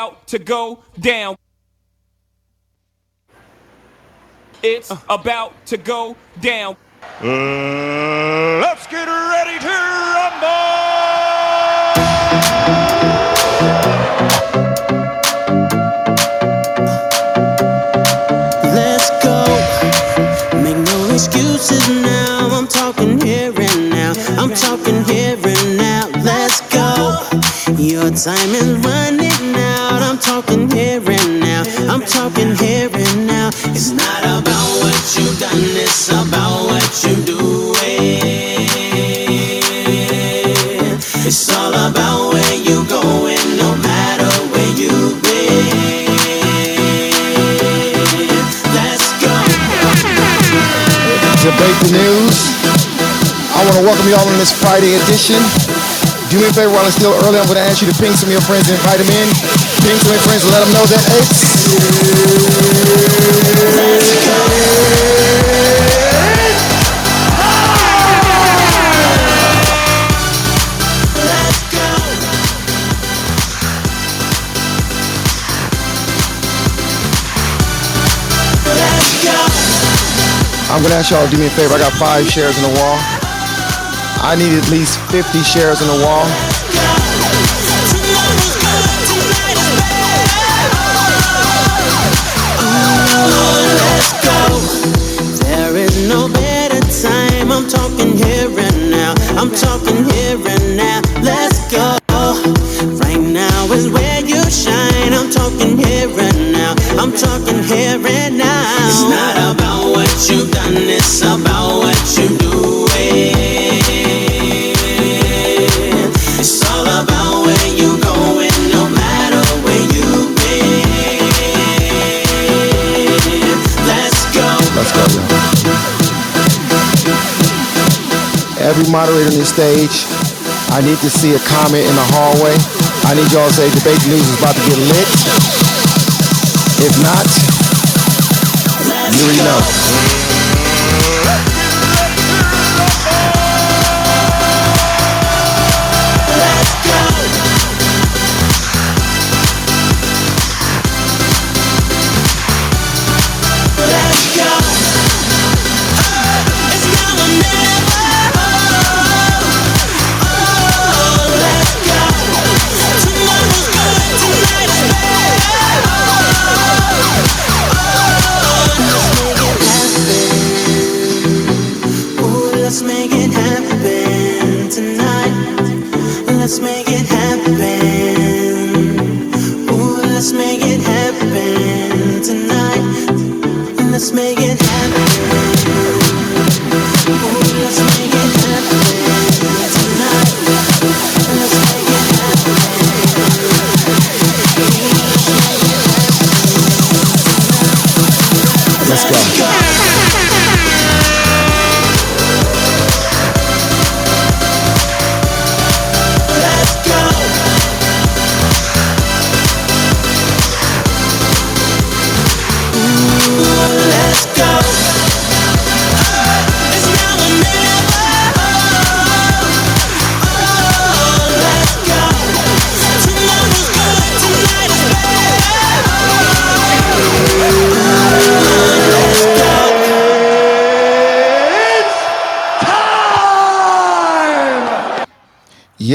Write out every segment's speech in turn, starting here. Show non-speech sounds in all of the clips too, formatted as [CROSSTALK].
about to go down. It's about to go down. Uh, let's get ready to rumble! Let's go. Make no excuses now. I'm talking here and now. I'm talking here and now. Let's go. Your time is running out. I'm talking here and now. I'm talking here and now. It's not about what you've done, it's about what doing. It's all about where the news. I want to welcome you all on this Friday edition. Do me a favor while it's still early. I'm going to ask you to ping some of your friends and invite them in. Friends let them know that it's. I'm to ask y'all to do me a favor. I got five shares in the wall. I need at least 50 shares in the wall. I'm talking here and now. I'm talking here and now. Let's go. Every moderator on this stage, I need to see a comment in the hallway. I need y'all to say debate news is about to get lit. If not, you already know.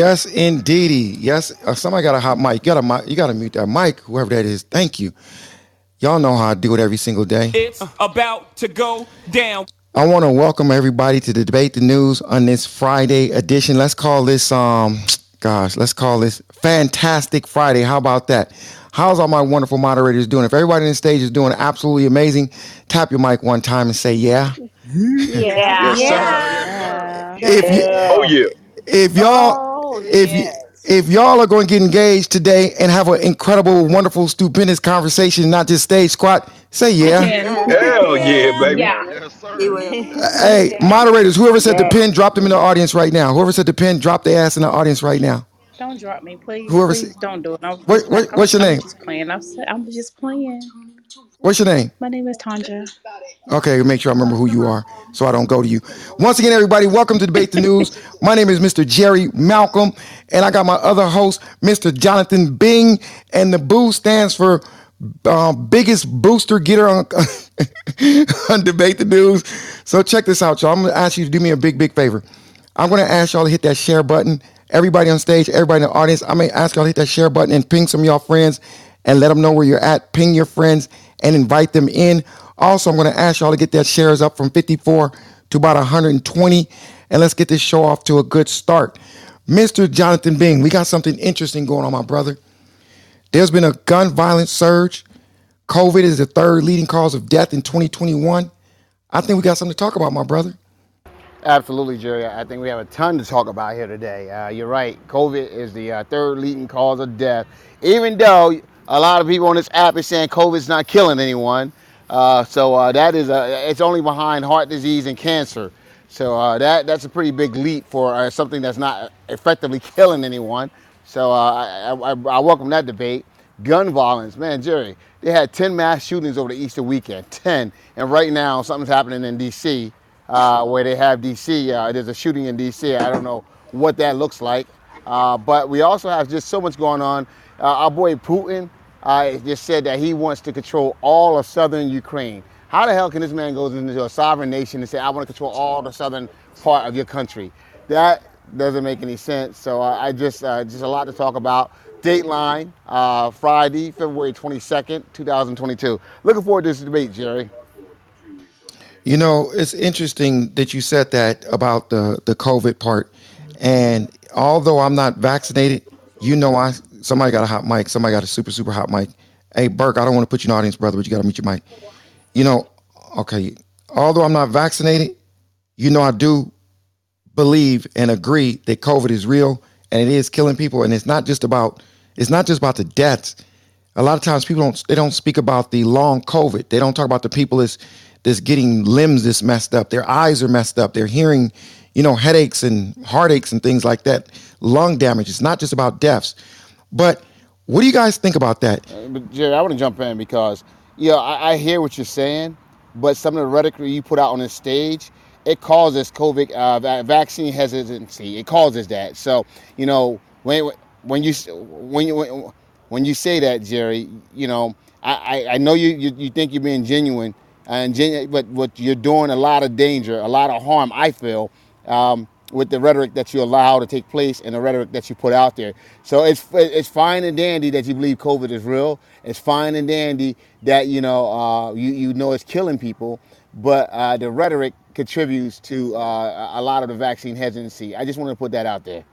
Yes, indeedy. Yes, uh, somebody got a hot mic. You got a mic. You got to mute that mic, whoever that is. Thank you. Y'all know how I do it every single day. It's about to go down. I want to welcome everybody to the debate the news on this Friday edition. Let's call this um, gosh, let's call this Fantastic Friday. How about that? How's all my wonderful moderators doing? If everybody on the stage is doing absolutely amazing, tap your mic one time and say yeah. Yeah. If you, Oh yeah. if y'all Oh, if you yes. if y'all are going to get engaged today and have an incredible, wonderful, stupendous conversation, not just stage squat, say yeah. Hell yeah, baby. Yeah. Hey, moderators, whoever said the pin, drop them in the audience right now. Whoever said the pin, drop their ass in the audience right now. Don't drop me, please. Whoever please said- don't do it. I'm, What- what- I'm- what's your I'm name? just playing. I'm, s- I'm just playing. What's your name? My name is Tanja. Okay, make sure I remember who you are so I don't go to you. Once again, everybody, welcome to Debate the News. My name is Mr. Jerry Malcolm, and I got my other host, Mr. Jonathan Bing, and the boo stands for uh, biggest booster getter on, [LAUGHS] on Debate the News. So check this out, y'all. I'm gonna ask you to do me a big, big favor. I'm gonna ask y'all to hit that share button. Everybody on stage, everybody in the audience, I'm gonna ask y'all to hit that share button and ping some of y'all friends and let them know where you're at. Ping your friends and invite them in. Also, I'm gonna ask y'all to get that shares up from 54 to about 120, and let's get this show off to a good start. Mr. Jonathan Bing, we got something interesting going on, my brother. There's been a gun violence surge. COVID is the third leading cause of death in 2021. I think we got something to talk about, my brother. Absolutely, Jerry. I think we have a ton to talk about here today. Uh, you're right. COVID is the uh, third leading cause of death. Even though a lot of people on this app is saying COVID's not killing anyone, uh, so uh, that is a, it's only behind heart disease and cancer. So uh, that that's a pretty big leap for uh, something that's not effectively [LAUGHS] killing anyone. So I, I, I welcome that debate. Gun violence, man, Jerry. They had 10 mass shootings over the Easter weekend, 10, and right now something's happening in D.C uh, where they have DC. Uh, there's a shooting in DC. I don't know what that looks like. Uh, but we also have just so much going on. Uh, our boy Putin uh, just said that he wants to control all of southern Ukraine. How the hell can this man go into a sovereign nation and say, I want to control all the southern part of your country? That doesn't make any sense. So uh, I just, just a lot to talk about. Dateline, Friday, February 22nd, 2022. Looking forward to this debate, Jerry. You know, it's interesting that you said that about the the COVID part. And although I'm not vaccinated, you know, I somebody got a hot mic. Somebody got a super super hot mic. Hey, Burke, I don't want to put you in the audience, brother, but you got to mute your mic. You know, okay. Although I'm not vaccinated, you know, I do believe and agree that COVID is real and it is killing people. And it's not just about it's not just about the deaths. A lot of times people don't they don't speak about the long COVID. They don't talk about the people that's that's getting limbs that's messed up. Their eyes are messed up. They're hearing, you know, headaches and heartaches and things like that. Lung damage. It's not just about deaths. But what do you guys think about that? Uh, but Jerry, I want to jump in because, yeah, I, I, hear what you're saying, but some of the rhetoric you put out on this stage, it causes COVID uh, vaccine hesitancy. It causes that. So, you know, when when you when you when you say that, Jerry, you know, I, I know you, you you think you're being genuine, and genuine, but what you're doing a lot of danger, a lot of harm. I feel um, with the rhetoric that you allow to take place and the rhetoric that you put out there. So it's it's fine and dandy that you believe COVID is real. It's fine and dandy that you know uh, you you know it's killing people, but uh, the rhetoric contributes to uh, a lot of the vaccine hesitancy. I just want to put that out there.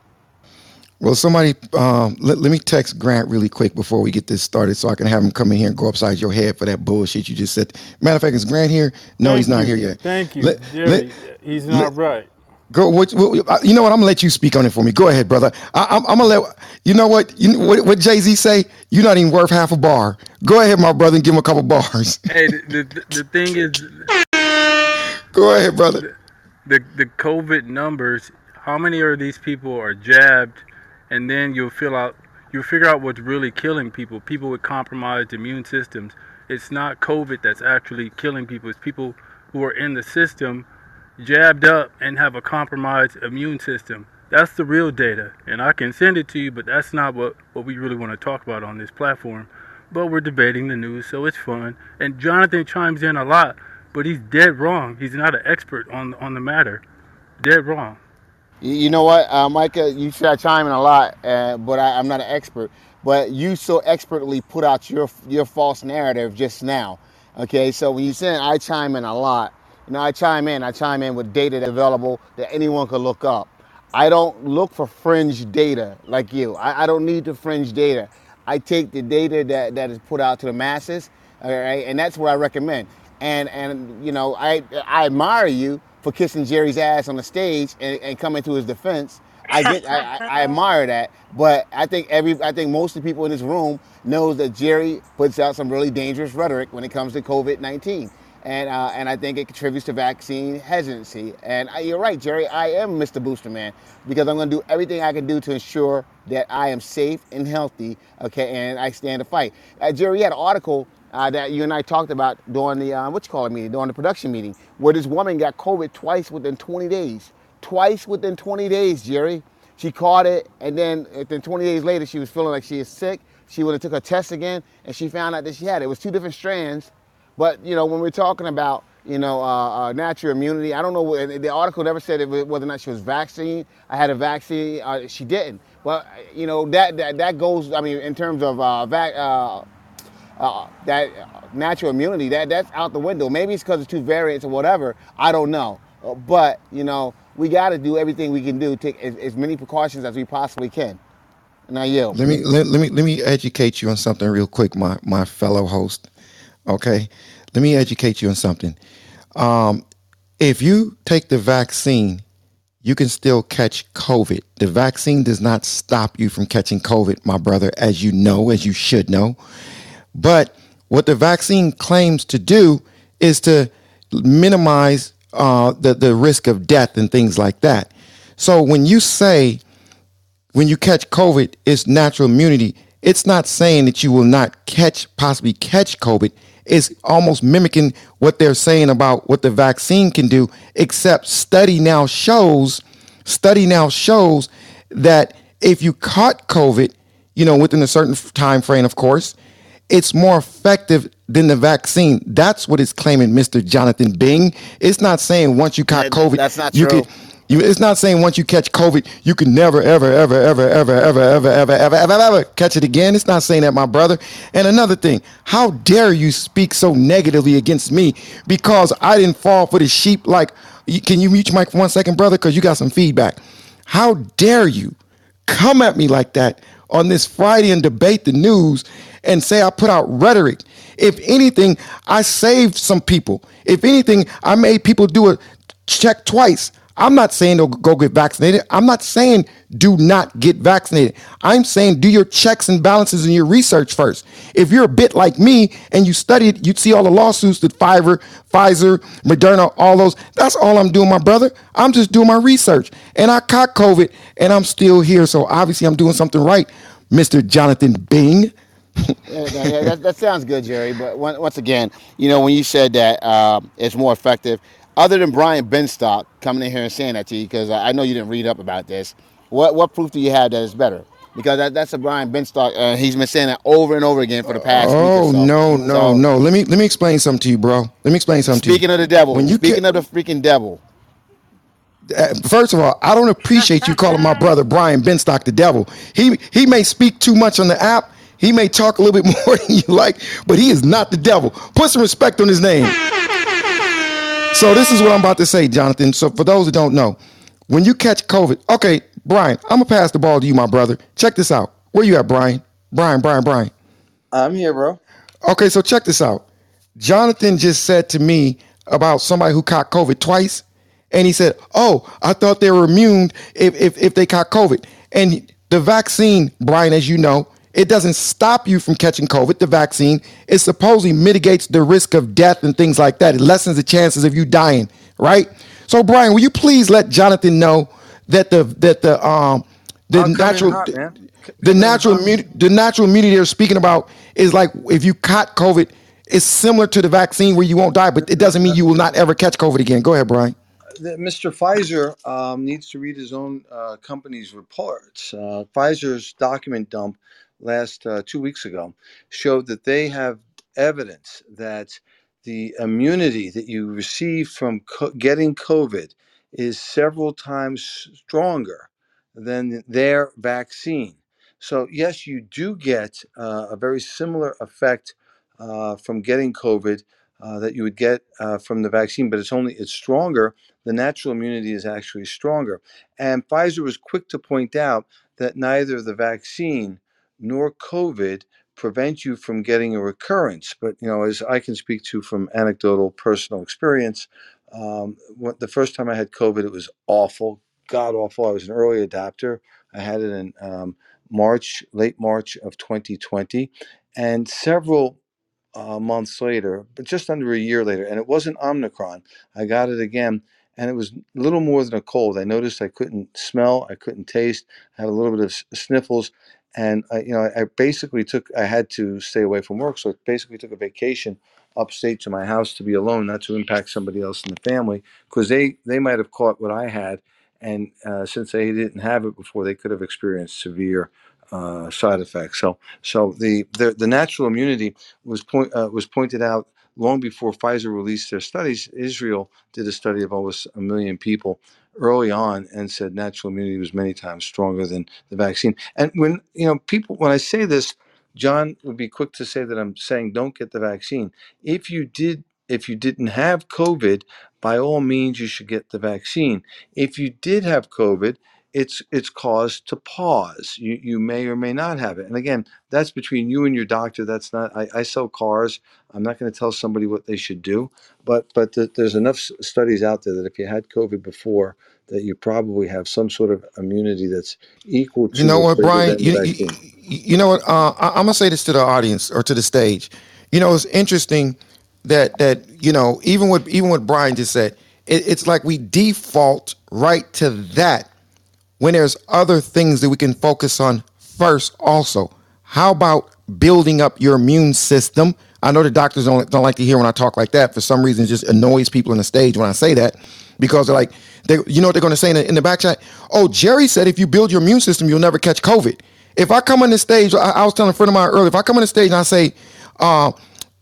Well, somebody, um, let, let me text Grant really quick before we get this started so I can have him come in here and go upside your head for that bullshit you just said. Matter of fact, is Grant here? No, Thank he's not you. here yet. Thank you. Let- Jerry, let- he's not right. Go. What, what, uh, you know what? I'm gonna let you speak on it for me. Go ahead, brother. I, I'm, I'm gonna let. You know what? You what, what Jay Z say? You're not even worth half a bar. Go ahead, my brother, and give him a couple bars. [LAUGHS] Hey, the, the, the thing is, Go ahead, brother. the the COVID numbers. How many of these people are jabbed, and then you'll fill out, you'll figure out what's really killing people. People with compromised immune systems. It's not COVID that's actually killing people. It's people who are in the system, jabbed up and have a compromised immune system. That's the real data, and I can send it to you. But that's not what what we really want to talk about on this platform. But we're debating the news, so it's fun. And Jonathan chimes in a lot, but he's dead wrong. He's not an expert on on the matter. Dead wrong. You know what, uh, Micah? You chime in a lot, uh, but I, I'm not an expert. But you so expertly put out your your false narrative just now. Okay, so when you say I chime in a lot, know I chime in. I chime in with data that's available that anyone could look up. I don't look for fringe data like you. I, I don't need the fringe data. I take the data that, that is put out to the masses, all right, and that's what I recommend. And and you know, I I admire you for kissing Jerry's ass on the stage and, and coming to his defense. I get I, I, I admire that, but I think every I think most of the people in this room knows that Jerry puts out some really dangerous rhetoric when it comes to COVID nineteen. And, uh, and I think it contributes to vaccine hesitancy. And I, you're right, Jerry. I am Mr. Booster Man because I'm going to do everything I can do to ensure that I am safe and healthy. Okay, and I stand to fight. Uh, Jerry, you had an article uh, that you and I talked about during the uh, what you call it meeting, during the production meeting, where this woman got COVID twice within 20 days. Twice within 20 days, Jerry. She caught it, and then within 20 days later, she was feeling like she is sick. She would have took her test again, and she found out that she had it. It was two different strands, but you know when we're talking about you know uh, uh, natural immunity, I don't know. The article never said whether or not she was vaccine. I had a vaccine. Uh, she didn't. But you know that that, that goes. I mean, in terms of uh, vac, uh, uh, that natural immunity, that that's out the window. Maybe it's because of two variants or whatever. I don't know. But you know, we got to do everything we can do, take as, as many precautions as we possibly can. And I yield. Let me let, let me let me educate you on something real quick, my my fellow host. Okay, let me educate you on something. Um, if you take the vaccine, you can still catch COVID. The vaccine does not stop you from catching COVID, my brother, as you know, as you should know. But what the vaccine claims to do is to minimize uh, the the risk of death and things like that. So when you say when you catch COVID, it's natural immunity. It's not saying that you will not catch, possibly catch COVID. It's almost mimicking what they're saying about what the vaccine can do, except study now shows, study now shows that if you caught COVID, you know, within a certain time frame, of course, it's more effective than the vaccine. That's what it's claiming, Mr. Jonathan Bing. It's not saying once you caught COVID, that's not you true. could you, it's not saying once you catch COVID, you can never, ever, ever, ever, ever, ever, ever, ever, ever, ever, ever catch it again. It's not saying that, my brother. And another thing, how dare you speak so negatively against me because I didn't fall for the sheep? Like, can you mute your mic for one second, brother? Because you got some feedback. How dare you come at me like that on this Friday and debate the news and say I put out rhetoric? If anything, I saved some people. If anything, I made people do a check twice. I'm not saying to go get vaccinated. I'm not saying do not get vaccinated. I'm saying do your checks and balances and your research first. If you're a bit like me and you studied, you'd see all the lawsuits that Pfizer, Pfizer, Moderna, all those. That's all I'm doing, my brother. I'm just doing my research. And I caught COVID and I'm still here. So obviously I'm doing something right, Mr. Jonathan Bing. Yeah, that, that sounds good, Jerry. But on- once again, you know, when you said that um, it's more effective, other than Brian Benstock coming in here and saying that to you, because I know you didn't read up about this, what what proof do you have that it's better? Because that, that's a Brian Benstock. Uh, he's been saying that over and over again for the past week Oh so. no, no, So, no. Let me let me explain something to you, bro. Let me explain something Speaking to you. Speaking of the devil, When you speaking ca- of the freaking devil. Uh, First of all, I don't appreciate you calling my brother Brian Benstock the devil. He he may speak too much on the app. He may talk a little bit [LAUGHS] more than you like, but he is not the devil. Put some respect on his name. So this is what I'm about to say, Jonathan. So for those who don't know, when you catch COVID, okay, Brian, I'm gonna pass the ball to you, my brother. Check this out. Where you at, Brian? Brian, Brian, Brian. I'm here, bro. Okay, so check this out. Jonathan just said to me about somebody who caught COVID twice, and he said, "Oh, I thought they were immune if if, if they caught COVID." And the vaccine, Brian, as you know, it doesn't stop you from catching COVID. The vaccine it supposedly mitigates the risk of death and things like that. It lessens the chances of you dying, right? So, Brian, will you please let Jonathan know that the that the um the in natural hot. C- the natural immunity, the natural immunity they're speaking about is like if you caught COVID, it's similar to the vaccine where you won't die, but it doesn't mean you will not ever catch COVID again. Go ahead, Brian. Mr. Pfizer um, needs to read his own uh, company's reports. Uh, Pfizer's document dump last uh, two weeks ago showed that they have evidence that the immunity that you receive from co- getting COVID is several times stronger than their vaccine. So, yes, you do get uh, a very similar effect uh, from getting COVID uh, that you would get uh, from the vaccine, but it's only it's stronger the natural immunity is actually stronger. And Pfizer was quick to point out that neither the vaccine nor COVID prevent you from getting a recurrence. But you know, as I can speak to from anecdotal personal experience, um, the first time I had COVID, it was awful, god awful. I was an early adapter. I had it in um, March, late March of 2020, and several uh, months later, but just under a year later, and it wasn't Omicron. I got it again, and it was little more than a cold. I noticed I couldn't smell, I couldn't taste, I had a little bit of sniffles, and I, you know, I basically took. I had to stay away from work, so I basically took a vacation upstate to my house to be alone, not to impact somebody else in the family, because they they might have caught what I had, and uh, since they didn't have it before, they could have experienced severe uh, side effects. So, so the the, the natural immunity was point uh, was pointed out long before Pfizer released their studies. Israel did a study of almost a million people early on and said natural immunity was many times stronger than the vaccine. And when you know people, when I say this, John would be quick to say that I'm saying don't get the vaccine. If you did, if you didn't have COVID, by all means you should get the vaccine. If you did have COVID, it's it's cause to pause. You you may or may not have it. And again, that's between you and your doctor. That's not. I, I sell cars. I'm not going to tell somebody what they should do. But but th- there's enough s- studies out there that if you had COVID before, that you probably have some sort of immunity that's equal You to know or what, greater Brian? than You, you, vaccine. you know what? Uh, I, I'm gonna say this to the audience or to the stage. You know, it's interesting that that you know even what even what Brian just said. It, it's like we default right to that when there's other things that we can focus on first also. How about building up your immune system? I know the doctors don't, don't like to hear when i talk like that. For some reason it just annoys people on the stage when i say that because they're like they, you know what they're going to say in the, in the back chat? Oh jerry said if you build your immune system you'll never catch covid. If i come on the stage i, I was telling a friend of mine earlier if i come on the stage and i say uh,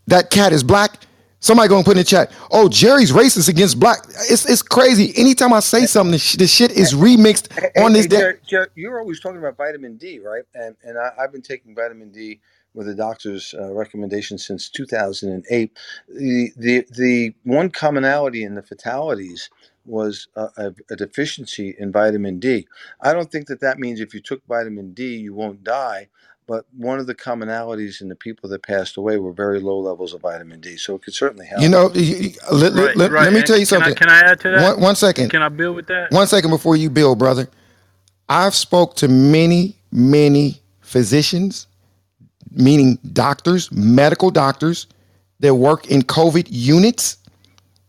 that cat is black Somebody gonna put in the chat, oh, Jerry's racist against black. It's it's crazy. Anytime I say something, sh- the shit is remixed Hey, on this hey, day. Jared, Jared, you're always talking about vitamin D, right? And and I, I've been taking vitamin D with the doctor's uh, recommendation since 2008. The the the one commonality in the fatalities was a, a, a deficiency in vitamin D. I don't think that that means if you took vitamin D you won't die. But one of the commonalities in the people that passed away were very low levels of vitamin D, so it could certainly help. You know, y- y- let, let, Right, let, right. let me And tell you can I something. can I add to that? One, one second. Can I build with that? One second before you build, brother. I've spoke to many, many physicians, meaning doctors, medical doctors that work in COVID units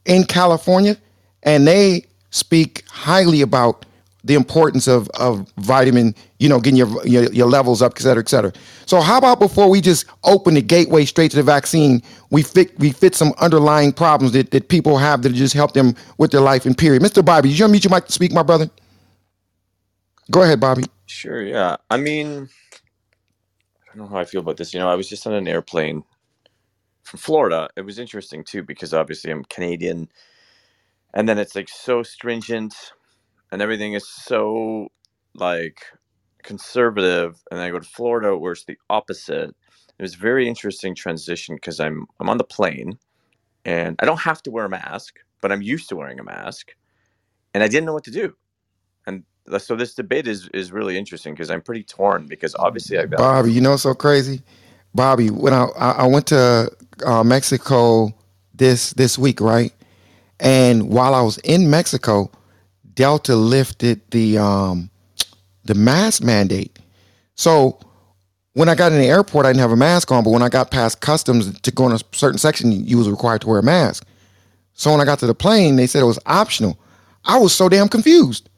in California, and they speak highly about the importance of, of vitamin, you know, getting your, your your levels up, et cetera, et cetera. So how about before we just open the gateway straight to the vaccine, we fit we fit some underlying problems that, that people have that just help them with their life and period. Mr. Bobby, you unmute your mic to speak, my brother? Go ahead, Bobby. Sure, yeah. I mean, I don't know how I feel about this. You know, I was just on an airplane from Florida. It was interesting too because obviously I'm Canadian, and then it's like so stringent, and everything is so like conservative. And then I go to Florida where it's the opposite. It was very interesting transition because I'm I'm on the plane and I don't have to wear a mask, but I'm used to wearing a mask, and I didn't know what to do. And so this debate is is really interesting because I'm pretty torn because obviously I value Bobby, you know so crazy? Bobby, when I I went to uh, Mexico this this week, right? And while I was in Mexico, Delta lifted the um the mask mandate. So when I got in the airport, I didn't have a mask on, but when I got past customs to go in a certain section, you was required to wear a mask. So when I got to the plane, they said it was optional. I was so damn confused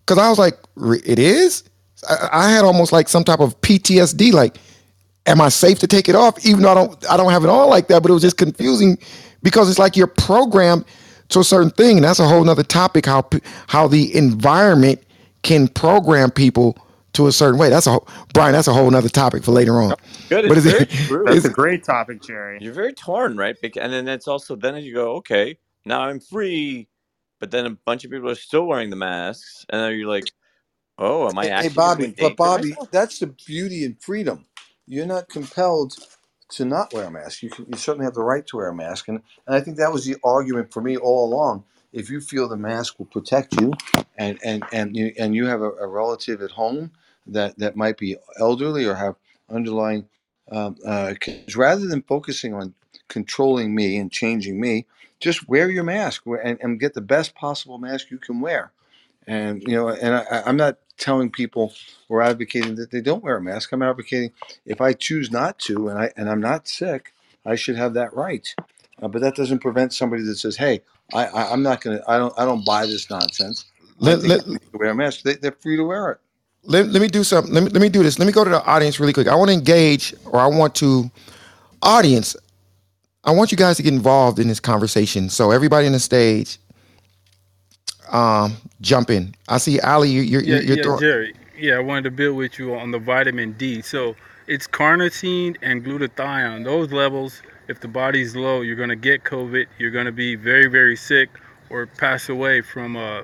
because I was like, "Re- "It is." I, I had almost like some type of PTSD. Like, am I safe to take it off? Even though I don't, I don't have it on like that. But it was just confusing because it's like you're programmed to a certain thing, and that's a whole nother topic. How how the environment can program people to a certain way. That's a whole, Brian. That's a whole nother topic for later on. Oh, good. But It's [LAUGHS] is very it? true. That's a great topic, Jerry. You're very torn, right? And then it's also then you go, okay, now I'm free, but then a bunch of people are still wearing the masks, and then you're like, oh, am I Hey, hey, actually Bobby, but Bobby, myself? that's the beauty and freedom. You're not compelled to not wear a mask. You can, you certainly have the right to wear a mask, and, and I think that was the argument for me all along. If you feel the mask will protect you, and and and you and you have a, a relative at home that that might be elderly or have underlying, um, uh, rather than focusing on controlling me and changing me, just wear your mask and, and get the best possible mask you can wear and you know, and I, I'm not telling people or advocating that they don't wear a mask. I'm advocating if I choose not to, and I and I'm not sick, I should have that right. Uh, but that doesn't prevent somebody that says, "Hey, I, I I'm not gonna, I don't I don't buy this nonsense. Let, let, wear a mask." They, they're free to wear it. let, let me do something. Let me let me do this. Let me go to the audience really quick. I want to engage, or I want to audience. I want you guys to get involved in this conversation. So everybody on the stage, um, jump in. I see Ali. You, you're Yeah, you're, you're yeah, throwing. Jerry. Yeah, I wanted to build with you on the vitamin D. So it's carnitine and glutathione. Those levels, if the body's low, you're going to get COVID. You're going to be very, very sick or pass away from, uh,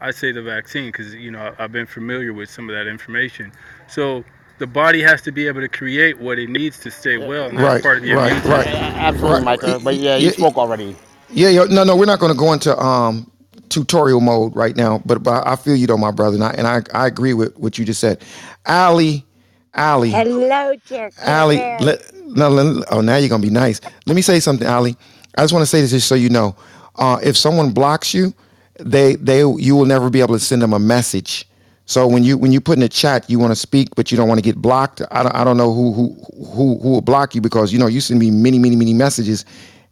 I say the vaccine because, you know, I've been familiar with some of that information. So the body has to be able to create what it needs to stay well, and that's Right, part of the right, immune right. Absolutely, right. Micah. But yeah, Yeah, you spoke already. yeah, yeah. No, no, we're not going to go into um tutorial mode right now. But but I feel you though, my brother, and I and I, I agree with what you just said. Ali, Ali, Hello, Jerry. Ali, let, no, let, oh, now you're gonna be nice. Let me say something, Ali. I just want to say this just so you know. Uh, if someone blocks you, they they you will never be able to send them a message. So when you when you put in the chat you want to speak but you don't want to get blocked, I don't, I don't know who who who who will block you because you know you send me many many many messages,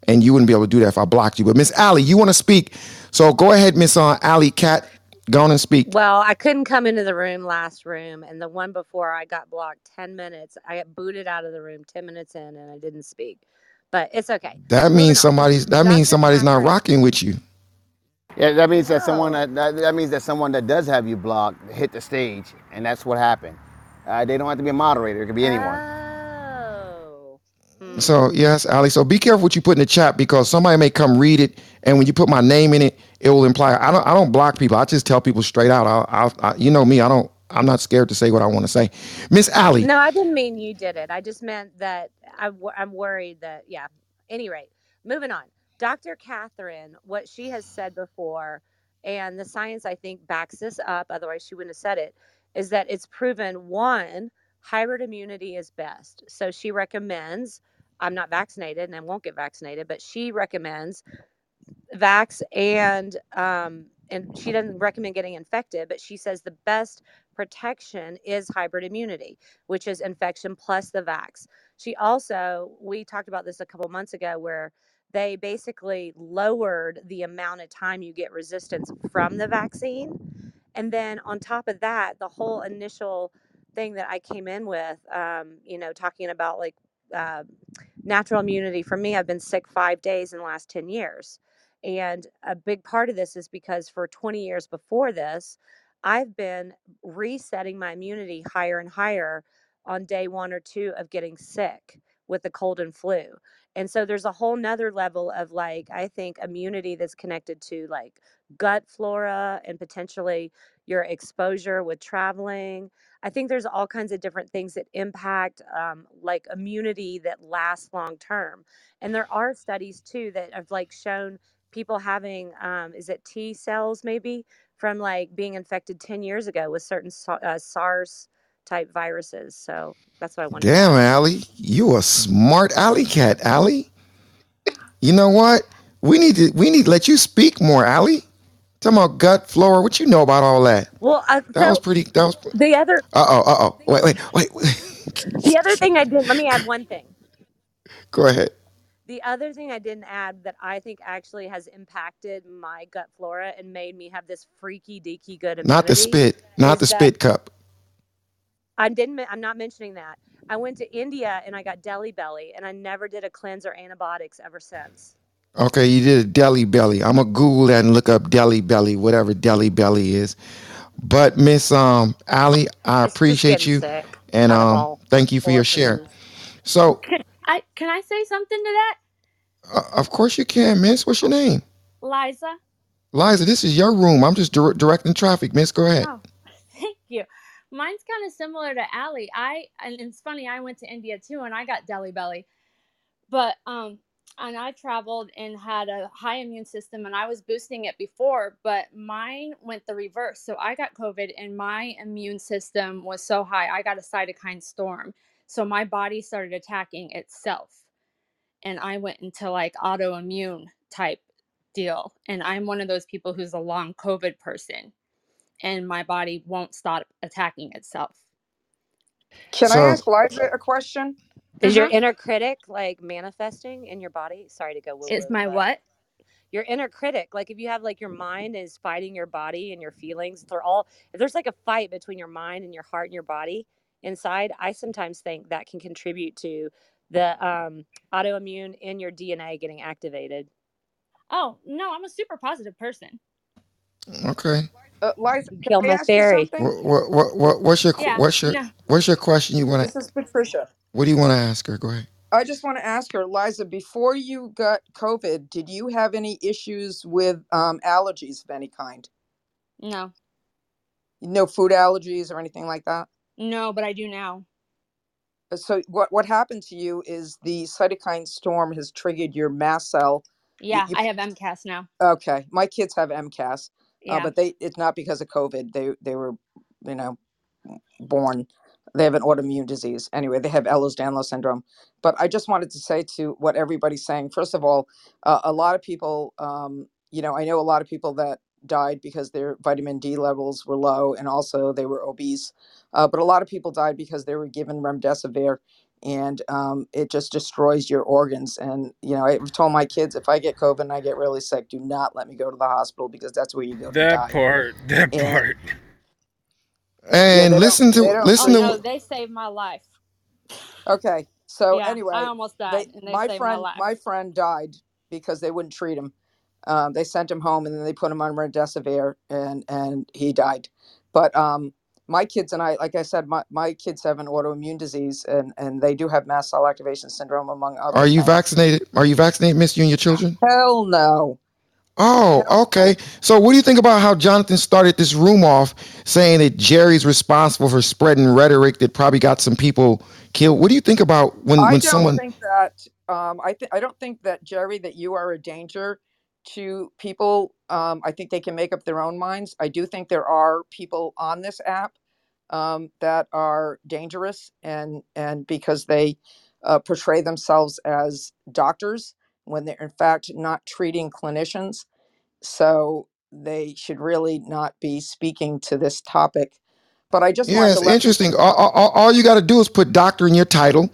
and you wouldn't be able to do that if I blocked you. But Miss Ali, you want to speak? So go ahead, Miss uh, Ali Cat, go on and speak. Well, I couldn't come into the room last room, and the one before I got blocked 10 minutes. I got booted out of the room 10 minutes in, and I didn't speak. But it's okay. That means somebody's that means somebody's not rocking with you. Yeah, that means that someone that, that that means that someone that does have you blocked hit the stage, and that's what happened. Uh, they don't have to be a moderator; it could be anyone. Oh. So yes, Ali. So be careful what you put in the chat because somebody may come read it, and when you put my name in it, it will imply I don't. I don't block people. I just tell people straight out. I'll, I'll, I, you know me. I don't. I'm not scared to say what I want to say. Miss Ali. No, I didn't mean you did it. I just meant that I, am worried that, yeah. Any rate, moving on. Dr. Catherine, what she has said before, and the science I think backs this up, otherwise she wouldn't have said it, is that it's proven one, hybrid immunity is best. So she recommends, I'm not vaccinated and I won't get vaccinated, but she recommends vax and um and she doesn't recommend getting infected but she says the best protection is hybrid immunity which is infection plus the vax. She also we talked about this a couple months ago where they basically lowered the amount of time you get resistance from the vaccine. And then on top of that the whole initial thing that i came in with um, you know talking about like uh, natural immunity for me i've been sick five days in the last 10 years. And a big part of this is because for 20 years before this i've been resetting my immunity higher and higher on day one or two of getting sick with the cold and flu. And so there's a whole nother level of like i think immunity that's connected to like gut flora and potentially your exposure with traveling i think there's all kinds of different things that impact um, like immunity that lasts long term and there are studies too that have like shown people having um, is it t cells maybe from like being infected 10 years ago with certain uh, sars type viruses so that's what i wanted to Damn, Ali, you a smart alley cat, Ali. You know what? We need to we need to let you speak more, Ali. Talking about gut flora. What you know about all that? well That was pretty. That was. the other Uh oh. Uh oh. Wait. Wait. Wait. [LAUGHS] the other thing i did let me add one thing [LAUGHS] Go ahead. The other thing I didn't add that I think actually has impacted my gut flora and made me have this freaky deaky good Not the spit. Not the spit cup. I didn't. I'm not mentioning that. I went to India and I got Delhi belly, and I never did a cleanse or antibiotics ever since. Okay, you did a Delhi belly. I'm gonna Google that and look up Delhi belly, whatever Delhi belly is. But Miss um Ali, I It's just appreciate getting you sick. and Not at um all. thank you for your share. flu. So Can I can I say something to that, uh, of course you can, Miss. What's your name? Liza? Liza, this is your room. I'm just dir- directing traffic, Miss. Go ahead. Oh, [LAUGHS] thank you. Mine's kind of similar to Allie. I and it's funny. I went to India too, and I got Delhi belly, but um, and I traveled and had a high immune system, and I was boosting it before, but mine went the reverse. So I got COVID, and my immune system was so high, I got a cytokine storm. So my body started attacking itself. and I went into like autoimmune type deal. And I'm one of those people who's a long COVID person, and my body won't stop attacking itself. Can I ask Liza a question? Is Uh your inner critic like manifesting in your body? Sorry to go Is my but what? your inner critic like if you have like your mind is fighting your body and your feelings they're all if there's like a fight between your mind and your heart and your body inside i sometimes think that can contribute to the um, autoimmune in your dna getting activated Oh no, I'm a super positive person. Okay. Uh, Liza, kill can I my ask you fairy something? What what what, what what's your Yeah, what's your no. what's your question you want to This is Patricia. what do you want to ask her? Go ahead. I just want to ask her, Liza, before you got COVID, did you have any issues with um, allergies of any kind? No. No food allergies or anything like that? No, but I do now. Uh, So what what happened to you is the cytokine storm has triggered your mast cell. You, Yeah, you I have MCAS now. okay? My kids have MCAS, uh, Yeah. but they it's not because of COVID. They they were, you know, born. They have an autoimmune disease. Anyway, they have Ehlers-Danlos syndrome. But I just wanted to say to what everybody's saying. First of all, uh, a lot of people, um, you know, I know a lot of people that died because their vitamin D levels were low and also they were obese. Uh, but a lot of people died because they were given remdesivir and um, it just destroys your organs. And, you know, I've told my kids if I get COVID and I get really sick, do not let me go to the hospital because that's where you go to That die. part, that And part. And they don't, listen to don't, Oh listen no, to they saved my life. Okay. So Yeah, I anyway, almost they died and they my saved my friend life. my friend died because they wouldn't treat him. Um, they sent him home and then they put him on remdesivir and and he died. But um, my kids and I, like I said, my, my kids have an autoimmune disease and and they do have mast cell activation syndrome among others. Are you things. vaccinated? Are you vaccinated, Miss? You and your children? Hell no. Oh, okay. So, what do you think about how Jonathan started this room off saying that Jerry's responsible for spreading rhetoric that probably got some people killed? What do you think about when I when don't someone? think that um, I think I don't think that Jerry that you are a danger to people. Um, I think they can make up their own minds. I do think there are people on this app um, that are dangerous and and because they uh, portray themselves as doctors when they're in fact not treating clinicians. So they should really not be speaking to this topic. But I just Yeah, it's interesting. All, all, all you got to do is put doctor in your title,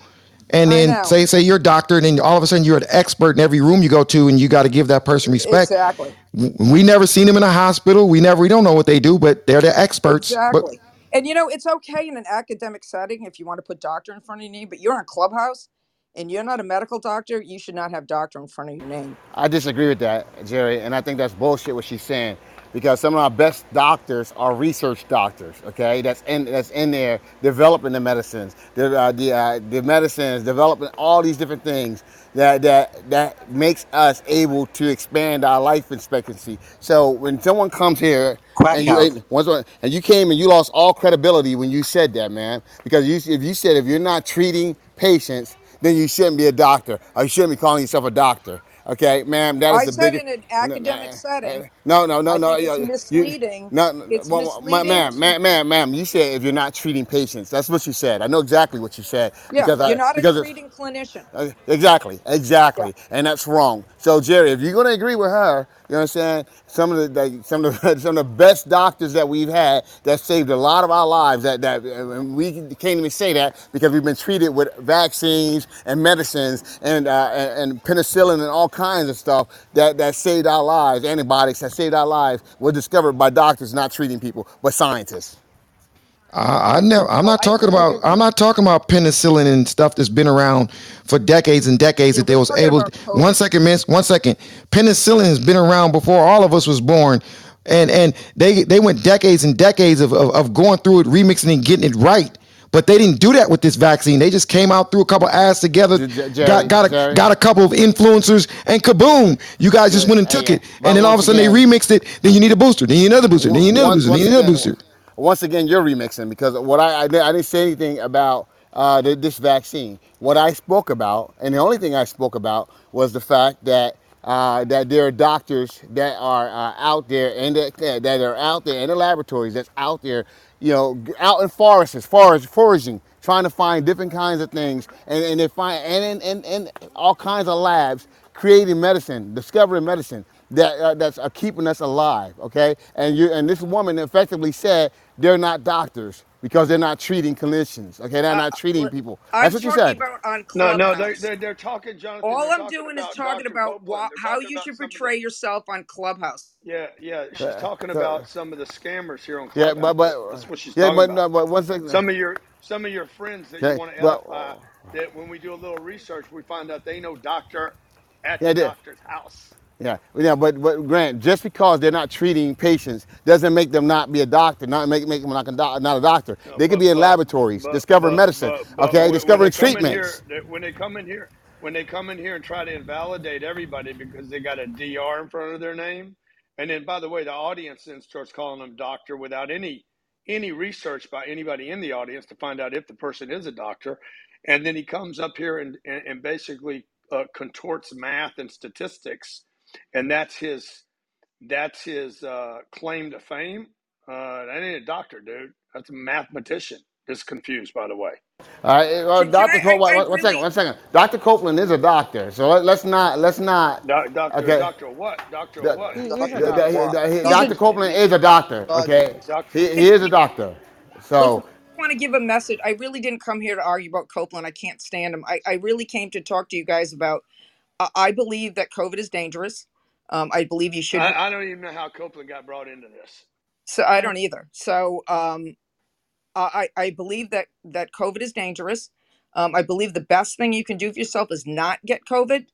and I then know say say you're a doctor, and then all of a sudden you're an expert in every room you go to, and you got to give that person respect. exactly. We never seen them in a hospital. We never we don't know what they do, but they're the experts. But Exactly. And you know, it's okay in an academic setting if you want to put doctor in front of your name, but you're on Clubhouse and you're not a medical doctor, you should not have doctor in front of your name. I disagree with that, Jerry, and I think that's bullshit what she's saying. Because some of our best doctors are research doctors, okay? That's in that's in there developing the medicines, the uh, the, uh, the medicines, developing all these different things that that that makes us able to expand our life expectancy. So when someone comes here Quack and you once and you came and you lost all credibility when you said that, man, because you if you said if you're not treating patients, then you shouldn't be a doctor or you shouldn't be calling yourself a doctor. Okay, ma'am, that is I the said biggest. in an academic setting, No, no, no, I no. think it's You, you, misleading. no, no, It's well, misleading ma'am, to ma'am, ma'am, ma'am. You said if you're not treating patients, that's what you said. I know exactly what you said yeah, because you're I not a because it's treating clinician. uh, exactly, Yeah. exactly, and that's wrong. So Jerry, if you're gonna agree with her, you know what I'm saying? Some of the, the some of the [LAUGHS] some of the best doctors that we've had that saved a lot of our lives. That that we can't even say that because we've been treated with vaccines and medicines and uh, and, and penicillin and all kinds of stuff that that saved our lives. Antibiotics that saved our lives were discovered by doctors not treating people, but scientists. I, I never. I'm Oh, not talking about. I'm not talking about penicillin and stuff that's been around for decades and decades. That they was able. about one miss. One second. Penicillin has been around before all of us was born, and and they they went decades and decades of of, of going through it, remixing and getting it right. But they didn't do that with this vaccine. They just came out, threw a couple ads together, J- J- got got a Jerry. got a couple of influencers, and kaboom! You guys just went and took Hey, it, and then all of a once sudden they remixed it. Then you need a booster. Then you need another booster. Then you need another booster. Then you need another again, booster. Once again, you're remixing because what I I, I didn't say anything about uh, the, this vaccine. What I spoke about, and the only thing I spoke about, was the fact that. Uh, that there are doctors that are uh, out there and that, that are out there in the laboratories that's out there, you know, out in forests, forest, foraging, trying to find different kinds of things, and, and they find and in and, and all kinds of labs creating medicine, discovering medicine that uh, that's uh, keeping us alive. Okay, and you and this woman effectively said they're not doctors because they're not treating clinicians. Okay, they're Uh, not treating people. I'm That's what you talking said. about on No, no, they're, Clubhouse. they're, they're talking, Jonathan, All they're I'm talking doing is about talking Dr. about Copeland. wha- They're how talking you about should some of the, portray yourself on Clubhouse. yeah, yeah, she's Uh, talking so- about some of the scammers here on yeah, Clubhouse. but but That's what she's yeah, talking but about. no, but one second. Some of your, some of your friends that you Okay, want to but edify, that when we do a little research, we find out they know doctor at yeah, the I did. doctor's house. Yeah, yeah, but but Grant, just because they're not treating patients doesn't make them not be a doctor, not make make them not a, doc, not a doctor. No, They could but, be in but, laboratories, but, discovering but, medicine, okay, when, when discovering they come here, treatments. when they come in here, when they come in here and try to invalidate everybody because they got a DR in front of their name, and then by the way, the audience then starts calling them doctor without any any research by anybody in the audience to find out if the person is a doctor, and then he comes up here and and, and basically uh, contorts math and statistics, and that's his that's his uh, claim to fame. Uh, that ain't a doctor, dude. That's a mathematician. Just confused, by the way. All right, well, Can, can Dr. Copeland, I? I one, One second, one second. Dr. Copeland is a doctor, so let, let's not let's not. Doc, doctor, Okay, doctor, what? Doctor, the, what? Doctor. doctor. the, the, He's Dr. Copeland is a doctor. Uh, Okay, Doctor. he, he is a doctor. So I want to give a message. I really didn't come here to argue about Copeland. I can't stand him. I, I really came to talk to you guys about. I I believe that COVID is dangerous. Um, I believe you should. I, I don't even know how Copeland got brought into this. So I don't either. So um, I I I believe that that COVID is dangerous. Um, I believe the best thing you can do for yourself is not get COVID.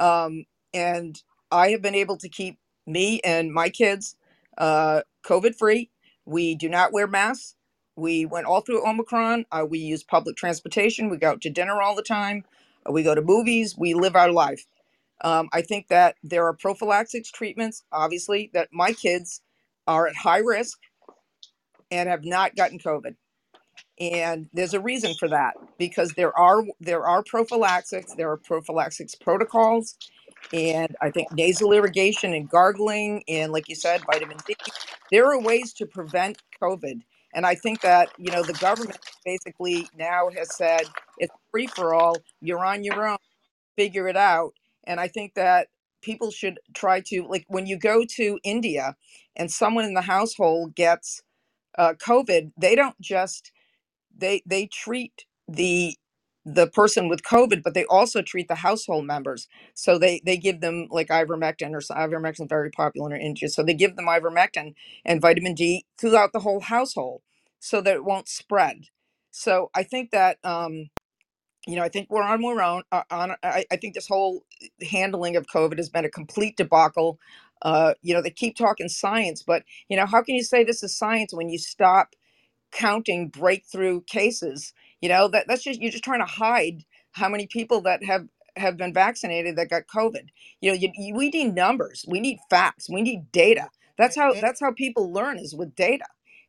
Um, and I have been able to keep me and my kids uh, COVID free. We do not wear masks. We went all through Omicron. Uh, we use public transportation. We go out to dinner all the time. We go to movies. We live our life. Um, I think that there are prophylaxis treatments, obviously, that my kids are at high risk and have not gotten COVID. And there's a reason for that because there are there are prophylaxis, there are prophylaxis protocols, and I think nasal irrigation and gargling, and like you said, vitamin D. There are ways to prevent COVID, and I think that you know the government basically now has said it's free for all. You're on your own. Figure it out. And I think that people should try to like when you go to India and someone in the household gets uh, COVID, they don't just they they treat the the person with COVID, but they also treat the household members. So they they give them like ivermectin or ivermectin is very popular in India. So they give them ivermectin and vitamin D throughout the whole household, so that it won't spread. So I think that um, you know I think we're on our own. Uh, on I, I think this whole handling of COVID has been a complete debacle. Uh, you know they keep talking science, but you know how can you say this is science when you stop counting breakthrough cases? You know that that's just you're just trying to hide how many people that have have been vaccinated that got covid. You know you, you, we need numbers. We need facts. We need data. That's how that's how people learn is with data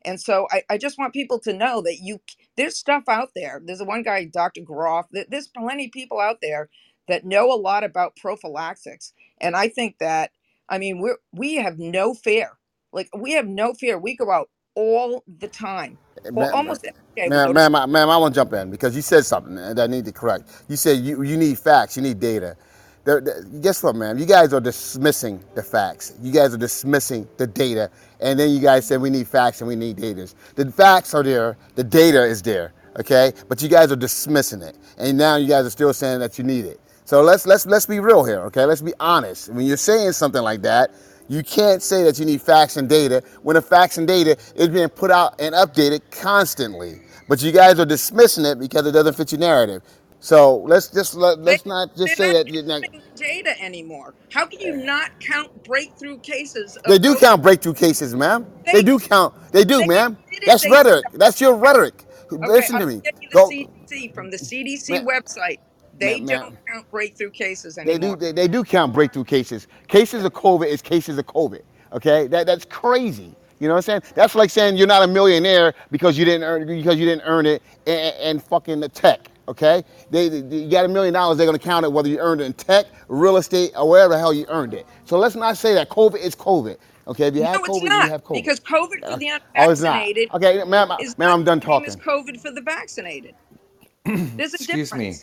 and so I, I just want people to know that you there's stuff out there. There's a one guy dr groff th- there's plenty of people out there that know a lot about prophylaxis and i think that i mean we're we have no fear. Like we have no fear. We go out all the time. Eh, well, Man, almost eh, every day we go to man, I- man, I want to jump in because you said something eh, that I need to correct. You said you, you need facts, you need data. The, the, guess what, man? You guys are dismissing the facts. You guys are dismissing the data. And then you guys said we need facts and we need data. The facts are there, the data is there, okay? But you guys are dismissing it. And now you guys are still saying that you need it. So let's let's let's be real here, okay? Let's be honest. When you're saying something like that, you can't say that you need facts and data when the facts and data is being put out and updated constantly. But you guys are dismissing it because it doesn't fit your narrative. So let's just let, they, let's not just they're say not that you're not. counting data anymore how can you not count breakthrough cases They of do count breakthrough cases, ma'am. They they do count. They do, they ma'am. That's they rhetoric. That's your rhetoric. okay Listen to me. get you the Go, cdc from the cdc ma'am, website they ma'am, don't ma'am. count breakthrough cases They do. anymore They, they do count breakthrough cases. Cases of COVID is cases of COVID. Okay, that that's crazy. You know what I'm saying? That's like saying you're not a millionaire because you didn't earn because you didn't earn it in, in fucking the tech. Okay, they, they- you got a million dollars. They're gonna count it whether you earned it in tech, real estate, or wherever the hell you earned it. So let's not say that COVID is COVID. Okay, if you no have COVID, you have COVID. because covid for the Oh, it's not. Okay, ma'am, ma'am, I'm done talking. as covid for the vaccinated [CLEARS THROAT] there's a Excuse me.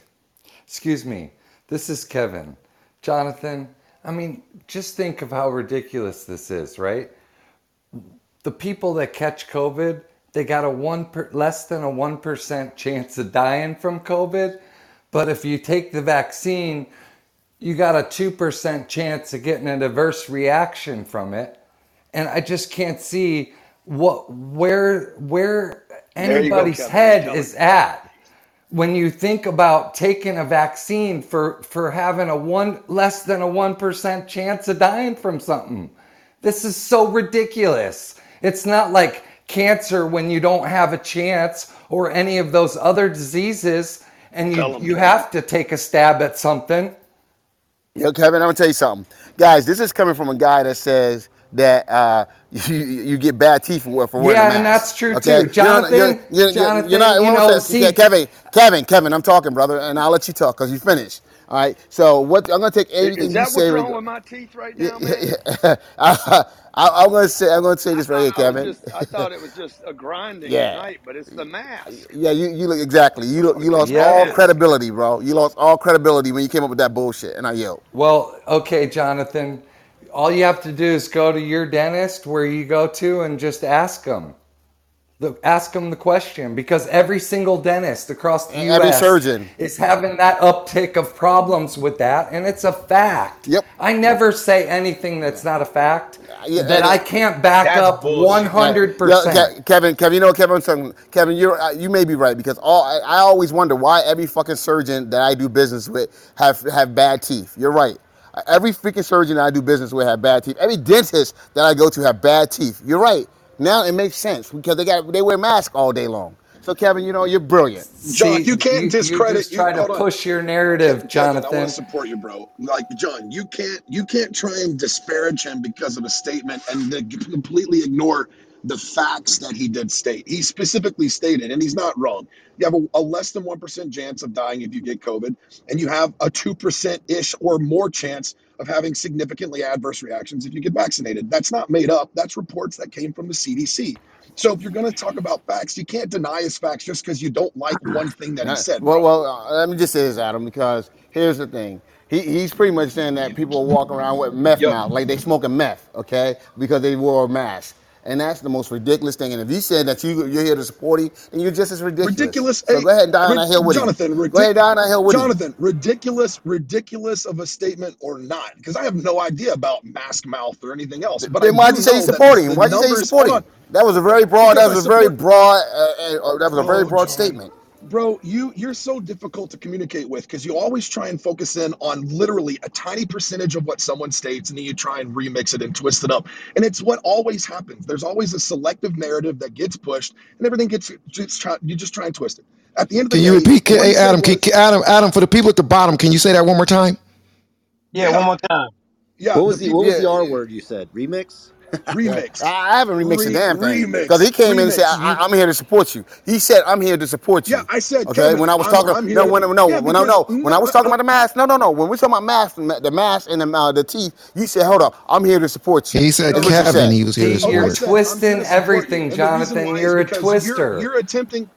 Excuse me. This is Kevin. Jonathan, I mean, just think of how ridiculous this is, right? The people that catch COVID, they got a one per, less than a one percent chance of dying from COVID. But if you take the vaccine, you got a two percent chance of getting an adverse reaction from it. And I just can't see what where where you go, anybody's head is at when you think about taking a vaccine for for having a one less than a 1% chance of dying from something this is so ridiculous it's not like cancer when you don't have a chance or any of those other diseases and you you have to take a stab at something Yo, Kevin, I'm gonna tell you something, guys. This is coming from a guy that says that uh, [LAUGHS] you you get bad teeth for, for wearing a yeah and that's true Okay, too jonathan you're, you're, you're, jonathan you're not. you know second. see Okay, Kevin, Kevin, Kevin. I'm talking, brother, and I'll let you talk because you finished. All right. So what? I'm gonna take I- Is everything you that say. what's reg- wrong with my teeth right now, yeah, man? yeah. [LAUGHS] I, I, I'm gonna say. I'm gonna say this right here, thought I was Kevin. just I thought it was just a grinding at Yeah. night, but it's the mask. Yeah, you, you look exactly. You lo- you Fucking lost yep all mask. credibility, bro. You lost all credibility when you came up with that bullshit. And I yelled. Well, okay, Jonathan. All you have to do is go to your dentist where you go to and just ask them. The, ask them the question because every single dentist across the And every surgeon. is having that uptick of problems with that, and it's a fact. Yep. I never say anything that's not a fact Yeah, that I can't back up bullshit. one Yeah, hundred yeah, percent. Kevin, Kevin, you know, Kevin, I'm saying, Kevin, you're uh, you may be right because all I, I always wonder why every fucking surgeon that I do business with have have bad teeth. You're right. Every freaking surgeon that I do business with have bad teeth. Every dentist that I go to have bad teeth. You're right. Now it makes sense because they got they wear masks all day long. So Kevin, you know, you're brilliant. John, you can't you, you discredit just you. try to Hold on, push your narrative, Kevin. I want to Jonathan. support you, bro. Like John, you can't you can't try and disparage him because of a statement and then completely ignore the facts that he did state. He specifically stated, and he's not wrong. You have a, a less than one percent chance of dying if you get COVID, and you have a two percent ish or more chance of having significantly adverse reactions if you get vaccinated. That's not made up. That's reports that came from the CDC. So if you're going to talk about facts, you can't deny his facts just because you don't like one thing that he said, well, well, uh, let me just say this, Adam, because here's the thing. He, he's pretty much saying that people are walking around with meth Yep. mouth, like they smoking meth, okay, because they wore a mask. And that's the most ridiculous thing. And if you said that you, you're here to support him, then you're just as ridiculous. ridiculous. So Hey, go ahead and die on that hill with him. Jonathan, Go ahead and die on that hill with him. Jonathan, ridiculous, ridiculous of a statement or not? Because I have no idea about mask mouth or anything else. But Then why'd you say you know that support him? Why'd you say you numbers. support him? That was a very broad. That because was a very broad. Uh, uh, that was a very Oh, broad John. statement. Bro, you you're so difficult to communicate with because you always try and focus in on literally a tiny percentage of what someone states, and then you try and remix it and twist it up. And it's what always happens. There's always a selective narrative that gets pushed, and everything gets just try, you just try and twist it. At the end of the Can you day, repeat? Can, what hey, Adam, can, was, can- Adam, Adam, for the people at the bottom, can you say that one more time? yeah, Yeah, one more time. yeah, What was the people, what was Yeah, the R word you said? Remix? Remix, I I haven't remixed a damn thing because he came in and said. I, You, I- "I'm here to support you." He said, "I'm here to support you." yeah. I said, Okay, Kevin, when I was I'm talking, I'm no, when no, Yeah, when I because no, when I was talking about the mask, no, no, no. When we talking about mask, the mask and the, uh, the teeth, you said, "Hold up, I'm here to support you." He said That's you Kevin said. he was here to See, I you're support. said twisting to you, everything, and the reason Jonathan. You're a because you're twister. you're attempting,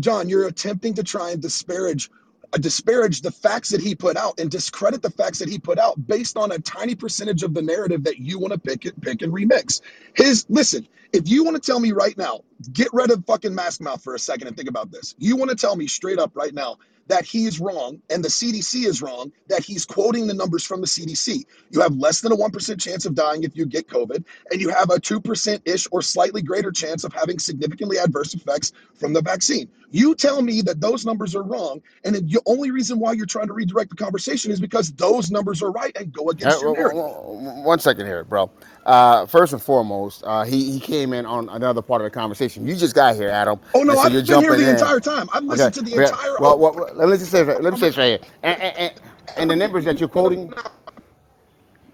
John, you're attempting to try and disparage, Uh, disparage the facts that he put out and discredit the facts that he put out based on a tiny percentage of the narrative that you want to pick it, pick and remix. His listen, if you want to tell me right now, get rid of fucking mask mouth for a second and think about this. You want to tell me straight up right now that he is wrong and the CDC is wrong, that he's quoting the numbers from the CDC. You have less than a 1% chance of dying if you get COVID, and you have a 2% ish or slightly greater chance of having significantly adverse effects from the vaccine. You tell me that those numbers are wrong, and the only reason why you're trying to redirect the conversation is because those numbers are right and go Uh, against your narrative. One second here, bro. Uh, first and foremost, uh, he, he came in on another part of the conversation. You just got here, Adam, Oh no, so I've you're been here the in. entire time. I've Okay, listened to the entire. well, well, well, let me just say, let me say this right here, and, and, and, and the numbers that you're quoting,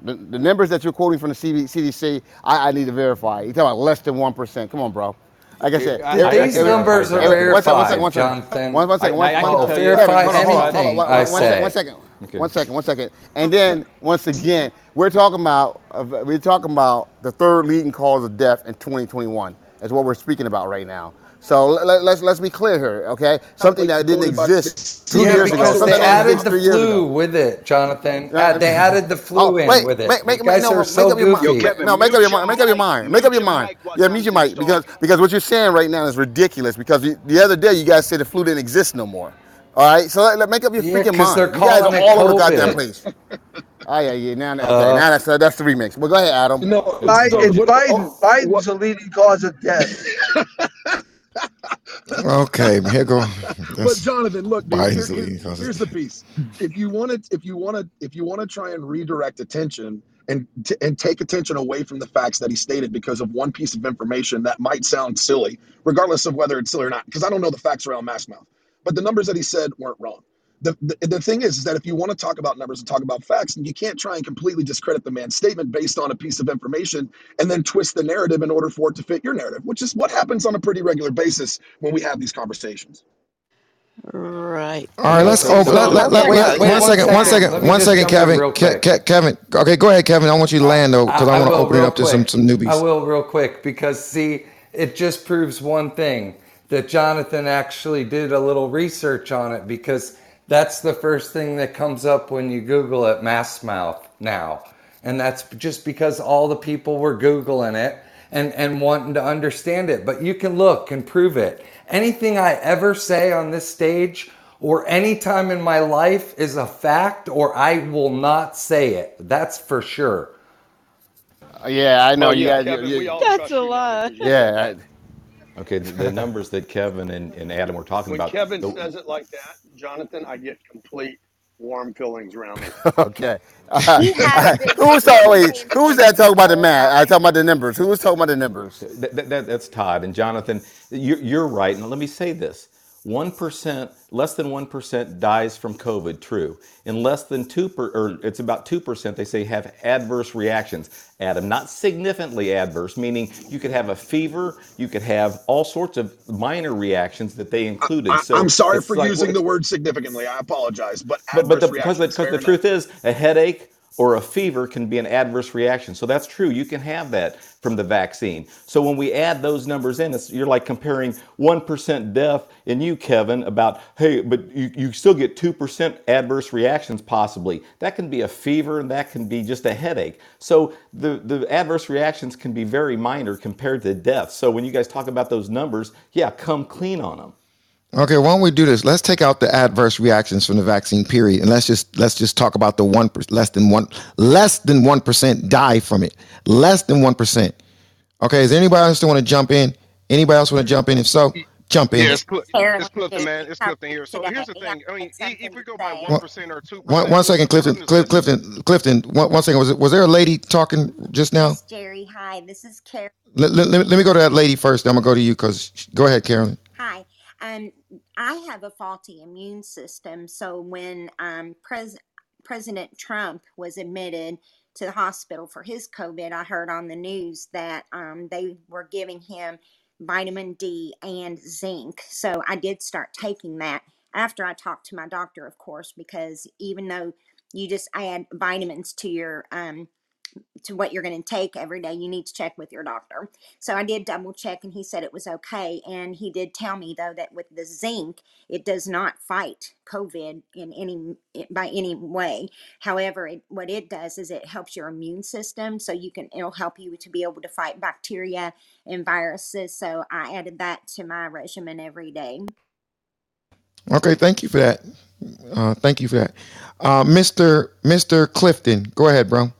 the, the numbers that you're quoting from the CDC, I, I need to verify. You're talking about less than one percent. Come on, bro. Like I said, I- Th- I- every- I These can every- numbers are verify every- that. one second, one second, verified, one second, Jonathan. one, one second, I, one, I, I one, second, one say. second, Okay. one second, one second, and then once again, we're talking about uh, we're talking about the third leading cause of death in 2021. Is what we're speaking about right now. So let, let's let's be clear here, okay? Something that didn't exist two Yeah, years ago, because something they that didn't added exist the three years flu with it, Jonathan. Uh, they added the flu Oh, in wait, with it. make, make, you guys no, are make so up your mind. goofy. Yo, no, make up your mind. Make up your mind. Make up your mind. Yeah, mute your mic because because what you're saying right now is ridiculous. Because the, the other day you guys said the flu didn't exist no more. All right, so let, let- make up your Yeah, freaking 'cause mind. they're You guys calling are it all over the COVID. goddamn place. Oh yeah, yeah. Now, okay, Uh, now that's uh, that's the remix. Well, go ahead, Adam. No, Bi- it's what, Biden. Biden's what, the leading cause of death. [LAUGHS] Okay, here go. [LAUGHS] but Jonathan, look, dude. Here, here, leading cause of here's the piece. If you want to, if you want to, if you want to try and redirect attention and t- and take attention away from the facts that he stated because of one piece of information that might sound silly, regardless of whether it's silly or not, because I don't know the facts around mask mouth, but the numbers that he said weren't wrong. The, the, the thing is, is that if you want to talk about numbers and talk about facts, and you can't try and completely discredit the man's statement based on a piece of information and then twist the narrative in order for it to fit your narrative, which is what happens on a pretty regular basis when we have these conversations. Right. All right, let's Okay, open. so Let, let, let, wait, let- wait, one second, one second, Let one just second, jump in Kevin. Ke- Ke- Kevin. Okay, go ahead, Kevin. I want you to land though, because I, I want to open it real up to some some newbies. I will real quick because see, it just proves one thing that Jonathan actually did a little research on it because that's the first thing that comes up when you Google it, mask mouth now, and that's just because all the people were googling it and and wanting to understand it. But you can look and prove it. Anything I ever say on this stage or any time in my life is a fact, or I will not say it. That's for sure. Yeah, I know Oh you yeah, guys. You, Kevin, you, we all That's trust a you now lie. because you're yeah, Okay, the, the numbers that Kevin and, and Adam were talking When about. Kevin the- says it like that, Jonathan, I get complete warm feelings around me. [LAUGHS] Okay. Uh, He has [LAUGHS] who was talking? Wait, who was that talking about the math? I time. talking about the numbers. Who was talking about the numbers? That, that, that- that's Todd and Jonathan. You're, you're right. And let me say this: one percent, less than one percent dies from COVID. True. And less than two per, or it's about two percent. They say have adverse reactions. Adam, not significantly adverse, meaning you could have a fever, you could have all sorts of minor reactions that they included. I, So I'm sorry for like using the word significantly. I apologize, but But but the because because the enough. truth is a headache or a fever can be an adverse reaction. So that's true. You can have that from the vaccine. So when we add those numbers in, you're like comparing one percent death in you, Kevin, about hey, but you, you still get two percent adverse reactions possibly. That can be a fever and that can be just a headache. So the the adverse reactions can be very minor compared to death. So when you guys talk about those numbers, yeah, come clean on them. Okay, why don't we do this? Let's take out the adverse reactions from the vaccine period, and let's just let's just talk about the one less than one less than one percent die from it. Less than one percent. Okay, is there anybody else that want to jump in? Anybody else want to jump in? If so, jump in. Yeah, it's, Cl- Carolyn it's Clifton, man. It's come Clifton here. So here's the thing. I mean, if we go by say. one percent or two One, percent, one second, Clifton. goodness Clif, gracious. Clifton. Clifton. One, one second. Was it, was there a lady talking just now? Jerry, hi. This is Karen. Let, let, let me let me go to that lady first. I'm gonna go to you because go ahead, Carolyn. Um, I have a faulty immune system. So when um, Pres- President Trump was admitted to the hospital for his COVID, I heard on the news that um, they were giving him vitamin D and zinc. So I did start taking that after I talked to my doctor, of course, because even though you just add vitamins to your um, to what you're going to take every day, you need to check with your doctor. So I did double check and he said it was okay. And he did tell me though that with the zinc, it does not fight COVID in any by any way. However, it, what it does is it helps your immune system so you can it'll help you to be able to fight bacteria and viruses. So I added that to my regimen every day. Okay, thank you for that. Uh, thank you for that, uh, Mr. Mr. Clifton. Go ahead, bro.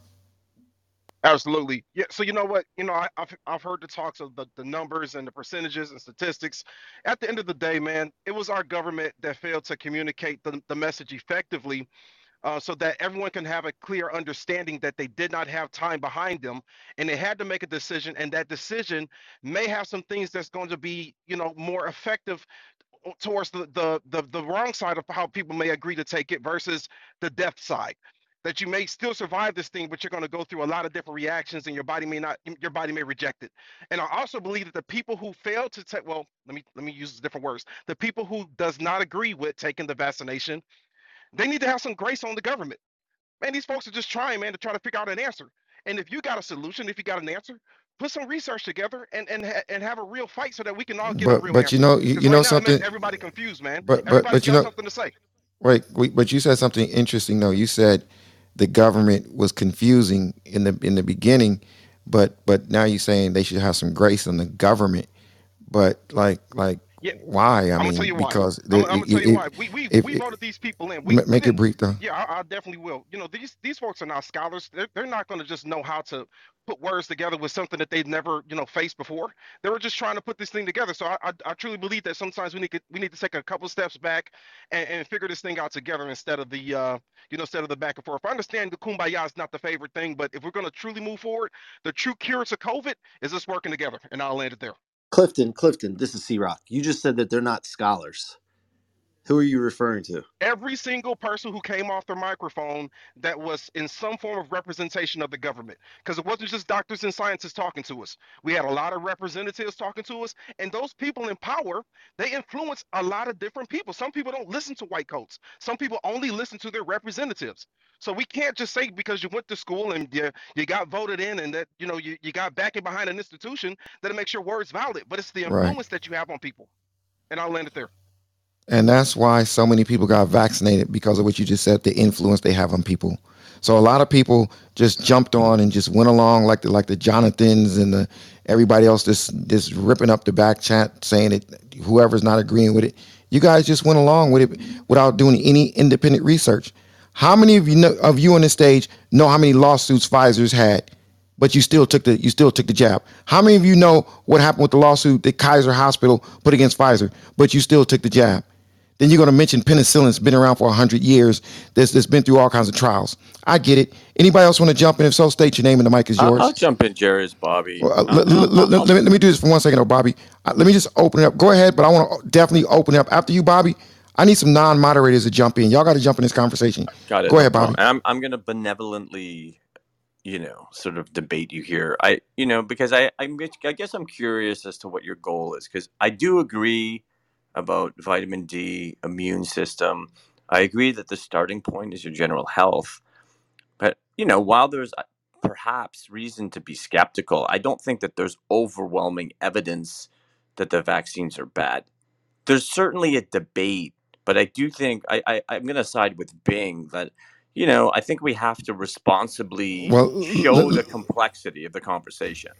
Absolutely. Yeah. So you know what? You know, I, I've I've heard the talks of the, the numbers and the percentages and statistics. At the end of the day, man, it was our government that failed to communicate the, the message effectively uh, so that everyone can have a clear understanding that they did not have time behind them and they had to make a decision and that decision may have some things that's going to be you know more effective towards the, the the the wrong side of how people may agree to take it versus the death side that you may still survive this thing but you're going to go through a lot of different reactions and your body may not your body may reject it and i also believe that the people who fail to take well let me let me use different words the people who does not agree with taking the vaccination they need to have some grace on the government man these folks are just trying man to try to figure out an answer and if you got a solution if you got an answer put some research together and and ha- and have a real fight so that we can all get a But real but you answer. know you, Because you know right now it makes something. everybody confused, man. But but Everybody's but you got know something to say. right. but you said something interesting though. You said the government was confusing in the in the beginning, but but now you're saying they should have some grace on the government. But like like Yeah, why? I I'm gonna mean you why. because I'm, gonna tell you if, why. We we if, we voted these people in. We ma- make it brief though. Yeah, I, I definitely will. You know, these these folks are not scholars. They're they're not gonna just know how to put words together with something that they've never you know faced before. They were just trying to put this thing together. So I I, I truly believe that sometimes we need to we need to take a couple steps back and, and figure this thing out together instead of the uh you know instead of the back and forth. I understand the kumbaya is not the favorite thing, but if we're gonna truly move forward, the true cure to COVID is us working together. And I'll land it there. Clifton, Clifton, this is C Rock. You just said that they're not scholars. Who are you referring to? every single person who came off the microphone that was in some form of representation of the government. Because it wasn't just doctors and scientists talking to us. We had a lot of representatives talking to us and those people in power they influence a lot of different people. Some people don't listen to white coats. Some people only listen to their representatives. So we can't just say because you went to school and you, you got voted in and that you know you, you got backing behind an institution that it makes your words valid. But it's the Right. influence that you have on people. And i'll land it there And that's why so many people got vaccinated because of what you just said, the influence they have on people. So a lot of people just jumped on and just went along like the like the Jonathans and the everybody else just just ripping up the back chat saying that whoever's not agreeing with it. You guys just went along with it without doing any independent research. How many of you know of you on this stage know how many lawsuits Pfizer's had, but you still took the you still took the jab? How many of you know what happened with the lawsuit that Kaiser Hospital put against Pfizer, but you still took the jab? Then you're going to mention penicillin's been around for 100 years. That's, that's been through all kinds of trials. I get it. Anybody else want to jump in? If so, state your name and the mic is I'll, yours. I'll jump in, Jerry. It's Bobby. Well, uh, I'll, let, let- I'll, I'll, me, let me do this for one second, though, Bobby. Uh, let me just open it up. Go ahead, but I want to definitely open it up. After you, Bobby, I need some non moderators to jump in. Y'all got to jump in this conversation. got it. Go ahead. Bobby. I'm I'm gonna benevolently, you know, sort of debate you here. I, you know, because I I'm, I guess I'm curious as to what your goal is because I do agree about vitamin D, immune system. I agree that the starting point is your general health. But, you know, while there's uh, perhaps reason to be skeptical, I don't think that there's overwhelming evidence that the vaccines are bad. There's certainly a debate, but I do think I, I, I'm going to side with Bing that, you know, I think we have to responsibly Well, show the complexity of the conversation.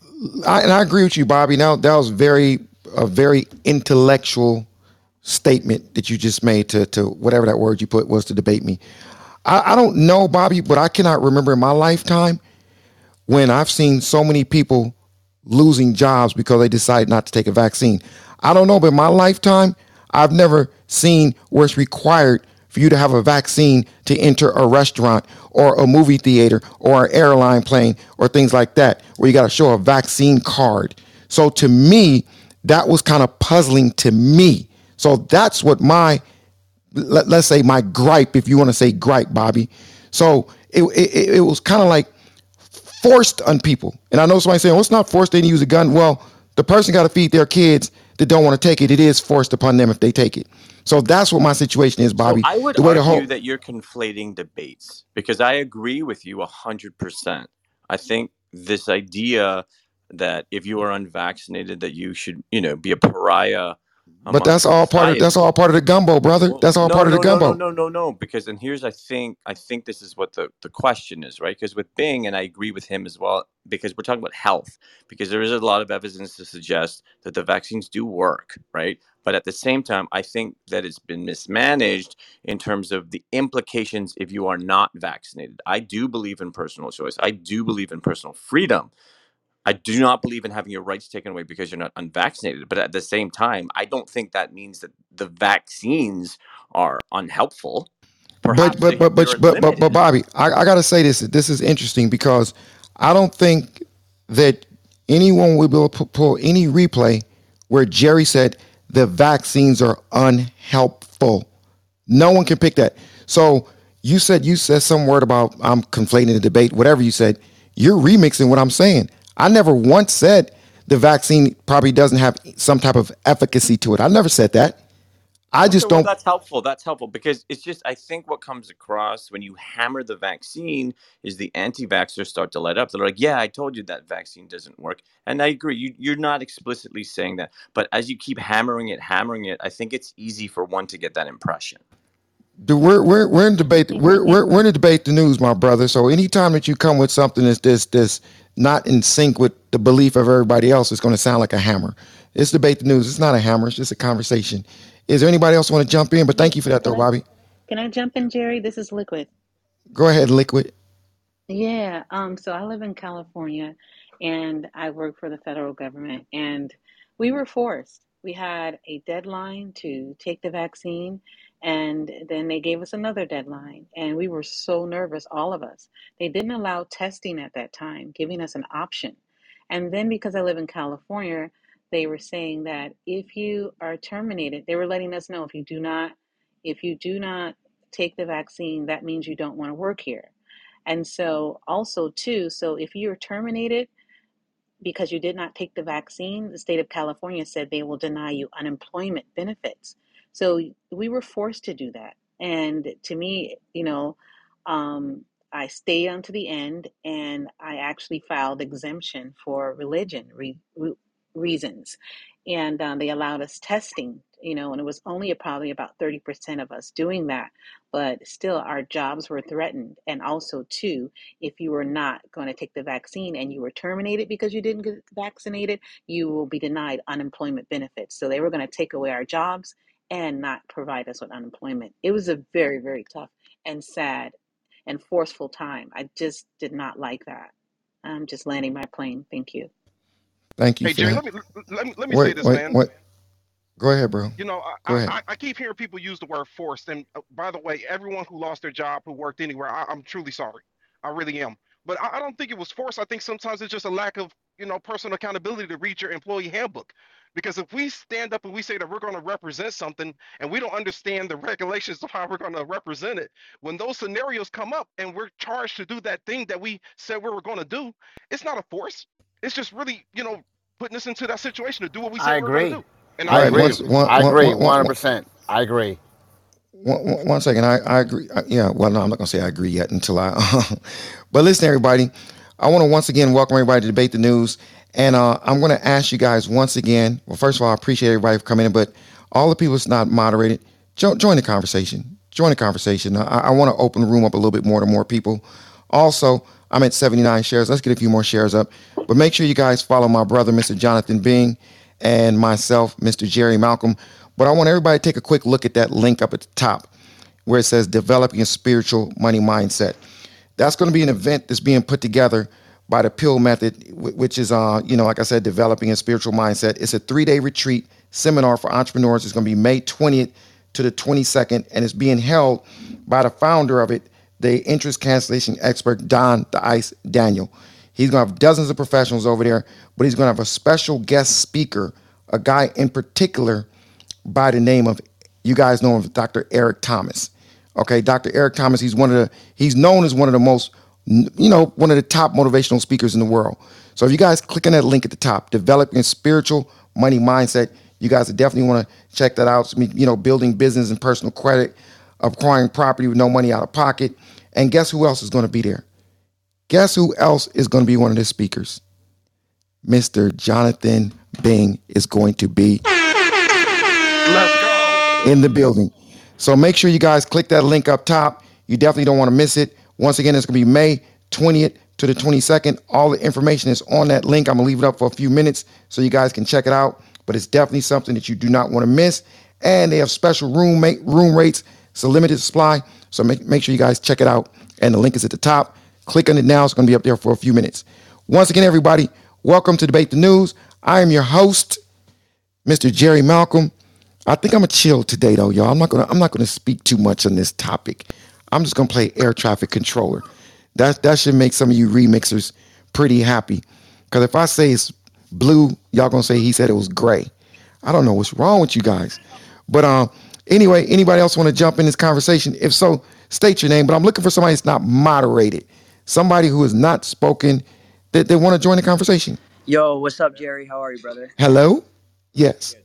I, and I agree with you, Bobby. Now that was very a very intellectual statement that you just made to to whatever that word you put was to debate me. I, I don't know, Bobby, but I cannot remember in my lifetime when I've seen so many people losing jobs because they decided not to take a vaccine. I don't know, but in my lifetime, I've never seen where it's required for you to have a vaccine to enter a restaurant or a movie theater or an airline plane or things like that, where you got to show a vaccine card. So to me, that was kind of puzzling to me. So that's what my let, let's say my gripe, if you want to say gripe, Bobby. So it it, it was kind of like forced on people. And I know somebody saying, well, it's not forced they to use a gun. Well, the person got to feed their kids that don't want to take it. It is forced upon them if they take it. So that's what my situation is, So Bobby. I would the way argue whole that you're conflating debates because I agree with you 100%. I think this idea that if you are unvaccinated that you should, you know, be a pariah but that's all part of that's all part of the gumbo, brother. Well, That's all no, part of the no, no, no, gumbo. no, no, no. Because and here's I think I think this is what the the question is, right? Because with Bing, and I agree with him as well, because we're talking about health. Because there is a lot of evidence to suggest that the vaccines do work, right? But at the same time, I think that it's been mismanaged in terms of the implications if you are not vaccinated. I do believe in personal choice. I do believe in personal freedom. I do not believe in having your rights taken away because you're not unvaccinated. But at the same time, I don't think that means that the vaccines are unhelpful. But Perhaps but but but but but, but. Bobby, I, I got to say this. This is interesting because I don't think that anyone will be able to pull any replay where Jerry said the vaccines are unhelpful. No one can pick that. So you said you said some word about I'm conflating the debate, whatever you said. You're remixing what I'm saying. I never once said the vaccine probably doesn't have some type of efficacy to it. I never said that. I Okay, just well, don't. that's helpful. That's helpful because it's just, I think what comes across when you hammer the vaccine is the anti vaxxers start to light up. They're like, yeah, I told you that vaccine doesn't work. And I agree. You, you're not explicitly saying that. But as you keep hammering it, hammering it, I think it's easy for one to get that impression. The, we're, we're, we're in debate. We're, we're, we're in debate the news, my brother. So anytime that you come with something that's this this not in sync with the belief of everybody else, it's going to sound like a hammer. It's debate the news. It's not a hammer. It's just a conversation. Is there anybody else want to jump in? But thank you for that, though, Bobby. can I jump in, Jerry? This is Liquid. Go ahead, Liquid. Yeah, um, so I live in California and I work for the federal government and we were forced. We had a deadline to take the vaccine and then they gave us another deadline and we were so nervous, all of us. They didn't allow testing at that time, giving us an option. And then because I live in California, they were saying that if you are terminated, they were letting us know if you do not if you do not take the vaccine, that means you don't want to work here. And so, also, too, so if you're terminated because you did not take the vaccine, the state of California said they will deny you unemployment benefits. So we were forced to do that. And to me, you know, um, I stayed on to the end and I actually filed exemption for religion re- re- reasons. And um, they allowed us testing, you know, and it was only probably about 30% of us doing that. But still, our jobs were threatened. And also, too, if you were not going to take the vaccine and you were terminated because you didn't get vaccinated, you will be denied unemployment benefits. So they were going to take away our jobs and not provide us with unemployment. It was a very, very tough and sad and forceful time. I just did not like that. I'm just landing my plane. Thank you. Thank you Hey for Jerry, that. let me let me let me say this, wait, man. wait. Go ahead, bro. You know, I. I, I keep hearing people use the word forced. And uh, by the way, everyone who lost their job, who worked anywhere, I, I'm truly sorry. I really am. But I, I don't think it was forced. I think sometimes it's just a lack of, you know, personal accountability to read your employee handbook. Because if we stand up and we say that we're going to represent something and we don't understand the regulations of how we're going to represent it, when those scenarios come up and we're charged to do that thing that we said we were going to do, it's not a force. It's just really, you know, putting us into that situation to do what we I said we were going to do. And I I agree. yield. Once, one, I agree. one, one, 100%. I agree. one, one one second. I, I agree. I- yeah. Well, no, I'm not going to say I agree yet until I. [LAUGHS] but listen, everybody. I want to once again welcome everybody to Debate the News. And uh, I'm going to ask you guys once again. Well, first of all, I appreciate everybody for coming in, but all the people that's not moderated, jo- join the conversation. Join the conversation. I, I want to open the room up a little bit more to more people. Also, I'm at 79 shares. Let's get a few more shares up. But make sure you guys follow my brother, Mr. Jonathan Bing, and myself, Mr. Jerry Malcolm. But I want everybody to take a quick look at that link up at the top where it says developing a spiritual money mindset. That's going to be an event that's being put together by the Pill Method, which is, uh, you know, like I said, developing a spiritual mindset. It's a three-day retreat seminar for entrepreneurs. It's going to be May 20th to the 22nd, and it's being held by the founder of it, the interest cancellation expert Don the Ice Daniel. He's going to have dozens of professionals over there, but he's going to have a special guest speaker, a guy in particular by the name of you guys know him Dr. Eric Thomas. Okay, Dr. Eric Thomas, he's one of the he's known as one of the most you know, one of the top motivational speakers in the world. So if you guys click on that link at the top, developing spiritual money mindset, you guys definitely want to check that out. You know, building business and personal credit, acquiring property with no money out of pocket. And guess who else is going to be there? Guess who else is going to be one of the speakers? Mr. Jonathan Bing is going to be Let's go. in the building. So make sure you guys click that link up top. You definitely don't want to miss it. Once again, it's going to be May 20th to the 22nd. All the information is on that link. I'm going to leave it up for a few minutes so you guys can check it out. But it's definitely something that you do not want to miss. And they have special room mate, room rates. It's a limited supply. So make, make sure you guys check it out. And the link is at the top. Click on it now. It's going to be up there for a few minutes. Once again, everybody, welcome to Debate the News. I am your host, Mr. Jerry Malcolm. I think I'm gonna chill today though, y'all. I'm not gonna I'm not gonna speak too much on this topic. I'm just gonna play air traffic controller. That that should make some of you remixers pretty happy. Cause if I say it's blue, y'all gonna say he said it was gray. I don't know what's wrong with you guys. But um anyway, anybody else want to jump in this conversation? If so, state your name. But I'm looking for somebody that's not moderated. Somebody who has not spoken that they want to join the conversation. Yo, what's up, Jerry? How are you, brother? Hello? Yes.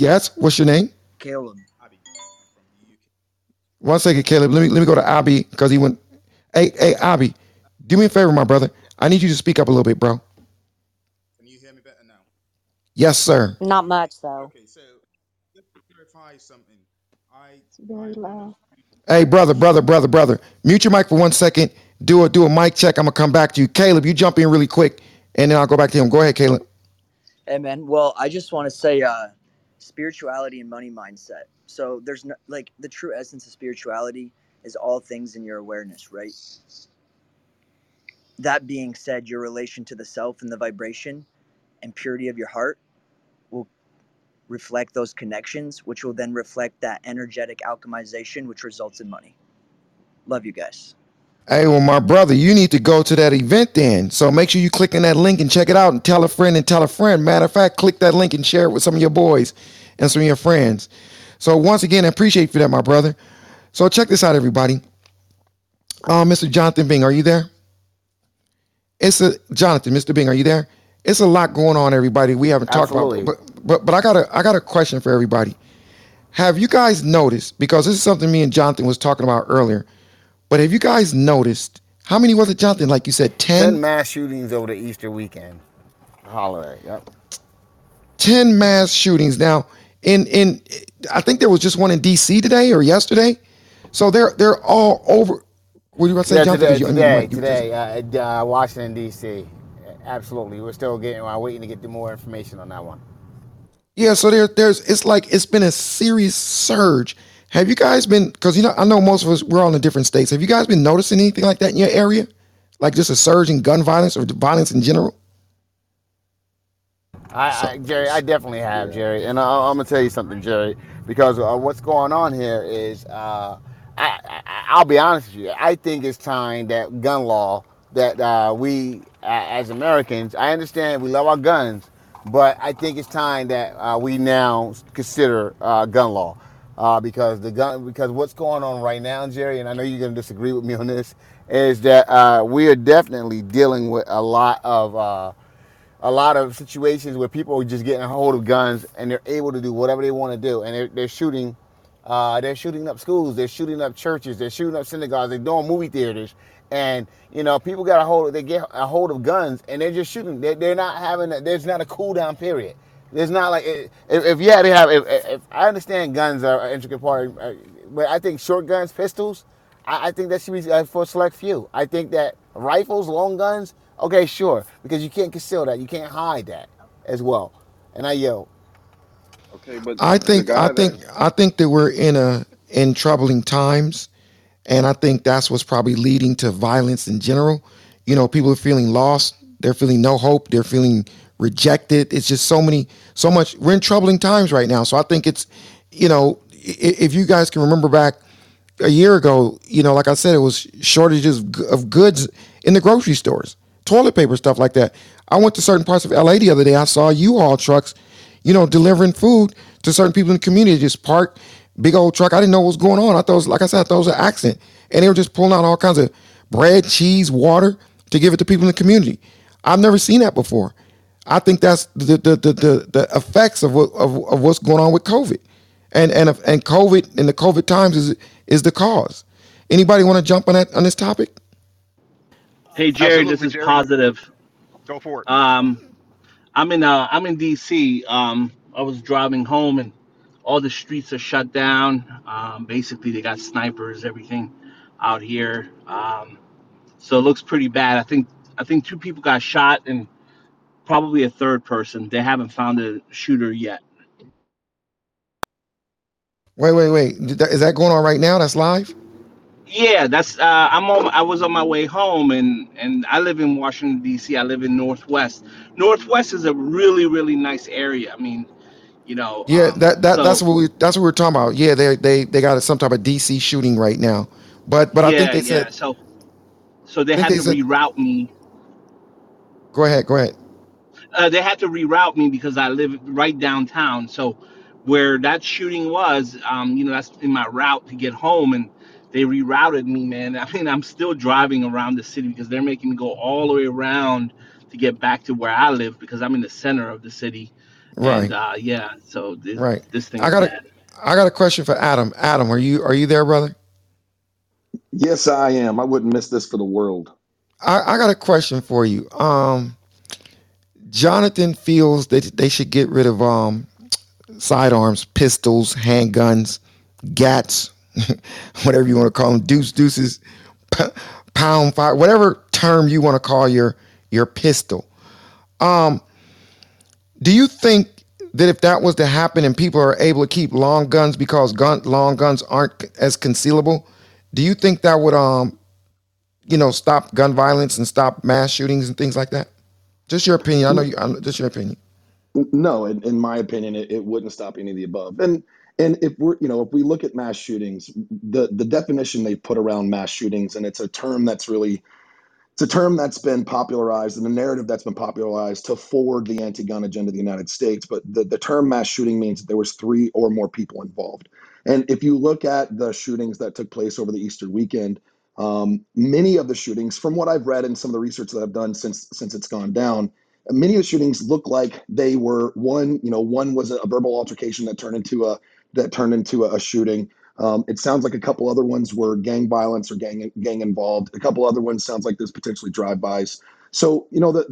Y- Yes. What's your name? Caleb. One second, Caleb. Let me let me go to Abby because he went. Hey, hey, Abby, do me a favor, my brother. I need you to speak up a little bit, bro. Can you hear me better now? Yes, sir. Not much though. Okay, so just to clarify something. I, It's very loud. Hey, brother, brother, brother, brother. Mute your mic for one second. Do a do a mic check. I'm gonna come back to you. Caleb, you jump in really quick, and then I'll go back to him. Go ahead, Caleb. Hey man, well, I just want to say uh spirituality and money mindset. So there's no like the true essence of spirituality is all things in your awareness, right? That being said, your relation to the self and the vibration and purity of your heart will reflect those connections, which will then reflect that energetic alchemization, which results in money. Love you guys. Hey, well, my brother, you need to go to that event then. So make sure you click on that link and check it out and tell a friend and tell a friend. Matter of fact, click that link and share it with some of your boys and some of your friends. So once again, I appreciate you for that, my brother. So check this out, everybody. Uh, Mr. Jonathan Bing, are you there? It's a Jonathan, Mr. Bing, are you there? It's a lot going on, everybody. We haven't talked Absolutely. about, but but but I got a I got a question for everybody. Have you guys noticed? Because this is something me and Jonathan was talking about earlier. But have you guys noticed how many was it, Jonathan? Like you said, 10? 10 mass shootings over the Easter weekend holiday. Yep. 10 mass shootings. Now, in in I think there was just one in DC today or yesterday. So they're they're all over. What are you about to say, Yeah, Jonathan? today, you- I mean, today, today, uh, uh, Washington D.C. Absolutely, we're still getting. We're waiting to get the more information on that one. Yeah, so there there's it's like it's been a serious surge. Have you guys been because you know I know most of us we're all in different states. Have you guys been noticing anything like that in your area? Like just a surge in gun violence or violence in general? I, I Jerry, I definitely have Jerry, and I, I'm gonna tell you something, Jerry, because uh, what's going on here is, uh, I, I, I'll be honest with you. I think it's time that gun law that uh, we as Americans, I understand we love our guns, but I think it's time that uh, we now consider uh, gun law. Uh, because the gun, because what's going on right now, Jerry, and I know you're going to disagree with me on this, is that uh, we are definitely dealing with a lot of uh, a lot of situations where people are just getting a hold of guns and they're able to do whatever they want to do, and they're, they're shooting. Uh, they're shooting up schools. They're shooting up churches. They're shooting up synagogues. They're doing movie theaters, and you know people got a hold. They get a hold of guns, and they're just shooting. They're, they're not having. A, there's not a cool down period. There's not like if, if you had to have. If, if I understand guns are an intricate part, uh, but I think short guns, pistols, I, I think that should be uh, for a select few. I think that rifles, long guns, okay, sure, because you can't conceal that, you can't hide that as well. And I yell. Okay, but I the think guy I that think I think that we're in a in troubling times, and I think that's what's probably leading to violence in general. You know, people are feeling lost. They're feeling no hope. They're feeling rejected. It's just so many, so much. We're in troubling times right now. So I think it's, you know, if you guys can remember back a year ago, you know, like I said, it was shortages of goods in the grocery stores, toilet paper, stuff like that. I went to certain parts of LA the other day. I saw U-Haul trucks, you know, delivering food to certain people in the community. Just parked, big old truck. I didn't know what was going on. I thought, it was, like I said, I thought it was an accident, and they were just pulling out all kinds of bread, cheese, water to give it to people in the community. I've never seen that before. I think that's the the the the, the effects of what of, of what's going on with COVID, and and and COVID and the COVID times is is the cause. Anybody want to jump on that on this topic? Hey Jerry, this is Jerry. positive. Go for it. Um, I'm in uh, I'm in DC. Um, I was driving home and all the streets are shut down. Um, basically, they got snipers, everything out here. Um, so it looks pretty bad. I think I think two people got shot and probably a third person. They haven't found a shooter yet. Wait, wait, wait. Is that going on right now? That's live. Yeah, that's uh, I'm on. I was on my way home, and and I live in Washington D.C. I live in Northwest. Northwest is a really really nice area. I mean, you know, Yeah, um, that that that's what we that's what we're talking about. Yeah, they they they got some type of DC shooting right now, but but I think yeah, they yeah. said So so they had they to said reroute me. go ahead, go ahead. Uh, they had to reroute me because I live right downtown. So where that shooting was, um, you know, that's in my route to get home, and they rerouted me, man. [LAUGHS] I mean, I'm still driving around the city because they're making me go all the way around to get back to where I live because I'm in the center of the city. And Right, uh, yeah, so this right. this thing I got a bad. I got a question for Adam. Adam, are you are you there, brother? Yes, I am. I wouldn't miss this for the world. I, I got a question for you. Um, Jonathan feels that they should get rid of um sidearms, pistols, handguns, gats, [LAUGHS] whatever you want to call them, deuce deuces, p- pound fire, whatever term you want to call your your pistol. Um, do you think that if that was to happen and people are able to keep long guns because gun long guns aren't as concealable, do you think that would um you know stop gun violence and stop mass shootings and things like that? Just your opinion. I know you. I'm, just your opinion. No, in, in my opinion, it, it wouldn't stop any of the above. And and if we're you know if we look at mass shootings, the the definition they put around mass shootings, and it's a term that's really it's a term that's been popularized and the narrative that's been popularized to forward the anti-gun agenda of the United States. But the, the term mass shooting means that there was three or more people involved. And if you look at the shootings that took place over the Easter weekend, um, many of the shootings, from what I've read and some of the research that I've done since since it's gone down, many of the shootings look like they were one. You know, one was a verbal altercation that turned into a that turned into a, a shooting um, it sounds like a couple other ones were gang violence or gang gang involved. A couple other ones sounds like there's potentially drive-bys. So you know the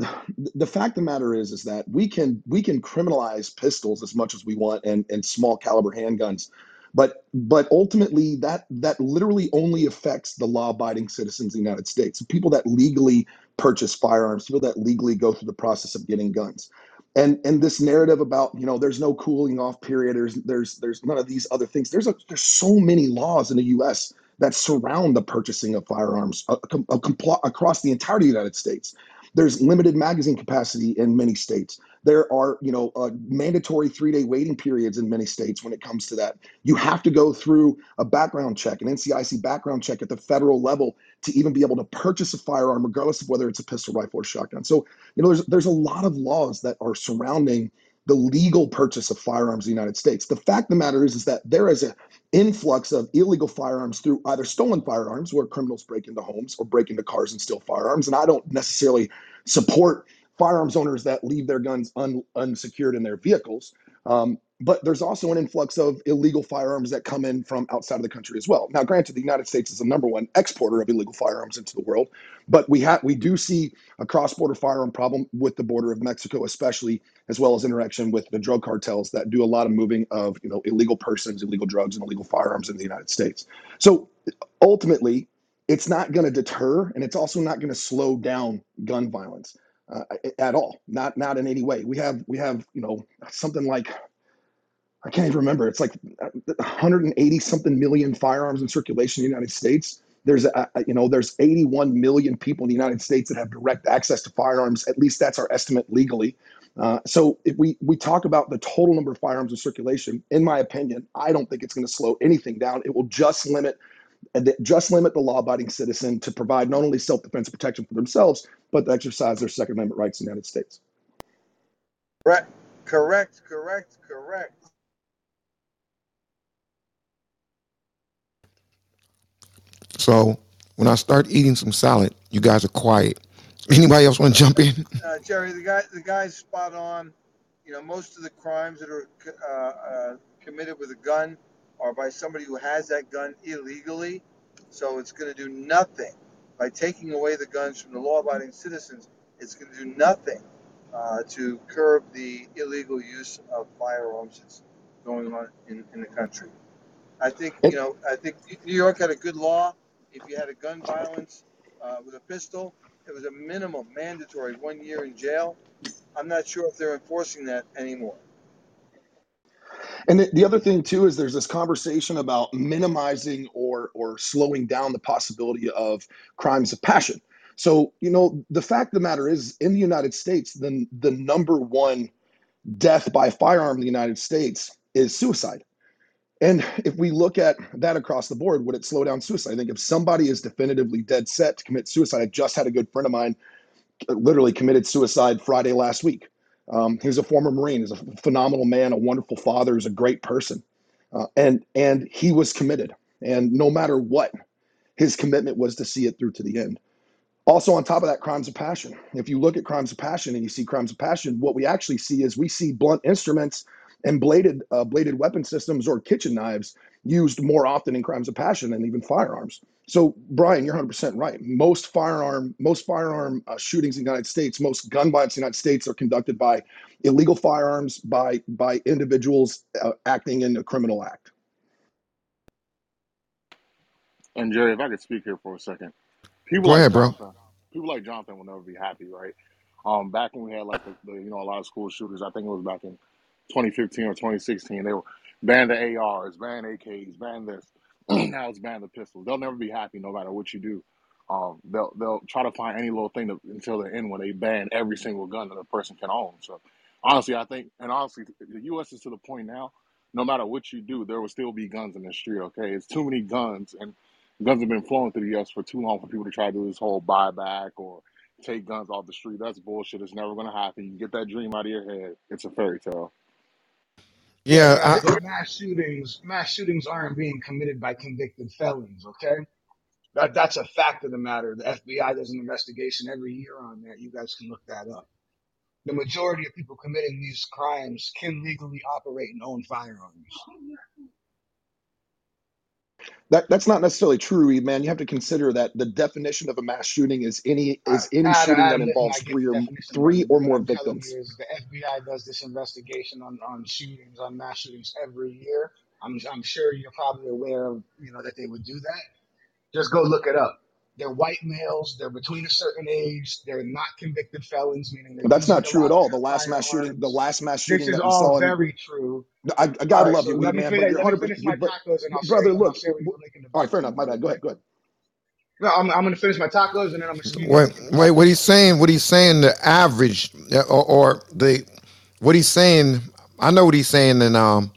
the fact of the matter is is that we can we can criminalize pistols as much as we want and and small caliber handguns, but but ultimately that that literally only affects the law-abiding citizens of the United States, people that legally purchase firearms, people that legally go through the process of getting guns. And and this narrative about you know there's no cooling off period there's there's there's none of these other things. There's a there's so many laws in the US that surround the purchasing of firearms uh, uh, compl- across the entirety of the United States. There's limited magazine capacity in many states there are you know uh, mandatory 3-day waiting periods in many states when it comes to that you have to go through a background check an NCIC background check at the federal level to even be able to purchase a firearm regardless of whether it's a pistol rifle or shotgun so you know, there's there's a lot of laws that are surrounding the legal purchase of firearms in the United States. The fact of the matter is, is that there is an influx of illegal firearms through either stolen firearms, where criminals break into homes or break into cars and steal firearms. And I don't necessarily support firearms owners that leave their guns un, unsecured in their vehicles. Um, but there's also an influx of illegal firearms that come in from outside of the country as well. Now, granted, the United States is the number one exporter of illegal firearms into the world, but we have we do see a cross-border firearm problem with the border of Mexico, especially as well as interaction with the drug cartels that do a lot of moving of you know illegal persons, illegal drugs, and illegal firearms in the United States. So ultimately, it's not going to deter, and it's also not going to slow down gun violence uh, at all. Not not in any way. We have we have you know something like I can't even remember. It's like 180 something million firearms in circulation in the United States. There's a, you know there's 81 million people in the United States that have direct access to firearms. At least that's our estimate legally. Uh, so if we we talk about the total number of firearms in circulation, in my opinion, I don't think it's going to slow anything down. It will just limit just limit the law-abiding citizen to provide not only self-defense protection for themselves, but to exercise their Second Amendment rights in the United States. Correct, correct, correct, correct. So when I start eating some salad, you guys are quiet. [LAUGHS] Anybody else want to jump in? Uh, Jerry, the guy, the guy's spot on. You know, most of the crimes that are uh, uh, committed with a gun are by somebody who has that gun illegally. So it's going to do nothing by taking away the guns from the law-abiding citizens. It's going to do nothing uh, to curb the illegal use of firearms that's going on in, in the country. I think you know. I think New York had a good law. If you had a gun violence uh, with a pistol, it was a minimum mandatory one year in jail. I'm not sure if they're enforcing that anymore. And the, the other thing too is there's this conversation about minimizing or or slowing down the possibility of crimes of passion. So you know the fact of the matter is, in the United States, the the number one death by firearm in the United States is suicide. And if we look at that across the board, would it slow down suicide? I think if somebody is definitively dead set to commit suicide, I just had a good friend of mine uh, literally committed suicide Friday last week. Um, he was a former Marine. He's a phenomenal man, a wonderful father. He's a great person, uh, and and he was committed. And no matter what, his commitment was to see it through to the end. Also, on top of that, crimes of passion. If you look at crimes of passion and you see crimes of passion, what we actually see is we see blunt instruments and bladed uh, bladed weapon systems or kitchen knives used more often in crimes of passion than even firearms. So, Brian, you're 100% right. Most firearm most firearm uh, shootings in the United States, most gun violence in the United States are conducted by illegal firearms by by individuals uh, acting in a criminal act. And Jerry, if I could speak here for a second, people Go like ahead, bro. Jonathan, people like Jonathan will never be happy, right? Um, back when we had like the, the you know a lot of school shooters, I think it was back in 2015 or 2016, they were banned the ARs, banned AKs, banned this. [CLEARS THROAT] now it's ban the pistols. They'll never be happy no matter what you do. Um, they'll they'll try to find any little thing to, until the end when they ban every single gun that a person can own. So honestly, I think, and honestly, the U.S. is to the point now. No matter what you do, there will still be guns in the street. Okay, it's too many guns, and guns have been flowing through the U.S. for too long for people to try to do this whole buyback or take guns off the street. That's bullshit. It's never going to happen. You get that dream out of your head. It's a fairy tale. Yeah, I, mass shootings, mass shootings aren't being committed by convicted felons. Okay, that that's a fact of the matter. The FBI does an investigation every year on that. You guys can look that up. The majority of people committing these crimes can legally operate and own firearms. That that's not necessarily true, man. You have to consider that the definition of a mass shooting is any is any shooting that Adam involves get three the or definition, three or What more I'm telling victims. you is the FBI does this investigation on, on shootings, on mass shootings every year. I'm I'm sure you're probably aware of you know that they would do that. Just go look it up. They're white males. They're between a certain age. They're not convicted felons, meaning they're that's not true at all. The last mass shooting, the last mass shooting This is that we all saw in very true. I, I gotta right, love so you, let Weed man, but you're 100. finish my But tacos, and I'll share. brother, look. share with you w- the link in the All right, fair enough. My bad. Go ahead. Go ahead. No, I'm I'm gonna finish my tacos, and then I'm gonna give you the wait, link in the wait. What he's saying, what he's saying, the average uh, or, or the what he's saying. I know what he's saying. And um,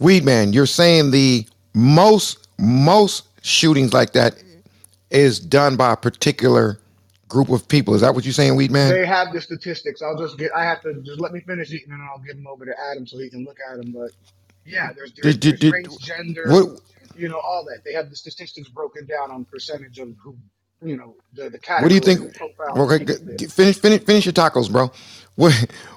Weed man, you're saying the most most shootings like that is done by a particular group of people. Is that what you're saying, Weed man? They have the statistics. I'll just get. I have to just let me finish eating, and then I'll give them over to Adam so he can look at them. But yeah, there's there's Did, there's race, gender, what? you know, all that. They have the statistics broken down on percentage of who, you know, the the What do you think? the profile of Okay, people g- fit. g- finish, finish, finish your tacos, bro. What,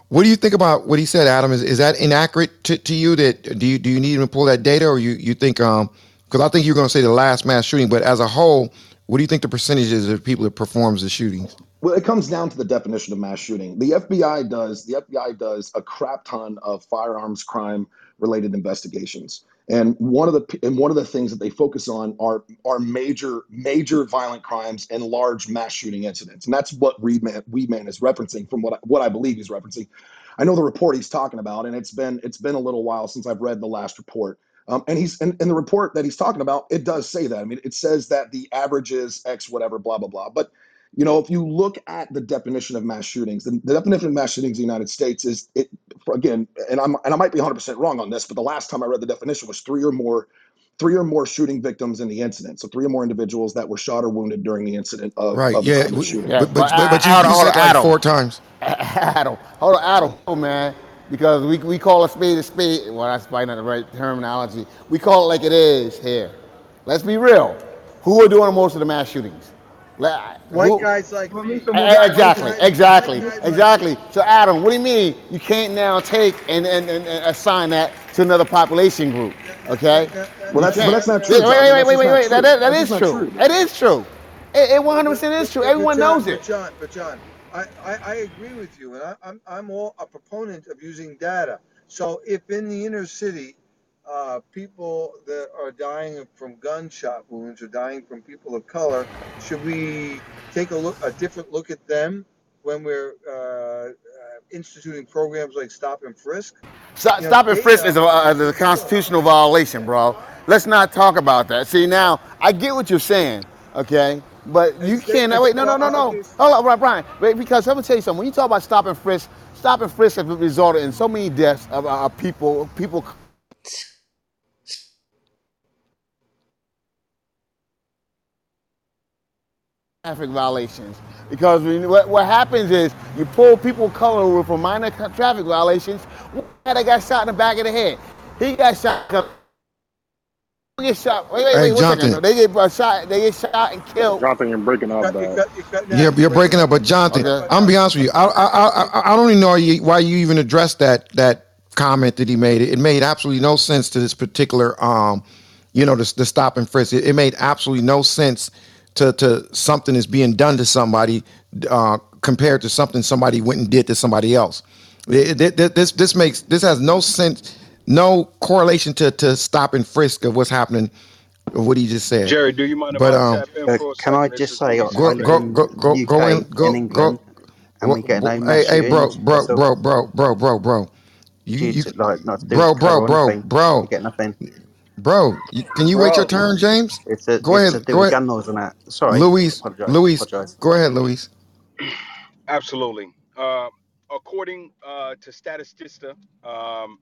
what do you think about what he said, Adam? Is, is that inaccurate to, to you? That do you do you need to pull that data, or you you think um? Because I think you're going to say the last mass shooting, but as a whole, what do you think the percentages of people that performs the shootings? Well, it comes down to the definition of mass shooting. The FBI does the FBI does a crap ton of firearms crime related investigations. And one of the and one of the things that they focus on are are major major violent crimes and large mass shooting incidents. And that's what Reedman Weedman is referencing from what I, what I believe he's referencing. I know the report he's talking about, and it's been it's been a little while since I've read the last report. Um, and he's and, and the report that he's talking about, it does say that. I mean, it says that the average is X whatever, blah blah blah. But you know, if you look at the definition of mass shootings, the, the definition of mass shootings in the United States is it again, and I'm and I might be 100 percent wrong on this, but the last time I read the definition was three or more, three or more shooting victims in the incident. So three or more individuals that were shot or wounded during the incident of, Right? of Yeah, the shooting. Yeah, but but but but, but you, Adam, you hold said on, that like Adam, four times. Adam, hold on, Adam, oh, man, because we we call a spade a spade. Well, that's probably not the right terminology. We call it like it is here. Let's be real. Who are doing most of the mass shootings? White Who? guys like Well, me. listen, Eh, well, guys, White Exactly, exactly, exactly. So, Adam, what do you mean you can't now take and, and, and and assign that to another population group? Okay, that, that, Well, that's but can't. that's not true, Wait, wait, Jonathan. wait, wait, wait, wait. That, that, that That's is just not true. true. It is true. It, it 100% but, is true. Everyone but John, knows but it. John, but John, I, I, I agree with you, and I, I'm I'm all a proponent of using data. So if in the inner city, uh, people that are dying from gunshot wounds or dying from people of color, should we take a look a different look at them when we're uh, uh, instituting programs like stop and frisk? Stop, You know, stop and frisk is a, uh, is a constitutional violation, bro. Let's not talk about that. See, now, I get what you're saying, okay? But you can't, wait, no, no, no, no. Hold on, right, Brian. Wait, because I'm gonna tell you something. When you talk about stop and frisk, stop and frisk have resulted in so many deaths of uh, people, people traffic violations. Because when, what, what happens is you pull people of color over for minor traffic violations. One guy that got shot in the back of the head. He got shot. They get shot. Wait, wait, Hey, wait. One second. Jonathan. They get uh, shot. They get shut and killed. Jonathan, you're breaking up cut, you bad. cut, you cut. Now You're, you're you're breaking breaking up. up, but Jonathan, Okay. I'm gonna be honest with you. I I I, I I don't even know why you, why you even addressed that that comment that he made. It made absolutely no sense to this particular, um, you know, the, the stop and frisk. It, it made absolutely no sense to to something that's being done to somebody uh, compared to something somebody went and did to somebody else. It- it- it- this this makes this has no sense, no correlation to to stop and frisk of what's happening. Of what he just said. Jerry, do you mind if But I um, tap in Uh, for a can I just say, I Luis go go go go the go in go in go. England, and we get no Hey hey bro bro bro bro bro bro bro. You due you to like not to bro bro or bro anything, we bro get nothing. bro. You, can you wait your turn, James? It's a Go it's ahead do go ahead, gun laws and that. Sorry, Luis apologise, Luis. apologise. Go ahead, Luis. [CLEARS THROAT] absolutely. Uh, according uh, to Statista, um,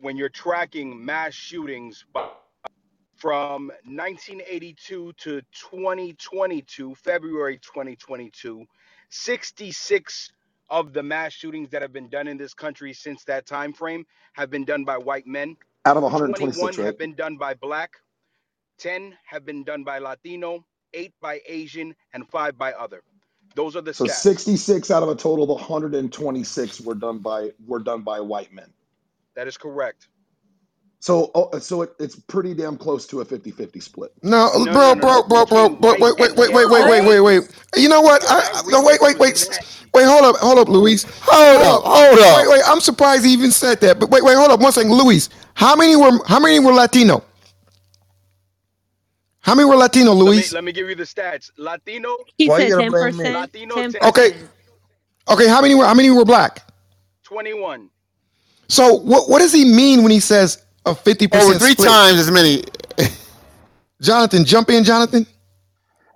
when you're tracking mass shootings by, from 1982 to 2022, February 2022, 66 of the mass shootings that have been done in this country since that time frame have been done by white men. Out of 21 126, right? have been done by black, 10 have been done by Latino, 8 by Asian, and 5 by other. Those are the So stats. 66 out of a total of 126 were done by were done by white men. That is correct. So oh, so it, it's pretty damn close to a 50-50 split. No, No, bro, no, no, bro, no. bro, bro, bro. Wait, wait, wait, wait, wait, wait, wait, wait, wait. You know what? I, no, wait, wait, wait, wait. Hold up, hold up, Luis. Hold Hold up, up. hold up. wait. wait. I'm surprised he even said that. But wait, wait, hold up one second, Luis. How many were how many were Latino? How many were Latino, Let me Luis? let me give you the stats. Latino, He said ten percent. Latino Ten 10, Okay, okay. How many were how many were black? 21. So what what does he mean when he says a fifty Over percent three split? times as many. [LAUGHS] Jonathan, jump in, Jonathan.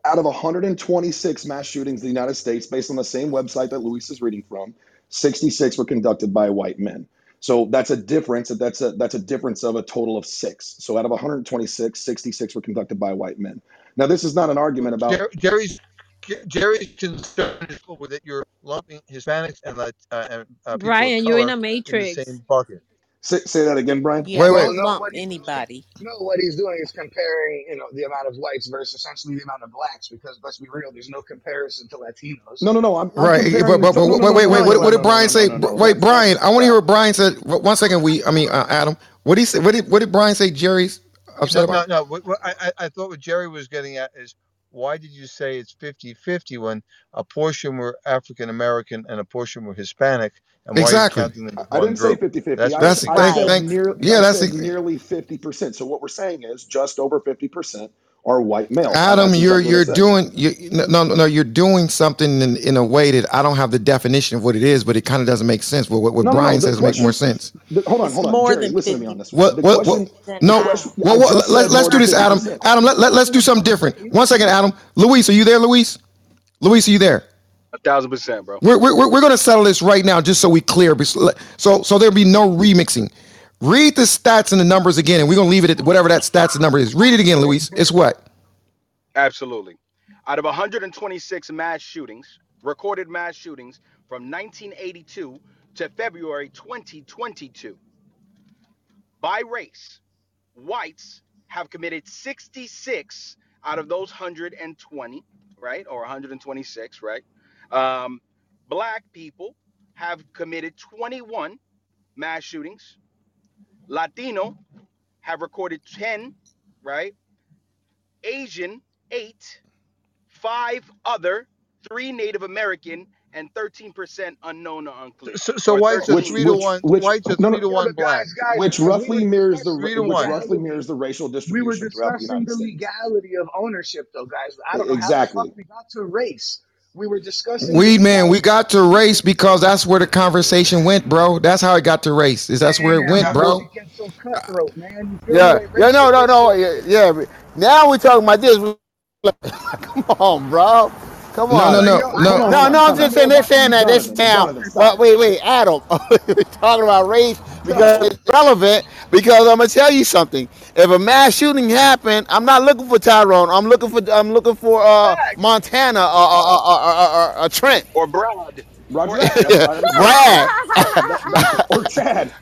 Out of 126 mass shootings in the United States, based on the same website that Luis is reading from, 66 were conducted by white men. So that's a difference. That's a that's a difference of a total of six. So out of 126, 66 were conducted by white men. Now this is not an argument about Jer- Jerry's Jerry's concern is with it. You're lumping Hispanics and Lat- uh, and uh, Brian, you're in color a in the matrix. same bucket. say, say that again, Brian. Yeah, Wait, wait. Well, don't no, lump what he's doing, anybody. no, what he's doing is comparing, you know, the amount of whites versus essentially the amount of blacks. Because let's be real, there's no comparison to Latinos. No, no, no. I'm, I'm Right, comparing but but, to- but no, no, wait, no, wait, no, wait. no, What no, did no, Brian no, say? no, no, no. Wait, That's Brian. that's I want to hear what Brian said. One second, we. I mean, uh, Adam. What did he say? What did what did Brian say? Jerry's upset No, about? no, no. What, what I, I I thought what Jerry was getting at is why did you say it's 50-50 when a portion were African American and a portion were Hispanic, and why are you Exactly. them I didn't say group? 50-50. That's I, That's the I thank thank. near Yeah, I that's said nearly 50%. So what we're saying is just over 50% are white males. Adam. You're exactly what I you're doing you no no no. You're doing something in, in a way that I don't have the definition of what it is, but it kind of doesn't make sense. What what, what No, no, no. Brian The says make more sense. the, hold on, hold on. more Jerry, than listen to me on 50% this one. What The what what? No. question Well, I what, let, said let's do this, Adam. Adam, let, let, let's do something different. One second, Adam. Luis, are you there, Luis? Luis, are you there? A thousand percent, bro. We're, we're, we're going to settle this right now just so we clear. So, so there'll be no remixing. Read the stats and the numbers again, and we're to leave it at whatever that stats and number is. Read it again, Luis. It's what? Absolutely. Out of 126 mass shootings, recorded mass shootings from 1982 to February 2022, by race, whites have committed 66 out of those 120, right? Or 126, right? Um, black people have committed 21 mass shootings. Latino have recorded 10, right? Asian, 8. Five other, three Native American, and 13% unknown or unclear. So, so Or whites are 13. which three to which one. which Whites are no, three no to Yeah, one but black. guys, guys, which guys, we roughly mirrors the Three discussing to which one. roughly mirrors the racial We were distribution throughout the discussing United the States. legality of ownership, though, guys. I don't know how the fuck Exactly. we got to race. We were discussing Weed man, we got to race because that's where the conversation went, bro. That's how it got to race. Is that's where it went, bro. so cutthroat, man? You feel me? Yeah, Like yeah, no, no, no, yeah, yeah. Now we're talking about this. [LAUGHS] Come on, bro. Come on. No, no, on. No, no. Hold on, know, No, no, I'm just saying they're saying that this town. But stop. wait, wait, Adam, [LAUGHS] we're talking about race because it's relevant. Because I'm gonna tell you something. If a mass shooting happened, I'm not looking for Tyrone. I'm looking for I'm looking for uh Montana or, or, or, or, or, or Trent. Or Brad. Roger or that. Adam. That's, [LAUGHS] I understand. Brad. That, that, or Chad.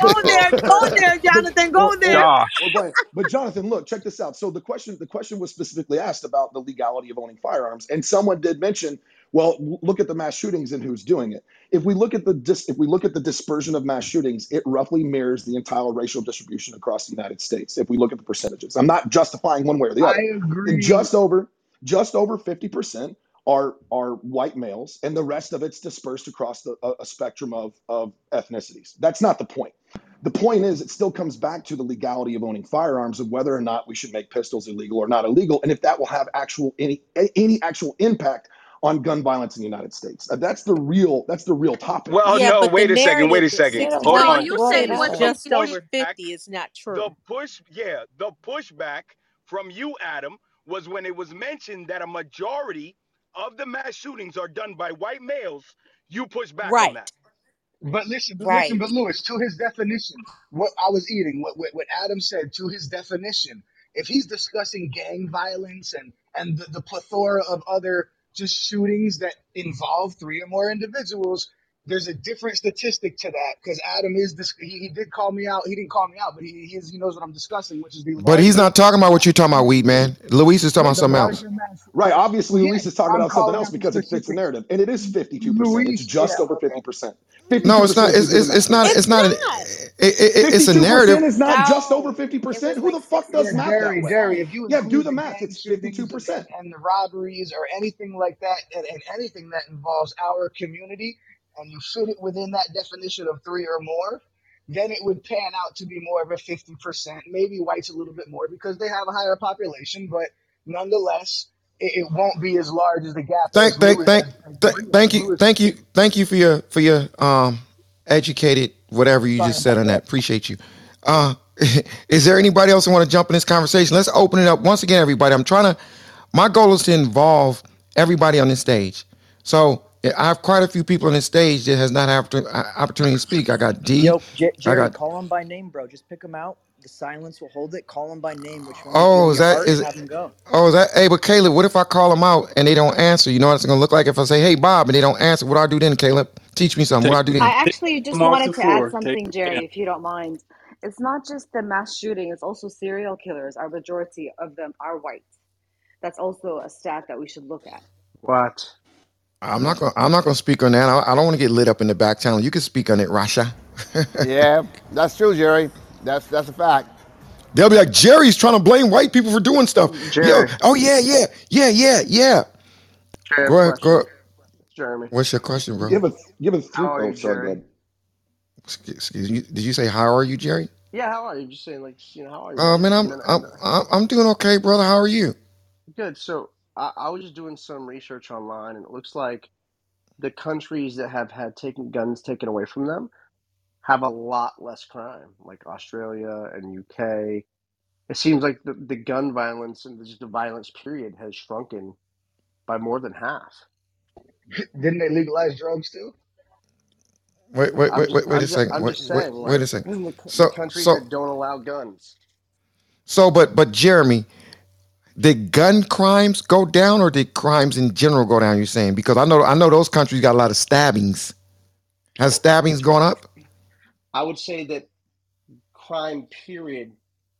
Go there, go there, Jonathan, go or, there. or Josh. or Brian. But Jonathan, look, check this out. So the question the question was specifically asked about the legality of owning firearms, and someone did mention, well, look at the mass shootings and who's doing it. If we look at the dis, if we look at the dispersion of mass shootings, it roughly mirrors the entire racial distribution across the United States. If we look at the percentages, I'm not justifying one way or the other. I other. agree. Just over just over 50% are are white males, and the rest of it's dispersed across the, a, a spectrum of of ethnicities. That's not the point. The point is, it still comes back to the legality of owning firearms, of whether or not we should make pistols illegal or not illegal, and if that will have actual any any actual impact on gun violence in the United States. Uh, That's the real that's the real topic. Well, Yeah, no, wait a second. Wait a second. says You, Hold no, on. you Jonathan said said what it's the just over 50 is not The true. push, yeah, the pushback from you, Adam, was when it was mentioned that a majority of the mass shootings are done by white males. You push back on that. But listen, but right. listen, but Luis, to his definition, what I was eating, what, what what Adam said, to his definition, if he's discussing gang violence and and the, the plethora of other just shootings that involve three or more individuals, there's a different statistic to that because Adam is this. He, he did call me out. He didn't call me out, but he he, is, he knows what I'm discussing, which is the But he's not talking about what you're talking about, weed man. Luis is talking about something else. mass. Right. Obviously, Yes, Luis is talking I'm about something else because it fits the narrative, and it is 52%. It's just yeah, over 50%. No, it's not. It's it's, it's not. It's It's not. An, not. it, it, it's a narrative. is not just over 50%. Who the fuck does Yeah, 60 math that way? Jerry, if you Yeah, do the the math. It's 52%. and, and the robberies or anything like that, and, and anything that involves our community, and you fit it within that definition of three or more, then it would pan out to be more of a 50%. Maybe whites a little bit more because they have a higher population, but nonetheless, it, it won't be as large as the gap Thank, thank, thank, as, as, th- thank you, thank you, thank you for your for your um educated whatever you Sorry just said on that. that. Appreciate you. Uh, [LAUGHS] is there anybody else who want to jump in this conversation? Let's open it up once again, everybody. I'm trying to. My goal is to involve everybody on this stage. So I have quite a few people on this stage that has not had opportu- uh, opportunity to speak. I got D. Yo, J- I Jerry, got. call them by name, bro. Just pick them out. The silence will hold it. Call them by name. Which one Oh, is your that heart, is? and have them go. Oh, is that? Hey, but Caleb, what if I call them out and they don't answer? You know what it's gonna look like if I say, "Hey, Bob," and they don't answer. What do I do then, Caleb? Teach me something. What do I do then? I actually just them wanted the to add floor. Take something, Jerry, if you don't mind. It's not just the mass shooting, it's also serial killers. Our majority of them are white. That's also a stat that we should look at. What? I'm not gonna. I'm not gonna speak on that. I, I don't want to get lit up in the back channel. You can speak on it, Rasha. [LAUGHS] Yeah, that's true, Jerry. That's that's a fact. They'll be like, Jerry's trying to blame white people for doing stuff. Yo, Jerry. oh yeah, yeah, yeah, yeah, yeah. Jerry, Go ahead, go. ahead. Jeremy. What's your question, bro? Give us, give us three. How are Oh, you, sorry, Jerry? Excuse, excuse me. Did you say how are you, Jerry? Yeah, how are you? Just saying, like, you know, how are you, Uh, man, I'm been a minute. I'm I'm I'm doing okay, brother. How are you? Good. So I, I was just doing some research online, and it looks like the countries that have had taken guns taken away from them have a lot less crime, like Australia and UK. It seems like the, the gun violence and just the violence period has shrunken by more than half. Didn't they legalize drugs too? Wait, wait, wait, wait, wait a second. Wait, wait, a second. the, the So, countries so, that don't allow guns. so, but, but, Jeremy, did gun crimes go down, or did crimes in general go down? You're saying because I know, I know those countries got a lot of stabbings. Has stabbings gone up? I would say that crime period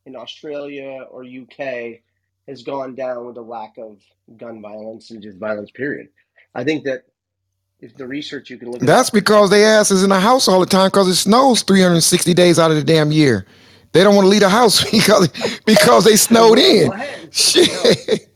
in Australia or UK has gone down with the lack of gun violence and just violence period. I think that if the research you can look That's because they ass is in the house all the time because it snows 360 days out of the damn year. They don't want to leave the house [LAUGHS] because because they snowed in. Shit.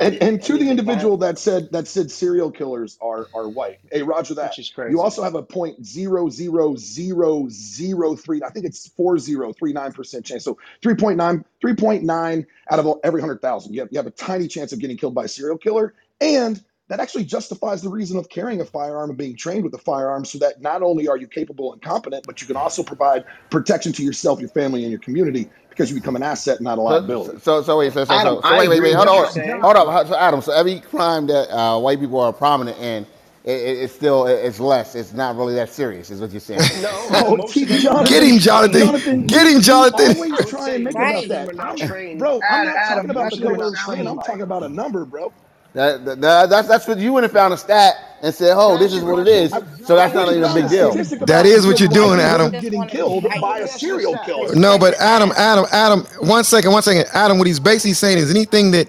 And and to the the individual that said that said serial killers are are white. Hey, Roger that. which is You crazy. also have a point zero zero zero zero three. I think it's four zero three nine percent chance. So 3.9 3.9 out of every hundred thousand. You have you have a tiny chance of getting killed by a serial killer, and that actually justifies the reason of carrying a firearm and being trained with a firearm, so that not only are you capable and competent, but you can also provide protection to yourself, your family, and your community because you become an asset, not a liability. so, so wait, so, so, Adam, so, so wait, wait, wait, hold on, hold up, so Adam. So every crime that uh, white people are prominent in, it, it, it's still it's less. It's not really that serious, is what you're saying. No, [LAUGHS] Oh, most T- of them are Jonathan, Get him, Jonathan. Jonathan, Get him, Jonathan. always I would try and make most about of Right. them that. are I'm, trained. bro, I'm Adam, not talking about that's the what number it of sounds train. I'm talking about a number, bro. That, that, that- that's that's what you went and found a stat, and said, "Oh, this is what it is." So that's not even a big deal. That is what you're doing, Adam. getting killed by a serial killer. No, but Adam, Adam, Adam. One second, one second. Adam, what he's basically saying is anything that.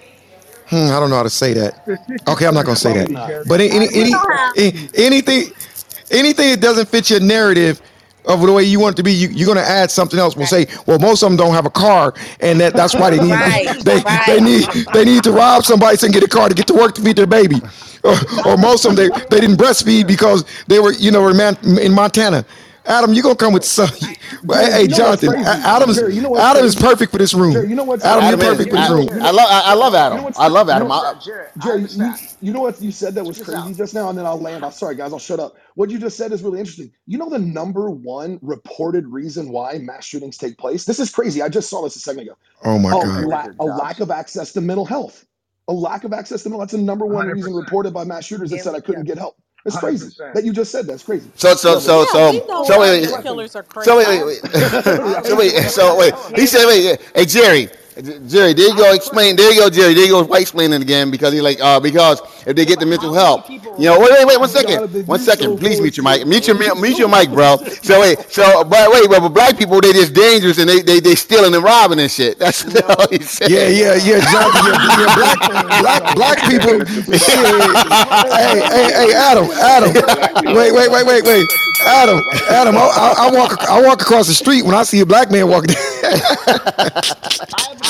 Hmm, I don't know how to say that. Okay, I'm not gonna say that. But any, any, any anything, anything that doesn't fit your narrative of the way you want it to be, you, you're gonna add something else. We'll say, well, most of them don't have a car, and that, that's why they [LAUGHS] need Right, they, right. they need they need to rob somebody so they can get a car to get to work to feed their baby. [LAUGHS] Or, or most of them they, they didn't breastfeed because they were you know in Montana. Adam, you gonna come with some? Hey, hey, you know Jonathan, crazy? Adam is Jerry, you know what's Adam is perfect for this room. Jerry, you know what's Adam, Adam you're is. perfect for this I, room. I love. I, I love You know Adam. I love you Adam. know, I, Jared, Jerry, you, you know what you said that was crazy just now, and then I'll land. I'm sorry, guys, I'll shut up. What you just said is really interesting. You know the number one reported reason why mass shootings take place? This is crazy. I just saw this a second ago. Oh my A, God. la- a lack of access to mental health. A lack of access to mental. That's the number one reason 100%. reported by mass shooters that said I couldn't get help. It's crazy 100%. that you just said. That's crazy. so so Go, so baby. so we know so wait serial wait killers are so wait crazy. wait [LAUGHS] wait so wait so wait. He said wait. Hey Jerry. Jerry, there you go. Explain. There you go, Jerry. There you go. White explaining again because he's like, uh, because if they get the mental help, you know. Wait, wait, wait. One second. One second. Please mute your mic. Mute your your mic, bro. So wait. So but wait, but, but black people they just dangerous and they they they stealing and robbing and shit. That's [LAUGHS] what he said. Yeah, yeah, yeah. Yeah, yeah, black, black, black people. Hey, hey, hey, Adam, Adam. Wait, wait, wait, wait, wait. Adam, Adam. I, I, I walk, I walk across the street when I see a black man walking. [LAUGHS]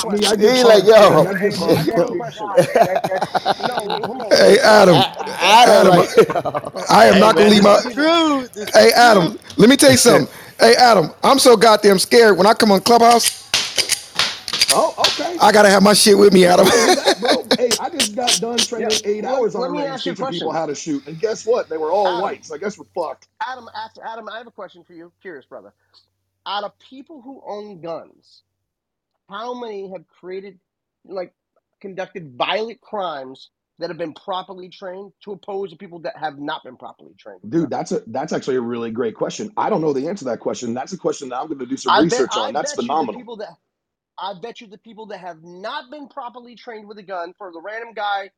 I mean, I He like, yo. I give I hugs, got a bro. question. no, hold on. hey, Adam, Adam, Adam. like, I am hey not gonna leave my. is true. Hey, is Adam. true. Let me tell you something. Hey, Adam. I'm so goddamn scared when I come on Clubhouse. Oh, okay. I gotta have my shit with me, Adam. I hear bro. Hey, I just got done Yeah. training eight Let, hours on let a range ask you a teaching people how to shoot, and guess what? They were all Adam, white, so I guess we're fucked. Adam, after Adam, I have a question for you. Curious, brother. Out of people who own guns, how many have created, like, conducted violent crimes that have been properly trained to oppose the people that have not been properly trained Dude, that's a that's actually a really great question. I don't know the answer to that question. That's a question that I'm going to do some I bet research I on. That's bet you the phenomenal. people that I bet you the people that have not been properly trained with a gun for the random guy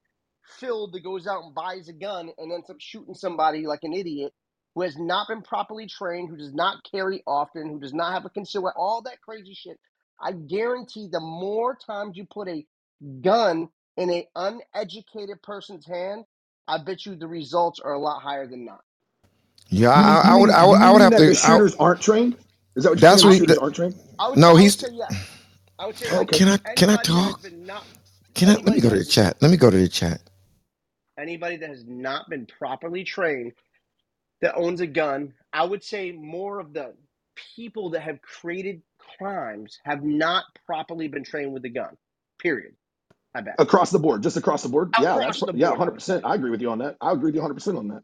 Phil that goes out and buys a gun and ends up shooting somebody like an idiot who has not been properly trained, who does not carry often, who does not have a concealed, all that crazy shit. I guarantee the more times you put a gun in an uneducated person's hand, I bet you the results are a lot higher than not. Yeah, You mean I, I would, I would, you I would mean have that to. the I, shooters aren't trained? Is that what you're that's saying? what. Shooters aren't trained? No, I he's. say yes. I would say Oh, yes. okay. Can I? Can I Anybody that has talk? not Can I? Let me go to the chat. Let me go to the chat. anybody that has not been properly trained that owns a gun, I would say more of the people that have created crimes have not properly been trained with a gun. Period. I bet. Across the board, just across the board. Yeah, that's Across the yeah, board, I hundred would say. percent. I agree with you on that. I agree with you hundred percent on that.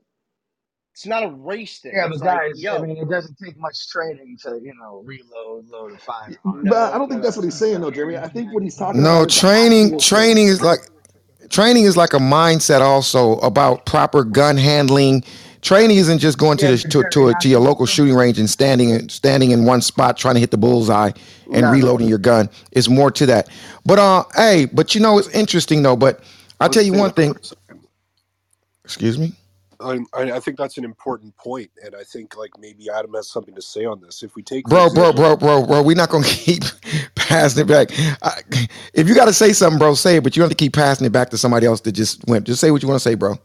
It's not a race thing. Yeah, It's but like, guys, I mean, it doesn't take much training to, you know, reload, load a firearm. But I don't no, think that's what he's saying, though, Jeremy. I think what he's talking No, about is the training. actual Training training. is like. Training is like a mindset also about proper gun handling. Training isn't just going to Yeah, the to, Jerry, to, a, to your local shooting range and standing in- standing in one spot trying to hit the bullseye and No, no, reloading your gun. It's more to that. But uh, hey, but you know it's interesting though. But I'll tell you one thing. for a second. Excuse me. I, I I think that's an important point, and I think like maybe Adam has something to say on this. If we take, Bro, bro, bro, bro, bro. We're not gonna [LAUGHS] keep passing it back. I, if you got to say something, bro, say it. But you don't have to keep passing it back to somebody else that just went. Just say what you want to say, bro.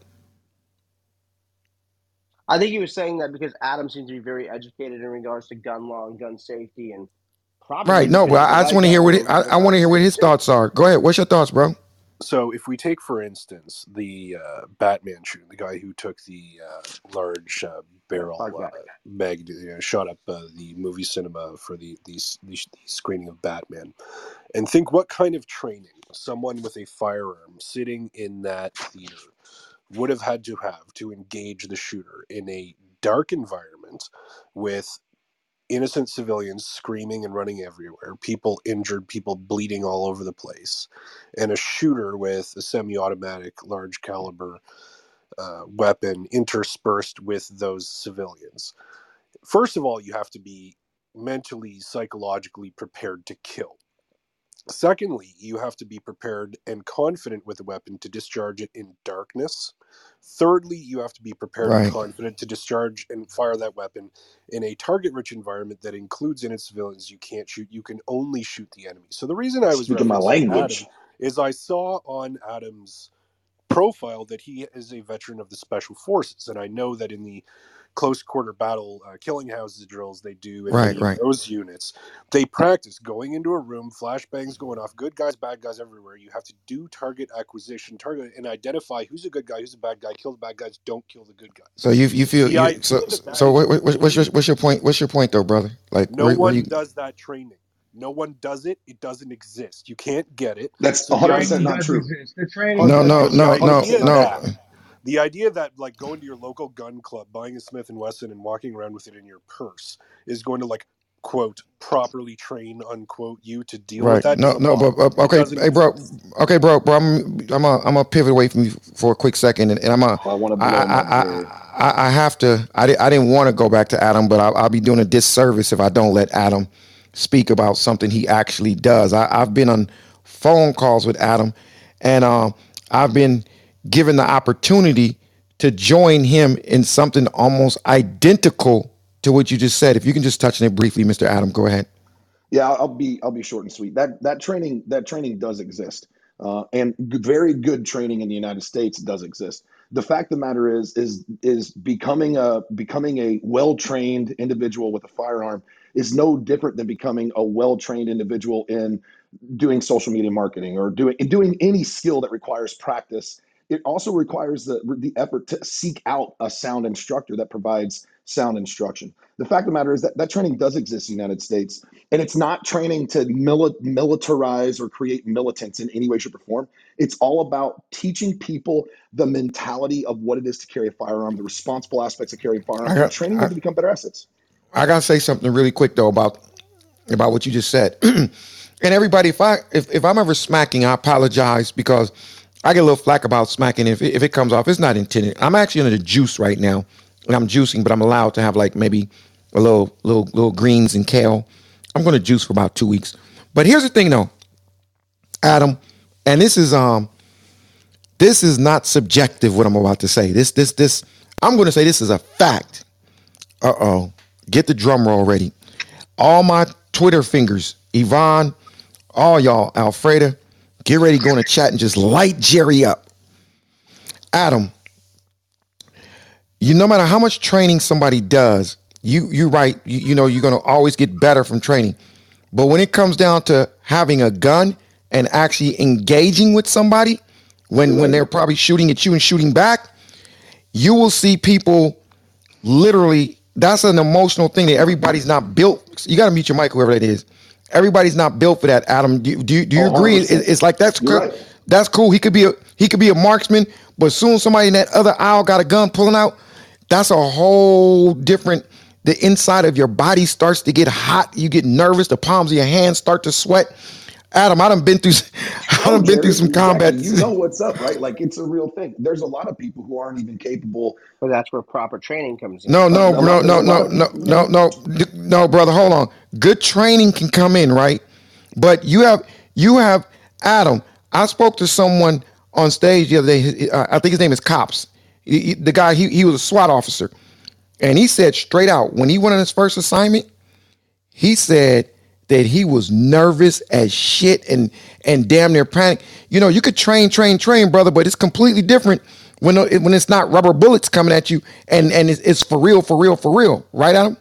I think he was saying that because Adam seems to be very educated in regards to gun law and gun safety, and probably Right? No, but of I just want to hear what it, government I, I want to hear what his thoughts are. Go ahead. What's your thoughts, bro? so if we take for instance the uh, Batman shooting, the guy who took the uh, large uh, barrel Clark uh, mag, you know, shot up uh, the movie cinema for the, the the the screening of Batman, and think what kind of training someone with a firearm sitting in that theater would have had to have to engage the shooter in a dark environment with innocent civilians screaming and running everywhere, people injured, people bleeding all over the place, and a shooter with a semi automatic large caliber uh, weapon interspersed with those civilians. First of all, you have to be mentally, psychologically prepared to kill. Secondly, you have to be prepared and confident with a weapon to discharge it in darkness. Thirdly, you have to be prepared and confident to discharge and fire that weapon in a target rich environment that includes in its civilians you can't shoot, you can only shoot the enemy. So the reason I was Speaking my referencing Adam language. is I saw on Adam's profile that he is a veteran of the special forces and i know that in the close quarter battle uh, killing houses drills they do in Right, right. those units they practice going into a room flashbangs going off good guys bad guys everywhere you have to do target acquisition target and identify who's a good guy who's a bad guy kill the bad guys don't kill the good guys So you you feel the you so so what, what, what's your what's your point what's your point though, brother? Like no where, where one you does that training no one does it it doesn't exist you can't get it That's so the 100% idea Training not does true. exist. The training no does no the exist. no no idea 100% that no the idea that like going to your local gun club buying a smith and wesson and walking around with it in your purse is going to like quote properly train unquote you to deal with right that no is a no lie but, but it okay doesn't hey bro exist okay bro bro I'm I'm a, I'm gonna pivot away from you for a quick second and, and I'm a I want to I blow I him I, I, I have to I, di- I didn't want to go back to Adam but I'll, I'll be doing a disservice if I don't let Adam speak about something he actually does I, I've been on phone calls with Adam and um I've been given the opportunity to join him in something almost identical to what you just said if you can just touch on it briefly Mr. Adam go ahead Yeah, I'll be I'll be short and sweet. That that training that training does exist, uh, and very good training in the United States does exist. The fact of the matter is is is becoming a becoming a well trained individual with a firearm is no different than becoming a well trained individual in doing social media marketing or doing doing any skill that requires practice. It also requires the the effort to seek out a sound instructor that provides sound instruction. The fact of the matter is that that training does exist in the united states and it's not training to mili- militarize or create militants in any way shape or form. It's all about teaching people the mentality of what it is to carry a firearm the responsible aspects of carrying a firearm got training them to become better assets I gotta say something really quick though about about what you just said. [CLEARS THROAT] and everybody, if I if, if I'm ever smacking, I apologize because I get a little flack about smacking. If it, if it comes off, it's not intended. I'm actually under the juice right now, and I'm juicing, but I'm allowed to have like maybe a little little little greens and kale. I'm gonna juice for about two weeks. But here's the thing though, Adam, and this is um this is not subjective what I'm about to say. This this this I'm gonna say this is a fact. Uh oh. Get the drum roll ready. All my Twitter fingers, Yvonne, all y'all, Alfreda, get ready to go in the chat and just light Jerry up. Adam, you no matter how much training somebody does, you you right, you, you know you're gonna always get better from training. But when it comes down to having a gun and actually engaging with somebody, when when they're probably shooting at you and shooting back, you will see people literally that's an emotional thing that everybody's not built. You got to mute your mic whoever that is. Everybody's not built for that adam. Do, you- do, you- do you Oh, agree? It- it's like that's cool. right. that's cool. He could be a he could be a marksman but soon somebody in that other aisle got a gun pulling out. That's a whole different the inside of your body starts to get hot. You get nervous. The palms of your hands start to sweat adam i done been through [LAUGHS] i Oh, done been through Jerry, some combat. You know [LAUGHS] what's up, right? Like it's a real thing. There's a lot of people who aren't even capable. But that's where proper training comes in. No, no, a no, lot. No, no, no, no, no, no, brother. Hold on. Good training can come in, right? But you have, you have Adam. I spoke to someone on stage the other day. Uh, I think his name is Cops. He- he- the guy, he, he was a SWAT officer, and he said straight out when he went on his first assignment, he said that he was nervous as shit and and damn near panic. You know, you could train, train, train, brother, but it's completely different when uh, when it's not rubber bullets coming at you and and it's, it's for real, for real, for real, right, Adam?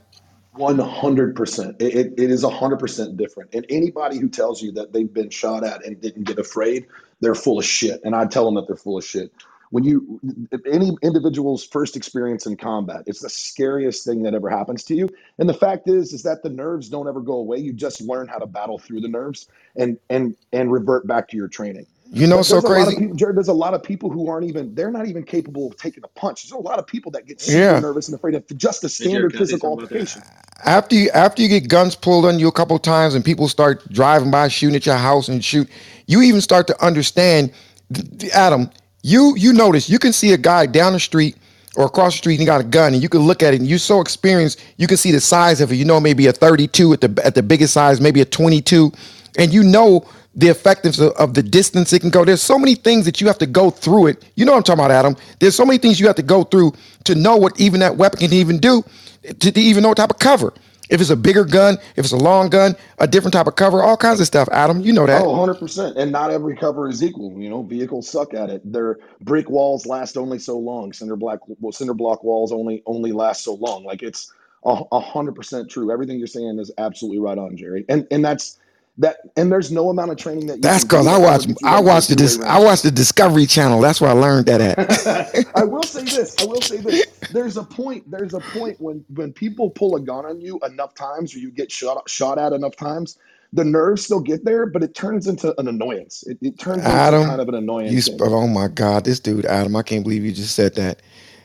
One hundred percent. It is hundred percent different. And anybody who tells you that they've been shot at and didn't get afraid, they're full of shit. And I tell them that they're full of shit. When you any individual's first experience in combat, it's the scariest thing that ever happens to you. And the fact is, is that the nerves don't ever go away. You just learn how to battle through the nerves and and and revert back to your training. You know, so there's a lot of crazy. people, Jared. There's a lot of people who aren't even they're not even capable of taking a punch. There's a lot of people that get super Yeah. nervous and afraid of just a Hey, Jared, standard can I say physical something about that? altercation. after you after you get guns pulled on you a couple times and people start driving by shooting at your house and shoot you even start to understand th- th- adam you you notice you can see a guy down the street or across the street and he got a gun and you can look at it and you're so experienced you can see the size of it you know maybe a 32 at the at the biggest size maybe a 22 and you know the effectiveness of, of the distance it can go. There's so many things that you have to go through it. You know what I'm talking about, Adam. There's so many things you have to go through to know what even that weapon can even do, to, to even know what type of cover. If it's a bigger gun, if it's a long gun, a different type of cover, all kinds of stuff. Adam, you know that. Oh, 100%. And not every cover is equal. You know, vehicles suck at it. Their brick walls last only so long. Cinder block well, cinder block walls only only last so long. Like it's a hundred percent true. Everything you're saying is absolutely right on, Jerry. And and that's that and there's no amount of training that you That's because I watch I ready for a watched the dis, I watched the Discovery Channel. That's where I learned that at. [LAUGHS] I will say this. I will say this. There's a point. There's a point when when people pull a gun on you enough times, or you get shot shot at enough times, the nerves still get there, but it turns into an annoyance. It, it turns into Adam kind of an you annoyance, sp- oh my God, this dude Adam, I can't believe you just said that.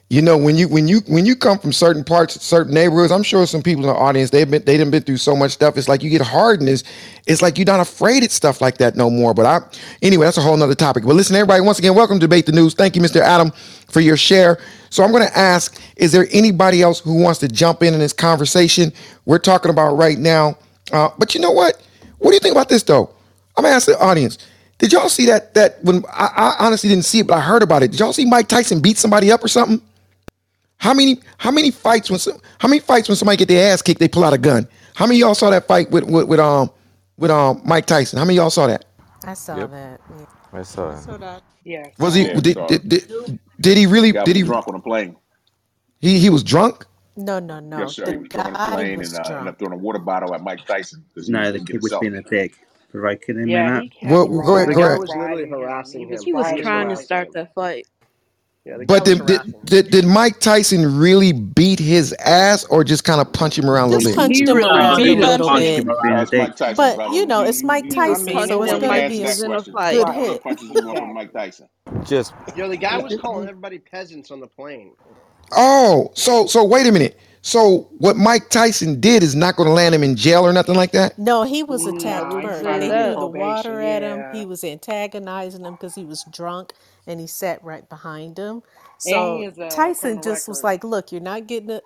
You know, when you when you when you come from certain parts, certain neighborhoods, I'm sure some people in the audience they've been they done been through so much stuff. It's like you get hardened. It's, it's like you're not afraid of stuff like that no more. But I anyway, that's a whole nother topic. But listen, everybody, once again, welcome to debate the news. Thank you, Mr. Adam, for your share. So I'm going to ask: Is there anybody else who wants to jump in in this conversation we're talking about right now? Uh, but you know what? What do you think about this though? I'm gonna ask the audience. Did y'all see that? That when I, I honestly didn't see it, but I heard about it. Did y'all see Mike Tyson beat somebody up or something? How many how many fights when some, how many fights when somebody get their ass kicked they pull out a gun? How many of y'all saw that fight with with, with um with um Mike Tyson? How many of y'all saw that? I saw Yep, that. Yeah. I saw I saw that. Yeah, Was he Yeah, did did, did, did he really Guy did he drunk on a plane. he he was drunk? No, no, no. Yes, no. sir. He was drunk on a guy plane and was uh, drunk. up throwing a water bottle at Mike Tyson because he was No, the going to get a kid was being a selfie. pig. Right, kidding Yeah, Matt? he kept Well, go ahead, The go ahead. was literally riding. He harassing was him. He was trying to start the fight. Yeah, But did, did did did Mike Tyson really beat his ass or just kind of punch him around a little bit? punched him around a beat just him. little bit. him for being a Ask pig. Mike Tyson, But brother. you know, it's you, Mike you, you, Tyson, you, so punching it's you him can gonna like answer he be a was that in a question. good fight. What other hit. punches you want from Yeah. Mike Tyson? Just Yo, the guy was calling everybody peasants on the plane. oh, so so wait a minute. So what Mike Tyson did is not going to land him in jail or nothing like that? No, he was I attacked Nah, first. say trying to They threw the water at him. Yeah. He was antagonizing them because he was drunk and he sat right behind him. So Tyson criminal just was like, "Look, you're not getting a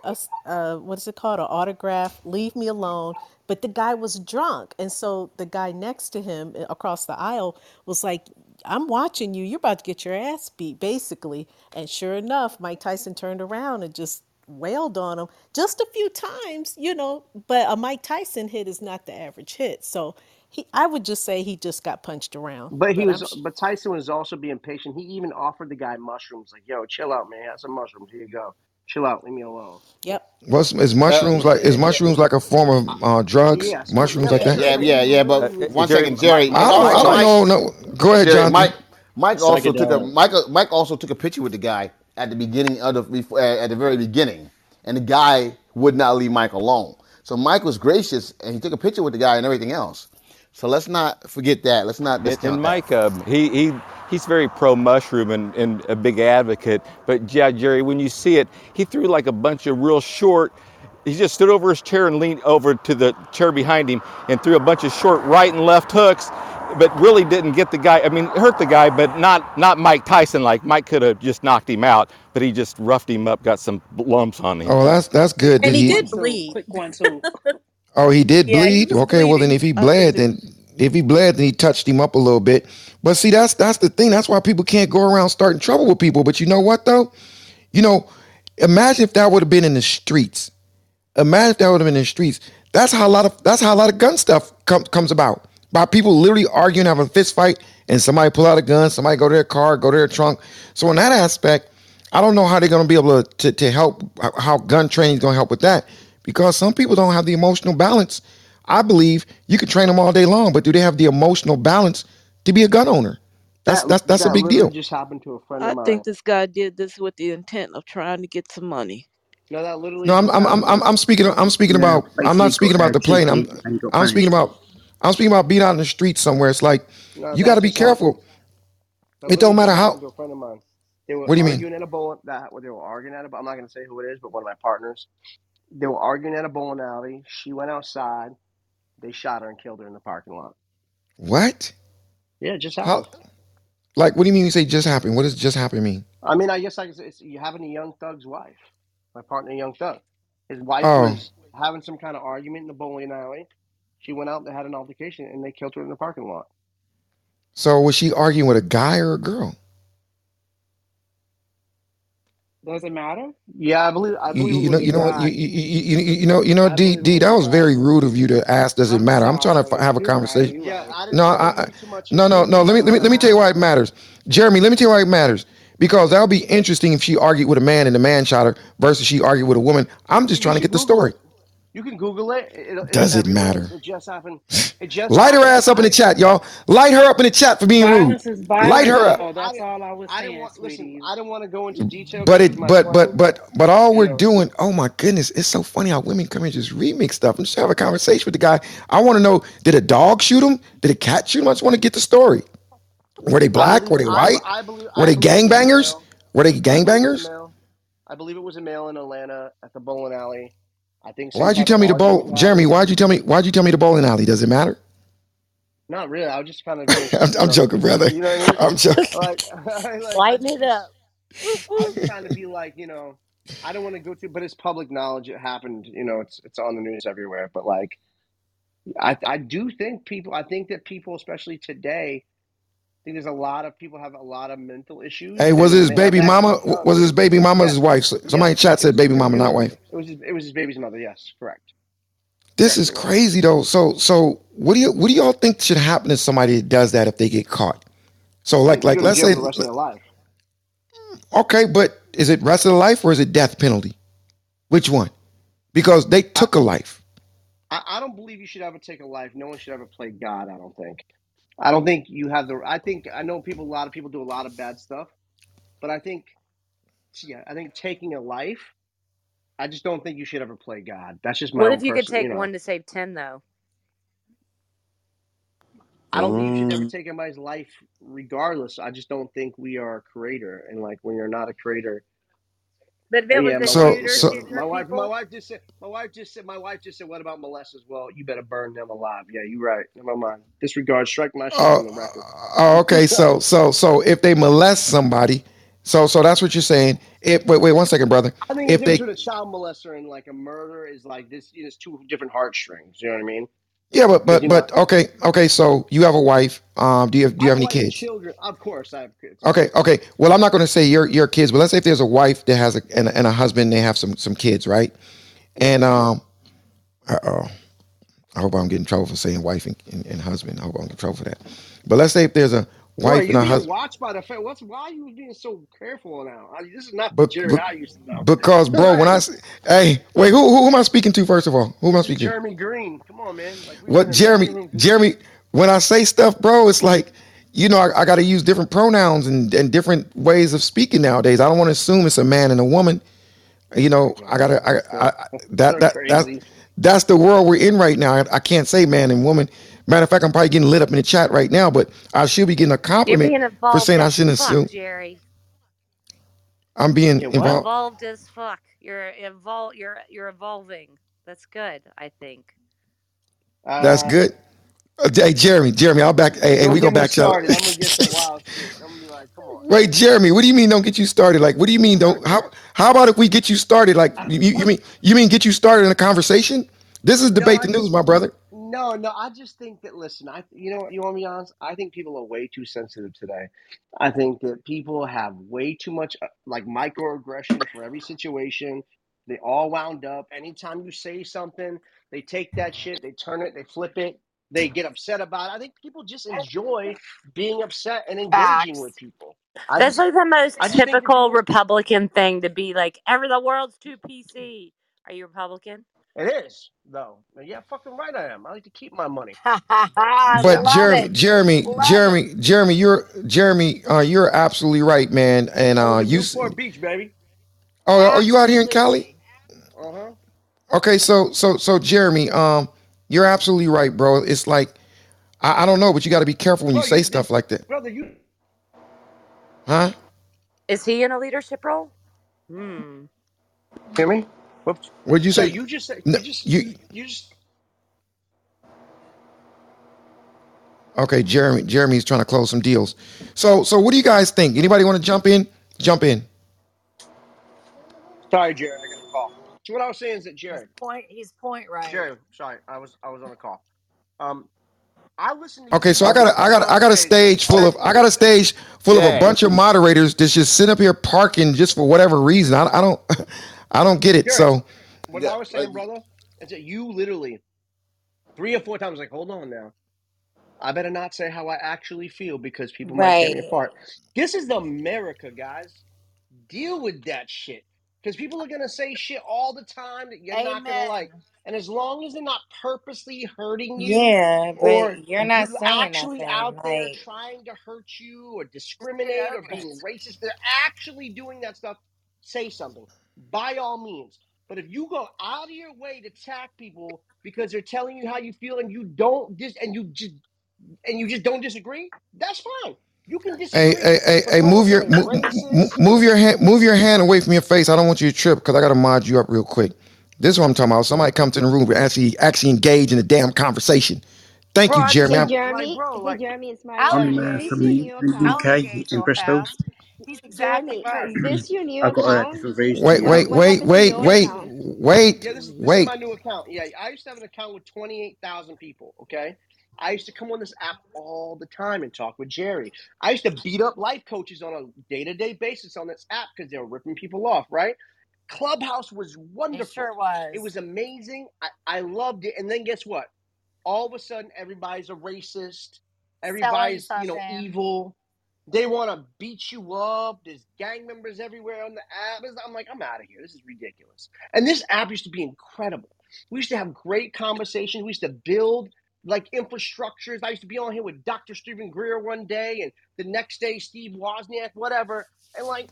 uh, what is it called, an autograph. Leave me alone." But the guy was drunk, and so the guy next to him uh, across the aisle was like, "I'm watching you. You're about to get your ass beat, basically." And sure enough, Mike Tyson turned around and just wailed on him just a few times, you know. But a Mike Tyson hit is not the average hit, so he, I would just say he just got punched around. But he But I'm, was, but Tyson was also being patient. He even offered the guy mushrooms. Like, yo, chill out, man. Have some mushrooms. Here you go. Chill out. Leave me alone. yep. What's is Uh, mushrooms like? Is mushrooms like a form of uh, drugs? yeah, Mushrooms yeah, like that? yeah, yeah, yeah. But uh, one Jerry, second, Jerry. Mike I don't. I don't Mike. know. No, go ahead, Jerry, Jonathan. Mike, Mike also took a Psychedelic. Mike, Mike also took a picture with the guy at the beginning of the before, at the very beginning, and the guy would not leave Mike alone. So Mike was gracious, and he took a picture with the guy and everything else. So let's not forget that. Let's not And, and discount that. Mike, um, he, he he's very pro mushroom and, and a big advocate. But yeah, Jerry, when you see it, he threw like a bunch of real short. He just stood over his chair and leaned over to the chair behind him and threw a bunch of short right and left hooks, but really didn't get the guy. I mean, hurt the guy, but not not Mike Tyson. Like Mike could have just knocked him out, but he just roughed him up, got some lumps on him. Oh, that's that's good. And Did he he? Did bleed. Quick one, two. [LAUGHS] Oh, he did Yeah, bleed. was Okay, well then, if he bled, then if he bled, then he touched him up a little bit. But see, that's that's the thing. That's why people can't go around starting trouble with people. But you know what though? You know, imagine if that would have been in the streets. Imagine if that would have been in the streets. That's how a lot of that's how a lot of gun stuff com- comes about. By people literally arguing, having a fist fight, and somebody pull out a gun, somebody go to their car, go to their trunk. So in that aspect, I don't know how they're going to be able to, to to help how gun training is going to help with that because some people don't have the emotional balance. I believe you can train them all day long, but do they have the emotional balance to be a gun owner? That's That that's that's a big literally deal. just happened to a friend of I think this guy did this with the intent of trying to get some money. No, that literally No, I'm I'm I'm. I'm, I'm speaking I'm speaking Yeah, about I'm not speaking about the plane. I'm feet and he got I'm speaking about I'm speaking about being out in the streets somewhere. It's like No, you got to be careful. It don't matter how. a friend of mine. They were What do you mean? arguing at a bowl that they were arguing at a. I'm not going to say who it is, but one of my partners. They were arguing at a bowling alley. She went outside. They shot her and killed her in the parking lot. What? Yeah, just How? happened. Like, what do you mean you say just happened? What does just happen mean? I mean, I guess like it's, it's, you having a young thug's wife. My partner, Young Thug. His wife Oh, was having some kind of argument in the bowling alley. She went out. They had an altercation, and they killed her in the parking lot. So was she arguing with a guy or a girl? Does it matter? Yeah, I believe I You, believe you you know you know what you, guy. you, you, you you know you know I D believe it D was that was very rude of you to ask. Does it matter? I'm trying to f- have a conversation. You're. I No, didn't I I, didn't I do too much no no no. Let me let me let me tell you why it matters, Jeremy. Let me tell you why it matters because that'll be interesting if she argued with a man and the man shot her versus she argued with a woman. I'm just trying to get the story. It. You can Google it. it it's Does it matter? It just happened. It [LAUGHS] just Light her ass up in the chat, y'all. Light her up in the chat for being rude. Violence is Light her up. to. though. I That's didn't. all I was I didn't saying, want. Listen. I didn't want to go into detail But it my but but but but all we're doing, oh my goodness, it's so funny how women come in and just remix stuff. I'm just have a conversation with the guy. I want to know, did a dog shoot him? Did a cat shoot him? I just want to get the story. Were they black? believe. Were they white? I believe. Were they believe it gangbangers? Were they I believe it was a gangbangers? I believe it was a male in Atlanta at the bowling alley. I think some Why'd you tell me to bowl, Jeremy? Why'd you tell me? Why'd you tell me to bowling alley? Does it matter? Not really. I was just kind of being, I'm, I'm joking, brother. you know what I mean? I'm joking. [LAUGHS] [LAUGHS] Like, like Lighten it up. I was whoop. trying to be like, you know, I don't want to go to, but it's public knowledge. It happened. You know, it's it's on the news everywhere. But like, I I do think people. I think that people, especially today, I think there's a lot of people have a lot of mental issues, Hey, was it his baby mama? Was it his baby mama? or His wife? Somebody in chat said baby mama, not wife. It was. His, it was his baby's mother. Yes, correct. This Correct. is crazy though. So so what do you what do y'all think should happen to somebody that does that if they get caught? So like like let's say the rest of their life. Mm, okay, but is it rest of the life or is it death penalty? Which one? Because they took a life. I I don't believe you should ever take a life. No one should ever play God. I don't think. I don't think you have the. I think I know people. A lot of people do a lot of bad stuff, but I think, yeah, I think taking a life. I just don't think you should ever play God. That's just my What if you could person. You take know, one to save 10, though? I don't think you should ever Mm, take anybody's life, regardless. I just don't think we are a creator, and like when you're not a creator. But if it was Yeah, a my wife So just shooter said. so shooting My at wife. My wife just said. My wife just said. My wife just said. What about molesters? Well, you better burn them alive. Yeah, you're right. Never mind. Disregard. Strike my shit uh, from the record. oh, okay, so so so if they molest somebody, so so that's what you're saying. If wait wait one second, brother. I think the If difference they between a child molester and like a murder is like this. You know, it's two different heartstrings. You know what I mean? Yeah, but you but know, but okay okay. So you have a wife. Um, do you have do you have have any kids? children. Of course, I have kids. Okay, okay. Well, I'm not going to say your your kids, but let's say if there's a wife that has a and, a- and a husband, they have some some kids, right? And um, uh oh, I hope I don't get in trouble for saying wife and, and, and husband. I hope I don't get in trouble for that. But let's say if there's a Wife and you're being husband, watched by the fan. What's why are you being so careful now? I, this is not the but, Jerry but I used to know. because bro, when I s- hey wait, who, who am I speaking to first of all? Who am I speaking to? Jeremy Green. Come on, man. Like we What Jeremy. Jeremy? When I say stuff, bro, it's like you know I, I got to use different pronouns and, and different ways of speaking nowadays. I don't want to assume it's a man and a woman. You know, I gotta I, I, I [LAUGHS] that So that that's crazy. That's the world we're in right now. I, I can't say man and woman. Matter of fact, I'm probably getting lit up in the chat right now, but I should be getting a compliment being for saying I shouldn't fuck, assume Jerry. I'm being Yeah, what? involved. Involved as fuck. You're evol. You're you're evolving. That's good. I think. That's Uh, good. Uh, Hey, Jeremy, Jeremy, I'll back. Hey, hey, we go back to. started. I'm gonna get some wild [LAUGHS] shit. I'm gonna be like, come on. Wait, Jeremy, what do you mean don't get you started? Like, what do you mean don't? How how about if we get you started? Like, you, you mean you mean get you started in a conversation? This is debate I the news, my brother. no, no. I just think that listen, I you know what you want me honest? I think people are way too sensitive today. I think that people have way too much uh, like microaggression for every situation. They all wound up. Anytime you say something, they take that shit, they turn it, they flip it, they get upset about it. I think people just enjoy being upset and engaging with people. I That's just like the most I just think typical Republican thing to be like, ever the world's too PC. Are you Republican? it is, though. Yeah, fucking right I am. I like to keep my money. [LAUGHS] But love Jeremy, it. Jeremy, Love it. Jeremy, Jeremy, you're Jeremy, uh, you're absolutely right, man. And uh, you. Newport Beach, baby. Oh, are you out here in Cali? Uh huh. Okay, so so so Jeremy, um, you're absolutely right, bro. It's like I, I don't know, but you got to be careful when you Bro, say you, stuff like that, brother, you huh? Is he in a leadership role? Hmm. hear me? Whoops. What'd you So say? you just said No, you just you you just okay? Jeremy, Jeremy's trying to close some deals. So so what do you guys think? Anybody want to jump in? Jump in. sorry, Jared. I got a call. So what I was saying is that He's Jared, point. He's point right. Jared, sorry, I was I was on a call. Um, I listen to Okay, so I got a, I got a, I got a stage full of I got a stage full of a Jay. bunch of moderators that's just sitting up here parking just for whatever reason. I, I don't [LAUGHS] I don't get it. Jerry, So what Yeah, I was saying, brother, is that you literally three or four times like, hold on now. I better not say how I actually feel because people might tear me Right. apart. This is America, guys. Deal with that shit. Because people are going to say shit all the time that you're not going to like. And as long as they're not purposely hurting you Yeah, or but you're not saying actually nothing. out there trying to hurt you or yeah, discriminate or being racist, they're actually doing that stuff, say something by all means. But if you go out of your way to attack people because they're telling you how you feel and you don't dis- and you just and you just don't disagree, that's fine. You can hey disagree. hey hey But hey move your move, move your hand move your hand away from your face. I don't want you to trip because I got to mod you up real quick. This is what I'm talking about. Somebody come to the room and actually actually engage in the damn conversation. Thank Bro, you, I Jeremy. just Hey I'm, like Jeremy, bro, hey Jeremy, it's I'll I'm uh, from the, new the I'll account? UK engage in Bristol. He's exactly Jeremy, right. is this your new I got a account? different version wait now. wait What wait happened to wait your wait account? wait yeah, this is this is wait. my new account. Yeah, I used to have an account with 28,000 people, okay? I used to come on this app all the time and talk with Jerry. I used to beat up life coaches on a day-to-day basis on this app because they were ripping people off, right? Clubhouse was It wonderful. sure was. It was amazing. I, I loved it. And then guess what? All of a sudden, everybody's a racist. Everybody's, you know, evil. They want to beat you up. There's gang members everywhere on the app. I'm like, I'm out of here. This is ridiculous. And this app used to be incredible. We used to have great conversations. We used to build like infrastructures. I used to be on here with Dr. Steven Greer one day, and the next day Steve Wozniak, whatever. And like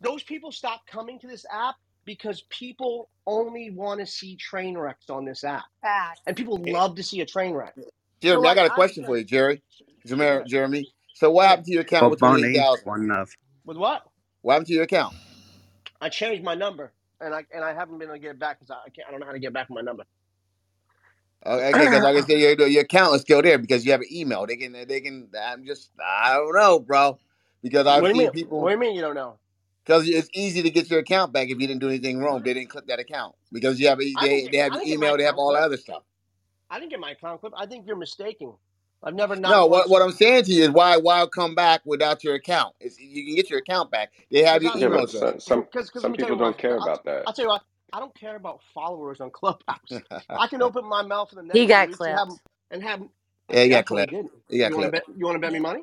those people stopped coming to this app because people only want to see train wrecks on this app, Facts. and people love to see a train wreck. So Jeremy, I got a I question for you, Jerry. yeah, Jeremy, Jeremy. So what happened to your account Bob with twenty eight Barney, one love. With what? What happened to your account? I changed my number, and I and I haven't been able to get it back because I, I can't. I don't know how to get back my number. Okay, because like I said, your, your account is still there because you have an email. They can, they can. I'm just, I don't know, bro, because I've do you seen mean? What people. do you mean you don't know? Because it's easy to get your account back if you didn't do anything wrong. They didn't click that account because you have a- I didn't they get they have I your didn't get my email, they have account all the clipped. other stuff. I didn't get my account clipped. I think you're mistaken. I've never not No, what once what I'm saying to you is why why come back without your account? It's, you can get your account back. They have because your I Yeah, email but address. some some because because let some me tell you people why. don't care I'll, about that. I'll tell you what. I don't care about followers on [LAUGHS] Clubhouse. I can open my mouth for the He next two got weeks and have clipped. and have. yeah, you Yeah, I got totally clipped. did. You got You want to clipped. bet? You want to bet me money?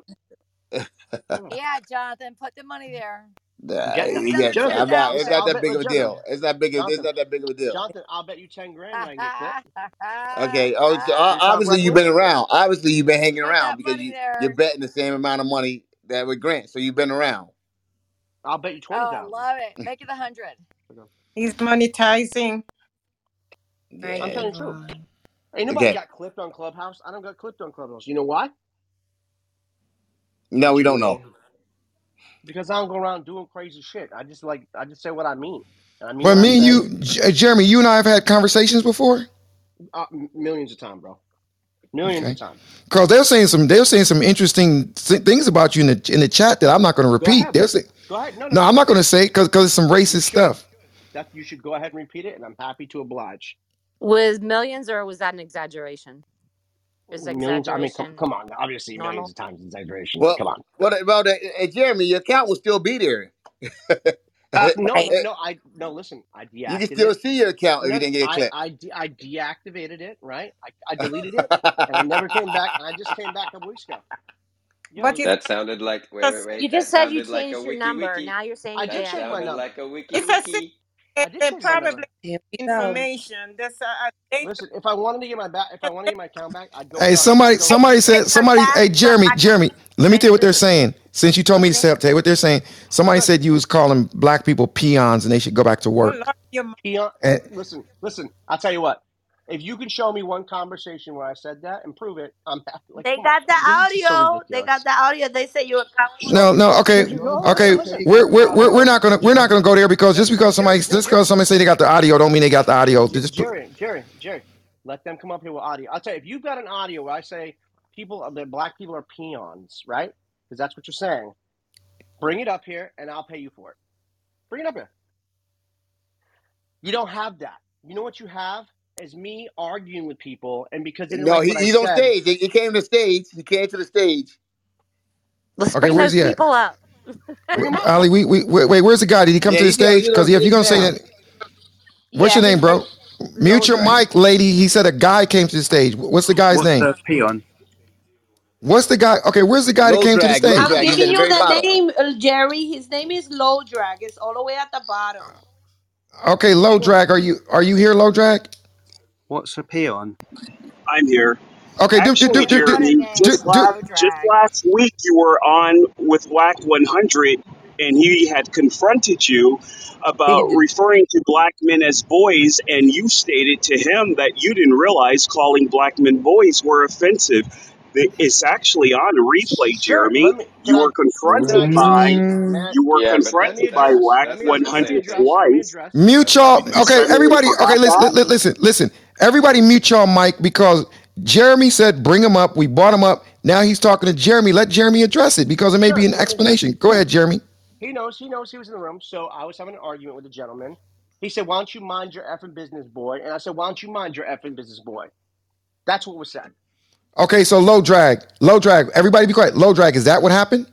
[LAUGHS] Hold. Yeah, Jonathan, put the money there. Nah, Get, Put you get, Jonathan, I'm not. It's listen, not I'll that bet. big Look, of a Jonathan, deal. It's not big. Of, it's Jonathan, not that big of a deal. Jonathan, I'll bet you ten grand I can get clipped. Okay. [LAUGHS] Oh, so, uh, you talk obviously you've reckless? been around. Obviously you've been hanging Put around that because money you you're there. betting the same amount of money that with Grant. So you've been around. I'll bet you twenty Oh, I love it. Make it a hundred. He's monetizing. I'm Yeah. telling you the truth. Ain't nobody Okay. got clipped on Clubhouse. I don't got clipped on Clubhouse. You know why? No, we don't know. Because I don't go around doing crazy shit. I just like I just say what I mean. And I mean Well, what I me and say. you, J- Jeremy, you and I have had conversations before. Uh, m- millions of time, bro. Millions Okay. of time. Because they're saying some they're saying some interesting th- things about you in the in the chat that I'm not going to Go repeat. ahead. They're saying, Go ahead. No, no, no, no. I'm not going to say because because it's some racist should. stuff. That you should go ahead and repeat it, and I'm happy to oblige. Was millions or was that an exaggeration? Is Millions. I mean, come, exaggeration come on. Obviously, normal? millions of times exaggeration. Well, Come on. what about that? Hey, Jeremy, your account will still be there. Uh, [LAUGHS] no, Right. no, no. I no. Listen, I you can deactivated still it. see your account if No, you no, didn't get I clipped. I de- I deactivated it. Right. I, I deleted it, and I never came back. And I just came back a couple weeks ago. What Yo, is That sounded like wait wait just wait. You That just said you sounded like a changed your wiki number. wiki. Now you're saying I you did That change my sounded number. like a wiki it's a secret. wiki. I did They change my probably Here we go. information. That's a, a data. Listen, if I wanted to get my back, if I wanted to get my account back, I'd go Hey, tell. somebody I'd somebody said Take the somebody. back Hey, from Jeremy, my Jeremy, let me tell you what they're saying. Since you told me to listen. say- tell you what they're saying. Somebody Good. said you was calling black people peons and they should go back to work. Peon. And Listen, listen. I'll tell you what. If you can show me one conversation where I said that and prove it, I'm happy. Like, They come on. got the This is so audio. They ridiculous. got the audio. They say you a coward. no, no, okay, you go? okay. Listen, listen. We're we're we're, we're not gonna we're not gonna go there because just because somebody Jerry, just Jerry, because somebody say they got the audio don't mean they got the audio. They just put, Jerry, Jerry, Jerry. Let them come up here with audio. I'll tell you, if you've got an audio where I say people, uh, the black people are peons, right? Because that's what you're saying. Bring it up here, and I'll pay you for it. Bring it up here. You don't have that. You know what you have? As me arguing with people, and because they didn't No, like he, what I he's on said. stage. He he came to the stage. He came to the stage. Let's Okay, bring where's those he at? people up. Bring. Ali, we, we wait, wait, where's the guy? Did he come Yeah, to the he's on, stage? he's on Because if you're stage gonna say now. that, what's Yeah, your name, his bro? Mute your Low mic, lady. He said a guy came to the stage. What's the guy's What's name? the peon? What's the guy? Okay, where's the guy that Low came to the drag, low stage? I'm drag. He's at giving the you very the bottom. name, uh, Jerry. His name is Low Drag. It's all the way at the bottom. Okay, low drag. Are you are you here, low drag? What's a peon? I'm here. Okay, do do Actually, do do do, Jeremy, do, just do, last, Low just last week you were on with Wack 100, and he had confronted you about referring to black men as boys, and you stated to him that you didn't realize calling black men boys were offensive. That It's actually on replay, Sure. Jeremy. Let me. Can You I? were Can confronted I by address? Man, you were Yeah, but let me confronted by address. Wack Let me. Let me 100's address. Let me wife. address. Mute Let y'all. You Okay, suddenly everybody. Okay, listen, that. listen, listen, listen. Everybody, mute y'all mic because Jeremy said bring him up. We brought him up. Now he's talking to Jeremy. Let Jeremy address it because it may be an explanation. Go ahead, Jeremy. He knows. He knows he was in the room. So I was having an argument with a gentleman. He said, "Why don't you mind your effing business, boy?" And I said, "Why don't you mind your effing business, boy?" That's what was said. Okay, so low drag, low drag. Everybody, be quiet. Low drag. Is that what happened?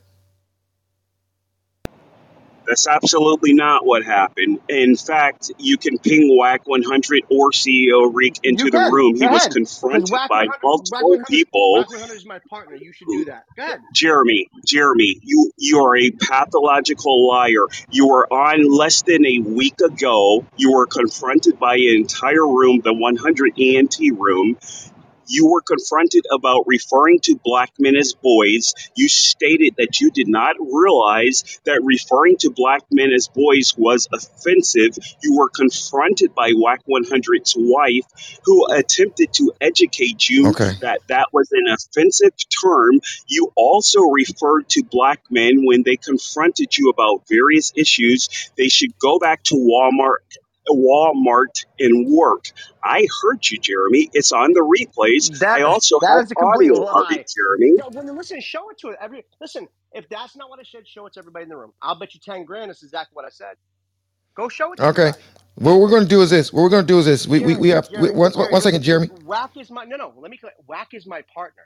That's absolutely not what happened. In fact, you can ping Wack 100 or CEO Reek You into the can. room. He was ahead. Because confronted Wack by 100, Wack multiple 100, people. Wack 100 is my partner. You should do that. Go ahead. Jeremy, Jeremy, you you are a pathological liar. You were on less than a week ago. You were confronted by an entire room, the 100 ENT room. You were confronted about referring to black men as boys. You stated that you did not realize that referring to black men as boys was offensive. You were confronted by Wack 100's wife, who attempted to educate you Okay. that that was an offensive term. You also referred to black men when they confronted you about various issues. They should go back to Walmart. Walmart and work. I heard you, Jeremy. It's on the replays. I That also that have is a complete audio of lie. it, Jeremy. Yo, then listen, show it to it. Every listen, if that's not what I said, show it to everybody in the room. I'll bet you ten grand. This is exactly what I said. Go show it to Okay. everybody. What we're going to do is this. What we're going to do is this. We we, we Jeremy, have we, Jeremy, one, Jeremy. one second, Jeremy. Wack is my no, no. Let me. cl- Wack is my partner.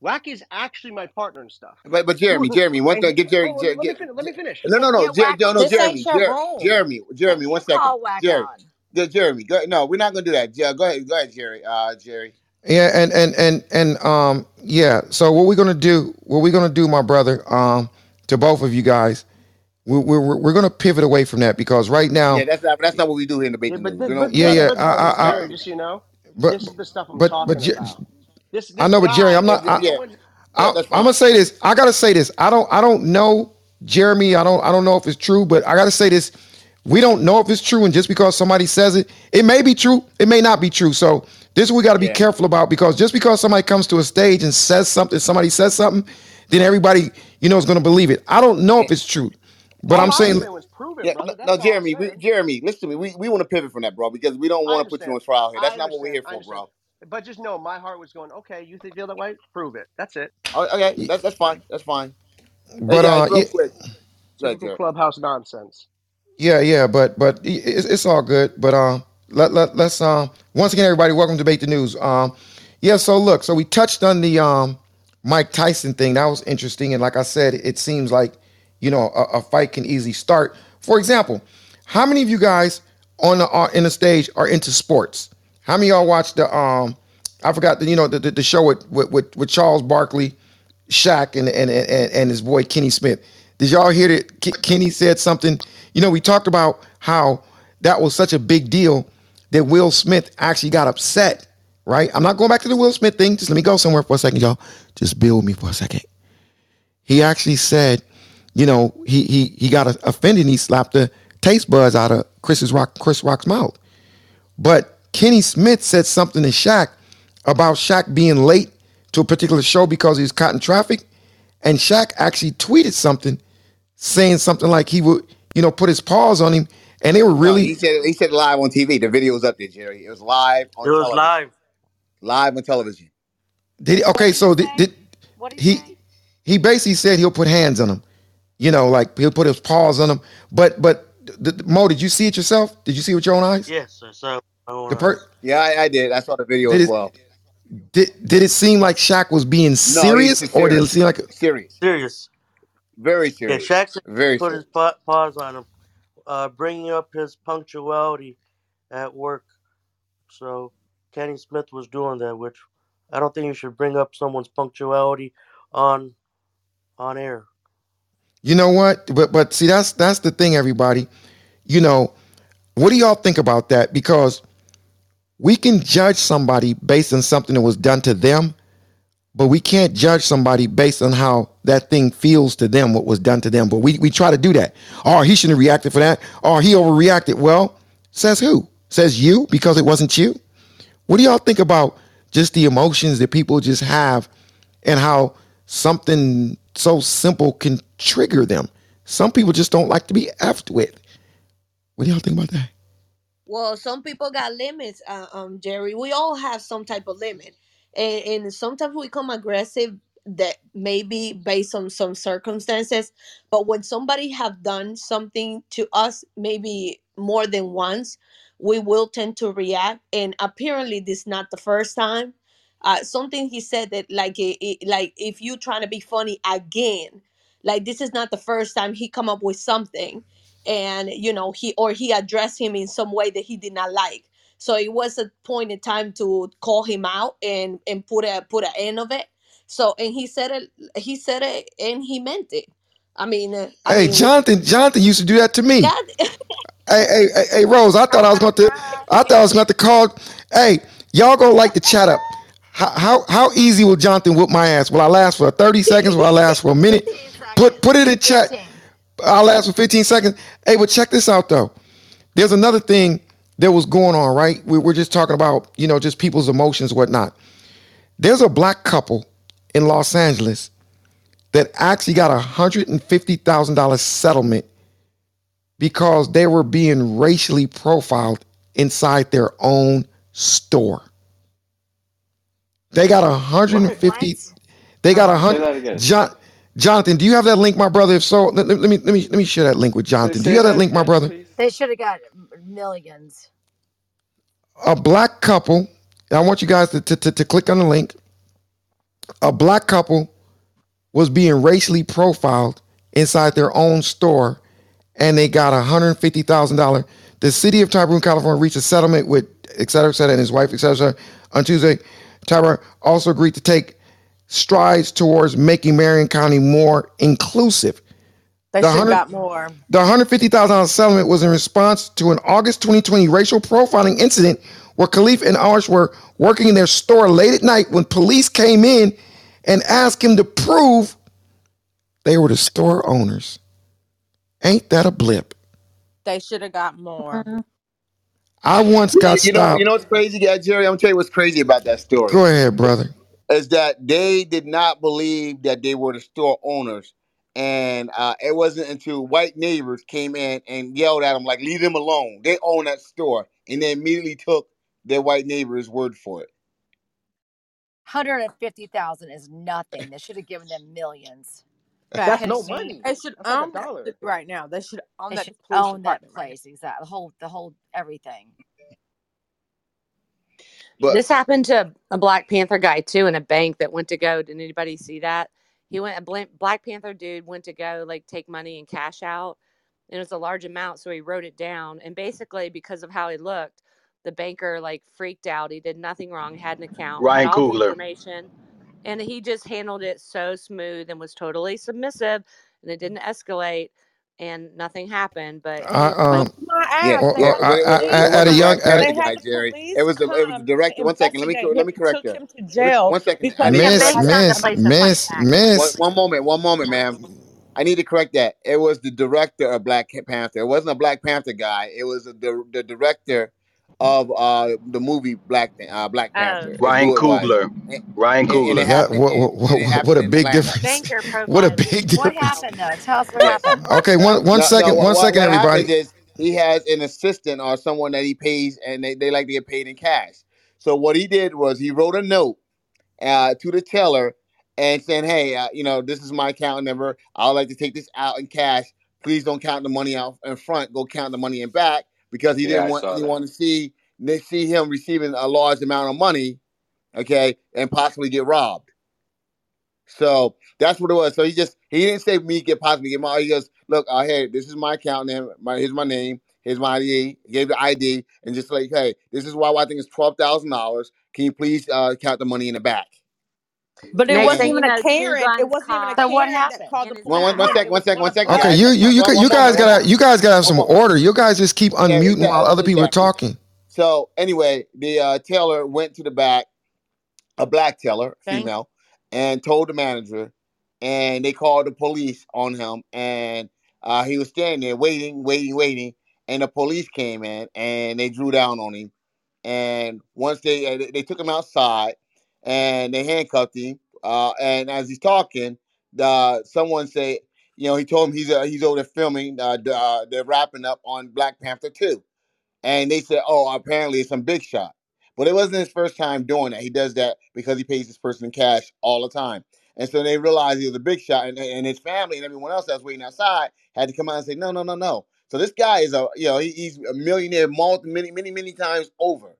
Wack is actually my partner and stuff. But but Jeremy, [LAUGHS] Jeremy, one and thing. he, Give Jerry. oh, Jer- let me get, finish. Let me finish. no, no, no, Yeah, Jer- no, no, this ain't Jeremy, your Jer- room. Jeremy, Jeremy. One second, call Wack Jerry. on. Yeah, Jeremy. Go, no, we're not gonna do that. Yeah, go ahead, go ahead, Jerry. Uh, Jerry. Yeah, and and and and um, yeah. So what we're gonna do? What we're gonna do, my brother? Um, to both of you guys, we, we're we're we're gonna pivot away from that because right now, Yeah, that's not that's not what we do here in the Yeah, Bacon but News. We but don't. yeah, but yeah. but I, but I, Jerry, I just so you know, but this is the stuff I'm but talking but Jer- about. This I know, but Jerry, I'm not. I, yeah. I, yeah, I'm gonna say this. I gotta say this. I don't. I don't know, Jeremy. I don't. I don't know if it's true, but I gotta say this. We don't know if it's true, and just because somebody says it, it may be true. It may not be true. So this we got to be Yeah. careful about because just because somebody comes to a stage and says something, somebody says something, then everybody you know is gonna believe it. I don't know if it's true, but All I'm saying said was prove it, Yeah, no, no Jeremy, we. Jeremy, listen to me. We, we want to pivot from that, bro, because we don't want to put you on trial here. That's not what we're here for, bro. But just know, my heart was going. Okay, you think feel that way? Prove it. That's it. Oh, okay, that's that's fine. That's fine. Hey but guys, uh, real yeah, quick. Go ahead, clubhouse nonsense. Yeah, yeah, but but it's, it's all good. But um, let let let's um once again, everybody, welcome to debate the news. Um, yeah. So look, so we touched on the um Mike Tyson thing. That was interesting, and like I said, it seems like you know a, a fight can easily start. For example, how many of you guys on the uh, in the stage are into sports? How many of y'all watched the um? I forgot the you know the the, the show with, with with Charles Barkley, Shaq, and and and and his boy Kenny Smith. Did y'all hear that K- Kenny said something? You know, we talked about how that was such a big deal that Will Smith actually got upset, right? I'm not going back to the Will Smith thing. Just let me go somewhere for a second, y'all. Just with me for a second. He actually said, you know, he he he got offended and he slapped the taste buds out of Chris's Rock Chris Rock's mouth. But Kenny Smith said something to Shaq about Shaq being late to a particular show because he was caught in traffic. And Shaq actually tweeted something saying something like he would, you know, put his paws on him. And they were No, he really said he said live on TV. The video was up there, Jerry. It was live on It was television. live. Live on television. did he, okay, did so did, did What did he he say? he basically said he'll put hands on him. You know, like he'll put his paws on him. But but the, the- Mo, did you see it yourself? Did you see it with your own eyes? Yes, I saw The per Yeah, I, I did. I saw the video did as it well. did did it seem like Shaq was being No, serious, or did it seem like Serious. Serious. Very Yeah, serious. Shaq Very put his serious. pa- paws on him, uh, bringing up his punctuality at work. So Kenny Smith was doing that, which I don't think you should bring up someone's punctuality on on air. you know what? But but see, that's that's the thing, everybody. You know, what do y'all think about that? Because we can judge somebody based on something that was done to them, but we can't judge somebody based on how that thing feels to them, what was done to them. But we, we try to do that. Oh, he shouldn't have reacted for that. Oh, he overreacted. Well, says who? Says you because it wasn't you? What do y'all think about just the emotions that people just have and how something so simple can trigger them? Some people just don't like to be effed with. What do y'all think about that? Well, some people got limits, uh, um, Jerry. We all have some type of limit, and, and sometimes we come aggressive that maybe based on some circumstances. But when somebody have done something to us, maybe more than once, we will tend to react. And apparently, this is not the first time. Uh, something he said that like it, it- like if you trying to be funny again, like this is not the first time he come up with something and you know he or he addressed him in some way that he did not like so it was a point in time to call him out and and put a put an end of it so and he said it he said it and he meant it i mean uh, i Hey, mean Jonathan, Jonathan used to do that to me. that [LAUGHS] Hey, hey, hey, hey, Rose, I thought I was going to, I thought I was going to call. Hey, y'all gonna like to chat up. How, how how easy will Jonathan whoop my ass? Will I last for 30 seconds? Will I last for a minute? [LAUGHS] Put put it in chat. I'll last for 15 seconds. Hey, but check this out though. There's another thing that was going on, right? We we're just talking about, you know, just people's emotions, whatnot. There's a black couple in Los Angeles that actually got a hundred and fifty thousand dollar settlement because they were being racially profiled inside their own store. They got a hundred and fifty. They got a Say hundred. John, Jonathan, do you have that link, my brother? If so, let, let- let me let me let me share that link with Jonathan. Do you have that link, my brother? They should have got millions. a black couple. I want you guys to, to, to, to click on the link. A black couple was being racially profiled inside their own store, and they got a hundred fifty thousand dollar. The city of Tyrone, California, reached a settlement with et cetera, et cetera, and his wife, et cetera, et cetera. On Tuesday, Tyrone also agreed to take strides towards making Marion County more inclusive. They The should got more. the $150,000 settlement was in response to an August 2020 racial profiling incident where Khalif and Arsh were working in their store late at night when police came in and asked him to prove they were the store owners. Ain't that a blip? They should have got more. Uh-huh. I once You, got you know, stopped. you know what's crazy, guy Jerry? I'm gonna tell you what's crazy about that story. Go ahead, brother. Is that they did not believe that they were the store owners, and uh, it wasn't until white neighbors came in and yelled at them like, "Leave them alone. They own that store," and they immediately took their white neighbor's word for it. Hundred and fifty thousand is nothing. They should have given them millions. That's no seen- money. They should That's like a own that dollar. right now. They should own They that should police own that department right place. Exactly. The whole, the whole, everything. But This happened to a Black Panther guy too in a bank that went to go. Did anybody see that? He went a Bla- Black Panther dude went to go like take money and cash out. And it was a large amount, so he wrote it down. And basically, because of how he looked, the banker like freaked out. He did nothing wrong. Had an account, had Ryan all the Coogler. information, and he just handled it so smooth and was totally submissive. And it didn't escalate, and nothing happened. But I, um, Yeah, well, yeah, well, had I, the but it, I, it I, at a wasn't young, Black at Panther They a, guy, the Jerry. police It was the it was the come director. to One second, let me investigate let him me and correct took that. him to Let jail one second. I because need he to had correct bank's that. the miss, place to miss, fight One, miss. one moment, one moment, ma'am. I need to correct that. It was the director of Black Panther. It wasn't a Black Panther guy. It was the the director of uh the movie Black uh, Black Oh, Panther. Is Ryan who. Coogler. And, Ryan and, and it Coogler. That happened what, what, what, [LAUGHS] what a big difference. What a profile. big What happened though? Tell us what happened. Okay, one one No, no. second, What one what, second, what everybody. is he has an assistant or someone that he pays, and they, they like to get paid in cash. So what he did was he wrote a note uh, to the teller and saying, "Hey, uh, you know, this is my account number. I'd like to take this out in cash. Please don't count the money out in front. Go count the money in back because he Yeah, didn't want that. anyone to see they see him receiving a large amount of money, okay, and possibly get robbed. So that's what it was. So he just he didn't say me get possibly get my. He goes, look, uh, hey, this is my account name. My here's my name. Here's my ID. He gave the ID and just like, hey, this is why I think it's twelve thousand dollars. Can you please uh, count the money in the back? But it Next wasn't even a two Karen. It wasn't even a cocked So what Karen happened? that called the his One, one, police. one mouth. Yeah, second, it one was second, one one of the second. Okay, you you you One, you guys gotta you guys gotta have some order. You guys just keep unmuting yeah, while other people are talking. So anyway, the uh, teller went to the back, a black teller, Okay. female, and told the manager, and they called the police on him, and uh, he was standing there waiting, waiting, waiting, and the police came in and they drew down on him, and once they uh, they- they took him outside, and they handcuffed him, uh, and as he's talking, the someone say, you know, he told him he's uh, he's over there filming, uh, the, uh, they're wrapping up on Black Panther two and they said, "Oh, apparently it's some big shot." But it wasn't his first time doing that. He does that because he pays this person in cash all the time. And so they realized he was a big shot, and, and his family and everyone else that was waiting outside had to come out and say, "No, no, no, no." So this guy is a, you know, he, he's a millionaire, multi, many, many, many times over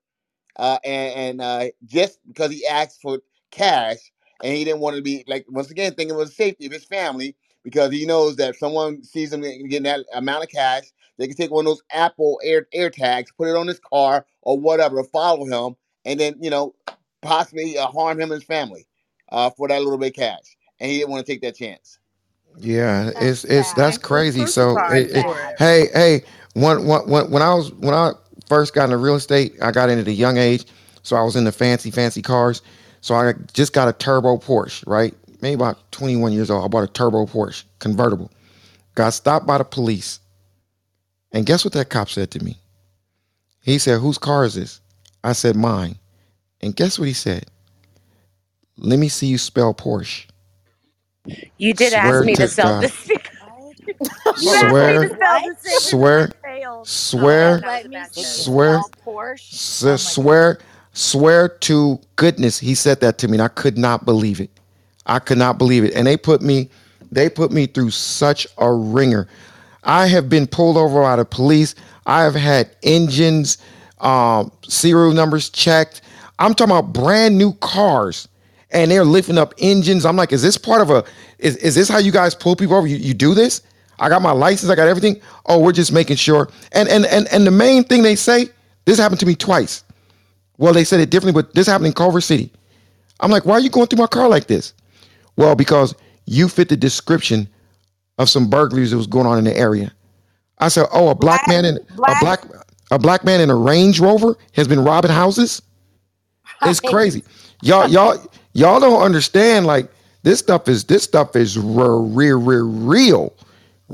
uh, and, and uh, just because he asked for cash and he didn't want to be like once again thinking of the safety of his family because he knows that if someone sees him getting that amount of cash, they can take one of those Apple Air Air tags, put it on his car or whatever, follow him, and then you know possibly uh, harm him and his family uh, for that little bit of cash, and he didn't want to take that chance. Yeah, it's it's that's sad. and he was crazy. So it, it, it. hey hey when, when when when I was when I first got into real estate, I got into the young age, so I was in the fancy fancy cars. So I just got a turbo Porsche, right? Maybe about 21 years old. I bought a turbo Porsche convertible. Got stopped by the police, and guess what that cop said to me? He said, "Whose car is this?" I said, "Mine." And guess what he said? Let me see you spell Porsche. You did ask me to to spell God. [LAUGHS] this. you What? asked me to Swear, spell swear, and I failed. Oh, swear, That was let a me bad see you joke. swear, s- Oh my swear, swear to goodness, he said that to me, and I could not believe it. I could not believe it. And they put me, they put me through such a ringer. I have been pulled over by the police. I have had engines, um, serial numbers checked. I'm talking about brand new cars, and they're lifting up engines. I'm like, is this part of a? Is is this how you guys pull people over? You, you do this? I got my license. I got everything. Oh, we're just making sure. And and and and the main thing they say, this happened to me twice. Well, they said it differently, but this happened in Culver City. I'm like, why are you going through my car like this? Well, because you fit the description of some burglaries that was going on in the area. I said, oh, a black Black, man in a black. black a black man in a Range Rover has been robbing houses. It's crazy. Y'all [LAUGHS] y'all y'all don't understand. Like this stuff is this stuff is real real real real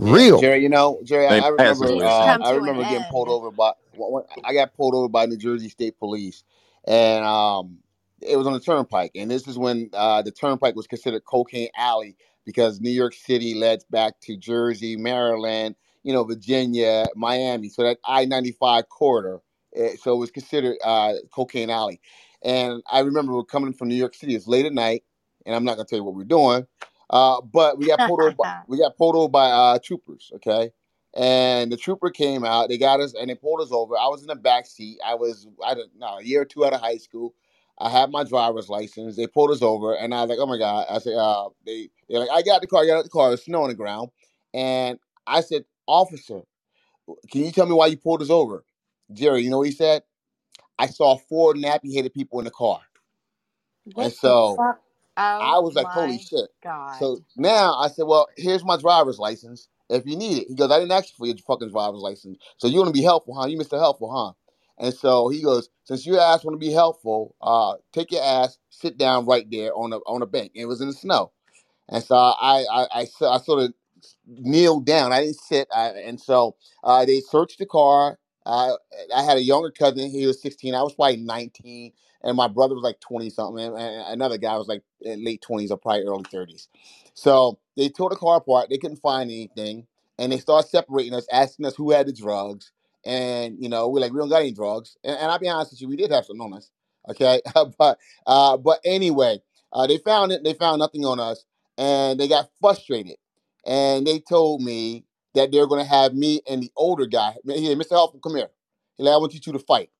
Yeah, real. Jerry, you know, Jerry, I, I remember, uh, I remember getting pulled over by, when- when- I got pulled over by New Jersey State Police, and um, it was on the Turnpike, and this is when uh, the Turnpike was considered cocaine alley because New York City led back to Jersey, Maryland, you know, Virginia, Miami, so that I ninety five corridor, eh, so it was considered uh, cocaine alley, and I remember we're coming from New York City. It's late at night, and I'm not gonna tell you what we're doing. Uh, but we got pulled over. By, [LAUGHS] we got pulled over by uh, troopers. Okay, and the trooper came out. They got us and they pulled us over. I was in the back seat. I was I don't know a year or two out of high school. I had my driver's license. They pulled us over, and I was like, "Oh my god!" I said, uh, "They they're like, I got the car. I got the car. There's snow on the ground." And I said, "Officer, can you tell me why you pulled us over?" Jerry, you know what he said? I saw four nappy-headed people in the car, and What the so fuck? I Oh was like, holy my shit. god. So now I said, well, here's my driver's license if you need it. He goes, I didn't ask you for your fucking driver's license. So you want to be helpful, huh? You Mr. Helpful, huh? And so he goes, since your ass want to be helpful, uh, take your ass, sit down right there on a on a bank. And it was in the snow. And so I I, I, so- I sort of kneeled down. I didn't sit. I, and so uh, they searched the car. Uh, I had a younger cousin. He was 16. I was probably 19. And my brother was like 20 something. And, another guy was like late 20s or probably early 30s. So they tore the car apart. They couldn't find anything. And they started separating us, asking us who had the drugs. And, you know, we're like, we don't got any drugs. And, and I'll be honest with you, we did have some on us. Okay. [LAUGHS] but uh, but anyway, uh, they found it. They found nothing on us. And they got frustrated and they told me that they're going to have me and the older guy. Here, Mr. Helpful, come here. He's like, I want you two to fight.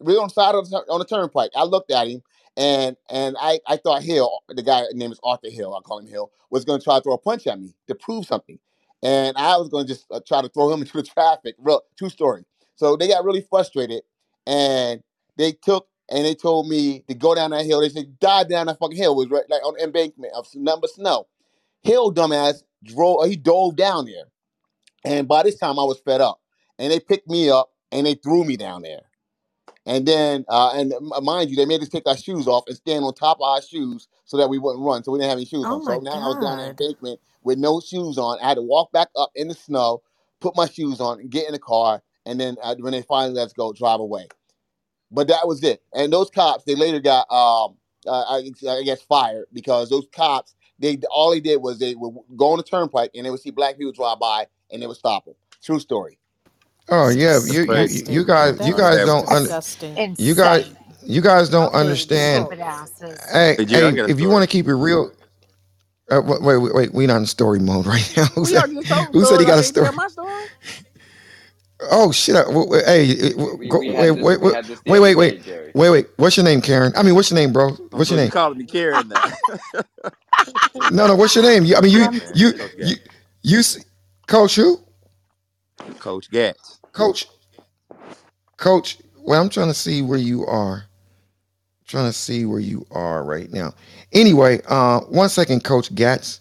We on the side of the, on the turnpike. I looked at him and and I I thought Hill, the guy name is Arthur Hill, I call him Hill, was going to try to throw a punch at me to prove something, and I was going to just uh, try to throw him [LAUGHS] into the traffic. Real true story. So they got really frustrated, and they took and they told me to go down that hill. They said dive down that fucking hill. It was right like on the embankment of number snow. Hill dumbass drove. He dove down there, and by this time I was fed up, and they picked me up and they threw me down there. And then, uh, and m- mind you, they made us take our shoes off and stand on top of our shoes so that we wouldn't run. So we didn't have any shoes Oh on. So now I was down that God. embankment with no shoes on. I had to walk back up in the snow, put my shoes on, and get in the car. And then uh, when they finally let us go, drive away. But that was it. And those cops, they later got, um, uh, I, I guess, fired because those cops, they all they did was they would go on the turnpike and they would see black people drive by and they would stop them. True story. Oh yeah, you you, you Disgusting. guys you guys don't un, disgusting. you guys Insane. you guys don't Big understand. stupid asses. Hey Hey, Jerry, I hey, got a if you story. want to keep it real, uh, wait wait wait, wait we not in story mode [LAUGHS] right now. Who We said already told who said he stories. Got a can't tell story? my story. Oh shit! w- w- Hey, w- We, go, we wait had this wait we wait had this the wait other wait day, wait Jerry. wait wait. What's your name, Karen? I mean, what's your name, bro? What's so your you name? calling me Karen now? [LAUGHS] No no. What's your name? You, I mean, you Coach you Coach you you s- coach who? Coach Gatz. Coach coach. Well, I'm trying to see where you are. Trying to see where you are right now. Anyway, uh, one second, Coach Gats.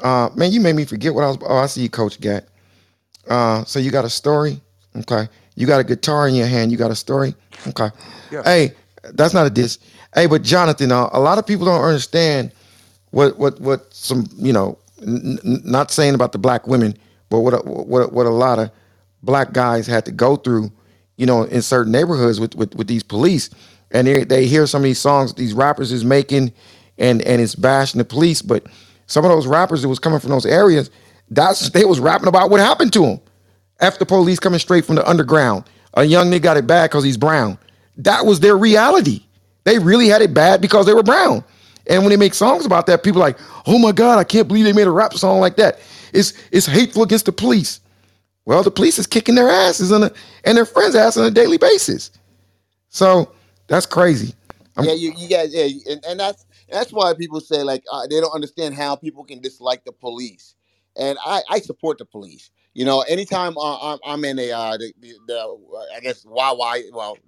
Uh, man, you made me forget what I was. Oh, I see you, Coach Gat. Uh, so you got a story? Okay. You got a guitar in your hand. You got a story? Okay. Yeah. Hey, that's not a diss. Hey, but Jonathan, uh, a lot of people don't understand what what what some you know, n- not saying about the black women, but what a, what what a lot of black guys had to go through, you know, in certain neighborhoods with with, with these police, and they they hear some of these songs these rappers is making, and and it's bashing the police, but some of those rappers that was coming from those areas, that's they was rapping about what happened to them. After police coming straight from the underground, a young nigga got it bad because he's brown. That was their reality. They really had it bad because they were brown. And when they make songs about that, people like, oh my God, I can't believe they made a rap song like that. It's it's hateful against the police. Well, the police is kicking their asses a, and their friends' ass on a daily basis. So that's crazy. I'm, Yeah, you, you guys, yeah, and, and that's that's why people say like uh, they don't understand how people can dislike the police, and I I support the police. You know, anytime uh, I'm in a uh, the, the, the I guess well,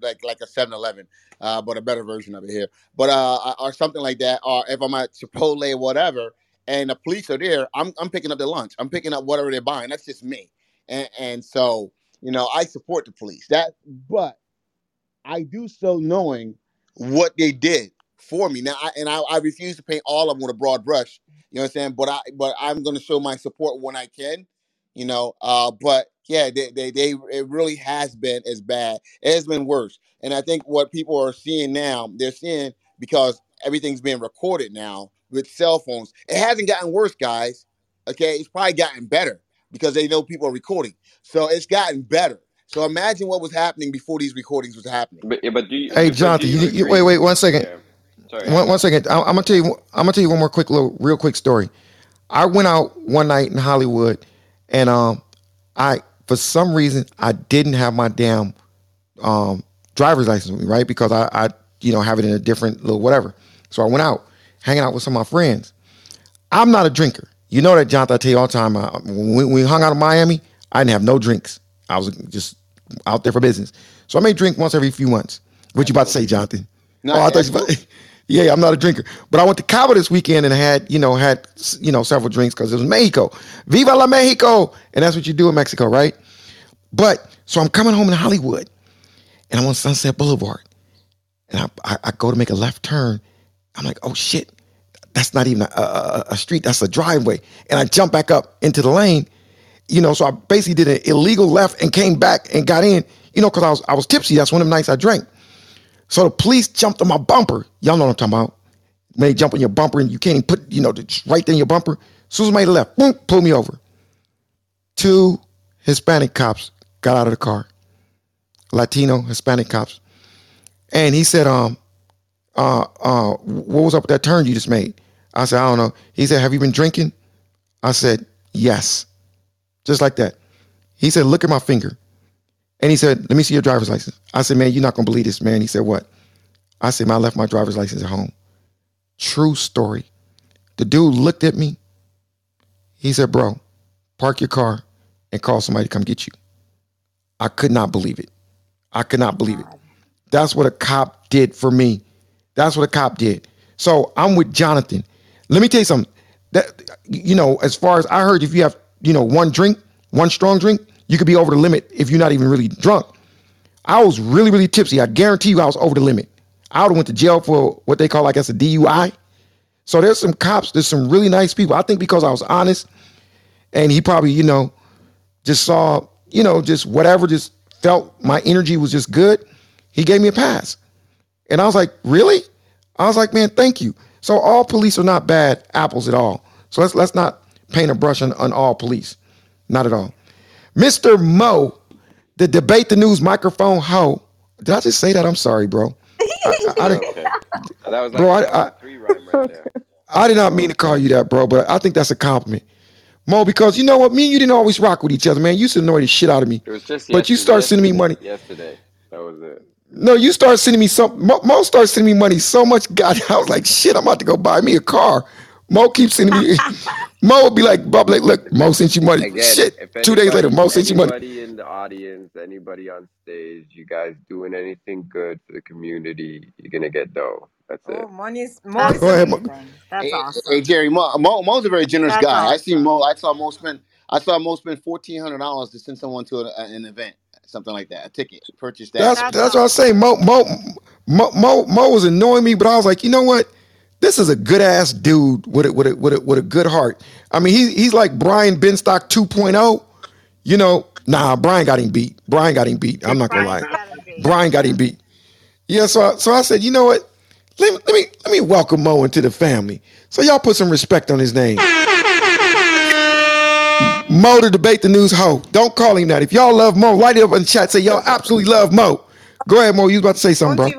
like like a 7-Eleven, uh, but a better version of it here, but uh, or something like that, or if I'm at Chipotle or whatever, and the police are there, I'm I'm picking up their lunch, I'm picking up whatever they're buying. That's just me, and and so you know I support the police. That, but I do so knowing what they did for me. Now, I, and I, I refuse to paint all of them with a broad brush. You know what I'm saying? But I, but I'm going to show my support when I can. You know, uh, but yeah, they, they, they, it really has been as bad. It has been worse. And I think what people are seeing now, they're seeing because everything's being recorded now with cell phones. It hasn't gotten worse, guys. Okay, it's probably gotten better because they know people are recording. So it's gotten better. So imagine what was happening before these recordings was happening. But yeah, but do you hey, but Jonathan, you you, you, wait, wait, one second. Yeah. Sorry. One, one second. I, I'm gonna tell you. I'm gonna tell you one more quick, little, real quick story. I went out one night in Hollywood, and um, I for some reason I didn't have my damn um driver's license with me, right? Because I, I, you know, have it in a different little whatever. So I went out, hanging out with some of my friends. I'm not a drinker. You know that, Jonathan. I tell you all the time. Uh, when we, hung out in Miami, I didn't have no drinks. I was just out there for business. So I may drink once every few months. What you about to say, Jonathan? No, oh, I thought you. About, [LAUGHS] yeah, I'm not a drinker, but I went to Cabo this weekend and had you know had you know several drinks because it was Mexico. Viva la Mexico, and that's what you do in Mexico, right? But so I'm coming home in Hollywood, and I'm on Sunset Boulevard, and I, I, I go to make a left turn. I'm like, oh shit, that's not even a, a, a street, that's a driveway, and I jump back up into the lane. You know, so I basically did an illegal left and came back and got in. You know, because I was I was tipsy. That's one of the nights I drank. So the police jumped on my bumper. Y'all know what I'm talking about. When they jump on your bumper and you can't even put, you know, right there in your bumper. As soon as I made a left, boom, pull me over. Two Hispanic cops got out of the car. Latino Hispanic cops. And he said, um, uh, uh, what was up with that turn you just made? I said, I don't know. He said, Have you been drinking? I said, Yes. Just like that. He said, Look at my finger. And he said, Let me see your driver's license. I said, Man, you're not gonna believe this, man. He said, What? I said, Man, I left my driver's license at home. True story. The dude looked at me. He said, Bro, park your car and call somebody to come get you. I could not believe it. I could not believe it. That's what a cop did for me. That's what a cop did. So I'm with Jonathan. Let me tell you something. That you know, as far as I heard, if you have you know one drink, one strong drink, you could be over the limit if you're not even really drunk. I was really, really tipsy. I guarantee you, I was over the limit. I would have went to jail for what they call, like guess, a DUI. So there's some cops. There's some really nice people. I think because I was honest, and he probably, you know, just saw, you know, just whatever, just felt my energy was just good. He gave me a pass. And I was like, really? I was like, man, thank you. So all police are not bad apples at all. So let's let's not paint a brush on, on all police. Not at all. Mr. Mo, the debate the news microphone ho. Did I just say that? I'm sorry, bro. I, I, I didn't, Okay. That was like bro, I, I, right. I did not mean to call you that, bro, but I think that's a compliment. Mo, because you know what? Me and you didn't always rock with each other, man. You used to annoy the shit out of me. It was just But you start sending me money. Yesterday. That was it. No, you start sending me some. Mo, Mo started sending me money so much. [LAUGHS] God, I was like, shit, I'm about to go buy me a car. Mo keeps sending me. [LAUGHS] Mo would be like, Bob, like, look, Mo sent you money. Again, shit. if Two days later, Mo sent you money. anybody in the audience, anybody on stage, you guys doing anything good for the community, you're gonna get dough. That's oh, it. Oh, money's Go ahead, Mo. That's Hey, hey. Jerry, Mo, Mo, Mo's a very generous that's guy. I see. Mo. I saw Mo spend. I saw Mo spend fourteen hundred dollars to send someone to an, an event, something like that, a ticket, purchase that. That's That's that's what I was awesome. saying. Mo, Mo, Mo, Mo, Mo was annoying me, but I was like, you know what? This is a good ass dude with a, with a, with a, with a good heart. I mean, he's he's like Brian Benstock 2.0. You know, nah, Brian got him beat. Brian got him beat. I'm not gonna Brian's lie. got. Brian got him beat. Yeah, so I- so I said, you know what? Let, me- let me let me welcome Mo into the family. So y'all put some respect on his name. Mo to debate the news hoe. Don't call him that. If y'all love Mo, write it up in the chat. Say y'all absolutely love Mo. Go ahead, Mo. You was about to say something, bro.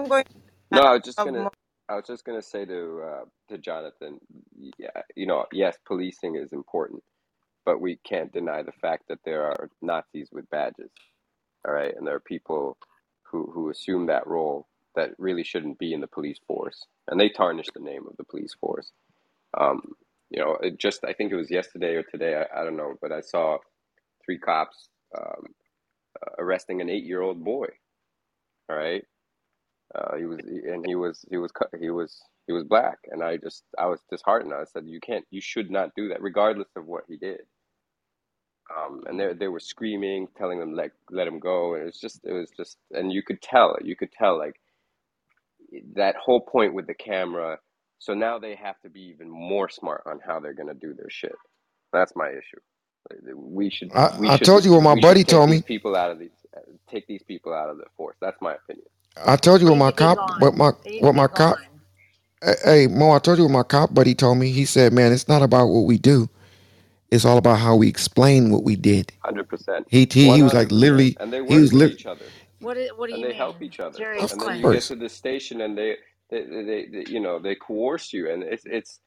No, I was just gonna, I was just gonna say to uh, to Jonathan, yeah, you know, yes, policing is important, but we can't deny the fact that there are Nazis with badges. All right, and there are people who who assume that role that really shouldn't be in the police force, and they tarnish the name of the police force. Um, you know, it just I think it was yesterday or today, I, I don't know, but I saw three cops um, uh, arresting an eight-year-old boy. All right, uh, he was and he was he was he was he was black, and I just I was disheartened. I said, you can't, you should not do that, regardless of what he did. Um, and they they were screaming, telling them let let him go, and it was just it was just, and you could tell, you could tell like that whole point with the camera. So now they have to be even more smart on how they're gonna do their shit. That's my issue. We should I, we I should told you what my buddy told me. people out of these uh, take these people out of the force. That's my opinion. I told you what my need to be cop, what my They what my cop. Hey, hey, Mo, I told you what my cop buddy told me. He said, man, it's not about what we do. It's all about how we explain what we did. Hundred percent, He he, one he was like literally. and they He work was with lit. each other. What what do and you they help each other. Jerry, And then you get to the station, and they they, they, they you know they coerce you, and it's it's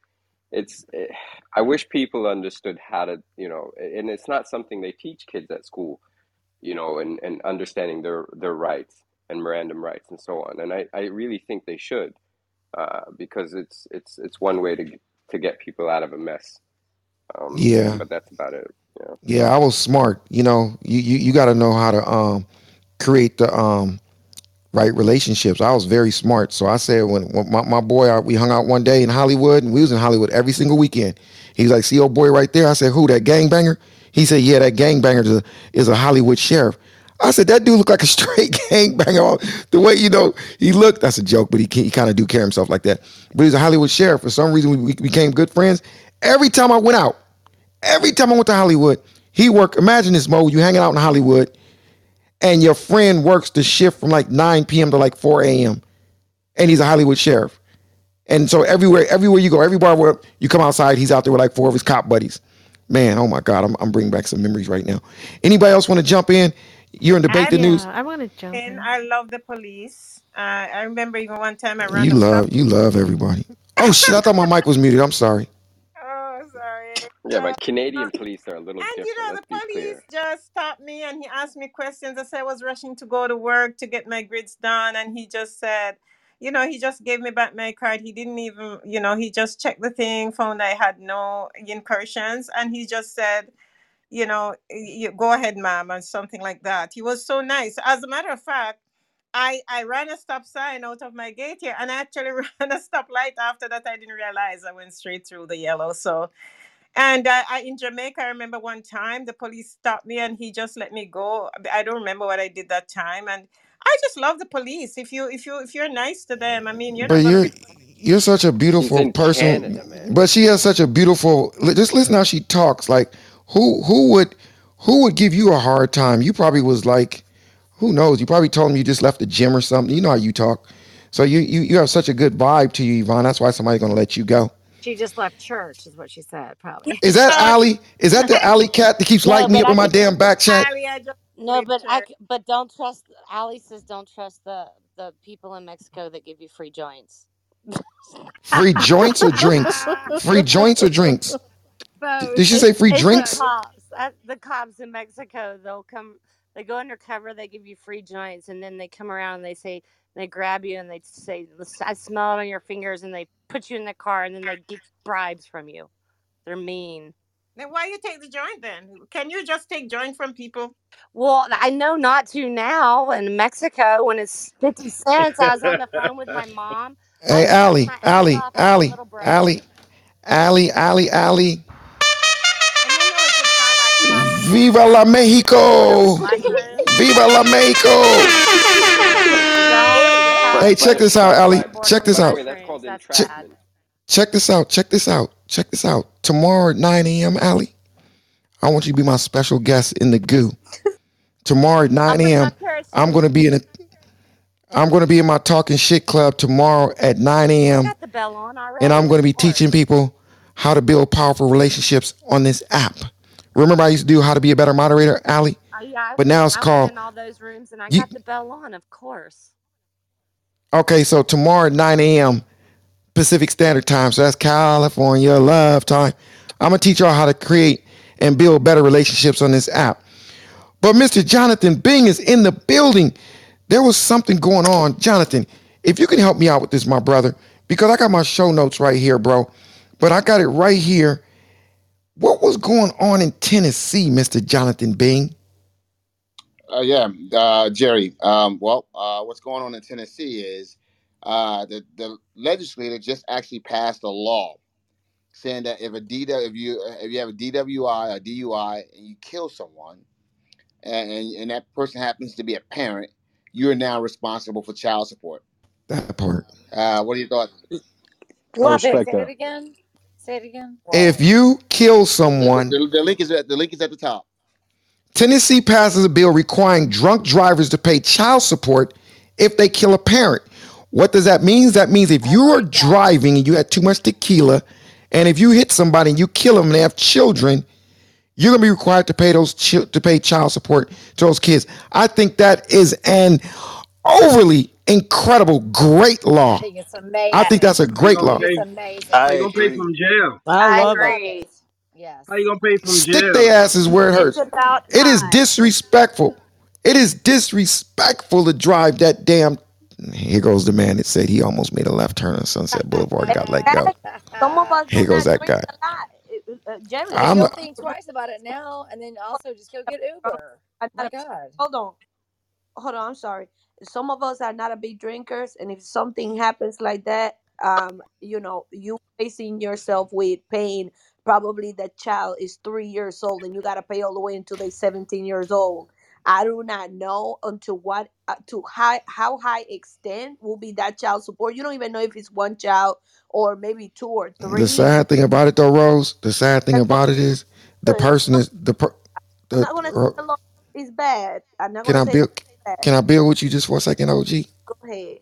it's. eh, I wish people understood how to you know, and it's not something they teach kids at school, you know, and and understanding their their rights and Miranda rights and so on. And I I really think they should, uh, because it's it's it's one way to to get people out of a mess. Um, Yeah. but that's about it. Yeah. Yeah, I was smart. You know, you you, you got to know how to um create the um right relationships. I was very smart. So I said when, when my, my boy I, we hung out one day in Hollywood and we was in Hollywood every single weekend. He was like, "See old boy right there." I said, "Who? That gangbanger?" He said, "Yeah, that gangbanger is is a Hollywood sheriff." I said, "That dude look like a [LAUGHS] straight gangbanger. The way you know he looked." That's a joke, but he he kind of do carry himself like that. But he's a Hollywood sheriff. For some reason, we, we became good friends. Every time I went out, every time I went to Hollywood, he worked. Imagine this, Mo. You hanging out in Hollywood and your friend works the shift from like 9 p.m. to like 4 a.m. and he's a Hollywood sheriff. And so everywhere, everywhere you go, every bar where you come outside, he's out there with like four of his cop buddies. Man, oh my God, I'm, I'm bringing back some memories right now. Anybody else want to jump in? You're in debate the And news. Yeah, I want to jump and in. I love the police. Uh, I remember even one time I You ran a stop. love, you love everybody. Oh shit, I thought my mic was muted. I'm sorry. Yeah, but Canadian police are a little And you different. know, Let's the be police clear. just stopped me and he asked me questions. I said I was rushing to go to work to get my grids done. And he just said, you know, he just gave me back my card. He didn't even, you know, he just checked the thing, found I had no incursions. And he just said, you know, you go ahead, ma'am, and something like that. He was so nice. As a matter of fact, I, I ran a stop sign out of my gate here and I actually [LAUGHS] ran a stop light after that. I didn't realize I went straight through the yellow. So and uh, I, in Jamaica, I remember one time the police stopped me and he just let me go. I don't remember what I did that time. And I just love the police. If you if you if you're nice to them, I mean, you're But not you're be. you're such a beautiful person. Canada. But she has such a beautiful. Just listen how she talks. Like who who would who would give you a hard time? You probably was like, who knows? You probably told him you just left the gym or something. You know how you talk. So you you you have such a good vibe to you, Yvonne. That's why somebody's gonna let you go. She just left church, is what she said, probably. Is that Uh, Allie? Is that the [LAUGHS] Alley cat that keeps No, lighting me but up I in my can. damn back chat? Ali, I just No, leave but I. church. c- But don't trust. Ali says don't trust the the people in Mexico that give you free joints. Free joints or drinks? Free joints or drinks? Both. Did she It's say free it's the drinks? cops. Uh, The cops in Mexico. They'll come. They go undercover. They give you free joints, and then they come around and they say they grab you and they say, "I smell it on your fingers," and they put you in the car, and then they get bribes from you. They're mean. Then why you take the joint then? Can you just take joint from people? Well, I know not to now in Mexico when it's 50 cents. I was on the phone with my mom. [LAUGHS] Hey, was working Allie, my ass Allie, off with Allie. Allie, Allie, Allie, Allie. And then there was the time I clocked in Viva la Mexico! Viva la Mexico! Don't Hey, check this out, Ali. Check this out. Brian, that's called mushrooms. That's Check, check this out. Check this out. Check this out. Tomorrow at 9 a.m., Ali, I want you to be my special guest in the goo. [LAUGHS] Tomorrow at 9 I'll bring my a.m., I'm gonna be in a I'm gonna be in my talking shit club tomorrow at 9 a.m. got the bell on already. and I'm gonna be teaching people how to build powerful relationships on this app. Remember I used to do how to be a better moderator, Allie? Uh, yeah, But now it's I was called in all those rooms and I you got the bell on, of course. Okay, so tomorrow at 9 a.m. Pacific Standard Time. So that's California love time. I'm gonna teach y'all how to create and build better relationships on this app. But Mr. Jonathan Bing is in the building. There was something going on. Jonathan, if you can help me out with this, my brother, because I got my show notes right here, bro. But I got it right here. What was going on in Tennessee, Mr. Jonathan Bing? Uh, yeah, uh, Jerry. Um, well, uh, what's going on in Tennessee is uh, the the legislature just actually passed a law saying that if a DW, if you if you have a DWI or DUI and you kill someone, and, and and that person happens to be a parent, you are now responsible for child support. That part. Uh, what do you thought? I What? Say respect it again. Say it again. If you kill The, someone, the, the link is at the link is at the top. Tennessee passes a bill requiring drunk drivers to pay child support if they kill a parent. What does that mean? That means if you are driving and you had too much tequila, and if you hit somebody and you kill them and they have children, you're gonna be required to pay those chi- to pay child support to those kids. I think that is an overly incredible, great I law. think it's I think that's a great law. think pay? it's amazing. How I gonna pay agree. from jail? I I love love it. It. Yes. How you gonna pay from Stick jail? their asses where it hurts. It's about It is disrespectful. It is disrespectful to drive that damn. Here goes the man that said he almost made a left turn on Sunset Boulevard and got let go. [LAUGHS] Some of us Here goes that guy. a lot. Uh, uh, I'm you'll not, think twice about it now, and then also just go get [LAUGHS] Uber. I'm My God. hold on, hold on. I'm sorry. Some of us are not a big drinkers, and if something happens like that, um, you know, you facing yourself with pain. Probably that child is three years old, and you gotta pay all the way until they're 17 years old. I do not know until what uh, to high how high extent will be that child support. You don't even know if it's one child or maybe two or three the sad thing about it though, Rose. The sad thing about it is the person is the per, I'm the. not gonna say the law is bad. I'm not Can gonna I say build? it's bad. Can I build with you just for a second, OG? Go ahead.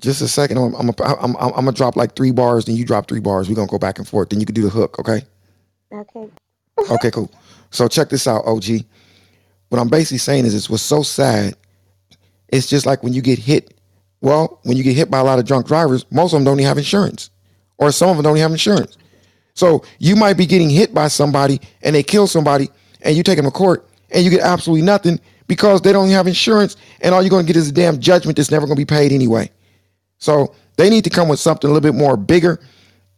Just a second. I'm I'm I'm, I'm, I'm gonna drop like three bars, then you drop three bars. We're gonna go back and forth. Then you can do the hook, okay? Okay. Okay, cool. So check this out, OG. What I'm basically saying is, it's what's so sad. It's just like when you get hit. Well, when you get hit by a lot of drunk drivers, most of them don't even have insurance, or some of them don't even have insurance. So you might be getting hit by somebody and they kill somebody and you take them to court and you get absolutely nothing because they don't have insurance and all you're going to get is a damn judgment that's never going to be paid anyway. So they need to come with something a little bit more bigger.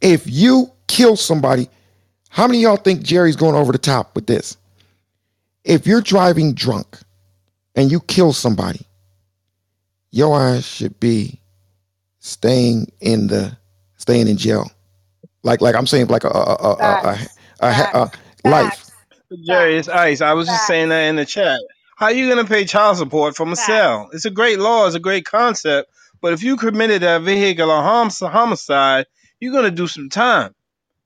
If you kill somebody, how many of y'all think Jerry's going over the top with this? If you're driving drunk and you kill somebody, your ass should be staying in the staying in jail. Like like I'm saying like a a a a, a, a, a, a life. Jerry, it's ice. I was just saying that in the chat. How you gonna pay child support from a cell? It's a great law, it's a great concept, but if you committed a vehicular homicide, you're gonna do some time,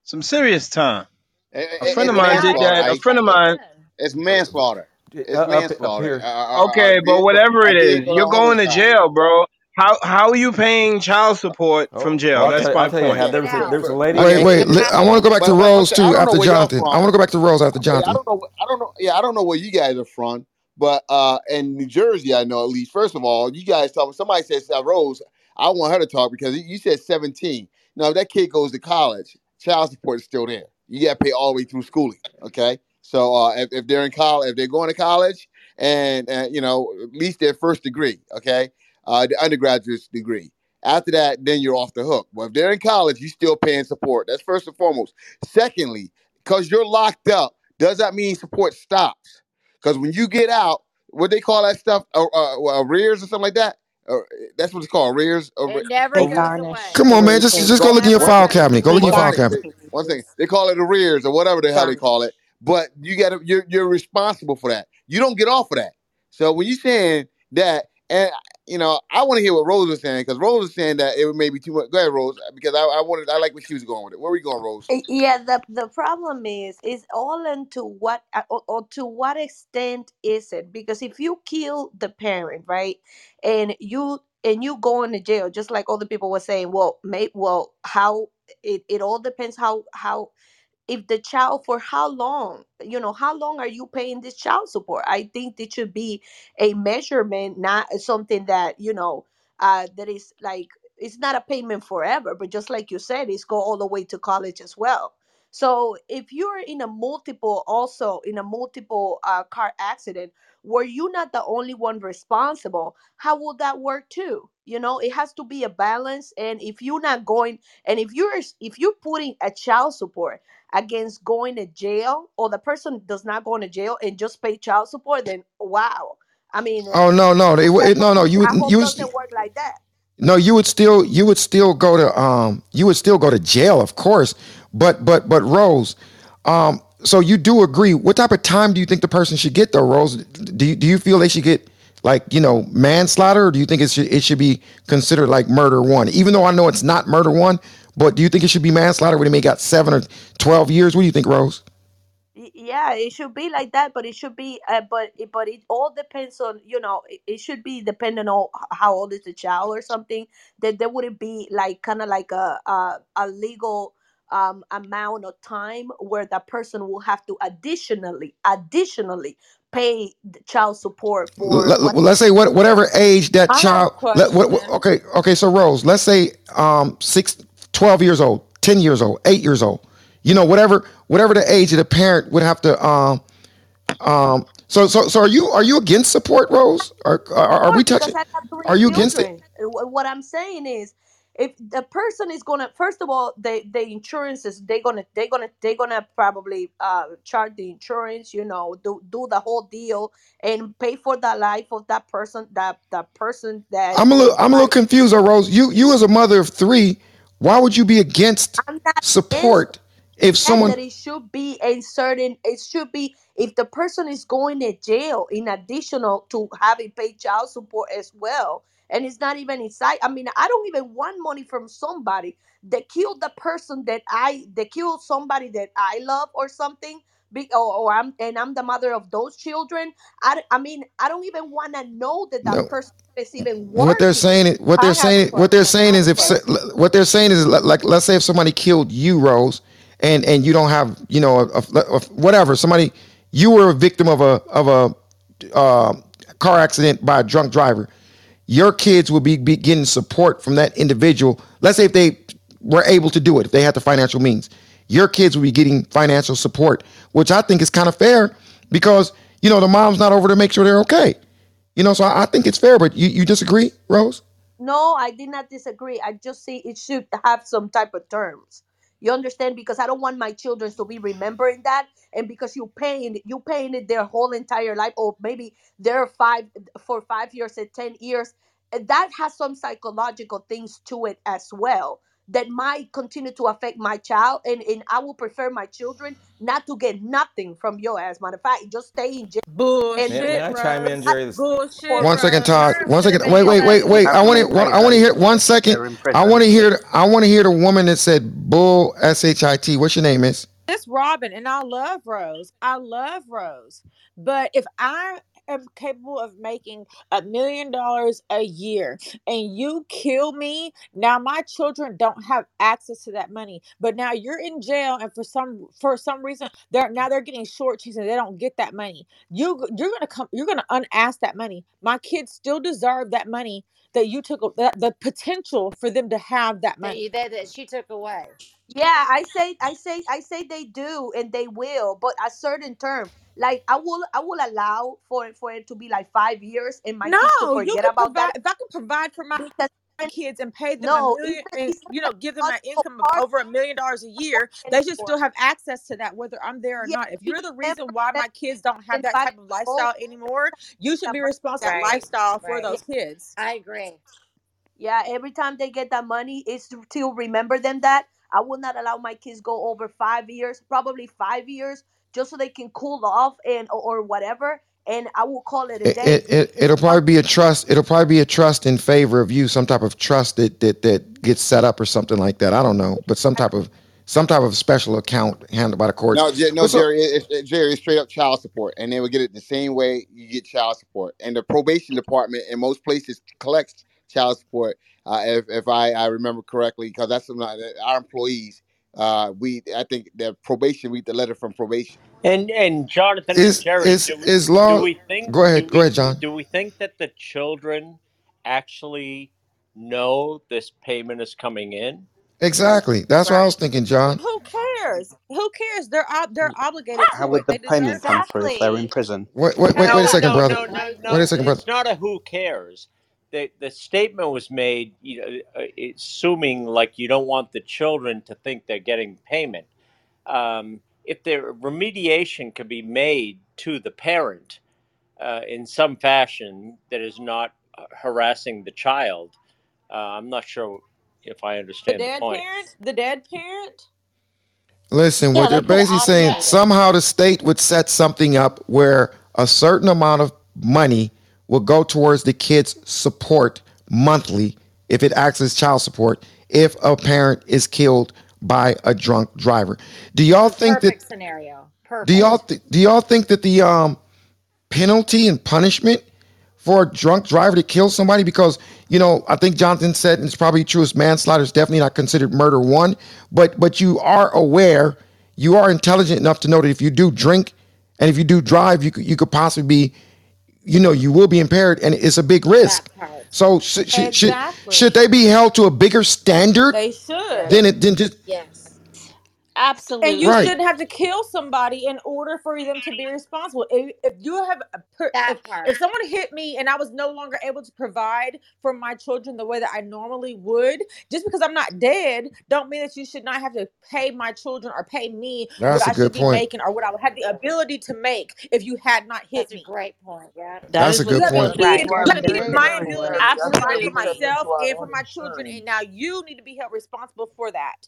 some serious time. A friend of mine did that. A friend of mine. It's manslaughter. It's Uh, up- up manslaughter. here. Uh, uh, uh, Okay, but vehicle- whatever it a is, vehicular you're going to homicide. jail, bro. How how are you paying child support from jail? Well, I'll That's tell, my I'll tell you point. how there was a, there was a lady. Wait, wait. li- I want to go back to But- but Rose I too don't know after where y'all Jonathan. from. I want to go back to Rose after Yeah, I Jonathan. don't know. I don't know. Yeah, I don't know where you guys are from, but uh, in New Jersey, I know at least. First of all, you guys talk. Somebody says uh, Rose. I want her to talk because you said seventeen. Now, if that kid goes to college, child support is still there. You got to pay all the way through schooling. Okay, so uh, if, if they're in college, if they're going to college, and uh, you know at least their first degree, okay, uh, the undergraduate degree. After that, then you're off the hook. But if they're in college, you're still paying support. That's first and foremost. Secondly, because you're locked up, does that mean support stops? Because when you get out, what they call that stuff, uh, uh, arrears or something like that. Or that's what it's called, arrears. Arre- It never goes away. Come on, man. Just just go look in your file cabinet. Go look in your file cabinet. one thing they call it arrears or whatever the hell they call it. But you got to you're you're responsible for that. You don't get off of that. So when you're saying that, and you know, I want to hear what Rose was saying because Rose was saying that it may be too much. Go ahead, Rose, because I, I wanted I like where she was going with it. Where are we going, Rose? Uh, Yeah, the the problem is is all into what uh, or, or to what extent is it? Because if you kill the parent, right, and you and you go into jail, just like other people were saying, well, may well how it, it all depends how how if the child for how long you know how long are you paying this child support? I think it should be a measurement not something that you know uh that is like it's not a payment forever but just like you said it's go all the way to college as well. So if you're in a multiple also in a multiple uh, car accident were you not the only one responsible how will that work too you know it has to be a balance and if you're not going and if you're if you're putting a child support against going to jail or the person does not go into jail and just pay child support then wow i mean Oh no, no, they, it, no, no. You would. It doesn't work like that no, you would still you would still go to um you would still go to jail, of course. But but but Rose, um, so you do agree? What type of time do you think the person should get though, Rose? Do you, do you feel they should get like you know manslaughter, or do you think it should it should be considered like murder one? Even though I know it's not murder one, but do you think it should be manslaughter where they may got seven or twelve years? What do you think, Rose? Yeah it should be like that but it should be uh, but it, but it all depends on you know it, it should be dependent on how old is the child or something that there wouldn't be like kind of like a, a a legal um amount of time where that person will have to additionally additionally pay the child support for let, what let's say what, whatever age that I have a child let, what, what- question. okay okay so rose let's say um six, 12 years old 10 years old 8 years old you know whatever whatever the age of the parent would have to um um so so so are you are you against support rose are are, Of are we touching I have three are you against it children. Uh, wh- What I'm saying is, if the person is gonna, first of all, the the is they gonna they gonna they gonna probably uh charge the insurance, you know, do do the whole deal and pay for the life of that person, that that person that i'm a little i'm a little confused rose. You you as a mother of three why would you be against I'm not against support if said someone that it should be a certain it should be if the person is going to jail in additional to having paid child support as well and it's not even inside i mean i don't even want money from somebody that killed the person that i that killed somebody that i love or something be, or, or i'm and i'm the mother of those children. I, I mean i don't even want to know that that no. person is even what they're working saying is what they're have saying what they're saying is if what they're saying is like like, let's say if somebody killed you rose and and you don't have you know a, a- a- whatever somebody you were a victim of a of a uh, car accident by a drunk driver your kids will be, be getting support from that individual let's say if they were able to do it if they had the financial means your kids will be getting financial support, which I think is kind of fair because you know the mom's not over to make sure they're okay. You know, so I, I think it's fair. But you, you disagree, Rose? No, I did not disagree. I just say it should have some type of terms. You understand? Because I don't want my children to be remembering that, and because you paying you paying it their whole entire life, or maybe they're five for five years and ten years, and that has some psychological things to it as well that might continue to affect my child, and and I will prefer my children not to get nothing from your ass. Matter of fact, just stay in jail and May, may live Bullshit, I chime in, Rose. Jerry? This, Bullshit, One second, Rose. Todd. Term One should have second. been Wait, wait, wait, wait. I want to. I want to hear one second. They're in I want to hear. I want to hear the woman that said "bull" s h i t. What's your name, Miss? It's Robin, and I love Rose. I love Rose. But if I am capable of making a million dollars a year and you kill me, now my children don't have access to that money. But now you're in jail, and for some for some reason they're now they're getting shortchanged and they don't get that money. You you're gonna come you're gonna unask that money. My kids still deserve that money that you took that the potential for them to have that That money. you that, that she took away. Yeah, I say, I say, I say they do, and they will, but a certain term. Like I will, I will allow for it for it to be like five years, and my kids to No, you forget can about that if I can provide for my because my even kids and pay them a no, million and you know give them an income of over a million dollars a year they should anymore. still have access to that whether i'm there or not if you you're the reason why my kids don't have that type of lifestyle anymore you should be responsible for that that Right. lifestyle for Right. those kids I agree. yeah. Every time they get that money, it's to to remember them that I will not allow my kids go over five years, probably five years, just so they can cool off and or, or whatever. And I will call it a It, day. it, it it'll probably be a trust. It'll probably be a trust in favor of you. Some type of trust that that that gets set up or something like that. I don't know, but some type of some type of special account handled by the courts. No, Jer- no, What's up? Jerry, it, it, Jerry, it's straight up child support, and they would get it the same way you get child support. And the probation department in most places collects child support, uh, if if I, I remember correctly, because that's some, our employees. Uh, we I think the probation read the letter from probation. And and Jonathan and Is Jerry, is do we is do law? we think Go do ahead. Go we ahead, John. do we think that the children actually know this payment is coming in? Exactly. That's what I was right thinking, John. who cares who cares they're ob- they're obligated How to would it the they deserve payment come it through if they're in Exactly. prison? Wait, wait, wait, wait a No, second, no, brother. no, no, agree. no. Wait a second, brother. It's not a who cares. The the statement was made, you know, uh, assuming like you don't want the children to think they're getting payment. Um, if the remediation could be made to the parent uh, in some fashion that is not uh, harassing the child, uh, I'm not sure if I the understand the dead point. parent? The dead parent? Listen, Yeah, what they're they can basically saying, automate somehow the state would set something up where a certain amount of money will go towards the kid's support monthly if it acts as child support if a parent is killed by a drunk driver. Do y'all think that perfect scenario. do y'all th- do y'all think that the um penalty and punishment for a drunk driver to kill somebody because you know I think Jonathan said and it's probably true is manslaughter is definitely not considered murder one but but you are aware you are intelligent enough to know that if you do drink and if you do drive you could you could possibly be you know you will be impaired and it's a big risk That part. So should should, should, should they be held to a bigger standard they should. than it than just Yes. And you right shouldn't have to kill somebody in order for them to be responsible. If, if you have, a per, if, if someone hit me and I was no longer able to provide for my children the way that I normally would, just because I'm not dead, don't mean that you should not have to pay my children or pay me what that's a I should good be point making or what I would have the ability to make if you had not hit That's a me. great point. Yeah. You That that's a what good point impeded, you have impeded very, my ability to provide for myself and for my children, and now you need to be held responsible for that.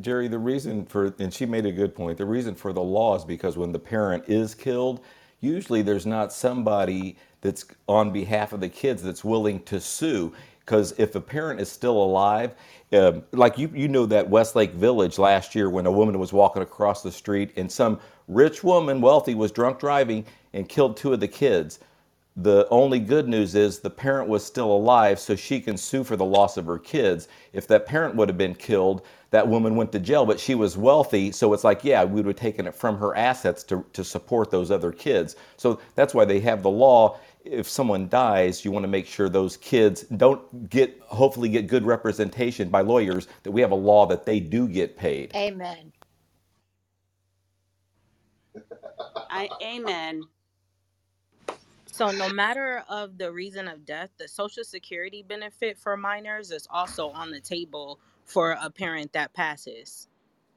Jerry, the reason for, and she made a good point, the reason for the law is because when the parent is killed, usually there's not somebody that's on behalf of the kids that's willing to sue. Because if a parent is still alive, um, like you, you know that Westlake Village last year when a woman was walking across the street and some rich woman, wealthy, was drunk driving and killed two of the kids. The only good news is the parent was still alive, so she can sue for the loss of her kids. If that parent would have been killed, that woman went to jail, but she was wealthy, so it's like, yeah, we would have taken it from her assets to, to support those other kids. So that's why they have the law. If someone dies, you want to make sure those kids don't get, hopefully, get good representation by lawyers, that we have a law that they do get paid. Amen. I, amen. So no matter of the reason of death, the social security benefit for minors is also on the table for a parent that passes.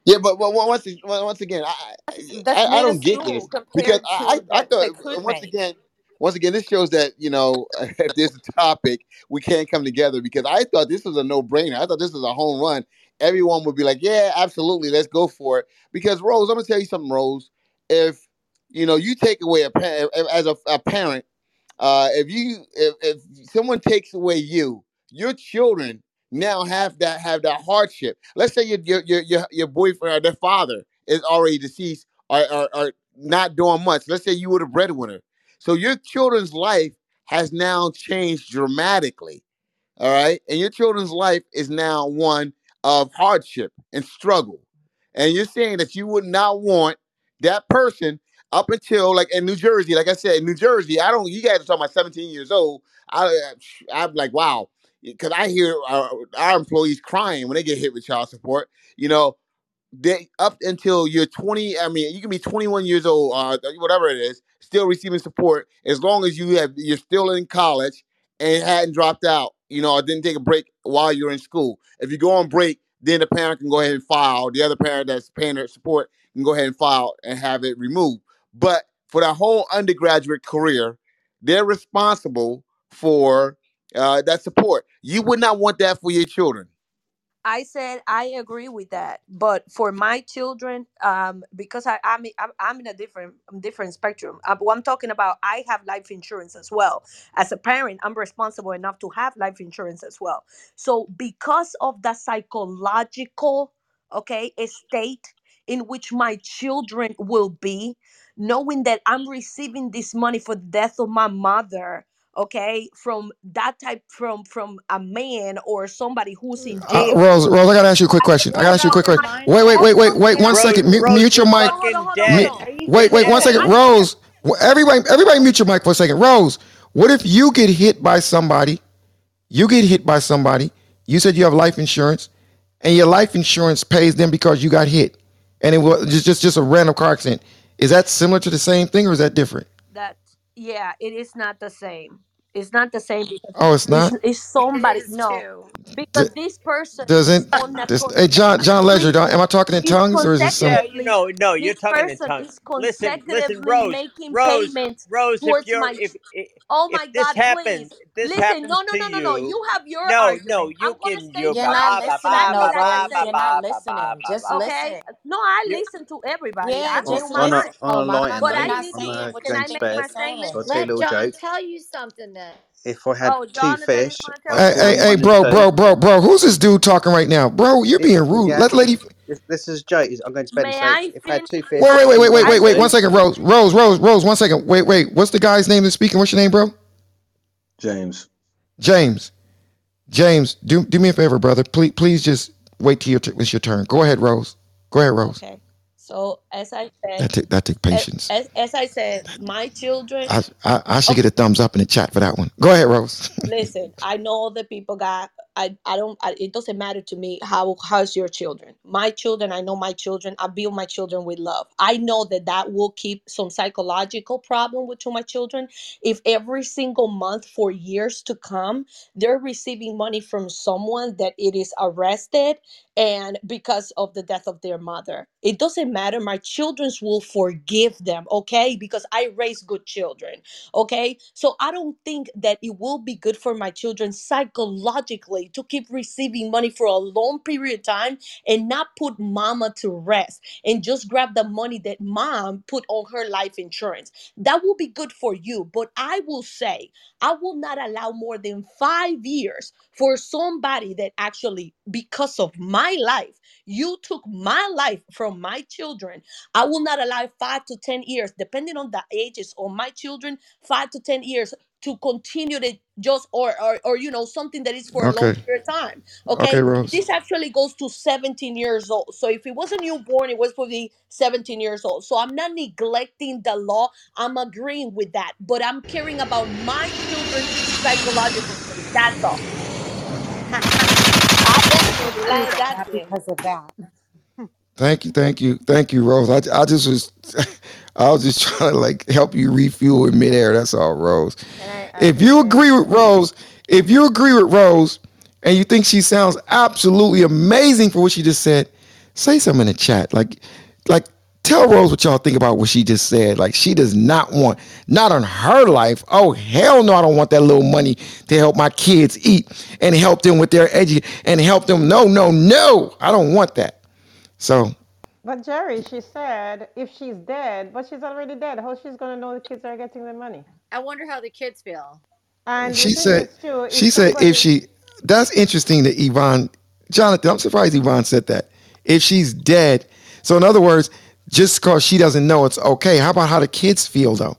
Yeah, but, but once once again, I That's, that's I, I don't get this because I I I thought once make. again once again this shows that you know if there's a topic we can't come together because I thought this was a no brainer. I thought this was a home run. Everyone would be like, yeah, absolutely, let's go for it. Because Rose, I'm gonna tell you something, Rose. If you know you take away a parent as a, a parent, uh, if you if, if someone takes away you, your children now have that have that hardship. Let's say your your your your, boyfriend or their father is already deceased or, or not doing much. Let's say you were the breadwinner. So your children's life has now changed dramatically all right. And your children's life is now one of hardship and struggle. And you're saying that you would not want that person up until like in New Jersey, like I said, in New Jersey, I don't, you guys are talking about 17 years old. I, I'm like, wow. Because I hear our, our employees crying when they get hit with child support. You know, they up until you're 20 i mean you can be 21 years old uh whatever it is still receiving support as long as you have you're still in college and hadn't dropped out you know or didn't take a break while you're in school if you go on break then the parent can go ahead and file the other parent that's paying their support can go ahead and file and have it removed but for the whole undergraduate career they're responsible for uh, that support you would not want that for your children I said I agree with that, but for my children, um, because I, I'm I'm I'm in a different different spectrum. Uh, but I'm talking about I have life insurance as well. As a parent, I'm responsible enough to have life insurance as well. So because of the psychological, okay, state in which my children will be, knowing that I'm receiving this money for the death of my mother okay from that type from from a man or somebody who's in Uh, jail Rose, Rose, I gotta ask you a quick question. I gotta ask you a quick question. Wait, wait, wait, wait, wait. One can i Rose, second. Mute, mute your mic. hold on hold on fucking hold on hold Mi- dead. on Are you Wait, wait, dead? one listen second. i said Rose, everybody, everybody, mute your mic for a second. Rose, what if you get hit by somebody? You get hit by somebody. You said you have life insurance, and your life insurance pays them because you got hit, and it was just just just a random car accident. Is that similar to the same thing, or is that different? Yeah it is not the same it's not the same because Oh, it's it's, not. it's It somebody is no too. D- because this person is doesn't on a this? Hey, John, John Legere. consecutively Don't, am I talking in is tongues, or is it Yeah, some? you consecutively know, no, you're this talking in person tongues. is Listen, listen, consecutively Rose, making Rose, payments Rose. If towards you're, my if if oh if my this god please happens, if this listen no happens no to no no no you, you have your no, no, argument you i'm gonna can, stay you You're ba not ba quiet ba listening, ba no, can ba i Rose. ba You're this not ba ba ba listening. ba Just ba. okay listen. no i You, listen to everybody Yeah, i On, do just my on a listen. on a Oh, lighter mama, but you're i note, not didn't I'm saying what can the i make man my is statement so saying. I'll tell you a Let John joke. tell you something then. If I had oh two jonathan is fish, going to I'd Hey, me hey, them hey, one and bro, two. bro, bro, bro. Who's this dude talking right now, bro? You're It, being rude. yeah, Let lady. this, this is Jay, I'm going to bed. may So i if I had finish two Wait, fish wait, wait, and wait, wait, i wait, wait. One two, second, Rose, Rose, Rose, Rose. One second. Wait, wait. What's the guy's name that's speaking? What's your name, bro? James. James. James, do do me a favor, brother. Please, please just wait till your t- it's your turn. Go ahead, Rose. Go ahead, Rose. So as i said That take that take patience. as, as i said my children I, I I should okay. get a thumbs up in the chat for that one. Go ahead, Rose. [LAUGHS] listen i know the people got i i don't I, it doesn't matter to me how how's your children. My children i know my children i build my children with love. I know that that will keep some psychological problem with to my children. If every single month for years to come they're receiving money from someone that it is arrested and because of the death of their mother. It doesn't matter. My children's will forgive them okay? Because i raise good children Okay. So I don't think that it will be good for my children psychologically to keep receiving money for a long period of time and not put mama to rest and just grab the money that mom put on her life insurance. That will be good for you. But I will say, I will not allow more than five years for somebody that actually, because of my life, you took my life from my children. I will not allow five to 10 years, depending on the ages of my children five to ten years to continue to just or, or or you know something that is for a long Okay. period of time Okay, okay Rose. this actually goes to 17 years old. So if it was a newborn it was probably 17 years old. So i'm not neglecting the law. I'm agreeing with that. But i'm caring about my children's psychological state that's all. [LAUGHS] I definitely Ooh, land that not because of that. Thank you, thank you, thank you, Rose. I, I just was, [LAUGHS] I was just trying to like help you refuel in midair. That's all, Rose. I, I If you agree with. Rose, if you agree with Rose, and you think she sounds absolutely amazing for what she just said, say something in the chat. Like, like tell Rose what y'all think about what she just said. Like she does not want, not on her life. Oh hell no, I don't want that little money to help my kids eat and help them with their edu and help them. No, no, no, I don't want that. So But Jerry, she said if she's dead, but she's already dead, how she's gonna know the kids are getting the money? I wonder how the kids feel. And she said, is too, she if said if she, that's interesting that Yvonne, Jonathan, I'm surprised Yvonne said that. If she's dead, so in other words, just because she doesn't know it's okay. How about how the kids feel though?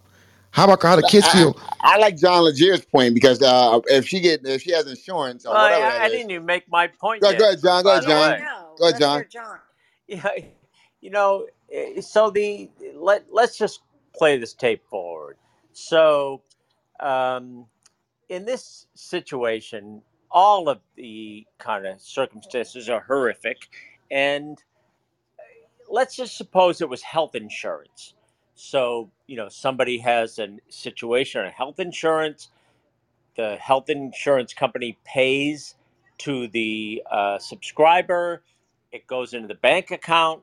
How about how the kids I, feel? I, I like John Legere's point because uh, if she get if she has insurance or Well, whatever I, I is, didn't even make my point go, yet. go ahead, John. Go ahead, the Yeah, I John. Go ahead, John. Yeah, you know, eh, so the let let's just play this tape forward. So, um, in this situation, all of the kind of circumstances are horrific, and let's just suppose it was health insurance. So, you know, somebody has a situation on health insurance, the health insurance company pays to the uh, subscriber, it goes into the bank account.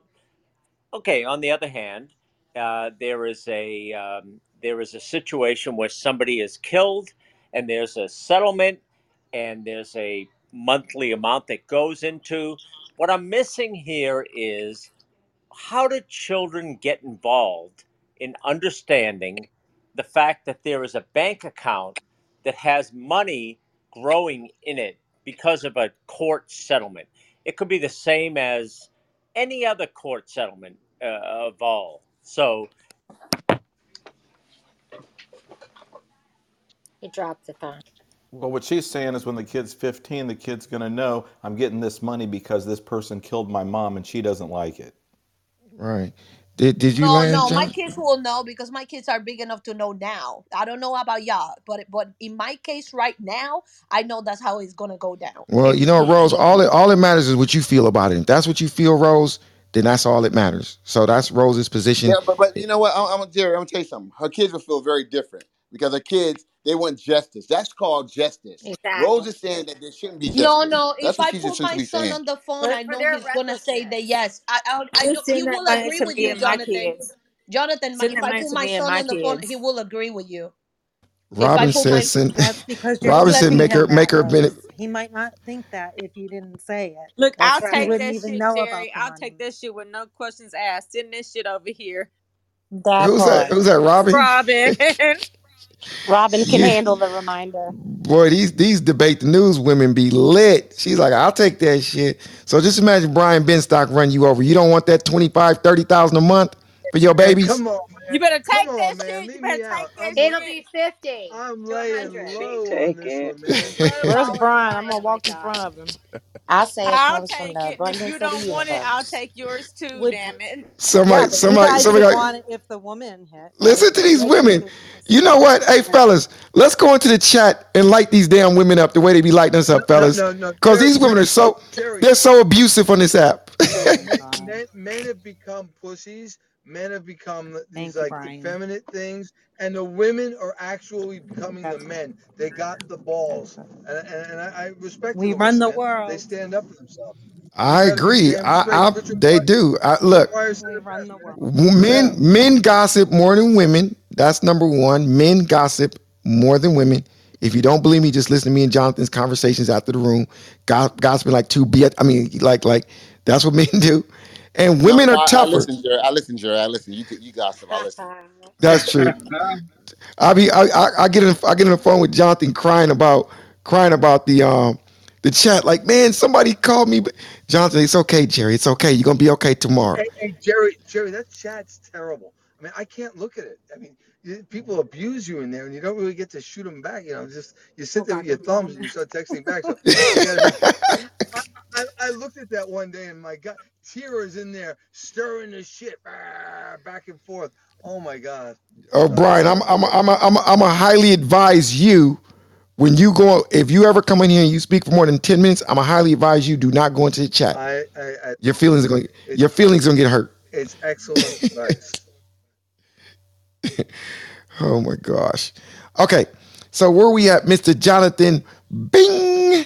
Okay, on the other hand, uh, there is a um, there is a situation where somebody is killed, and there's a settlement, and there's a monthly amount that goes into. What I'm missing here is how do children get involved in understanding the fact that there is a bank account that has money growing in it because of a court settlement? It could be the same as any other court settlement uh, of all. So, he dropped the phone. Well, what she's saying is when the kid's 15, the kid's going to know I'm getting this money because this person killed my mom and she doesn't like it. Right? Did did you No, land, no, my John? kids will know because my kids are big enough to know now. I don't know about y'all, but but in my case right now, I know that's how it's gonna go down. Well, you know, Rose, all it all it matters is what you feel about it. If that's what you feel, Rose, then that's all that matters. So that's Rose's position. Yeah, but but you know what? I'm, I'm Jerry. I'm gonna tell you something. Her kids will feel very different because her kids they want justice. That's called justice. Exactly. Rose is saying that there shouldn't be No, justice. no. That's If I she's put my son saying. on the phone, For, I know he's gonna say that yes. I, I, I know Just he send that will agree with you, and Jonathan. Jonathan, Send if I money put my son my on the phone, he will agree with you. If I Robin says, send, That's Robin said, make her make that her minute. Rose. He might not think that if you didn't say it. Look, That I'll That's he take right. wouldn't that shit, know Jerry. I'll take money. that shit with no questions asked. Send this shit over here. That Who's that? Who's that? Robin? Robin. [LAUGHS] Robin can You, handle the reminder. boy, these these debate the news women be lit. She's like, I'll take that shit. So just imagine Brian Benstock run you over. You don't want that 25, 30,000 a month for your Man, babies? come on, you man. better Come take that on, man. shit. You better me out. take that It'll be fifty I'm laying hundred. low on Take this it. one, man. Where's Brian? I'm gonna Oh walk in front of him. I say it I'll comes from take the it. If abundance you of the don't want it, I'll universe. take yours too, Would damn it. yeah, Somebody, but you somebody, guys somebody would got want it if the woman hit, right? listen to these They get women. fifty You know what? Hey fellas, let's go into the chat and light these damn women up the way they be lighting us up, No, no, fellas. no, no. Cause Jerry, these women are Jerry, so Jerry, they're so abusive on this app. Jerry. Men, Brian. men, men have become pussies. Men have become these Thank like Brian. effeminate things, and the women are actually becoming the That's right. men. They got the balls, and, and, and I, I respect We run women, the world. They stand up for themselves. I You got to be agree. I. I they do. I, look, Pryor said We it run best, the man. world. men men gossip more than women. That's number one. Men gossip more than women. If you don't believe me, just listen to me and Jonathan's conversations after the room. Go- Gossiping like two B. I mean, like like that's what [LAUGHS] men do. And No, women no, are I, I tougher. listen, Jerry. I listen, Jerry. I listen. You you gossip. I listen. That's true. [LAUGHS] I be I, I, I get in I get on the phone with Jonathan crying about crying about the um the chat. Like, man, somebody called me. But Jonathan, it's okay, Jerry. It's okay. You're gonna be okay tomorrow. Hey, hey, Jerry, Jerry, that chat's terrible. I mean, I can't look at it. I mean, you, people abuse you in there, and you don't really get to shoot them back. You know, just you sit Oh there with God, your good thumbs and you start texting back. So [LAUGHS] you gotta be. [LAUGHS] I, I, looked at that one day, and my God, Tira is in there stirring the shit back and forth. Oh my God. Oh, Brian, I'm I'm I'm I'm I'm a highly advise you when you go if you ever come in here and you speak for more than ten minutes. I'm a highly advise you do not go into the chat. I, I, I Your feelings are going your feelings gonna get hurt. it's excellent advice. [LAUGHS] Oh my gosh. Okay, so where we at, Mr. Jonathan? Bing.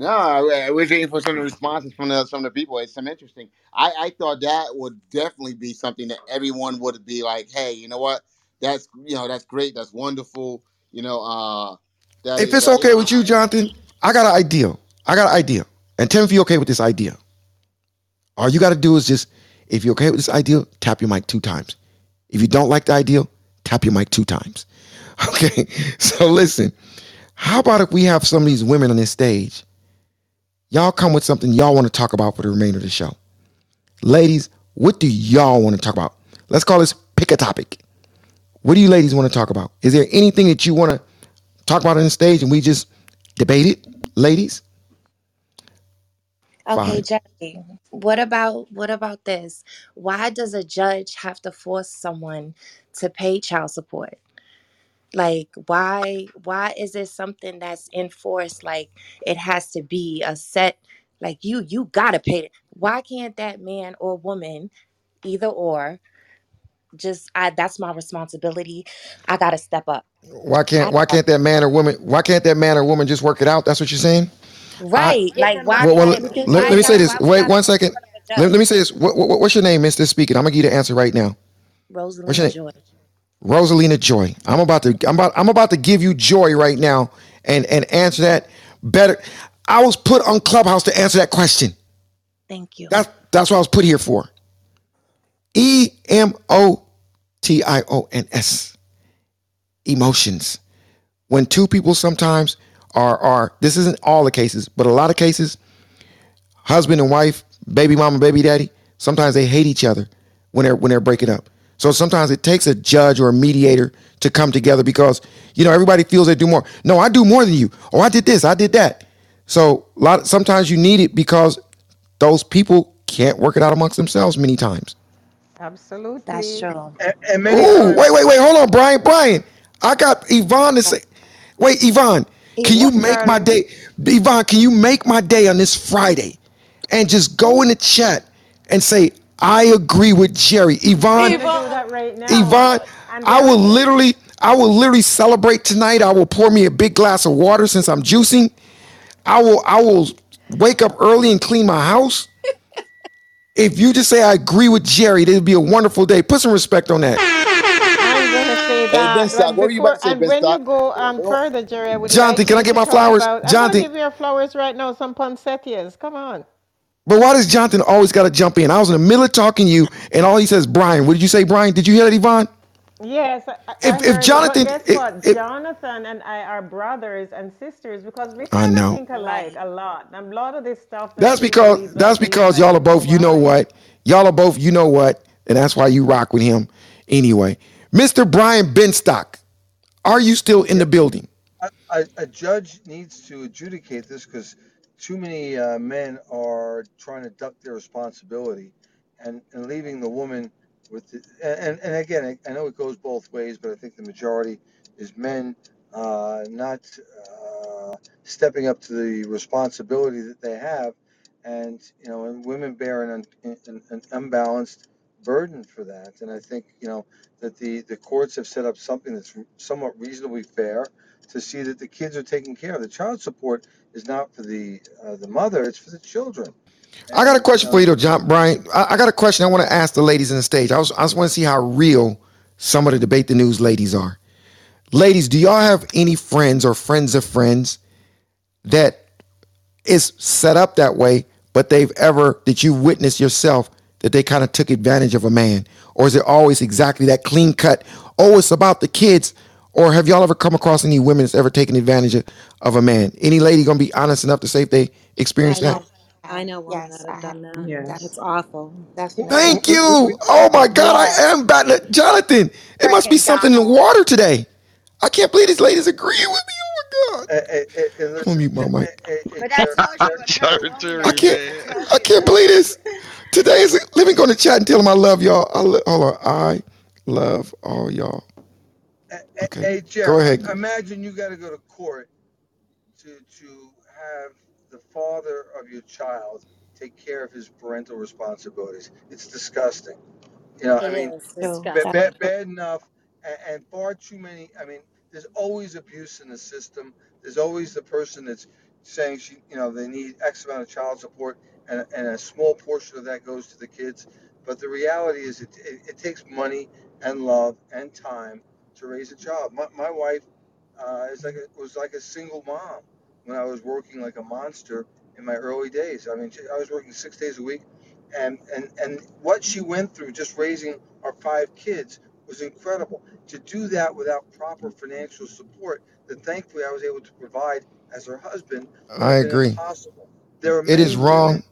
No, I, I was waiting for some of the responses from the, some of the people. It's some interesting. I, I thought that would definitely be something that everyone would be like, "Hey, you know what? That's you know that's great. That's wonderful. You know, uh, that If is it's that, okay with you, Jonathan, I got an idea. I got an idea. And tell me if you're okay with this idea. All you got to do is just, if you're okay with this idea, tap your mic two times. If you don't like the idea, tap your mic two times. [LAUGHS] Okay. So listen, how about if we have some of these women on this stage? Y'all come with something y'all want to talk about for the remainder of the show. Ladies, what do y'all want to talk about? Let's call this pick a topic. What do you ladies want to talk about? Is there anything that you want to talk about on the stage and we just debate it, ladies? Okay, Fine. Jackie. What about what about this? Why does a judge have to force someone to pay child support? Like why why is it something that's enforced like it has to be a set like you you got to pay it. Why can't that man or woman either or just I that's my responsibility. I got to step up. Why can't don't why can't that man or woman why can't that man or woman just work it out? That's what you're saying? I Right. Like why well, well let, can't let, why let me say got this. why we Wait got to one go in second. front Let, let me say this. What, what, what's your name, Mr. Speaking? I'm gonna give you the answer right now. What's your Rosalina name? Joy. Rosalina Joy. I'm about to I'm about I'm about to give you joy right now and and answer that better. I was put on Clubhouse to answer that question. Thank you. That's that's what I was put here for. E M O T I O N S. Emotions. When two people sometimes are are this isn't all the cases, but a lot of cases, husband and wife, baby mama, baby daddy, sometimes they hate each other when they're when they're breaking up. So sometimes it takes a judge or a mediator to come together because you know everybody feels they do more. No, I do more than you. Oh, I did this, I did that. So a lot sometimes you need it because those people can't work it out amongst themselves many times. Absolutely. That's true. And, and many Ooh, times, wait, wait, wait, hold on, Brian, Brian. I got Yvonne to say. Wait, Yvonne, can you make my day? Yvonne, can you make my day on this Friday, and just go in the chat and say I agree with Jerry, Yvonne. I'm gonna do that right now. Yvonne, I will literally, I will literally celebrate tonight. I will pour me a big glass of water since I'm juicing. I will, I will wake up early and clean my house. [LAUGHS] If you just say I agree with Jerry, it'll be a wonderful day. Put some respect on that. I'm gonna say Hey, Ben that. Stock, And what were you about to say, and Ben when you go um further, Jerry, I would Jonathan, like can I get my flowers? about. I'm Jonathan, give you your flowers right now. Some poinsettias. Come on. But why does Jonathan always got to jump in? I was in the middle of talking to you, and all he says, Brian. What did you say, Brian? Did you hear that, Yvonne? Yes, I, I If heard if Jonathan, guess if, what? if Jonathan and I are brothers and sisters because we I kind of think alike Right. a lot. And a lot of this stuff that that's he because that's because y'all are both. You know what? Y'all are both. You know what? And that's why you rock with him anyway. Mr. Brian Benstock, are you still in the building? a, a, a judge needs to adjudicate this because too many uh, men are trying to duck their responsibility and, and leaving the woman with the, and, and again I, know it goes both ways but i think the majority is men uh, not uh, stepping up to the responsibility that they have and you know and women bear an, an, an unbalanced burden for that. And i think you know that the the courts have set up something that's somewhat reasonably fair to see that the kids are taken care of. The child support is not for the uh, the mother; it's for the children. I got a question uh, for you though, John Brian. I, I got a question I want to ask the ladies on the stage. I, was, I just want to see how real some of the debate the news ladies are. Ladies, do y'all have any friends or friends of friends that is set up that way, but they've ever that you witnessed yourself that they kind of took advantage of a man, or is it always exactly that clean cut? Oh, it's about the kids. Or have y'all ever come across any women that's ever taken advantage of, of a man? Any lady gonna be honest enough to say if they experienced that? Yes. I I know women Yes, that I have have. done that. Yes. It's awful. Definitely. Thank you. Oh my God, I Yes. am batting it. Jonathan, it must be Freaking something in the Donald. water today. I can't believe these ladies agreeing with me. Oh my God. uh, uh, uh, uh, I'm gonna listen, mute my mic. uh, uh, But I Jer- told you if you're woman I that can't. really I you, can't believe this. Today is. Let me go in the chat and tell them I love y'all. I lo- hold on. I love all y'all. Okay. hey Go ahead. imagine you got to go to court to to have the father of your child take care of his parental responsibilities. It's disgusting. You know, It I mean, is ba- disgusting. bad, bad enough, and, and far too many. I mean, there's always abuse in the system. There's always the person that's saying she, you know, they need X amount of child support, and, and a small portion of that goes to the kids. But the reality is, it, it, it takes money and love and time to raise a child. My, my wife uh, is like a, was like a single mom when I was working like a monster in my early days. I mean, I was working six days a week, and and and what she went through just raising our five kids was incredible. To do that without proper financial support, that thankfully I was able to provide as her husband, I agree. impossible. There are It is wrong.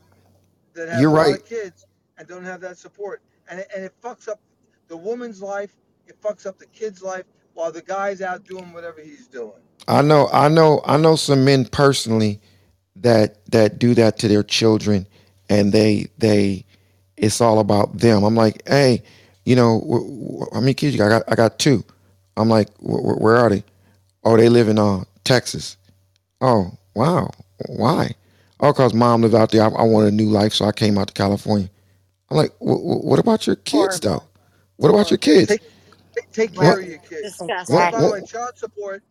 that have You're right. kids and don't have that support, and it, and it fucks up the woman's life. It fucks up the kid's life while the guy's out doing whatever he's doing. I know, I know, I know some men personally that that do that to their children, and they they it's all about them. I'm like, hey, you know, wh- wh- how many kids you got? I got, I got two. I'm like, wh- wh- where are they? Oh, they live in uh Texas. Oh, wow. Why? Oh, cause mom lived out there. I, I wanted a new life, so I came out to California. I'm like, wh- wh- what about your kids though? What about your kids? Take take, take What? care of your kids. And Disgusting. by the What? way, child support,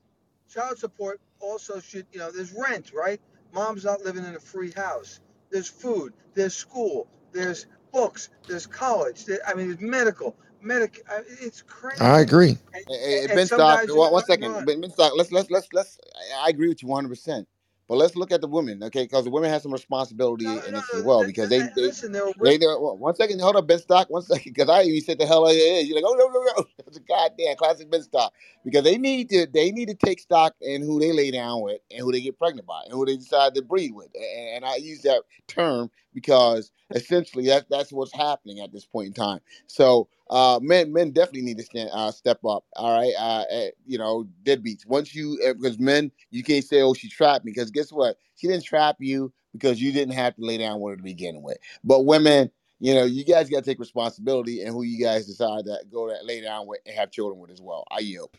child support also should, you know, there's rent, right? Mom's not living in a free house. There's food. There's school. There's books. There's college. There, I mean, there's medical. Medic. I- It's crazy. I agree. And, Hey, hey, and Ben some Stock, guys are one, one cut and Ben, ben Stock, let's let's let's let's. I I agree with you 100. percent But let's look at the women, okay? Because the women have some responsibility No, in no, this as well. Because they they Listen, they, they one second, hold up, Benstock, one [LAUGHS] second, because I even said the hell yeah, yeah. You're like, oh no no no, [LAUGHS] that's a goddamn classic Benstock. Because they need to they need to take stock in who they lay down with and who they get pregnant by and who they decide to breed with. And, and I use that term because essentially that that's what's happening at this point in time. So uh, men men definitely need to stand uh, step up. All right, uh, uh, you know, deadbeats. Once you uh, because men, you can't say, "Oh, she trapped me," because guess what? She didn't trap you because you didn't have to lay down with her to begin with. But women, you know, you guys got to take responsibility and who you guys decide to go to lay down with and have children with as well. I yield.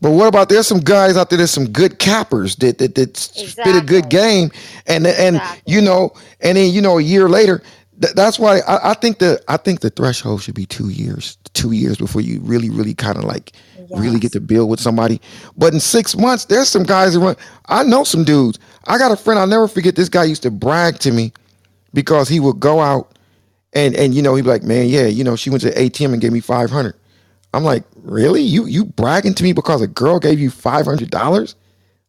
But what about there's some guys out there, there's some good cappers that that, that spit a good game, and and Exactly. you know, and then you know a year later, th- that's why I, I think the I think the threshold should be two years, two years before you really really kind of like really get to build with somebody. But in six months, there's some guys that run. I know some dudes. I got a friend. I'll never forget. This guy used to brag to me because he would go out and and you know he'd be like, man, yeah, you know, she went to ATM and gave me five hundred. I'm like, really? You you bragging to me because a girl gave you five hundred dollars?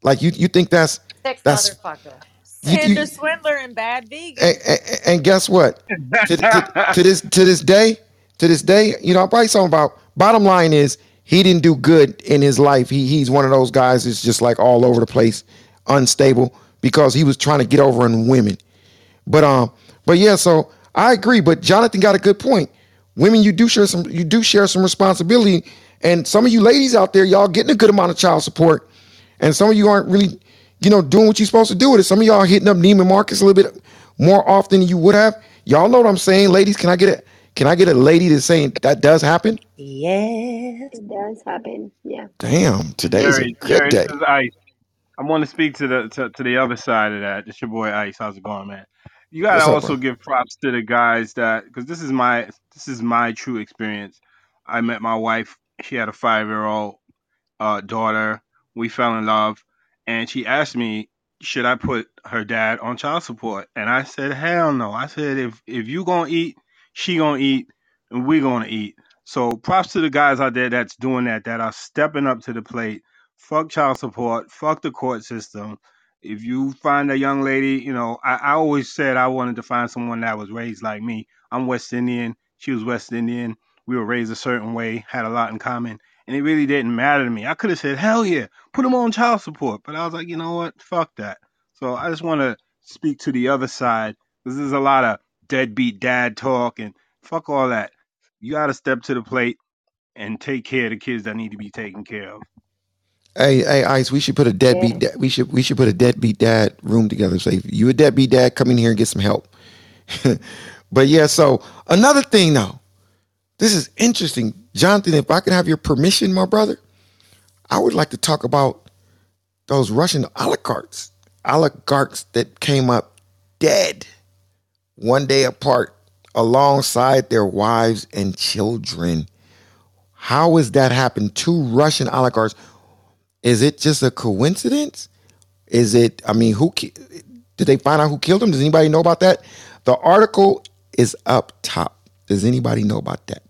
Like you you think that's Sick that's motherfucker. you, you Tinder swindler and bad vegan. and, and, and guess what? To, to, to this to this day, to this day, you know, I'm probably talking about. Bottom line is he didn't do good in his life. He he's one of those guys that's just like all over the place, unstable because he was trying to get over on women. But um, but yeah, so I agree. But Jonathan got a good point. Women, you do share some you do share some responsibility, and some of you ladies out there, y'all getting a good amount of child support, and some of you aren't really, you know, doing what you're supposed to do with it. Some of y'all hitting up Neiman Marcus a little bit more often than you would have. Y'all know what I'm saying, ladies. Can I get a can I get a lady that's saying that does happen? Yes. It does happen. Yeah. Damn, today's a Jerry, good Jerry, day. this is Ice. I want to speak to the to, to the other side of that. It's your boy Ice. How's it going, man? You gotta What's up, also bro? give props to the guys that because this is my this is my true experience. I met my wife. She had a five year old uh, daughter. We fell in love, and she asked me, "Should I put her dad on child support?" And I said, "Hell no." I said, "If if you gonna eat, she gonna eat, and we gonna eat." So props to the guys out there that's doing that, that are stepping up to the plate. Fuck child support. Fuck the court system. If you find a young lady, you know, I, I always said I wanted to find someone that was raised like me. I'm West Indian. She was West Indian. We were raised a certain way, had a lot in common and it really didn't matter to me. I could have said, hell yeah, put them on child support. But I was like, you know what? Fuck that. So I just want to speak to the other side because there's a lot of deadbeat dad talk and fuck all that. You got to step to the plate and take care of the kids that need to be taken care of. Hey, hey, Ice, we should put a deadbeat dad. We should we should put a deadbeat dad room together. Say, you a deadbeat dad, come in here and get some help. [LAUGHS] but yeah, so another thing though, this is interesting, Jonathan. If I can have your permission, my brother, I would like to talk about those Russian oligarchs, oligarchs that came up dead one day apart alongside their wives and children. How has that happened? Two Russian oligarchs. Is it just a coincidence? Is it? I mean, who did they find out who killed them? Does anybody know about that? The article is up top. Does anybody know about that?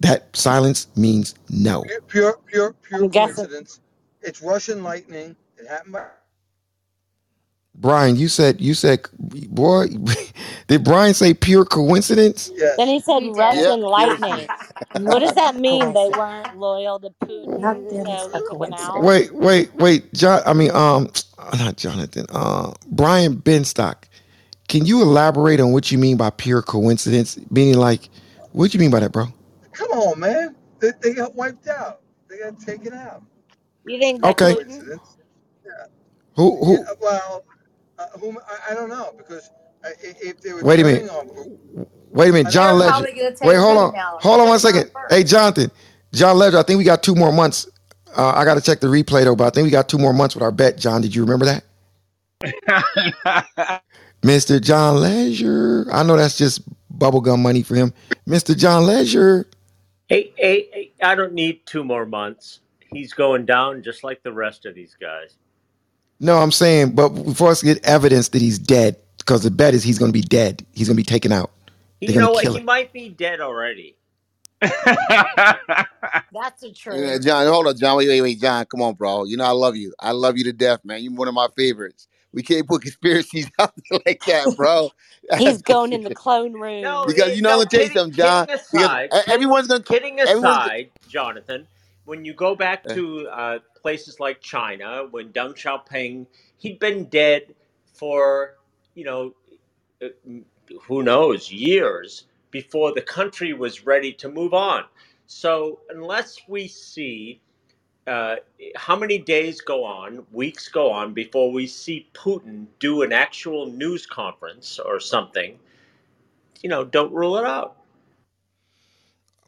That silence means no. Pure, pure, pure, pure I'm guessing. coincidence. It's Russian lightning. It happened by. Brian, you said you said, boy, [LAUGHS] did Brian say pure coincidence? Yes. Then he said Russian Yep. lightning. What does that mean? They Coincidence. weren't loyal to Putin, Nothing's so he a took him out. coincidence. Wait, wait, wait, John. I mean, um, [TSK] not Jonathan. Uh, Brian Benstock. Can you elaborate on what you mean by pure coincidence? Meaning, like, what do you mean by that, bro? Come on, man. They, they got wiped out. They got taken out. You think? Okay. Coincidence? Yeah. Who? Who? Yeah, well, uh, whom, I, I, don't know because uh, i- if they were Wait a minute. on Wait a minute, John don't They're know. Legend. probably gonna take Wait, hold on, Putin hold on one Take him out second. Hey. Jonathan, John Legere. I think we got two more months. Uh, I got to check the replay though, but I think we got two more months with our bet. John, did you remember that, [LAUGHS] Mister John Legere? I know that's just bubblegum money for him, Mister John Legere. Hey, hey, hey, I don't need two more months. He's going down just like the rest of these guys. No, I'm saying, but for us to get evidence that he's dead, because the bet is he's going to be dead. He's going to be taken out. They're You going know to what? kill He him. might be dead already. [LAUGHS] That's a Yeah, truth. John, hold on, John. Wait, wait, wait, John. Come on, bro. You know I love you. I love you to death, man. You're one of my favorites. We can't put conspiracies [LAUGHS] out there like that, bro. [LAUGHS] He's going in the clone No, room. because you know I'm no. tell you something, John. kidding aside, kidding, everyone's gonna, kidding everyone's. aside, Jonathan. When you go back Uh, to uh, places like China, when Deng Xiaoping, he'd been dead for you know, uh, who knows, years before the country was ready to move on. So unless we see uh, how many days go on, weeks go on before we see Putin do an actual news conference or something, you know, don't rule it out.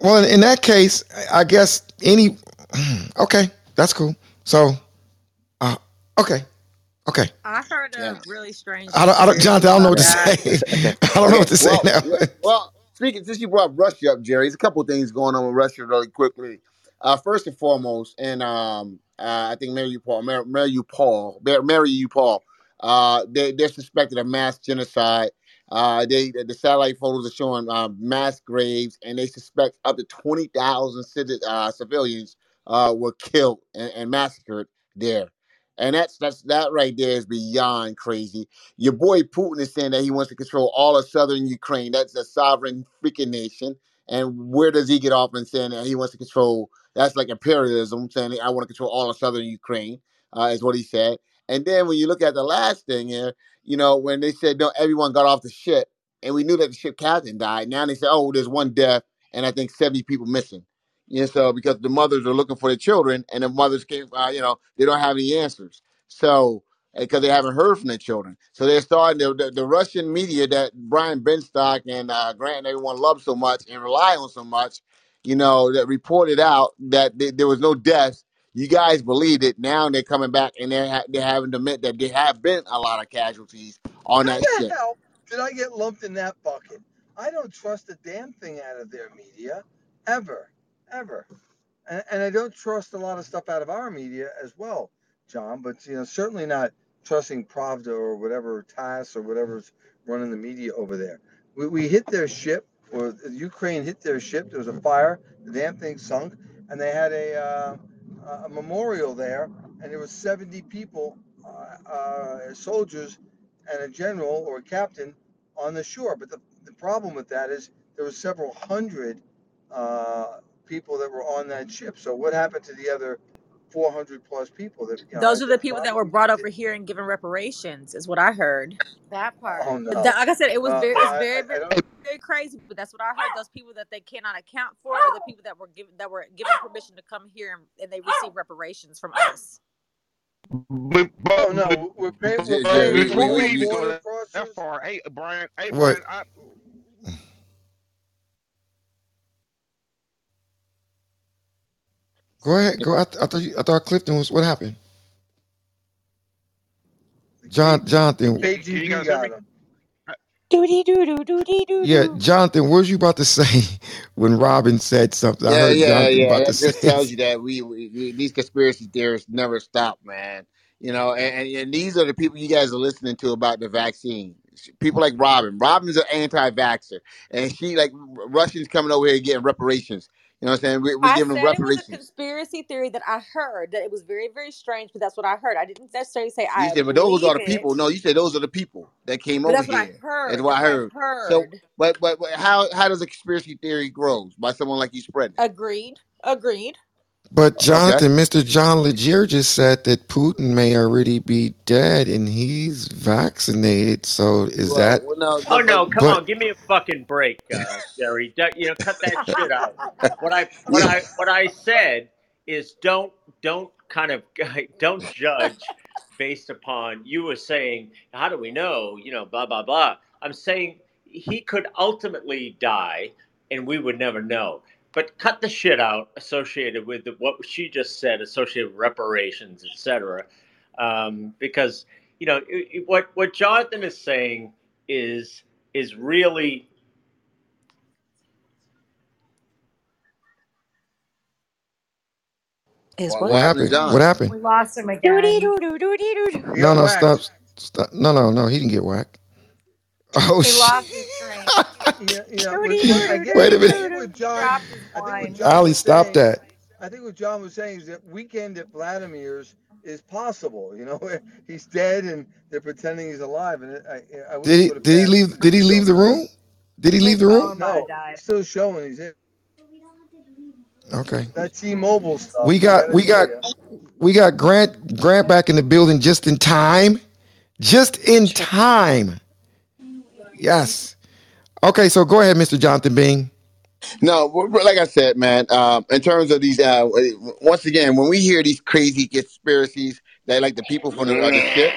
Well, in that case, I guess any. [CLEARS THROAT] Okay, that's cool. So, uh, okay, okay. I heard yeah. a really strange I don't, I don't, Jonathan. I don't know what to say. [LAUGHS] I don't know what to say Well, now. well, well, speaking since you brought Russia up, Jerry, there's a couple of things going on with Russia really quickly. Uh, first and foremost, and um, uh, I think Mariupol, Mary, Mary Paul, Mariupol, uh, they they're suspected of mass genocide. Uh, they the satellite photos are showing uh, mass graves, and they suspect up to twenty thousand uh, civilians uh, were killed and, and massacred there. And that's that's that right there is beyond crazy. Your boy Putin is saying that he wants to control all of southern Ukraine. That's a sovereign freaking nation. And where does he get off and saying that he wants to control? That's like imperialism, saying I want to control all of southern Ukraine, uh, is what he said. And then when you look at the last thing here, you know, when they said no, everyone got off the ship, and we knew that the ship captain died. Now they say, oh, there's one death, and I think 70 people missing. Yeah, so because the mothers are looking for their children, and the mothers came, uh, you know, they don't have any answers. So because they haven't heard from their children, so they're starting the, the, the Russian media that Brian Benstock and uh, Grant and everyone loves so much and rely on so much, you know, that reported out that th- there was no deaths. You guys believed it. Now they're coming back and they're ha- they're having to admit that there have been a lot of casualties on How that the ship. hell did I get lumped in that bucket? I don't trust a damn thing out of their media, ever, ever. And, and I don't trust a lot of stuff out of our media as well, John. But you know, certainly not trusting Pravda or whatever TASS or whatever's running the media over there. We, we hit their ship, or Ukraine hit their ship. There was a fire. The damn thing sunk, and they had a uh, a memorial there, and there was 70 people, uh, uh, soldiers, and a general or a captain on the shore. But the, the problem with that is there was several hundred uh, people that were on that ship. So what happened to the other 400 plus people that you know those are the people that were identified? brought over here and given reparations, is what I heard. That part. Oh But no. like I said, it was Well, very, it's I, very, I, I very, don't. very crazy. But that's what I heard. Those people that they cannot account for are the people that were given that were given permission to come here and, and they receive reparations from us. But, Oh but, but, no, we're paying. We're Jer- but paying Jerry, before we, we for even go border that, that far, hey Brian, hey What? Brian, I, Go ahead. Go. I, th- I thought you, I thought Clifton was. What happened? John. Jonathan. KGB got. Doody doody Yeah. Jonathan, what was you about to [LAUGHS] say when Robin said something? I Yeah, heard yeah, Jonathan yeah. about to That just say. tells you that we, we, we- these conspiracy theorists never stop, man. You know, and, and, and these are the people you guys are listening to about the vaccine. People like Robin. Robin's an anti-vaxxer, and she like Russians coming over here getting reparations. You know what I'm saying? We, I giving them said it was a reparations. conspiracy theory that I heard that it was very, very strange, but that's what I heard. I didn't necessarily say You I said, but those are the people. it, No, you said those are the people that came but over that's what I here. That's heard. what That's I what I heard. So, but, but but how how does a conspiracy theory grow? By someone like you spreading it. Agreed. Agreed. But Okay. Jonathan, Mr. John Legere just said that Putin may already be dead and he's vaccinated. So is Well, that? well, no, Oh no, come But on, give me a fucking break, uh, Jerry. You know, cut that [LAUGHS] shit out. What I what I what I said is don't don't kind of [LAUGHS] don't judge based upon you were saying how do we know you know blah blah blah. I'm saying he could ultimately die and we would never know. But cut the shit out associated with the, what she just said, associated with reparations, etc. Um, because you know it, it- what what Jonathan is saying is is really Is what, what? what what happened? John? What happened? We lost him again. doo doo doody doo doo. He No, no, stop, stop. No, no, no. He didn't get whacked. Oh He shit! lost his train. [LAUGHS] Yeah, you know, with, with, I doo get, Wait a minute. think what John, Dropped his I think what wine. John Ali, was stop saying, that. I think what John was saying is that weekend at Vladimir's is possible. You know, he's dead and they're pretending he's alive, and I, I wouldn't Did he? put it Did he past leave? Did he leave the room? Did he leave the room? No, died. it's still showing he's in. Okay. That T-Mobile stuff, We I got gotta we got tell we got Grant Grant back in the building just in time. Just in time. Yes. Okay, so go ahead, Mr. Jonathan Bing. No, like I said, man. Um, in terms of these, uh, once again, when we hear these crazy conspiracies, that like the people from the, uh, the ship.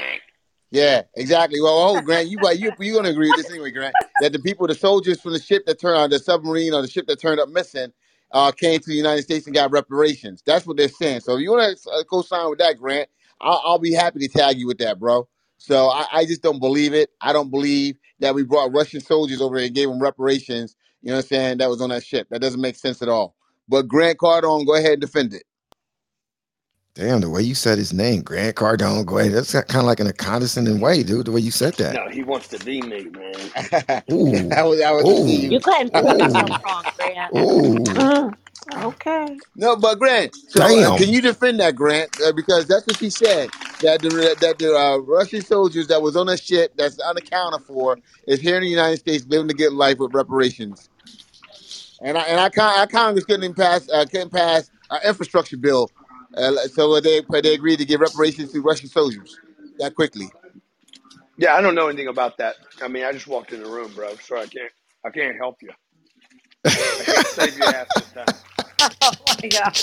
Yeah, exactly. Well, oh, Grant, you you you gonna agree with this anyway, Grant? That the people, the soldiers from the ship that turned on the submarine or the ship that turned up missing, uh, came to the United States and got reparations. That's what they're saying. So if you want to uh, co-sign with that, Grant, I'll, I'll be happy to tag you with that, bro. So I, I just don't believe it. I don't believe that we brought Russian soldiers over here and gave them reparations. You know what I'm saying? That was on that ship. That doesn't make sense at all. But Grant Cardone, go ahead and defend it. Damn, the way you said his name, Grant Cardone. Go ahead. That's kind of like in a condescending way, dude. The way you said that. No, he wants to be me, man. [LAUGHS] Ooh, I was I was ooh, you. You couldn't prove yourself ooh, wrong, Grant. ooh. [LAUGHS] okay. No, but Grant. So uh, Damn. can you defend that, Grant? Uh, because that's what she said that the that the uh, Russian soldiers that was on a ship that's unaccounted for is here in the United States living to get life with reparations. And I and I con- Congress couldn't pass uh, couldn't pass an infrastructure bill, uh, so they they agreed to give reparations to Russian soldiers that quickly. Yeah, I don't know anything about that. I mean, I just walked in the room, bro. So I can't, I can't help you. I can't save this time. Oh my god.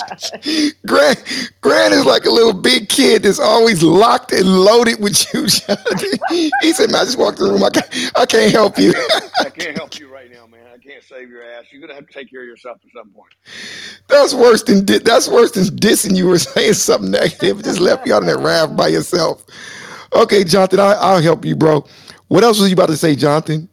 Grant Grant is like a little big kid that's always locked and loaded with you, Jonathan. He said, "Man, I just walked in the room. I can't, I can't help you." I can't help you right now, man. I can't save your ass. You're gonna have to take care of yourself at some point. That's worse than di- that's worse than dissing you or saying something negative. It Just left you out in that raft by yourself. Okay, Jonathan, I, I'll help you, bro. What else was you about to say, Jonathan?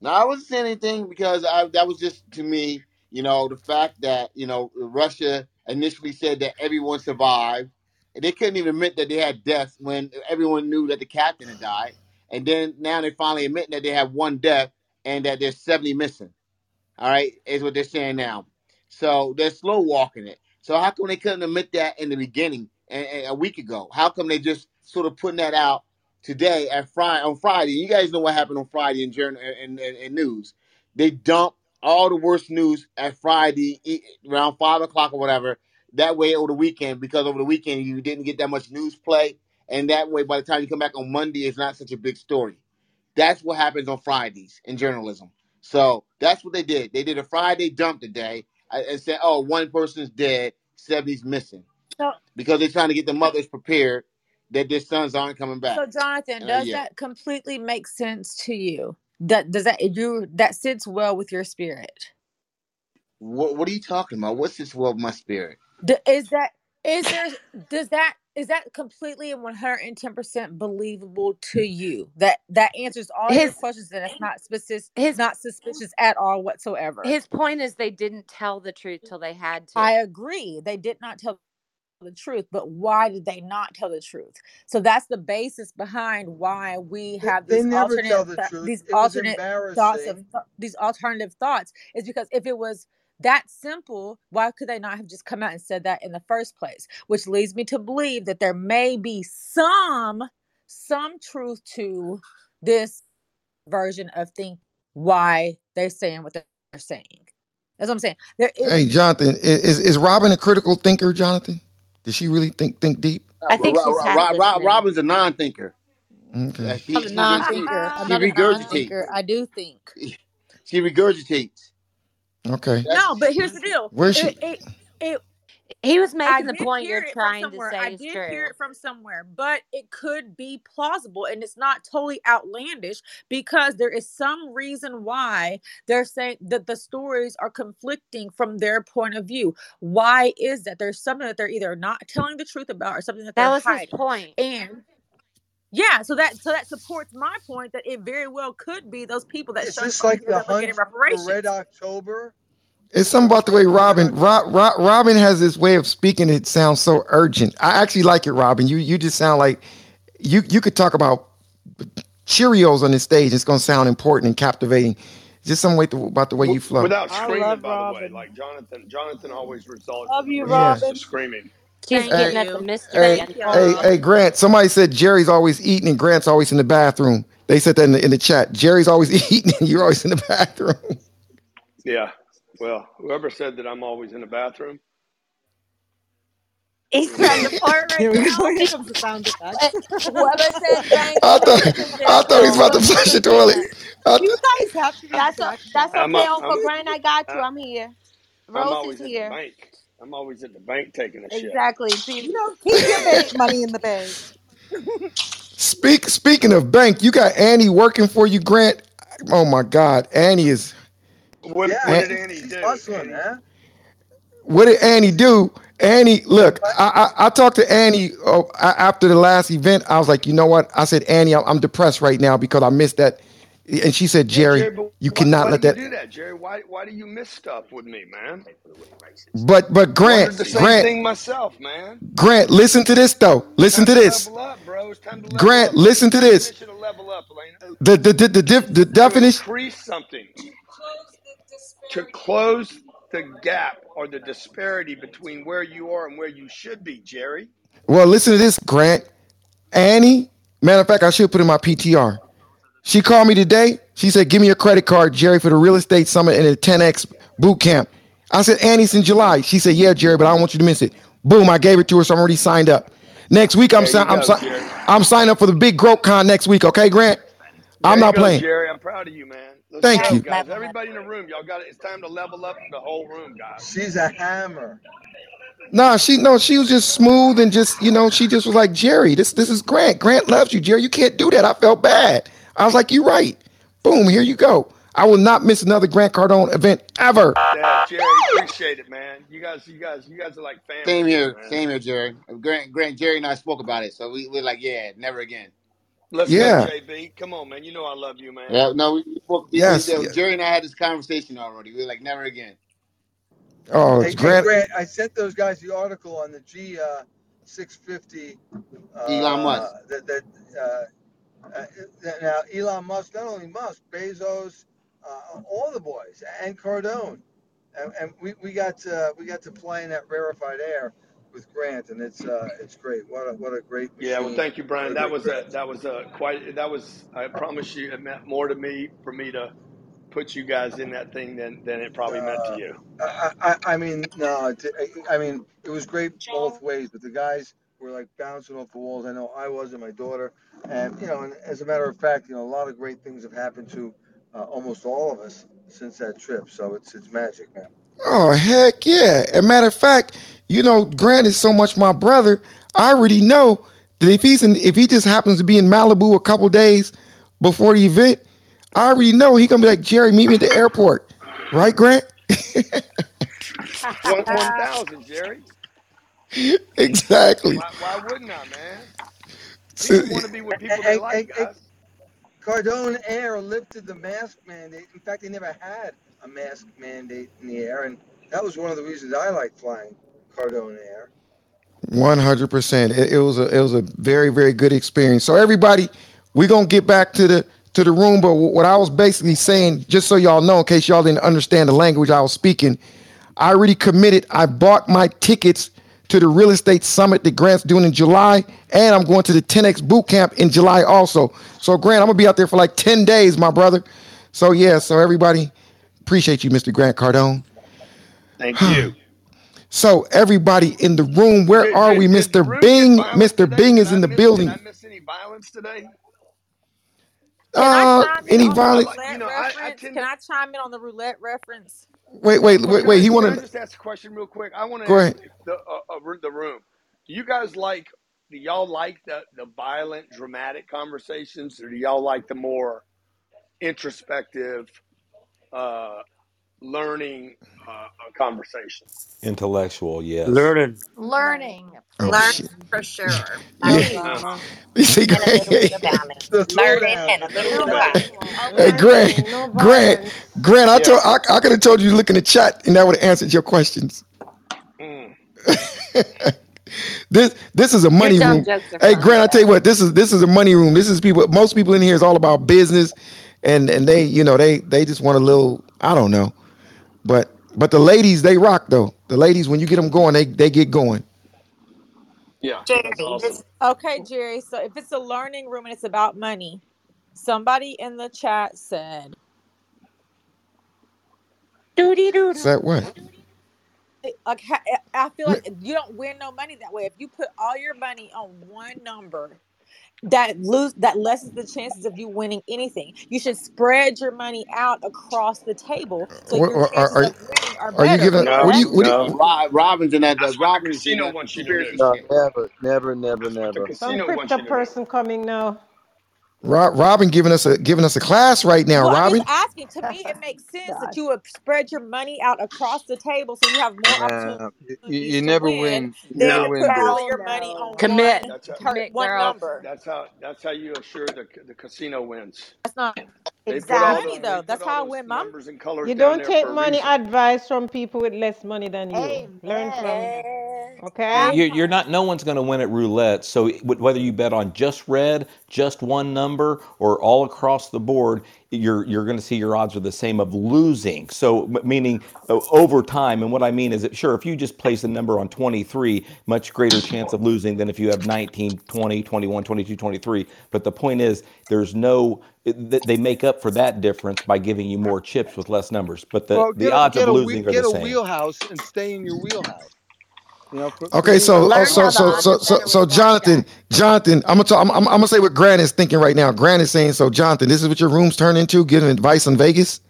No, I wasn't saying anything because I, that was just to me, you know, the fact that you know Russia initially said that everyone survived, and they couldn't even admit that they had deaths when everyone knew that the captain had died, and then now they finally admit that they have one death and that there's seventy missing. All right, is what they're saying now. So they're slow walking it. So how come they couldn't admit that in the beginning and, and a week ago? How come they just sort of putting that out today at Friday on Friday? You guys know what happened on Friday in journal in, in news. They dump all the worst news at Friday around five o'clock or whatever. That way over the weekend, because over the weekend you didn't get that much news play, and that way by the time you come back on Monday, it's not such a big story. That's what happens on Fridays in journalism. So that's what they did. They did a Friday dump today uh, and said, "Oh, one person's dead, 70's missing," So, because they're trying to get the mothers prepared that their sons aren't coming back. so Jonathan, And uh, does yeah, that completely make sense to you? That does that you that sits well with your spirit? what what are you talking about? What's this world, my spirit? D- Is that is there does that is that completely and 110% believable to you that that answers all your His questions and it's not suspicious his not suspicious at all whatsoever his point is they didn't tell the truth till they had to. i agree they did not tell the truth but why did they not tell the truth? So that's the basis behind why we have they these never alternate the th- these It alternate thoughts of th- these alternative thoughts. Is because if it was that simple why could they not have just come out and said that in the first place? Which leads me to believe that there may be some some truth to this version of think why they're saying what they're saying. That's what i'm saying. There is Hey, Jonathan, is is Robin a critical thinker, Jonathan? Does she really think think deep? I think Ro- she's Ro- half Ro- Ro- listening. Robin's a non-thinker. Okay. She, i'm a she, she, she, non-thinker i'm she not regurgitates. non-thinker i do think [LAUGHS] She regurgitates. Okay. That's no but here's the deal Where's it, she? it, it He was I making the point you're trying to somewhere. I say is did hear it from somewhere, but it could be plausible and it's not totally outlandish because there is some reason why they're saying that the stories are conflicting from their point of view. Why is that? There's something that they're either not telling the truth about or something that That they're was his point. And yeah, so that so that supports my point that it very well could be those people that Is showed this like the that were hunt for Red. October? It's something about the way Red, Red Robin Rob, Rob, Robin has this way of speaking. It sounds so urgent. I actually like it, Robin. You you just sound like you you could talk about Cheerios on the stage. It's gonna sound important and captivating. Just some way to, about the way you flow. Without screaming, love by the way, like Jonathan. Jonathan always resort, Love you, Yeah. resorts to Robin. screaming. She's Thank getting Hey, at the you. mystery hey, Thank and y'all. hey, hey, Grant. Somebody said Jerry's always eating and Grant's always in the bathroom. They said that in the, in the chat. Jerry's always [LAUGHS] eating and you're always in the bathroom. Yeah. Well, whoever said that I'm always in the bathroom, He's you trying know, to fart right Here we now. go. Here comes the sound. Whoever said bank I thought I thought he was about to flush the toilet. I You th- guys Have to be that's o- that's. I'm okay, a, Uncle I'm Brian. I got you. I, I'm here. I'm Rose is always at the here. bank. I'm always at the bank taking a shit. Exactly. See, You know, keep your [LAUGHS] bank money in the bank. Speak speaking of bank, you got Annie working for you, Grant. Oh my God, Annie is. What Yeah, what did Annie do? hustling, Annie. What did Annie do? Annie, look, I I, I talked to Annie oh, a- after the last event. I was like, you know what? I said, Annie, I'm, I'm depressed right now because I missed that. And she said, yeah, Jerry, Jerry, you why cannot why let do you that. do that, Jerry? Why why do you miss stuff with me, man? But but Grant, the same Grant, thing myself, man. Grant, listen to this though. Listen to to this. level up, bro. It's time to level Grant, up. Listen to this. definition up, Elena? The the the the, the definition. increase something, to close the gap or the disparity between where you are and where you should be, Jerry. Well, listen to this, Grant. Annie, matter of fact, I should put in my PTR. She called me today. She said, Give me your credit card, Jerry, for the real estate summit and the 10X boot camp. I said, Annie's in July. She said, Yeah, Jerry, but I don't want you to miss it. Boom, I gave it to her, so I'm already signed up. Next week, I'm si- I'm si- I'm signed up for the big Growth Con next week. Okay, Grant? There I'm not go, playing. Jerry. I'm proud of you, man. Let's Thank go, you. guys. Everybody in the room, y'all got it. It's time to level up the whole room, guys. she's a hammer. Nah, she no, she was just smooth and just, you know, she just was like, Jerry, this this is Grant. Grant loves you, Jerry. You can't do that. I felt bad. I was like, You're right. Boom, here you go. I will not miss another Grant Cardone event ever. Yeah, Jerry, appreciate it, man. You guys, you guys, you guys are like family Same here, man. same here, Jerry. Grant, Grant, Jerry and I spoke about it, so we, we're like, yeah, never again. Let's Yeah. go, JB. Come on, man. You know I love you, man. Yeah, no, we, we spoke. We, we, Yes. Jerry and I had this conversation already. We were like, never again. Oh, Hey, it's hey, Grant. Grant, I sent those guys the article on the G uh, 650 Elon Musk. uh, that that uh, uh, now Elon Musk, not only Musk, Bezos, uh, all the boys, and Cardone, and, and we, we got to, we got to play in that rarefied air with Grant, and it's uh, it's great. What a what a great Yeah, well, thank you, Brian. That was a that was a quite that was. I promise you, it meant more to me for me to put you guys in that thing than than it probably meant to Uh, you. I, I, I mean, no, it- I mean, it was great both ways, but the guys were like bouncing off the walls. I know I was and my daughter. And, you know, and as a matter of fact, you know, a lot of great things have happened to uh, almost all of us since that trip. So it's, it's magic, man. Oh, heck yeah. As a matter of fact, you know, Grant is so much my brother. I already know that if he's in if he just happens to be in Malibu a couple days before the event, I already know he gonna be like, Jerry, meet me at the airport. Right, Grant? One one [LAUGHS] thousand, Jerry. exactly. Why, why wouldn't I, man? So- People want to be with people Hey, they like, hey, hey, guys. Cardone Air lifted the mask mandate. In fact, they never had a mask mandate in the air, and that was one of the reasons I like flying Cardone Air. One hundred percent. It was a it was a very very good experience. So everybody, we're gonna get back to the to the room. But what I was basically saying, just so y'all know, in case y'all didn't understand the language I was speaking, I already committed. I bought my tickets to the real estate summit that Grant's doing in July, and I'm going to the 10x boot camp in July also. So Grant, I'm gonna be out there for like 10 days, my brother. So yeah, so everybody, appreciate you, Mr. Grant Cardone. Thank you. So everybody in the room, where Did, are we? did Mr. room get Bing, Mr. today? Bing Did is I in the miss? building. Did I miss any violence today? Can I Uh, chime any on the violence? roulette you know, I, I reference? tend Can to. I chime in on the roulette reference? Wait, wait, Well, wait, can wait. He can I wanted. just ask a question real quick? I want to Go ask ahead. the uh, uh, the room. Do you guys like? Do y'all like the the violent, dramatic conversations, or do y'all like the more introspective, uh, learning uh, uh, conversations? Intellectual, yes. Learning. Learning, Oh please. shit. for sure. Yeah. Learning Uh, drama. You see, and a Grant. [LAUGHS] little bit of violence. Learning and a little bit of okay. violence. violence. Hey, Grant, Grant. Grant. I Yeah. told I, I could have told you to look in the chat, and that would have answered your questions. Mm. [LAUGHS] This this is a money room. Hey, Grant, I tell you what, this is this is a money room. This is people. Most people in here is all about business, and and they you know they they just want a little. I don't know, but but the ladies they rock though. The ladies when you get them going, they they get going. Yeah, Jerry, that's this awesome. Okay, Jerry. So if it's a learning room and it's about money, somebody in the chat said, Doody doo Is that what? like, ha- I feel like you don't win no money that way. If you put all your money on one number, that lose that lessens the chances of you winning anything. You should spread your money out across the table so What, your are, are, chances are of winning are are you better. giving? What No, do you? Correct? What do you? no. Rob, Robin's in that. The, That's what the Robin's in casino that wants you to conspiracy do. No, shit. never, never, never, That's what the never. Some casino wants you to do. person coming now. Rob, Robin giving us a giving us a class right now. Well, I'm Robin, asking. To me, it makes sense that you would spread your money out across the table so you have more Nah, you, you opportunities you to never win win. You never No, win, put all Boo. of Hell your money no. on Commit. one that's how per, Commit, one number. that's how that's how you assure the the casino wins. That's not They put all money those they though. put That's all how I those win my numbers and colors You down don't there take for a money reason. advice from people with less money than you. Learn from, Amen. okay? You're, You're not. No one's going to win at roulette. So wh- whether you bet on just red, just one number, or all across the board, you're you're going to see your odds are the same of losing. So m- meaning uh, over time. And what I mean is that sure, if you just place a number on 23, much greater chance of losing than if you have 19, 20, 21, 22, 23. But the point is, there's no. It- They make up for that difference by giving you more chips with less numbers. But the Well, the get a odds of a whe- losing are the get a same. wheelhouse and stay in your wheelhouse. You know, for, for Okay, so oh, uh, Learn so so so so so Jonathan. Jonathan, I'm gonna talk, I'm, I'm, I'm gonna say what Grant is thinking right now. Grant is saying, so Jonathan, this is what your rooms turn into, giving advice on Vegas,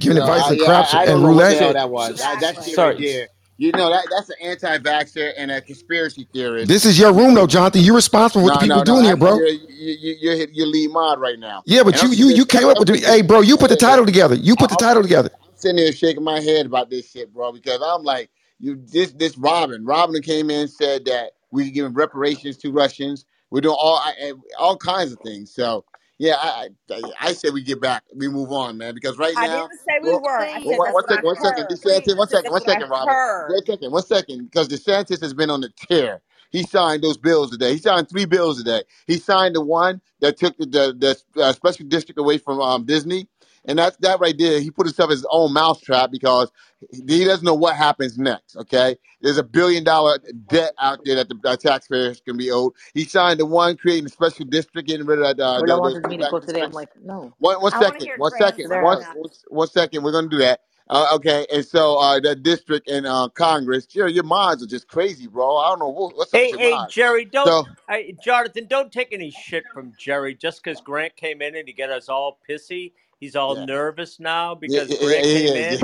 giving No, advice I, on yeah, craps I, I and don't know what the roulette. that was. That, that shit sorry. there. You know that that's an anti-vaxxer and a conspiracy theorist. This is your room, though, Jonathan. You're responsible for what No, the people no, no. doing here, Actually, bro. you're you, you, you're you're lead mod right now. Yeah, but And you I'm you sitting you came up with the, hey, bro. You put the title together. You put the I'm title together. I'm sitting here shaking my head about this shit, bro, because I'm like, you this this Robin. Robin came in and said that we're giving reparations to Russians. We're doing all I, all kinds of things. So yeah, I I, I say we get back, we move on, man, because right I now, didn't say we well, were. I well, one Please, that's one what I second, one second, heard. please. DeSantis, one second, that's one what I second, Robin, one second, one second, because DeSantis has been on the tear. He signed those bills today. He signed three bills today. He signed the one that took the the, the uh, special district away from um, Disney, and that's that right there. He put himself in his own mousetrap because he doesn't know what happens next. Okay, there's a billion dollar debt out there that the uh, taxpayers can be owed. He signed the one creating a special district, getting rid of uh, Ola the, those wanted me to pullback go today. I'm like, no, One one I want to second, hear one Grant's second, to their one, side house. of one one second. We're gonna do that. Uh, okay, and so uh, the district in uh, Congress, your your minds are just crazy, bro. I don't know what, what's up with Hey, your hey, minds. Jerry, don't, So I, Jonathan, don't take any shit from Jerry just because Grant came in and he got us all pissy. He's all yeah, nervous now because yeah, yeah, Grant came yeah. yeah. in.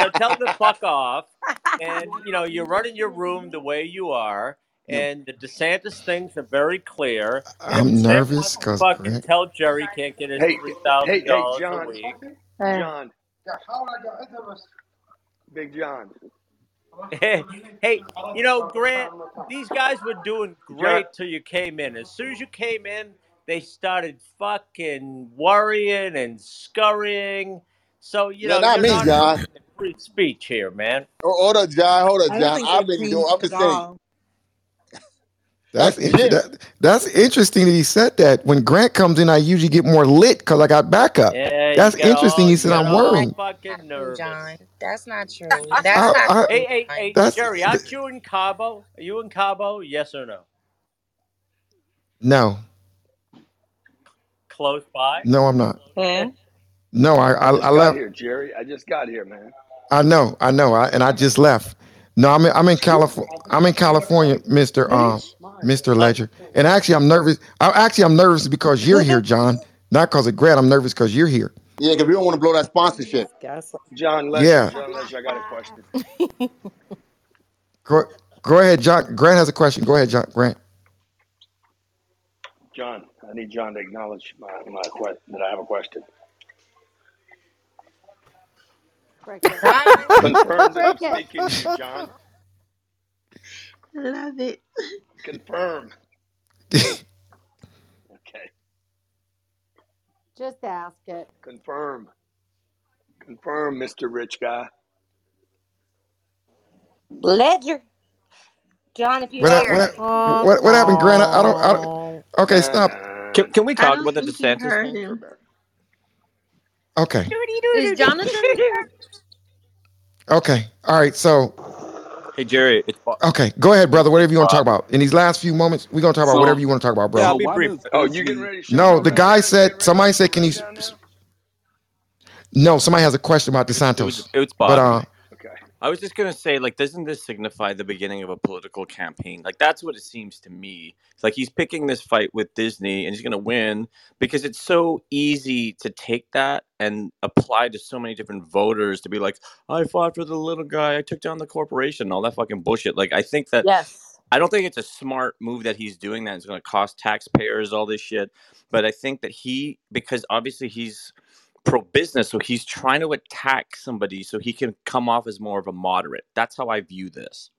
So tell him to fuck off. [LAUGHS] And, you know, you're running your room the way you are. And the DeSantis things are very clear. I'm Grant nervous because fucking Grant. tell Jerry can't get his Hey, hey, hey, $3,000 a John, week, John, Big John. hey, hey, you know, Grant, these guys were doing great till you came in. As soon as you came in, they started fucking worrying and scurrying. So, you No, know, not you're me, not John. having free speech here, man. Oh, Hold up, John. Hold up, I don't John. think I've they been doing. changed I'm at just saying. all. That's That's inter- shit. that, that's interesting that he said that. When Grant comes in, I usually get more lit because I got backup. Yeah, you That's got interesting. all He you said got I'm all worrying. fucking Not true, nervous. John. That's not true. [LAUGHS] That's I, not I, true, Hey, hey, John. hey, that's Jerry, aren't you in Cabo? Are you in Cabo? Yes or no? no, Close by? no, I'm not. Hmm? No, I, I I, I left. here, Jerry. I just got here, man. I know, I know, I, and I just left. No, I'm in, I'm in California. I'm in California, Mister um, Mister Legere. And actually, I'm nervous. I, actually, I'm nervous because you're here, John. Not because of Grant. I'm nervous because you're here. Yeah, because we don't want to blow that sponsorship. John Legere, Yeah. John Legere, I got a question. Go, go ahead, John. Grant has a question. Go ahead, John. Grant. John, I need John to acknowledge my, my que- that I have a question. Confirm that I'm speaking to you, John. Love it. Confirm. [LAUGHS] Okay. Just ask it. Confirm. Confirm, Mr. Rich Guy. Legere. John, if you What, hap- hear what, it. hap- what, what happened, Grant? I, I don't. I don't. Okay, uh, stop. Can, can we talk about the think you DeSantis heard thing? him. Okay. Is Jonathan here? Okay. All right. So, Hey, Jerry, it's Bob. okay. Go ahead, brother. Whatever you want to talk about. In these last few moments, we're gonna talk about So- whatever you want to talk about, bro. Yeah. I'll be brief. Oh, you getting ready to shut No, down the down guy said. Somebody said, "Can you?" Down? No, somebody has a question about It was, DeSantos. it was Bob. But uh, Okay. I was just gonna say, like, doesn't this signify the beginning of a political campaign? Like, that's what it seems to me. It's like he's picking this fight with Disney, and he's gonna win because it's so easy to take that and apply to so many different voters to be like, I fought for the little guy, I took down the corporation, and all that fucking bullshit. Like, I think that Yes. I don't think it's a smart move that he's doing that. It's going to cost taxpayers all this shit. But I think that he, because obviously he's pro business, so he's trying to attack somebody so he can come off as more of a moderate. That's how I view this.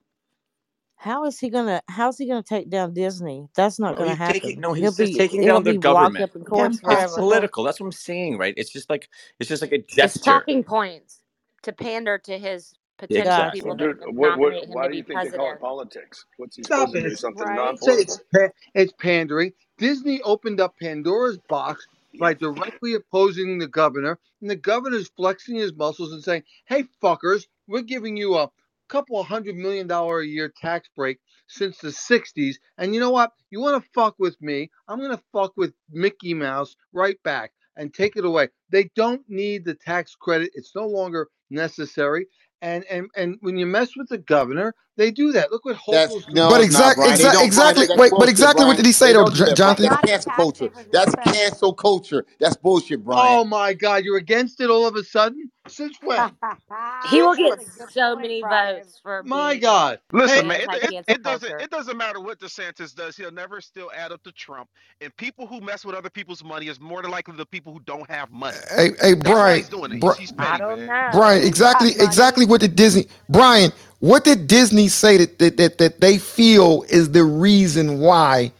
How is he gonna? How's he gonna take down Disney? That's not No, gonna happen. taking no, He'll he's just be. taking It'll down the be locked government. up It's forever. political. That's what I'm saying, right? It's just like it's just like a It's talking points to pander to his potential Exactly. people Well, that dude, would what, what, him why to do you think they call it politics? What's he Stop supposed to do? Something Right? Non-political? it's pa- it's pandering. Disney opened up Pandora's box by directly opposing the governor, and the governor's flexing his muscles and saying, "Hey, fuckers, we're giving you a couple hundred million dollar a year tax break since the '60s, and you know what? You want to fuck with me? I'm gonna fuck with Mickey Mouse right back and take it away. They don't need the tax credit; it's no longer necessary." And, and and when you mess with the governor, they do that. Look what That's doing. no, but it's not, exact, Brian. They exact, don't, Brian. exactly. That, Wait, but bullshit, exactly what did he say though, don't do J- that, Jonathan? It's Not if cancel culture. That's cancel culture. That's bullshit, Brian. Oh my God, you're against it all of a sudden? Since when? [LAUGHS] He will get so many votes for My being God. Listen, Hey, man, it, it, it doesn't it doesn't matter what DeSantis does. He'll never still add up to Trump. And people who mess with other people's money is more than likely the people who don't have money. Hey, hey, That's why Brian, he's doing it. Bri- He's, he's I don't know. Brian, exactly, exactly what did Disney? Brian, what did Disney say that that that, that they feel is the reason why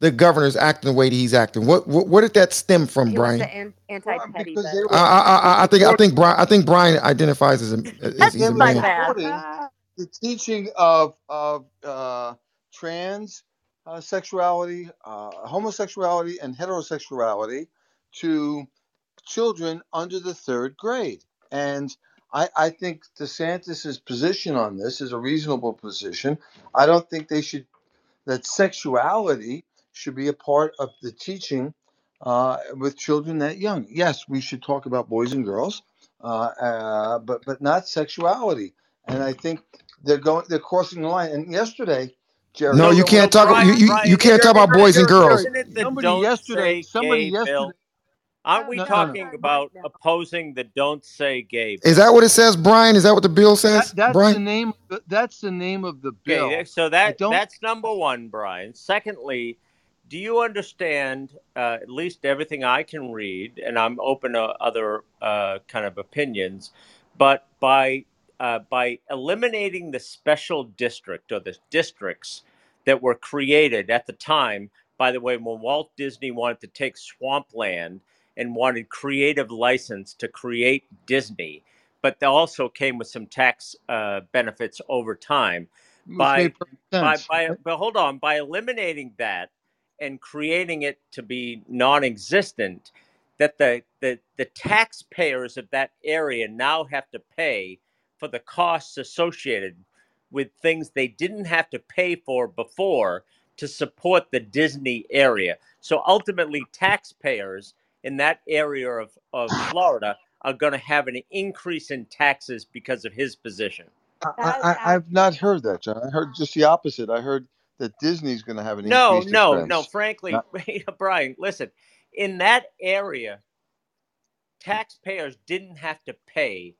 the governor's acting the way that he's acting? What what, where did that stem from, He Brian? an- anti-petty because they vote. were I, I, I, I think I think Brian I think Brian identifies as a [LAUGHS] as That's they he's a my man. bad. the teaching of of uh, trans uh, sexuality, uh, homosexuality, and heterosexuality to children under the third grade. And I, I think DeSantis's position on this is a reasonable position. I don't think they should that sexuality should be a part of the teaching uh, with children that young. Yes, we should talk about boys and girls, uh, uh, but but not sexuality. And I think they're going they're crossing the line. And yesterday, Jerry, No, you can't talk. You Brian, you, Brian, you can't talk about it, boys and girls. isn't it the somebody yesterday, somebody gay bill? Yesterday. Aren't we No, no, no. talking about opposing the don't say gay bill? Is that what it says, Brian? Is that what the bill says, That that's the Brian? name. That's the name of the Okay, bill. so that don't. that's number one, Brian. Secondly, do you understand uh, at least everything I can read, and I'm open to other uh, kind of opinions, but by uh, by eliminating the special district or the districts that were created at the time. By the way, when Walt Disney wanted to take swampland and wanted creative license to create Disney, but they also came with some tax uh, benefits over time. By by by but hold on, by eliminating that and creating it to be non-existent, that the the the taxpayers of that area now have to pay for the costs associated with things they didn't have to pay for before to support the Disney area. So ultimately, taxpayers in that area of, of [SIGHS] Florida are going to have an increase in taxes because of his position. I, I, I- I've not heard that, John. I heard just the opposite. I heard that Disney's going to have an increase. No, no, no. Frankly, Not, [LAUGHS] Brian, listen. In that area, taxpayers didn't have to pay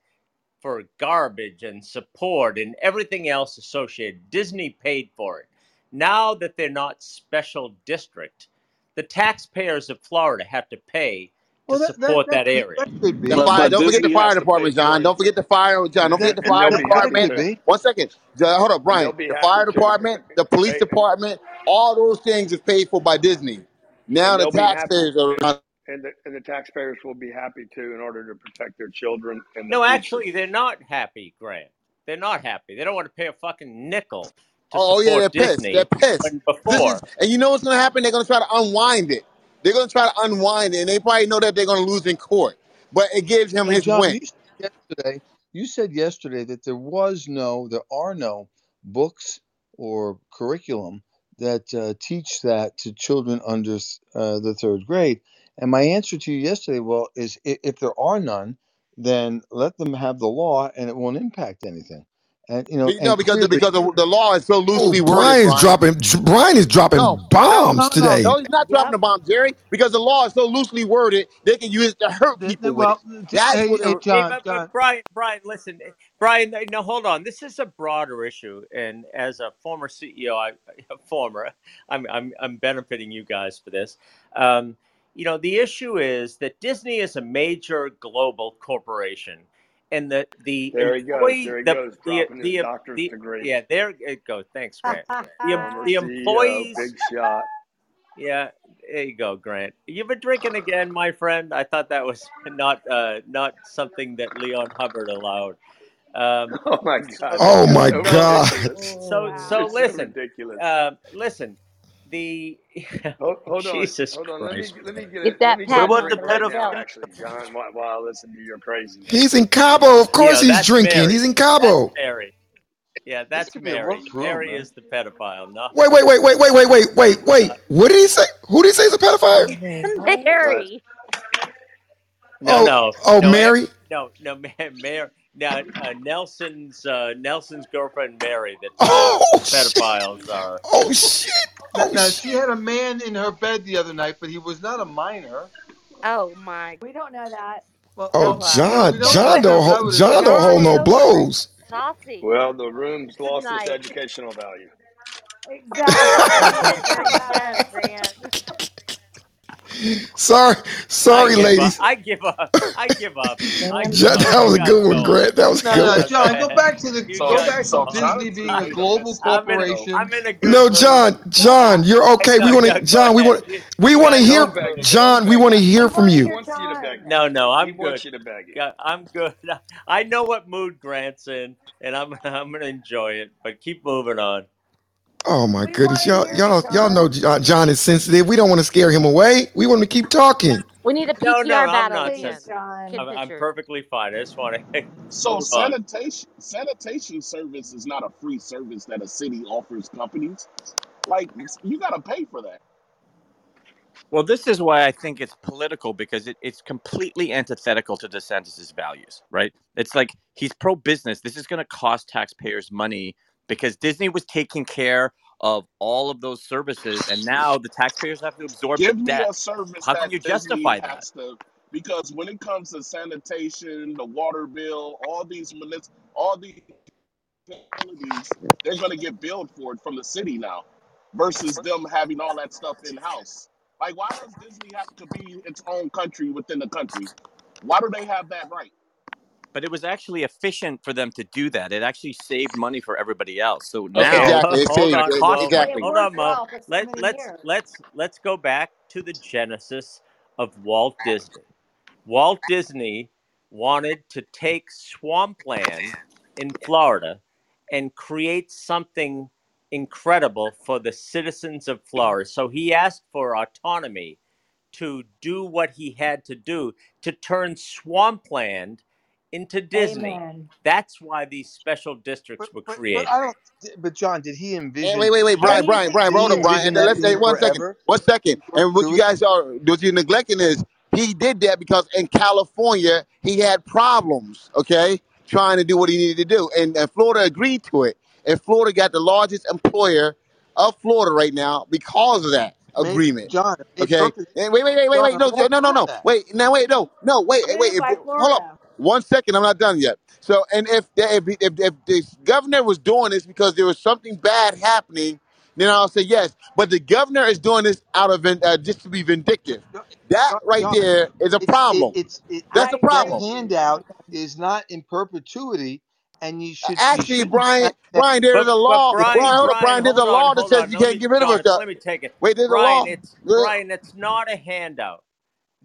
for garbage and support and everything else associated. Disney paid for it. Now that they're not special district, the taxpayers of Florida have to pay to well, that, that, support that, that could, area. that could The fire. Don't forget the fire has to pay department, John. Don't forget the fire, John. Don't forget the fire they'll that, be that happy department. could to, be. One second, hold up, Brian. The fire department, the police department, all those things is paid for by Disney. Now the they'll be happy, taxpayers are. and and the, and the taxpayers will be happy too in order to protect their children in the No, future. actually, they're not happy, Grant. They're not happy. They don't want to pay a fucking nickel to Oh yeah, they're support pissed. They're pissed. when This is, before. and you know what's gonna happen? They're gonna try to unwind it. They're gonna try to unwind it, and they probably know that they're gonna lose in court. But it gives him Now, his John, win. you said yesterday, you said yesterday that there was no, there are no books or curriculum that uh, teach that to children under uh, the third grade. And my answer to you yesterday, well, is if, if there are none, then let them have the law, and it won't impact anything. And you know, You know, and because the, clearly, because the, the law is so Oh, loosely worded, Brian's Brian. dropping. Brian is dropping No, no, bombs no, no, today. no. He's not dropping Yep. the bomb, Jerry. Because the law is so loosely worded, they can use it to hurt the, the, people with it. well, t- That's hey, what. hey, It, Hey, John, but, John, but Brian, Brian, listen, Brian. No, hold on. This is a broader issue, and as a former CEO, I [LAUGHS] former, I'm I'm I'm benefiting you guys for this. Um, you know, the issue is that Disney is a major global corporation, and the the There he goes. There he the goes, the dropping his the, doctor's the degree. yeah, there it goes. Thanks, Grant. [LAUGHS] The em- Former the CEO, employees. big shot. Yeah, there you go, Grant. You've been drinking again, my friend. I thought that was [LAUGHS] not uh, not something that Leon Hubbard allowed. Um, [LAUGHS] Oh my God, Oh my God. so so so listen, ridiculous. um, listen. The [LAUGHS] Hold, [LAUGHS] hold on, Jesus hold on. Let me Christ. let me get Get it. Let that me What get a about the drink under right his now. belt. Actually, John, while, while I listen to your craziness. He's in Cabo. Of course know, he's drinking. Mary. He's in That's Cabo. Mary. Yeah, that's could be a Mary. room, Mary man. is the pedophile, not Wait, wait, wait, wait, wait, wait, wait, wait, wait. Uh, what did he say? Who did he say is a pedophile? Mary. No, Oh, no, oh, no, Mary. No, no, [LAUGHS] Mary. Now, uh, Nelson's uh, Nelson's girlfriend Mary. The two [LAUGHS] Oh shit. pedophiles are. Oh shit. Now, Oh now shit. she had a man in her bed the other night, but he was not a minor. Oh my. We don't know that. Well, Oh, well, John, don't John don't hold, John don't hold no blows. saucy well, the room's lost its educational value. Exactly. [LAUGHS] [LAUGHS] Bring it back, Grant. Sorry, I sorry, up. ladies. I give up. I give up. I [LAUGHS] give John, up. that was a good one. Grant. That was No, good no. John, go back to the go back to. Disney being a global has I'm in. A, corporation. I'm in a good No. John, John, you're okay. We want to, John, we want, we want to hear, don't are beg it. moving. John, we want to hear from want to He you. hear wants you to John. beg it. No, no, I'm good. wants you to beg it. Yeah, I'm good. [LAUGHS] I know what mood Grant's in, and I'm [LAUGHS] I'm gonna enjoy it. But keep moving on. Oh my goodness, y'all, y'all, y'all know John, John is sensitive. We don't want to scare him away. We want to keep talking. We need a No, no, PTR I'm not Please, John. I'm, I'm perfectly fine. I just want to [LAUGHS] So sanitation sanitation service is not a free service that a city offers companies. Like you got to pay for that. Well, this is why I think it's political because it, it's completely antithetical to DeSantis' values, right? It's like he's pro business. This is going to cost taxpayers money because Disney was taking care of all of those services, and now the taxpayers have to absorb the Give me debt. How can you Disney justify that? to because when it comes to sanitation, the water bill, all these munis- all these they're going to get billed for it from the city now versus them having all that stuff in house. Like, why does Disney have to be its own country within the country? Why do they have that right? But it was actually efficient for them to do that. It actually saved money for everybody else. So now Exactly. Hold on, cost exactly. Hold on, Mo. Let let's let's let's go back to the genesis of Walt Disney. Walt Disney wanted to take swampland in Florida and create something incredible for the citizens of Florida. So he asked for autonomy to do what he had to do to turn swampland into Disney. Amen. That's why these special districts But were but but created. I don't. But John, did he Hey, envision? wait, wait, wait, Brian, Did Brian, Brian, he hold on, Brian. envision And that let's say being one second, forever one second. And what you guys are, what you're neglecting is he did that because in California he had problems. Okay, trying to do what he needed to do, and, and Florida agreed to it. And Florida got the largest employer of Florida right now because of that Made agreement. John, it made Okay. perfect. And wait, wait, wait, wait, John, wait. I'm No, all no, no, for no. that. Wait, now, wait, no, no, wait, wait. Moved If, by hold up. Florida. One second, I'm not done yet. So, and if the, if, if if the governor was doing this because there was something bad happening, then I'll say yes. But the governor is doing this out of vin- uh, just to be vindictive. John, That right John, there is a it's it, problem. it's it, That's that a I that problem. handout is not in perpetuity, and you should you Actually, shouldn't Brian, expect that Brian, there is But a but law. it Brian, Brian, hold up, Brian, Brian. There's a hold on, law that hold says on. you Let can't me, get rid of us. Jonathan, let me take it. Wait, there's a Brian, law. it's Brian. It's not a handout.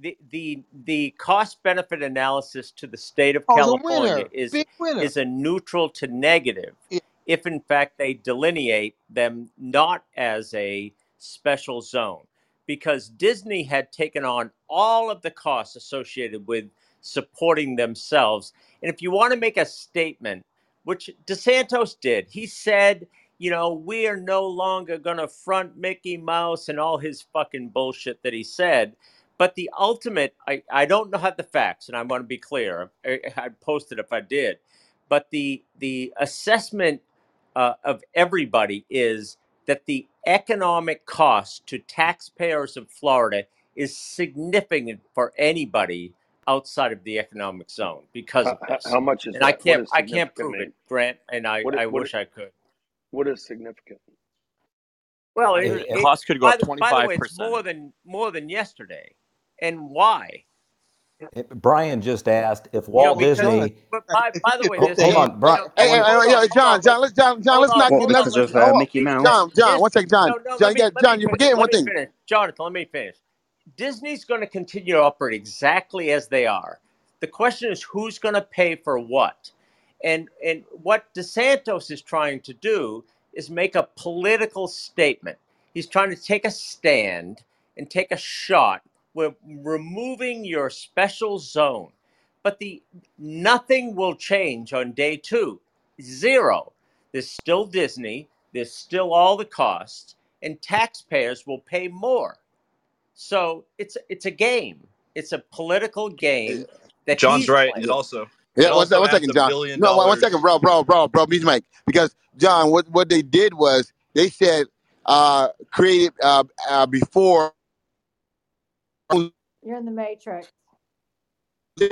The the the cost benefit analysis to the state of Oh, California is is a neutral to negative. Yeah. If in fact they delineate them not as a special zone, because Disney had taken on all of the costs associated with supporting themselves. And if you want to make a statement, which DeSantos did, he said, you know, we are no longer going to front Mickey Mouse and all his fucking bullshit that he said. But the ultimate, I, I don't know how the facts, and I want to be clear. I, I'd post it if I did. But the the assessment uh, of everybody is that the economic cost to taxpayers of Florida is significant for anybody outside of the economic zone because How, of how, this. how much is And I that? What can't does I can't significant prove mean? it, Grant, and I, What i- I what wish I could. what is significant? Well, it, It, it, it, cost could go by up the twenty by the way, it's more percent. than more than yesterday. And why? It- Brian just asked if You know, Walt because Disney. but by by the way, if Ho- there's they hold no, on, Brian. Hey, hey, hey, John, John, let's let's John, John, let's not What get hold let's on, because let's of uh, hold. Mickey Mouse? John, John, Dis, one second, John, no, no, John, me got let me John, you're forgetting one thing. finish, Jonathan. Let me finish. Disney's going to continue to operate exactly as they are. The question is who's going to pay for what, and and what DeSantos is trying to do is make a political statement. He's trying to take a stand and take a shot. We're removing your special zone, but the nothing will change on day two. Zero. There's still Disney. There's still all the costs, and taxpayers will pay more. So it's it's a game. It's a political game that John's he's right. playing. It also Yeah, it one, sec- also one second, John. No, one, one second, bro, bro, bro, bro. Please, Mike, because John, what what they did was they said uh created uh, uh before You're in the matrix.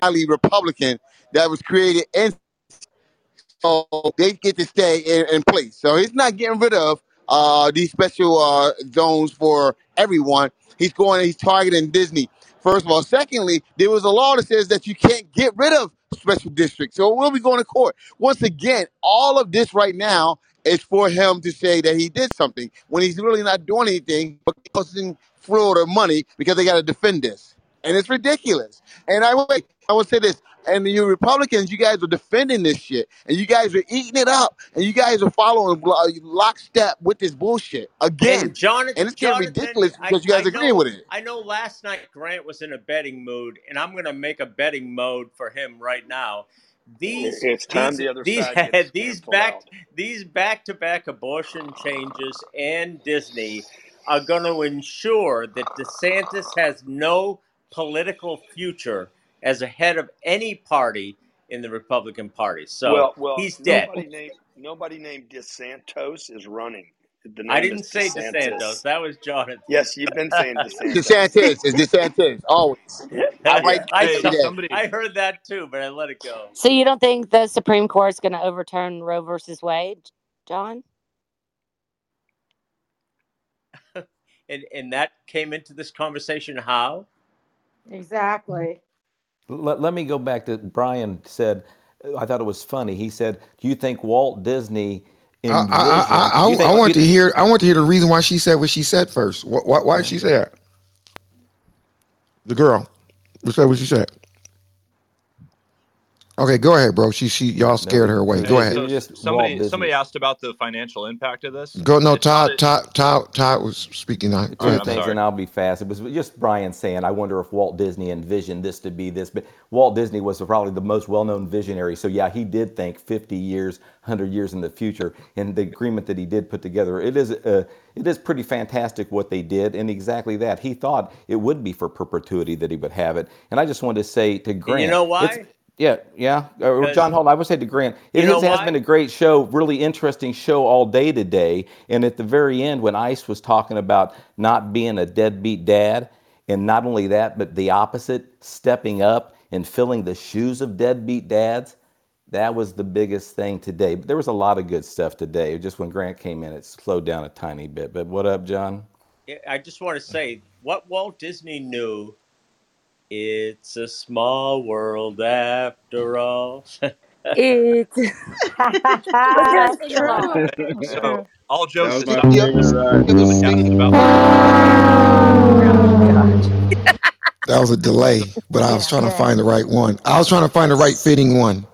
highly Republican that was created in so they get to stay in, in place. So he's not getting rid of uh, these special uh, zones for everyone. He's going, he's targeting Disney. First of all, secondly, there was a law that says that you can't get rid of special districts. So we'll be going to court. Once again, all of this right now is for him to say that he did something when he's really not doing anything but costing Florida money because they got to defend this. And it's ridiculous. And I wait, I will say this. And you Republicans, you guys are defending this shit, and you guys are eating it up, and you guys are following blo- lockstep with this bullshit And again. Jonathan, And it's getting Jonathan, ridiculous I, because you guys I agree with it. I know last night Grant was in a betting mood, and I'm gonna make a betting mode for him right now. These It's time these the other these side gets these canceled back out. these back to back abortion changes and Disney are gonna ensure that DeSantis has no political future as a head of any party in the Republican Party. So Well, well, he's dead. nobody named nobody named DeSantos is running. The I didn't is say DeSantos. DeSantis. That was Jonathan. Yes, you've been saying [LAUGHS] DeSantis. DeSantis is DeSantis always. I write I Hey, every saw, day. somebody I heard that too, but I let it go. So you don't think the Supreme Court is going to overturn Roe versus Wade, John? And and that came into this conversation how? Exactly. Let, let me go back to Brian said I thought it was funny. He said, "Do you think Walt Disney I envisioned? I I, I, think I want you, to hear I want to hear the reason why she said what she said first. Why, why, why did she say that? The girl. Who said what she said? Okay, go ahead, bro. She she y'all scared her away. Go ahead. So was just Walt somebody somebody asked about the financial impact of this. Go no It's not Todd a, Todd Todd Todd was speaking now. Go Two right, ahead, I'm things, sorry. and I'll be fast. It was just Brian saying, I wonder if Walt Disney envisioned this to be this. But Walt Disney was probably the most well known visionary. So, yeah, he did think 50 years, 100 years in the future. And the agreement that he did put together, it is, uh, it is pretty fantastic what they did. And exactly that. He thought it would be for perpetuity that he would have it. And I just wanted to say to And you know it's why? Yeah, yeah. Uh, John, hold on. I would say to Grant, it has, has been a great show, really interesting show all day today. And at the very end, when Ice was talking about not being a deadbeat dad, and not only that, but the opposite, stepping up and filling the shoes of deadbeat dads, that was the biggest thing today. But there was a lot of good stuff today. Just when Grant came in, it slowed down a tiny bit. But what up, John? I just want to say what Walt Disney knew. It's a small world after all. it's [LAUGHS] was That's true. so all That jokes was aside, favorite ride. about. That was a delay, but I was trying to find the right one. I was trying to find the right fitting one.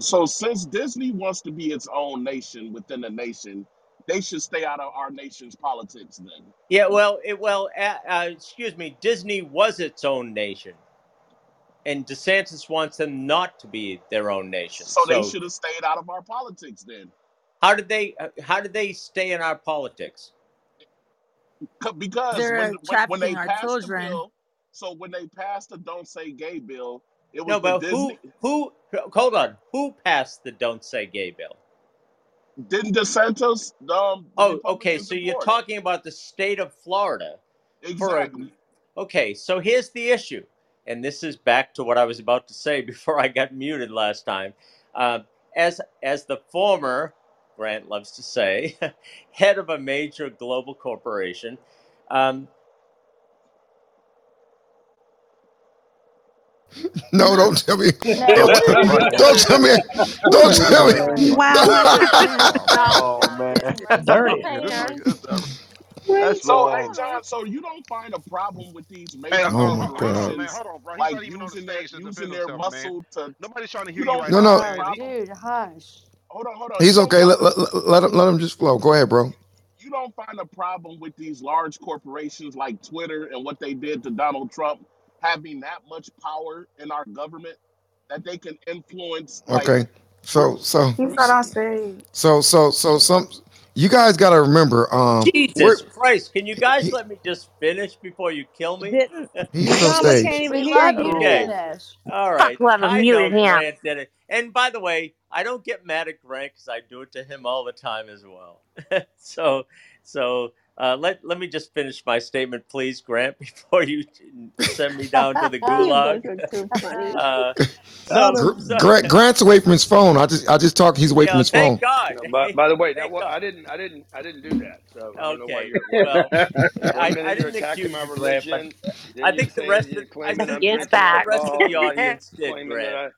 So since Disney wants to be its own nation within the nation, they should stay out of our nation's politics then. yeah, well, it, well, uh, uh, excuse me. Disney was its own nation, and DeSantis wants them not to be their own nation. So they should have stayed out of our politics then. how did they? uh, How did they stay in our politics? Because They're when when, when they trafficking our passed the children. bill, so when they passed the Don't Say Gay bill, it No, was the but who? Who? Hold on. Who passed the "Don't Say Gay" bill? Didn't DeSantis, um, Oh, okay. Republicans So you're talking about the state of Florida for a. Exactly. Okay, so here's the issue, and this is back to what I was about to say [LAUGHS] before I got muted last time. Um, as as the former Grant loves to say, [LAUGHS] head of a major global corporation, um, [LAUGHS] No, don't tell me. [LAUGHS] No. Don't tell me. Don't tell me. Wow. [LAUGHS] Oh man, Dirty. yeah, this is Hater. like this. That's So, hey. John, so you don't find a problem with these Hey, major Oh hold, my hold, hold on, God. man. corporations Hold on, bro. He's like not even on the using their stage to using defend their himself, man. muscle to? Nobody's trying to hear you don't right No, now, no. find a man. He, problem. Dude, hush. Hold on, hold on. He's You don't okay. find Let, let, let, him, let him just flow. Go ahead, bro. you don't find a problem with these large corporations like Twitter and what they did to Donald Trump having that much power in our government that they can influence like Okay. So so He's not on stage. so so so some you guys got to remember um Jesus Christ! Can you guys he, let me just finish before you kill me? Didn't [LAUGHS] he on Obama can't stage. even hear you Okay. you. finish. All right. Whoever I muted know him. Grant did it. And by the way, I don't get mad at Grant because I do it to him all the time as well. [LAUGHS] so, so uh, let let me just finish my statement, please, Grant, [LAUGHS] before you send me down to the [LAUGHS] gulag. boys are too funny. [LAUGHS] uh, so, Gr- so Grant Grant's away from his phone. I just I just talked. He's away from yeah. his phone. Thank God. No, by, by the way, that thank was, God. I didn't, I didn't, I didn't do that. So I don't know why Okay. you're. One, Well, one I, I you're didn't accusing accuse my you, Grant, but religion, I you think the say rest you're of I claiming think I'm Gets I think the back. rest of alcohol, the audience did, claiming that Grant. I.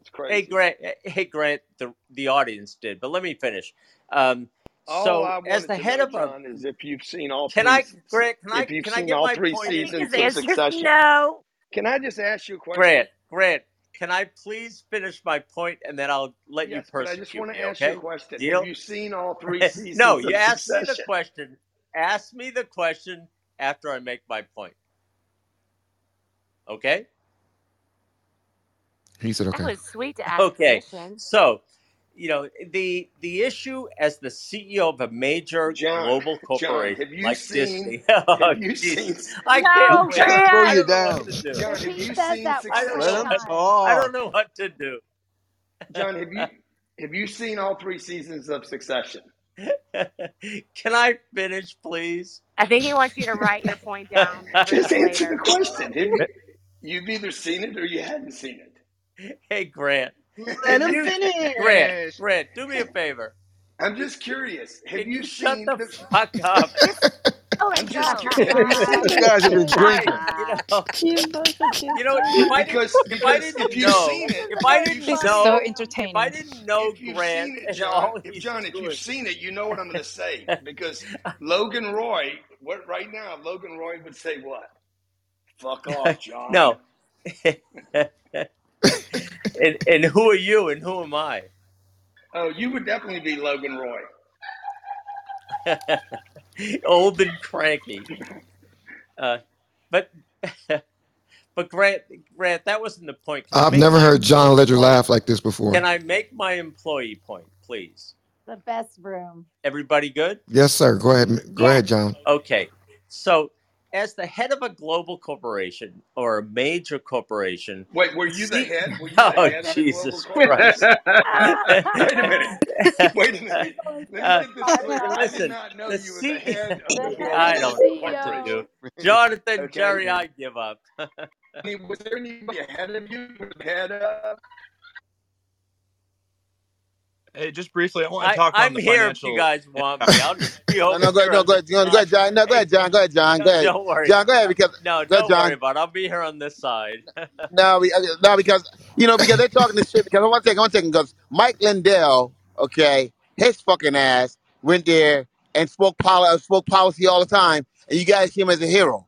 It's Hey crazy. Grant, hey Grant, the the audience did, but let me finish. Um, All so I as the to head know, of a, John, is if you've seen all can three. I, se- Grant? Can I If you've can I seen get all my three point I think in, his seasons of please? answer is Succession, no. can I just ask you a question? Grant, Grant, can I please finish my point and then I'll let you Yes, but I just want to me, ask you a okay? question. Have you seen all [LAUGHS] three seasons? no, seasons you of ask me the question. Ask me the question after I make my point, okay? He said "Okay." That okay. was sweet to ask Okay, so you know the the issue as the CEO of a major John, global John, corporation have you like seen? Disney. [LAUGHS] Oh Have you seen? Jesus, I can't No, win. Trying to throw you don't know what down. to do. John, have you says seen that I all don't know what. I don't know what to do. John, have you have you seen all three seasons of Succession? [LAUGHS] Can I finish, please? I think he wants you to write your point down [LAUGHS] Just it answer the question. You you've either seen it or you hadn't seen it. hey, Grant, [LAUGHS] Let can him you, finish. Grant, Grant, do me a favor. I'm just curious. Have Can you you shut the the fuck [LAUGHS] up? Oh my I'm just God. curious. [LAUGHS] You guys have been drinking. You know, You both are too you know, if I didn't, Because if I didn't you've know, seen it, if I didn't you've This seen is so know, if I didn't know if you've Grant seen it, John, if John, if you've seen it, you know what I'm going to say because Logan Roy, what right now, Logan Roy would say what? Fuck off, John. no. And and who are you and who am I? Oh, you would definitely be Logan Roy. [LAUGHS] Old and cranky. Uh, but [LAUGHS] but Grant, Grant, that wasn't the point. Can I I've make never my heard John employee Legere point? laugh like this before. Can I make my employee point, please? The best room. Everybody good? Yes, sir. Go ahead. Go Yes. ahead, John. Okay. So, as the head of a global corporation or a major corporation, Wait, were you the see, head? Were you [LAUGHS] the oh head of the global Jesus? Christ! [LAUGHS] Wait a minute. [LAUGHS] Wait a minute. Let me Uh, get this clear. I did listen, not know the you were the C. head of The the I don't know what to corporation. do. Jonathan, Okay. Jerry, I give up. I mean, was there anybody ahead of you? who Was the head of? Hey, just briefly, I want to I, talk on I'm the here if you guys want me. I'll just be No, no, go, here no, go, ahead, go, go ahead. John. No, go ahead, John. Go ahead, John. Go [LAUGHS] ahead, don't worry. John. Go ahead because No, go ahead, don't worry John. about it. I'll be here on this side. [LAUGHS] No, we, uh, no, because you know because they're talking this shit. Because one second, one second, because Mike Lindell, okay, his fucking ass went there and spoke poli- spoke policy all the time, and you guys see him as a hero,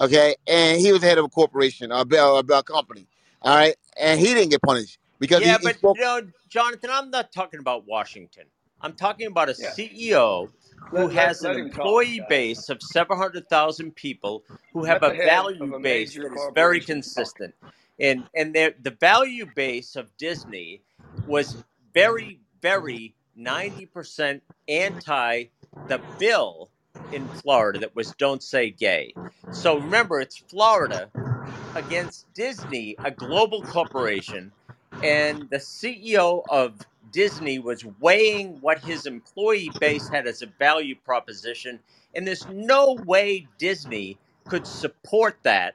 okay, and he was the head of a corporation, a bell, a bell company, all right, and he didn't get punished because Yeah, he but spoke. you know, Jonathan, I'm not talking about Washington. I'm talking about a Yeah. CEO who Let, let, has an let employee base of 700,000 people who have a the head of value a base that is very consistent. And and their- the value base of Disney was very very 90% anti the bill in Florida that was don't say gay. So remember it's Florida against Disney, a global corporation, and the CEO of Disney was weighing what his employee base had as a value proposition, and there's no way Disney could support that,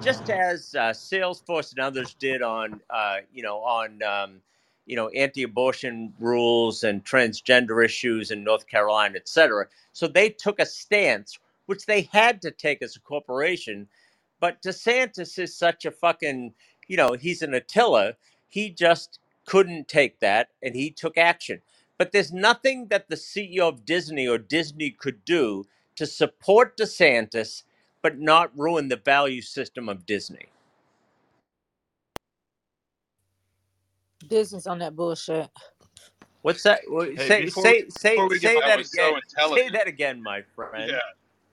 just as uh, Salesforce and others did on, uh, you know, on, um, you know, anti-abortion rules and transgender issues in North Carolina, et cetera. So they took a stance, which they had to take as a corporation. But DeSantis is such a fucking, you know, he's an Attila. He just couldn't take that and he took action. But there's nothing that the CEO of Disney or Disney could do to support DeSantis but not ruin the value system of Disney. Disney's on that bullshit. What's that? Well, Hey, Say before say say before we get say off, that That was so again. Say intelligent. that again, my friend. Yeah,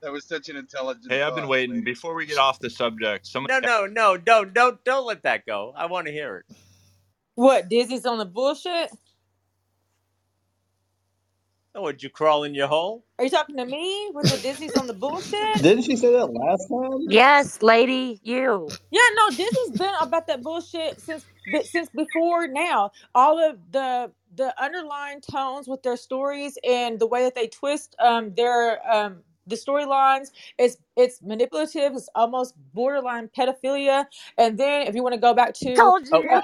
that was such an intelligent hey, I've been thought, waiting. lady. Before we get off the subject, somebody No, no, no, don't don't don't let that go. I want to hear it. What? Disney's on the bullshit? Oh, would you crawl in your hole? Are you talking to me? With the Disney's on the bullshit? [LAUGHS] Didn't she say that last time? Yes, lady, you. Yeah, no, Disney's been about that bullshit since bi- since before now. All of the the underlying tones with their stories and the way that they twist um their um the storylines. It's it's manipulative. It's almost borderline pedophilia. And then if you want to go back to Told you. uh,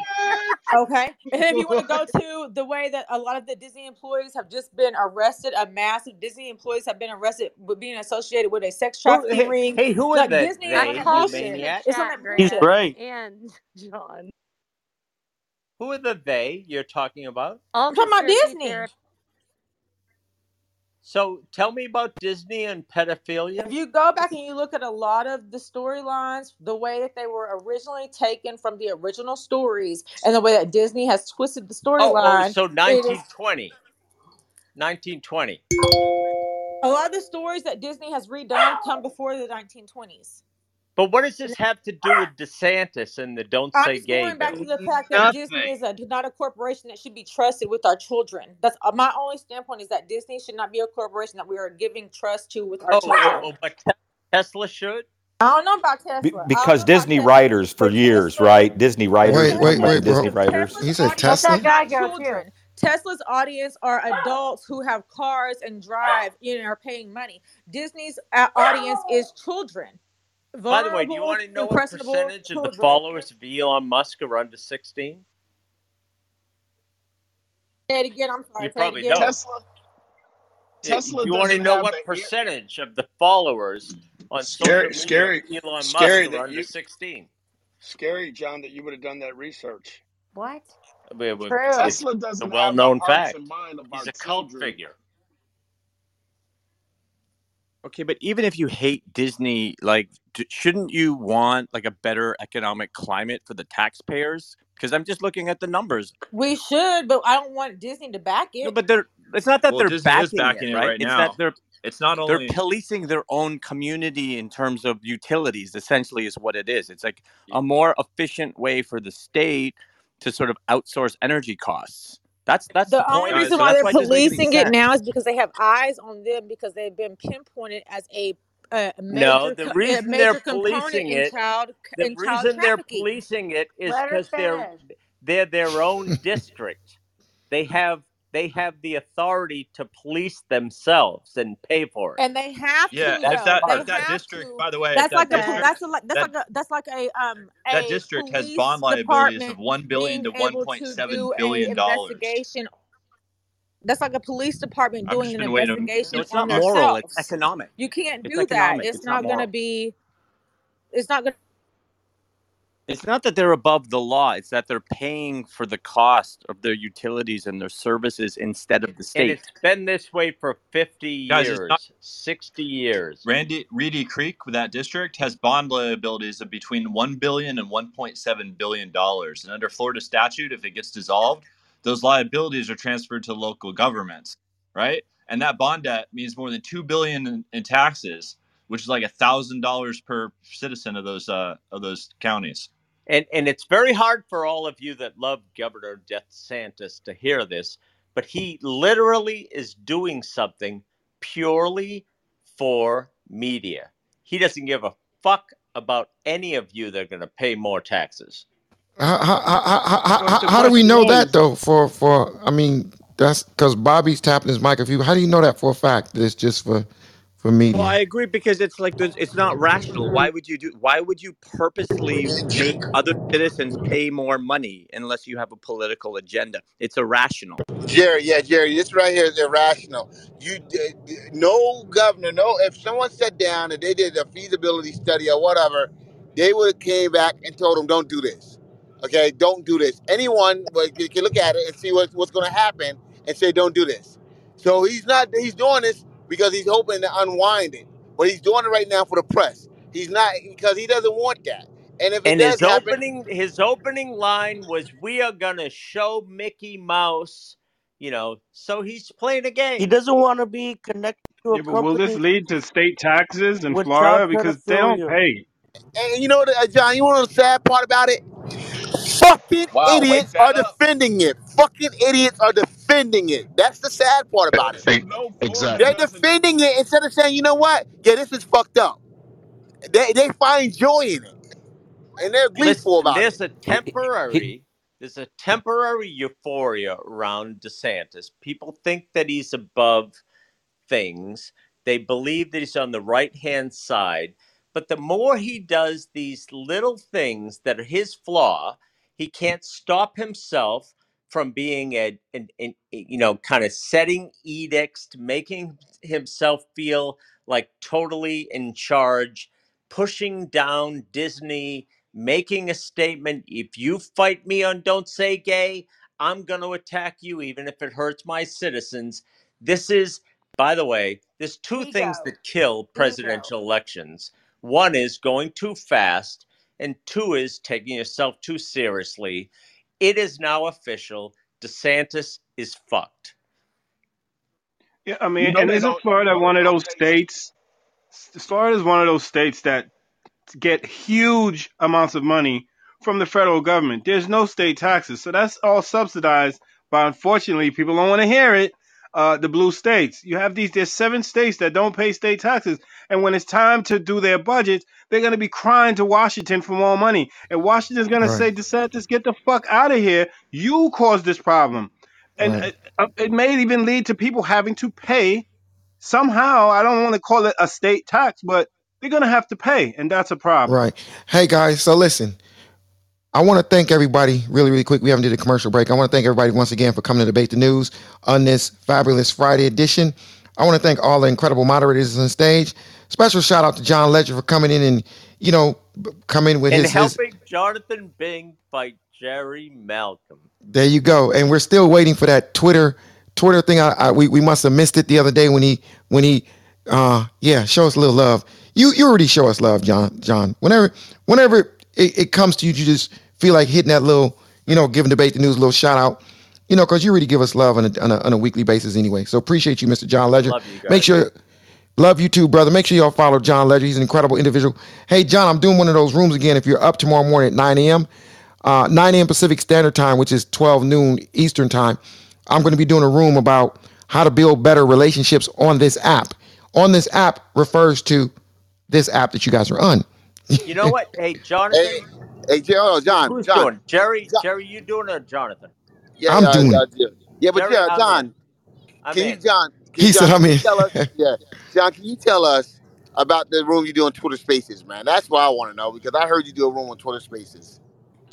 Okay. And if you want to go [LAUGHS] to the way that a lot of the Disney employees have just been arrested, a massive Disney employees have been arrested with being associated with a sex trafficking hey, ring. hey, who are Like the Disney is on they? I that You called bullshit. you in the maniac. It's on that He's bullshit. great. and John. Who are the they you're talking about? I'm talking about Disney. therapy. So tell me about Disney and pedophilia. If you go back and you look at a lot of the storylines, the way that they were originally taken from the original stories and the way that Disney has twisted the Oh, oh, so it is 1920. 1920. a lot of the stories that Disney has redone come before the 1920s. But what does this have to do with DeSantis and the don't I'm say just gay going back bill? to the fact that Disney is a, not a corporation that should be trusted with our children. That's uh, my only standpoint is that Disney should not be a corporation that we are giving trust to with our Oh, oh, children. oh, but Te- Tesla should? I don't know about Be- Tesla. I don't know because about Disney Tesla, writers for but years, Tesla, right? Disney writers, Wait, you wait, talking wait, bro. Disney writers? Tesla's He said audience Let is that Tesla. guy go children. too. Tesla's audience are adults who have cars and drive and are paying money. Disney's uh, audience is children, By the way, do you want to know what percentage of the followers of Elon Musk are under 16? Say it again. I'm sorry. You Say probably don't. Tesla. Tesla you want to know what the air. percentage of the followers on Scary, social media of Elon Musk scary are under you, 16? scary, John, that you would have done that research. What? I mean, True. Tesla doesn't have the well-known hearts fact. and mind of He's our a cult children. figure. Okay, but even if you hate Disney, like, d- shouldn't you want like a better economic climate for the taxpayers? Because I'm just looking at the numbers. We should, but I don't want Disney to back it. No, but they're. It's not that Well, they're Disney backing, is backing it, it right? right it's now. that they're It's not only they're policing their own community in terms of utilities. Essentially, is what it is. It's like a more efficient way for the state to sort of outsource energy costs. That's that's the, the only point. Reason So why they're why it doesn't make any policing it now is because they have eyes on them because they've been pinpointed as a, a No, the co- a reason they're major component policing in it, child the in child reason they're policing it is because they're they're their own [LAUGHS] district. They have they have the authority to police themselves and pay for it. And they have yeah. to If though. that if that district, to. by the way, That's that like a Okay. po- district that's a like that's that like a that's like a um that district has bond liabilities of one billion to one able point to seven do a billion dollars. investigation. That's like a police department I've doing an been waiting. investigation No, it's not moral. It's economic. You can't It's do that. It's It's not not going to be. It's not going. to It's not that they're above the law. It's that they're paying for the cost of their utilities and their services instead of the state. And state. it's been this way for 50 Guys, it's not years, 60 years. Randy Reedy Creek, that district has bond liabilities of between one billion and one point seven billion dollars. And under Florida statute, if it gets dissolved, those liabilities are transferred to local governments, right? And that bond debt means more than two billion in, in taxes, which is like a thousand dollars per citizen of those uh, of those counties. And and it's very hard for all of you that love Governor DeSantis to hear this, but he literally is doing something purely for media. He doesn't give a fuck about any of you that are going to pay more taxes. How, how, how, how, how, how do we know is, that though? For for I mean, that's because Bobby's tapping his mic. If you, how do you know that for a fact? That it's just for for Well, media. I agree because it's like there's, it's not rational. Why would you do? Why would you purposely make other citizens pay more money unless you have a political agenda? It's irrational. Jerry, yeah, Jerry, this right here is irrational. You, d- d- no governor, no. If someone sat down and they did a feasibility study or whatever, they would have came back and told them, "Don't do this." Okay, don't do this. Anyone would- can can look at it and see what, what's going to happen and say, "Don't do this." So he's not. He's doing this because he's hoping to unwind it, but he's doing it right now for the press. He's not because he doesn't want that. And if it And his happen, opening his opening line was, "We are going to show Mickey Mouse." You know, so he's playing a game. He doesn't want to be connected to a Yeah, but will this lead to state taxes in Florida because they don't pay? and you know what, uh, John, you know the sad part about it? Fucking Wow, wake idiots that are up. defending it. Fucking idiots are defending it. That's the sad part about it. But you know They're Exactly. doesn't defending it instead of saying, you know what? Yeah, this is fucked up. They they find joy in it, and they're gleeful Listen, about it. there's a He, he, he, temporary there's a temporary euphoria around DeSantis. People think that he's above things. They believe that he's on the right hand side. But the more he does these little things that are his flaw, he can't stop himself from being a, an, an, you know, kind of setting edicts, making himself feel like totally in charge, pushing down Disney, making a statement. If you fight me on Don't Say Gay, I'm going to attack you, even if it hurts my citizens. This is, by the way, there's two things that kill Ego. presidential elections. One is going too fast, and two is taking yourself too seriously. It is now official. DeSantis is fucked. Yeah, I you mean, know and they isn't don't you Florida know one of those pay states? Florida is one of those states that get huge amounts of money from the federal government. There's no state taxes, so that's all subsidized But Unfortunately, people don't want to hear it. Uh, the blue states. You have these. There's seven states that don't pay state taxes, and when it's time to do their budgets, they're going to be crying to Washington for more money, and Washington's going to Right. say, "DeSantis, get the fuck out of here. You caused this problem." And Right. uh, uh, it may even lead to people having to pay somehow. I don't want to call it a state tax, but they're going to have to pay, and that's a problem. Right. Hey guys, so listen. I want to thank everybody really, really quick. We haven't did a commercial break. I want to thank everybody once again for coming to debate the news on this fabulous Friday edition. I want to thank all the incredible moderators on stage. Special shout out to John Legere for coming in and you know in with And his his. helping Jonathan Bing fight Jerry Malcolm. There you go. And we're still waiting for that Twitter Twitter thing. I, I we, we must have missed it the other day when he when he uh yeah show us a little love. You you already show us love, John John. Whenever whenever it, it comes to you, you just feel like hitting that little you know giving debate the news a little shout out. You know, because you already give us love on a, on a on a weekly basis anyway. So appreciate you, Mr. John Legere. Love you Make sure Love you too, brother. Make sure y'all follow John Legere. He's an incredible individual. Hey, John, I'm doing one of those rooms again. If you're up tomorrow morning at 9 a.m., uh, 9 a.m. Pacific Standard Time, which is 12 noon Eastern Time, I'm going to be doing a room about how to build better relationships on this app. On this app refers to this app that you guys are on. You know what? Hey, [LAUGHS] Jonathan. Hey, hey, Jer- John, Who's John, doing? Jerry, John. Jerry, you doing it Jonathan? Yeah, I'm yeah, doing yeah, yeah. Yeah, but Jerry, yeah, I'm John, in. I'm can you. John? Can He you, said, I'm can you in. tell us? [LAUGHS] Yeah, John, can you tell us about the room you do on Twitter Spaces, man? That's what I want to know because I heard you do a room on Twitter Spaces.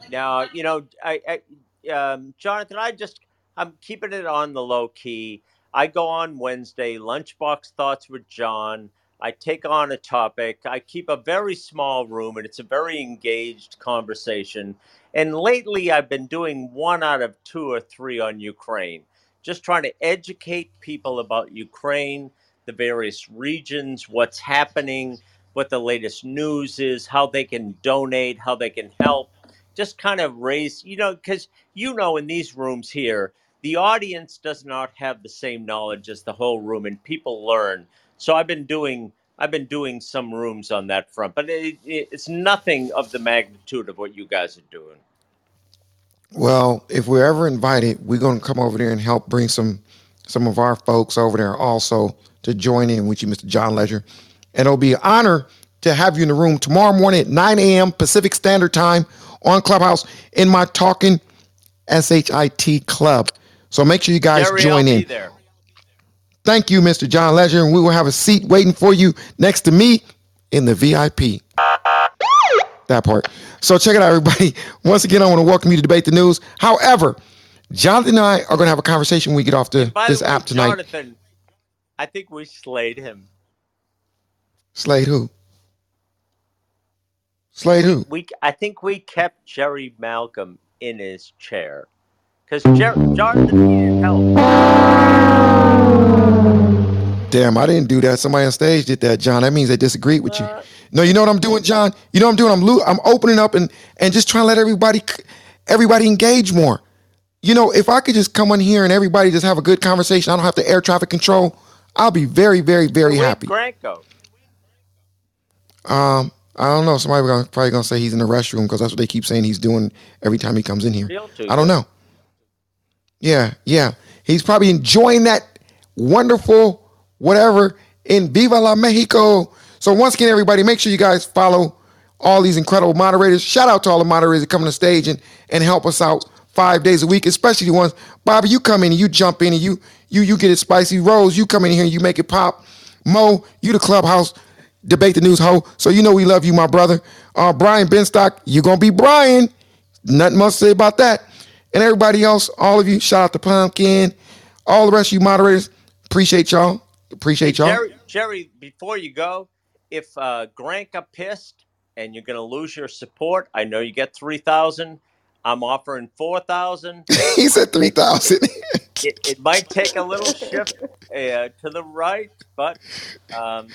Now, you know, I, I um, Jonathan, I just I'm keeping it on the low key. I go on Wednesday, lunchbox thoughts with John. I take on a topic. I keep a very small room, and it's a very engaged conversation. And lately, I've been doing one out of two or three on Ukraine, just trying to educate people about Ukraine, the various regions, what's happening, what the latest news is, how they can donate, how they can help just kind of raise, you know, because you know, in these rooms here, the audience does not have the same knowledge as the whole room, and people learn. So I've been doing, I've been doing some rooms on that front, but it, it, it's nothing of the magnitude of what you guys are doing. Well, if we're ever invited, we're going to come over there and help bring some some of our folks over there also to join in with you, Mr. John Legere. And it'll be an honor to have you in the room tomorrow morning at 9 a.m. Pacific Standard Time on Clubhouse in my Talking SHIT Club. So make sure you guys Jerry, join in. there. Thank you, Mr. John Legere, and we will have a seat waiting for you next to me in the VIP. That part. So check it out, everybody. [LAUGHS] Once again, I want to welcome you to Debate the News. However, Jonathan and I are going to have a conversation when we get off the, this the way, app tonight. Jonathan, I think we slayed him. Slayed who? Slayed who? We, I think we kept Jerry Malcolm in his chair because Jer- Jonathan needed help. Damn, I didn't do that. Somebody on stage did that, John. That means they disagreed with you. Uh, No, you know what I'm doing, John? You know what I'm doing? I'm lo- I'm opening up and and just trying to let everybody everybody engage more. You know, if I could just come on here and everybody just have a good conversation, I don't have to air traffic control. I'll be very, very, very where'd happy. Grant go? Um, I don't know. Somebody gonna, probably gonna say he's in the restroom because that's what they keep saying he's doing every time he comes in here. I don't know. Yeah, yeah. He's probably enjoying that wonderful whatever in Viva la Mexico. So once again, everybody, make sure you guys follow all these incredible moderators. Shout out to all the moderators that come on the stage and, and help us out five days a week, especially the ones. Bobby, you come in and you jump in and you you you get it spicy. Rose, you come in here and you make it pop. Mo, you the clubhouse debate the news hoe. So you know we love you, my brother. Uh, Brian Benstock, you're gonna be Brian. Nothing much to say about that. And everybody else, all of you, shout out to Pumpkin, all the rest of you moderators. Appreciate y'all. Appreciate y'all. Jerry, Jerry, before you go, if uh, Grant got pissed and you're going to lose your support, I know you get 3,000. I'm offering 4,000. [LAUGHS] he said three thousand. It, it might take a little shift uh, to the right, but um,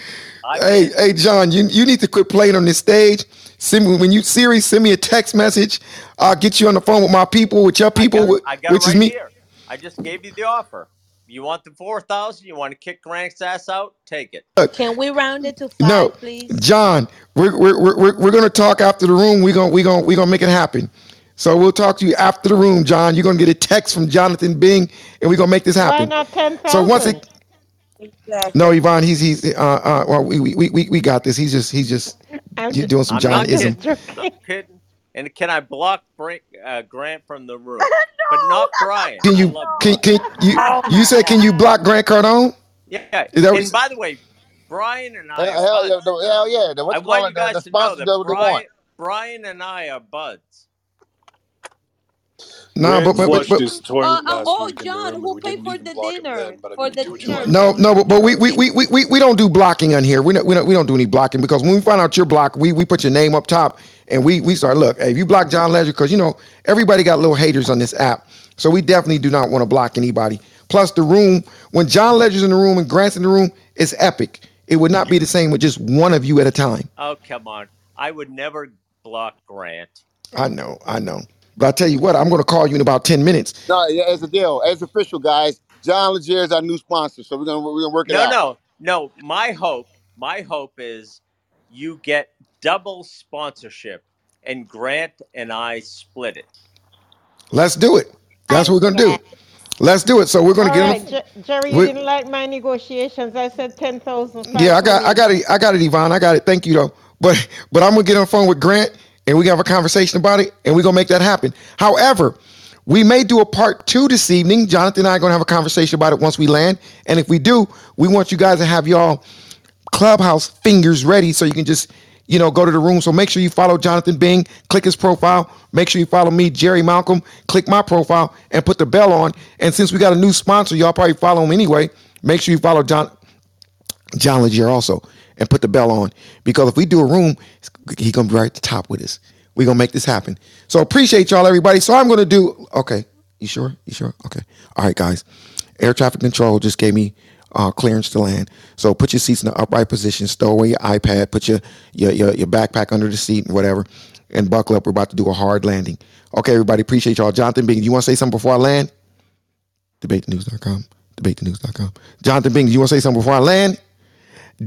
hey, hey, John, you you need to quit playing on this stage. Send me when you Siri, send me a text message. I'll get you on the phone with my people, with your I people, got, wh- I got it which is me. here. I just gave you the offer. You want the 4,000? You want to kick Grant's ass out? Take it. Look, Can we round it to no, five, please? John, we're we're we're, we're, we're gonna talk after the room. We're gonna we gonna we gonna make it happen. So we'll talk to you after the room, John. You're gonna get a text from Jonathan Bing, and we're gonna make this happen. Why happen. not ten So once it Exactly. no, Yvonne, he's he's uh uh well we we we, we got this. He's just he's just you just doing some I'm not John-ism. Kidding. just I'm joking. not kidding. And can I block Brink, uh, Grant from the room? [LAUGHS] But not Brian. Can you can can you Oh you my said can you block Grant Cardone? Yeah. Is that what And by the way, Brian and I Hell, are hell yeah, buds. the, hell yeah. The, what I want it? you The, the guys to know that do want. Brian, Brian and I are buds. No, but but but, but Uh, uh, oh, week in the John, who paid for the dinner? then. But I For mean, the do dinner, no no but, but we, we, we, we, we we don't do blocking on here. We don't, we don't we don't do any blocking because when we find out you're blocked, we we put your name up top and we we start look. Hey, if you block John Legere, because you know everybody got little haters on this app, so we definitely do not want to block anybody. Plus, the room when John Legere's in the room and Grant's in the room, it's epic. It would not be the same with just one of you at a time. Oh, come on. I would never block Grant. I know, I know. But I tell you what, I'm going to call you in about ten minutes. No, yeah, as a deal, as official, guys. John Legere is our new sponsor, so we're gonna we're gonna work it No, out. no, no. My hope, my hope is you get double sponsorship and Grant and I split it. Let's do it. That's what we're going to do. Let's do it. So we're going to get right, them. Jer- Jerry, you We, didn't like my negotiations. I said ten thousand Yeah, I got, I got it, I got it, Yvonne. I got it. Thank you, though. But, but I'm gonna get on the phone with Grant, and we can have a conversation about it, and we're gonna make that happen. However, we may do a part two this evening. Jonathan and I are gonna have a conversation about it once we land, and if we do, we want you guys to have y'all clubhouse fingers ready so you can just, you know, go to the room. So make sure you follow Jonathan Bing, click his profile. Make sure you follow me, Jerry Malcolm. Click my profile and put the bell on. And since we got a new sponsor, y'all probably follow him anyway. Make sure you follow John. John Legere also and put the bell on because if we do a room, he gonna be right at the top with us. We gonna make this happen. So appreciate y'all, everybody. So I'm gonna do. Okay, you sure? You sure? Okay. All right, guys. Air traffic control just gave me uh, clearance to land. So put your seats in the upright position. Stow away your iPad. Put your your your, your backpack under the seat and whatever, and buckle up. We're about to do a hard landing. Okay, everybody. Appreciate y'all. Jonathan Bing, do you want to say something before I land? DebateTheNews.com. DebateTheNews.com. Jonathan Bing, do you want to say something before I land?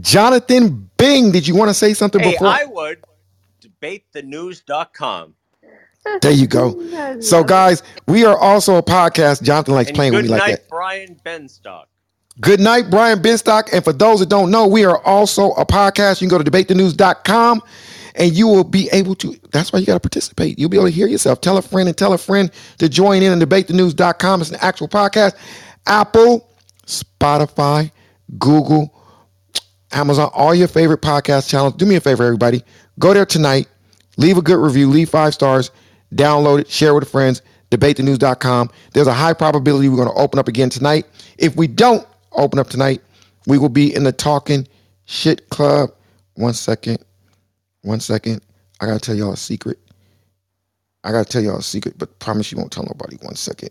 Jonathan Bing, did you want to say something Hey, before? I would debatethenews.com. There you go. So, guys, we are also a podcast. Jonathan likes And playing with good me like night, that. Brian Benstock. Good night, Brian Benstock. And for those that don't know, we are also a podcast. You can go to debatethenews.com and you will be able to. That's why you got to participate. You'll be able to hear yourself. Tell a friend and tell a friend to join in on debatethenews.com. It's an actual podcast. Apple, Spotify, Google, Amazon, all your favorite podcast channels. Do me a favor, everybody. Go there tonight. Leave a good review. Leave five stars. Download it. Share with friends. DebateTheNews.com. There's a high probability we're going to open up again tonight. If we don't open up tonight, we will be in the Talking Shit Club. One second. One second. I got to tell y'all a secret. I got to tell y'all a secret, but promise you won't tell nobody. One second.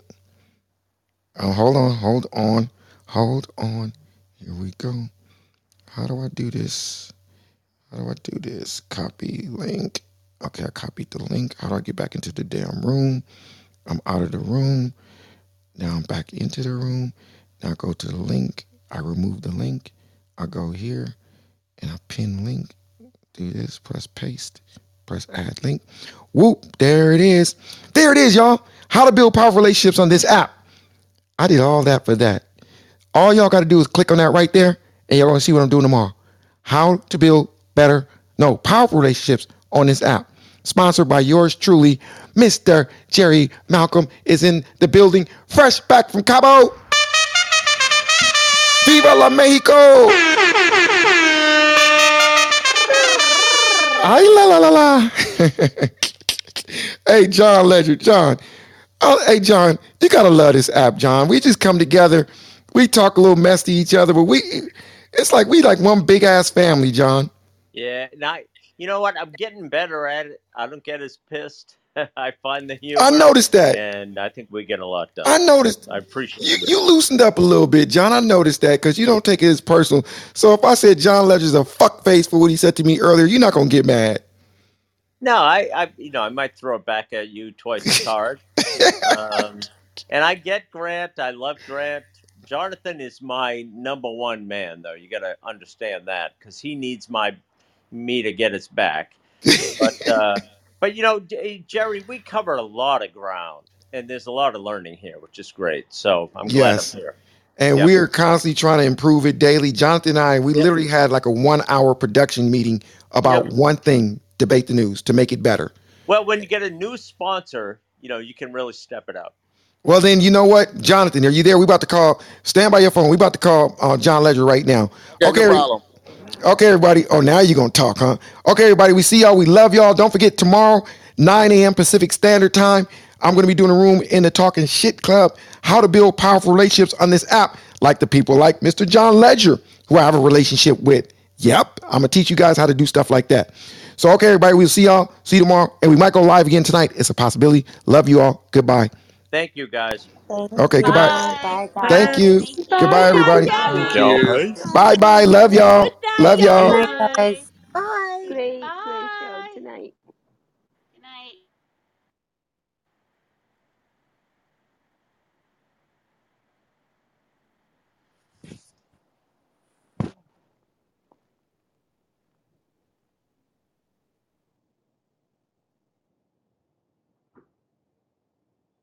Oh, hold on. Hold on. Hold on. Here we go. How do I do this? How do I do this? Copy link. Okay, I copied the link. How do I get back into the damn room? I'm out of the room. Now I'm back into the room. Now I go to the link. I remove the link. I go here and I pin link. Do this, press paste, press add link. Whoop, there it is. There it is, y'all. How to build powerful relationships on this app. I did all that for that. All y'all got to do is click on that right there, and y'all gonna see what I'm doing tomorrow. How to build better, no, powerful relationships on this app. Sponsored by yours truly, Mr. Jerry Malcolm is in the building, fresh back from Cabo. Viva la Mexico! Ay la la la la. [LAUGHS] hey, John Legere, John. Oh, hey, John, you gotta love this app, John. We just come together. We talk a little mess to each other, but we it's like we like one big ass family, John. Yeah, now you know what? I'm getting better at it. I don't get as pissed. [LAUGHS] I find the humor. I noticed that. and I think we get a lot done. I noticed I appreciate you, it. you loosened up a little bit, John. I noticed that because you don't take it as personal. So if I said John Legere's a fuck face for what he said to me earlier, you're not gonna get mad. No, I, I, you know, I might throw it back at you twice as hard. [LAUGHS] um, and I get Grant. I love Grant. Jonathan is my number one man, though. You got to understand that because he needs my me to get his back. [LAUGHS] But, uh, but you know, J- Jerry, we covered a lot of ground, and there's a lot of learning here, which is great. So I'm glad Yes. I'm here. And Yep. we are constantly trying to improve it daily. Jonathan and I, we Yep. literally had like a one hour production meeting about Yep. one thing, debate the news to make it better. Well, when you get a new sponsor, you know, you can really step it up. Well, then you know what, Jonathan, are you there? We about to call. Stand by your phone. We about to call uh, John Legere right now. Yeah, okay, no problem. Okay, everybody. Oh, now you're gonna talk, huh? Okay, everybody. We see y'all. We love y'all. Don't forget tomorrow, 9 a.m. Pacific Standard Time. I'm to be doing a room in the Talking Shit Club, how to build powerful relationships on this app, like the people like Mr. John Legere, who I have a relationship with. Yep, I'm to teach you guys how to do stuff like that. So, okay, everybody, we'll see y'all. See you tomorrow. And we might go live again tonight. It's a possibility. Love you all. Goodbye. Thank you, guys. Okay, goodbye. Bye. Bye, Thank guys. you. Bye, Goodbye, everybody. Kyle. Thank Y'all you. peace. Bye bye. Love y'all. Love y'all. night, guys. guys. Bye. Great.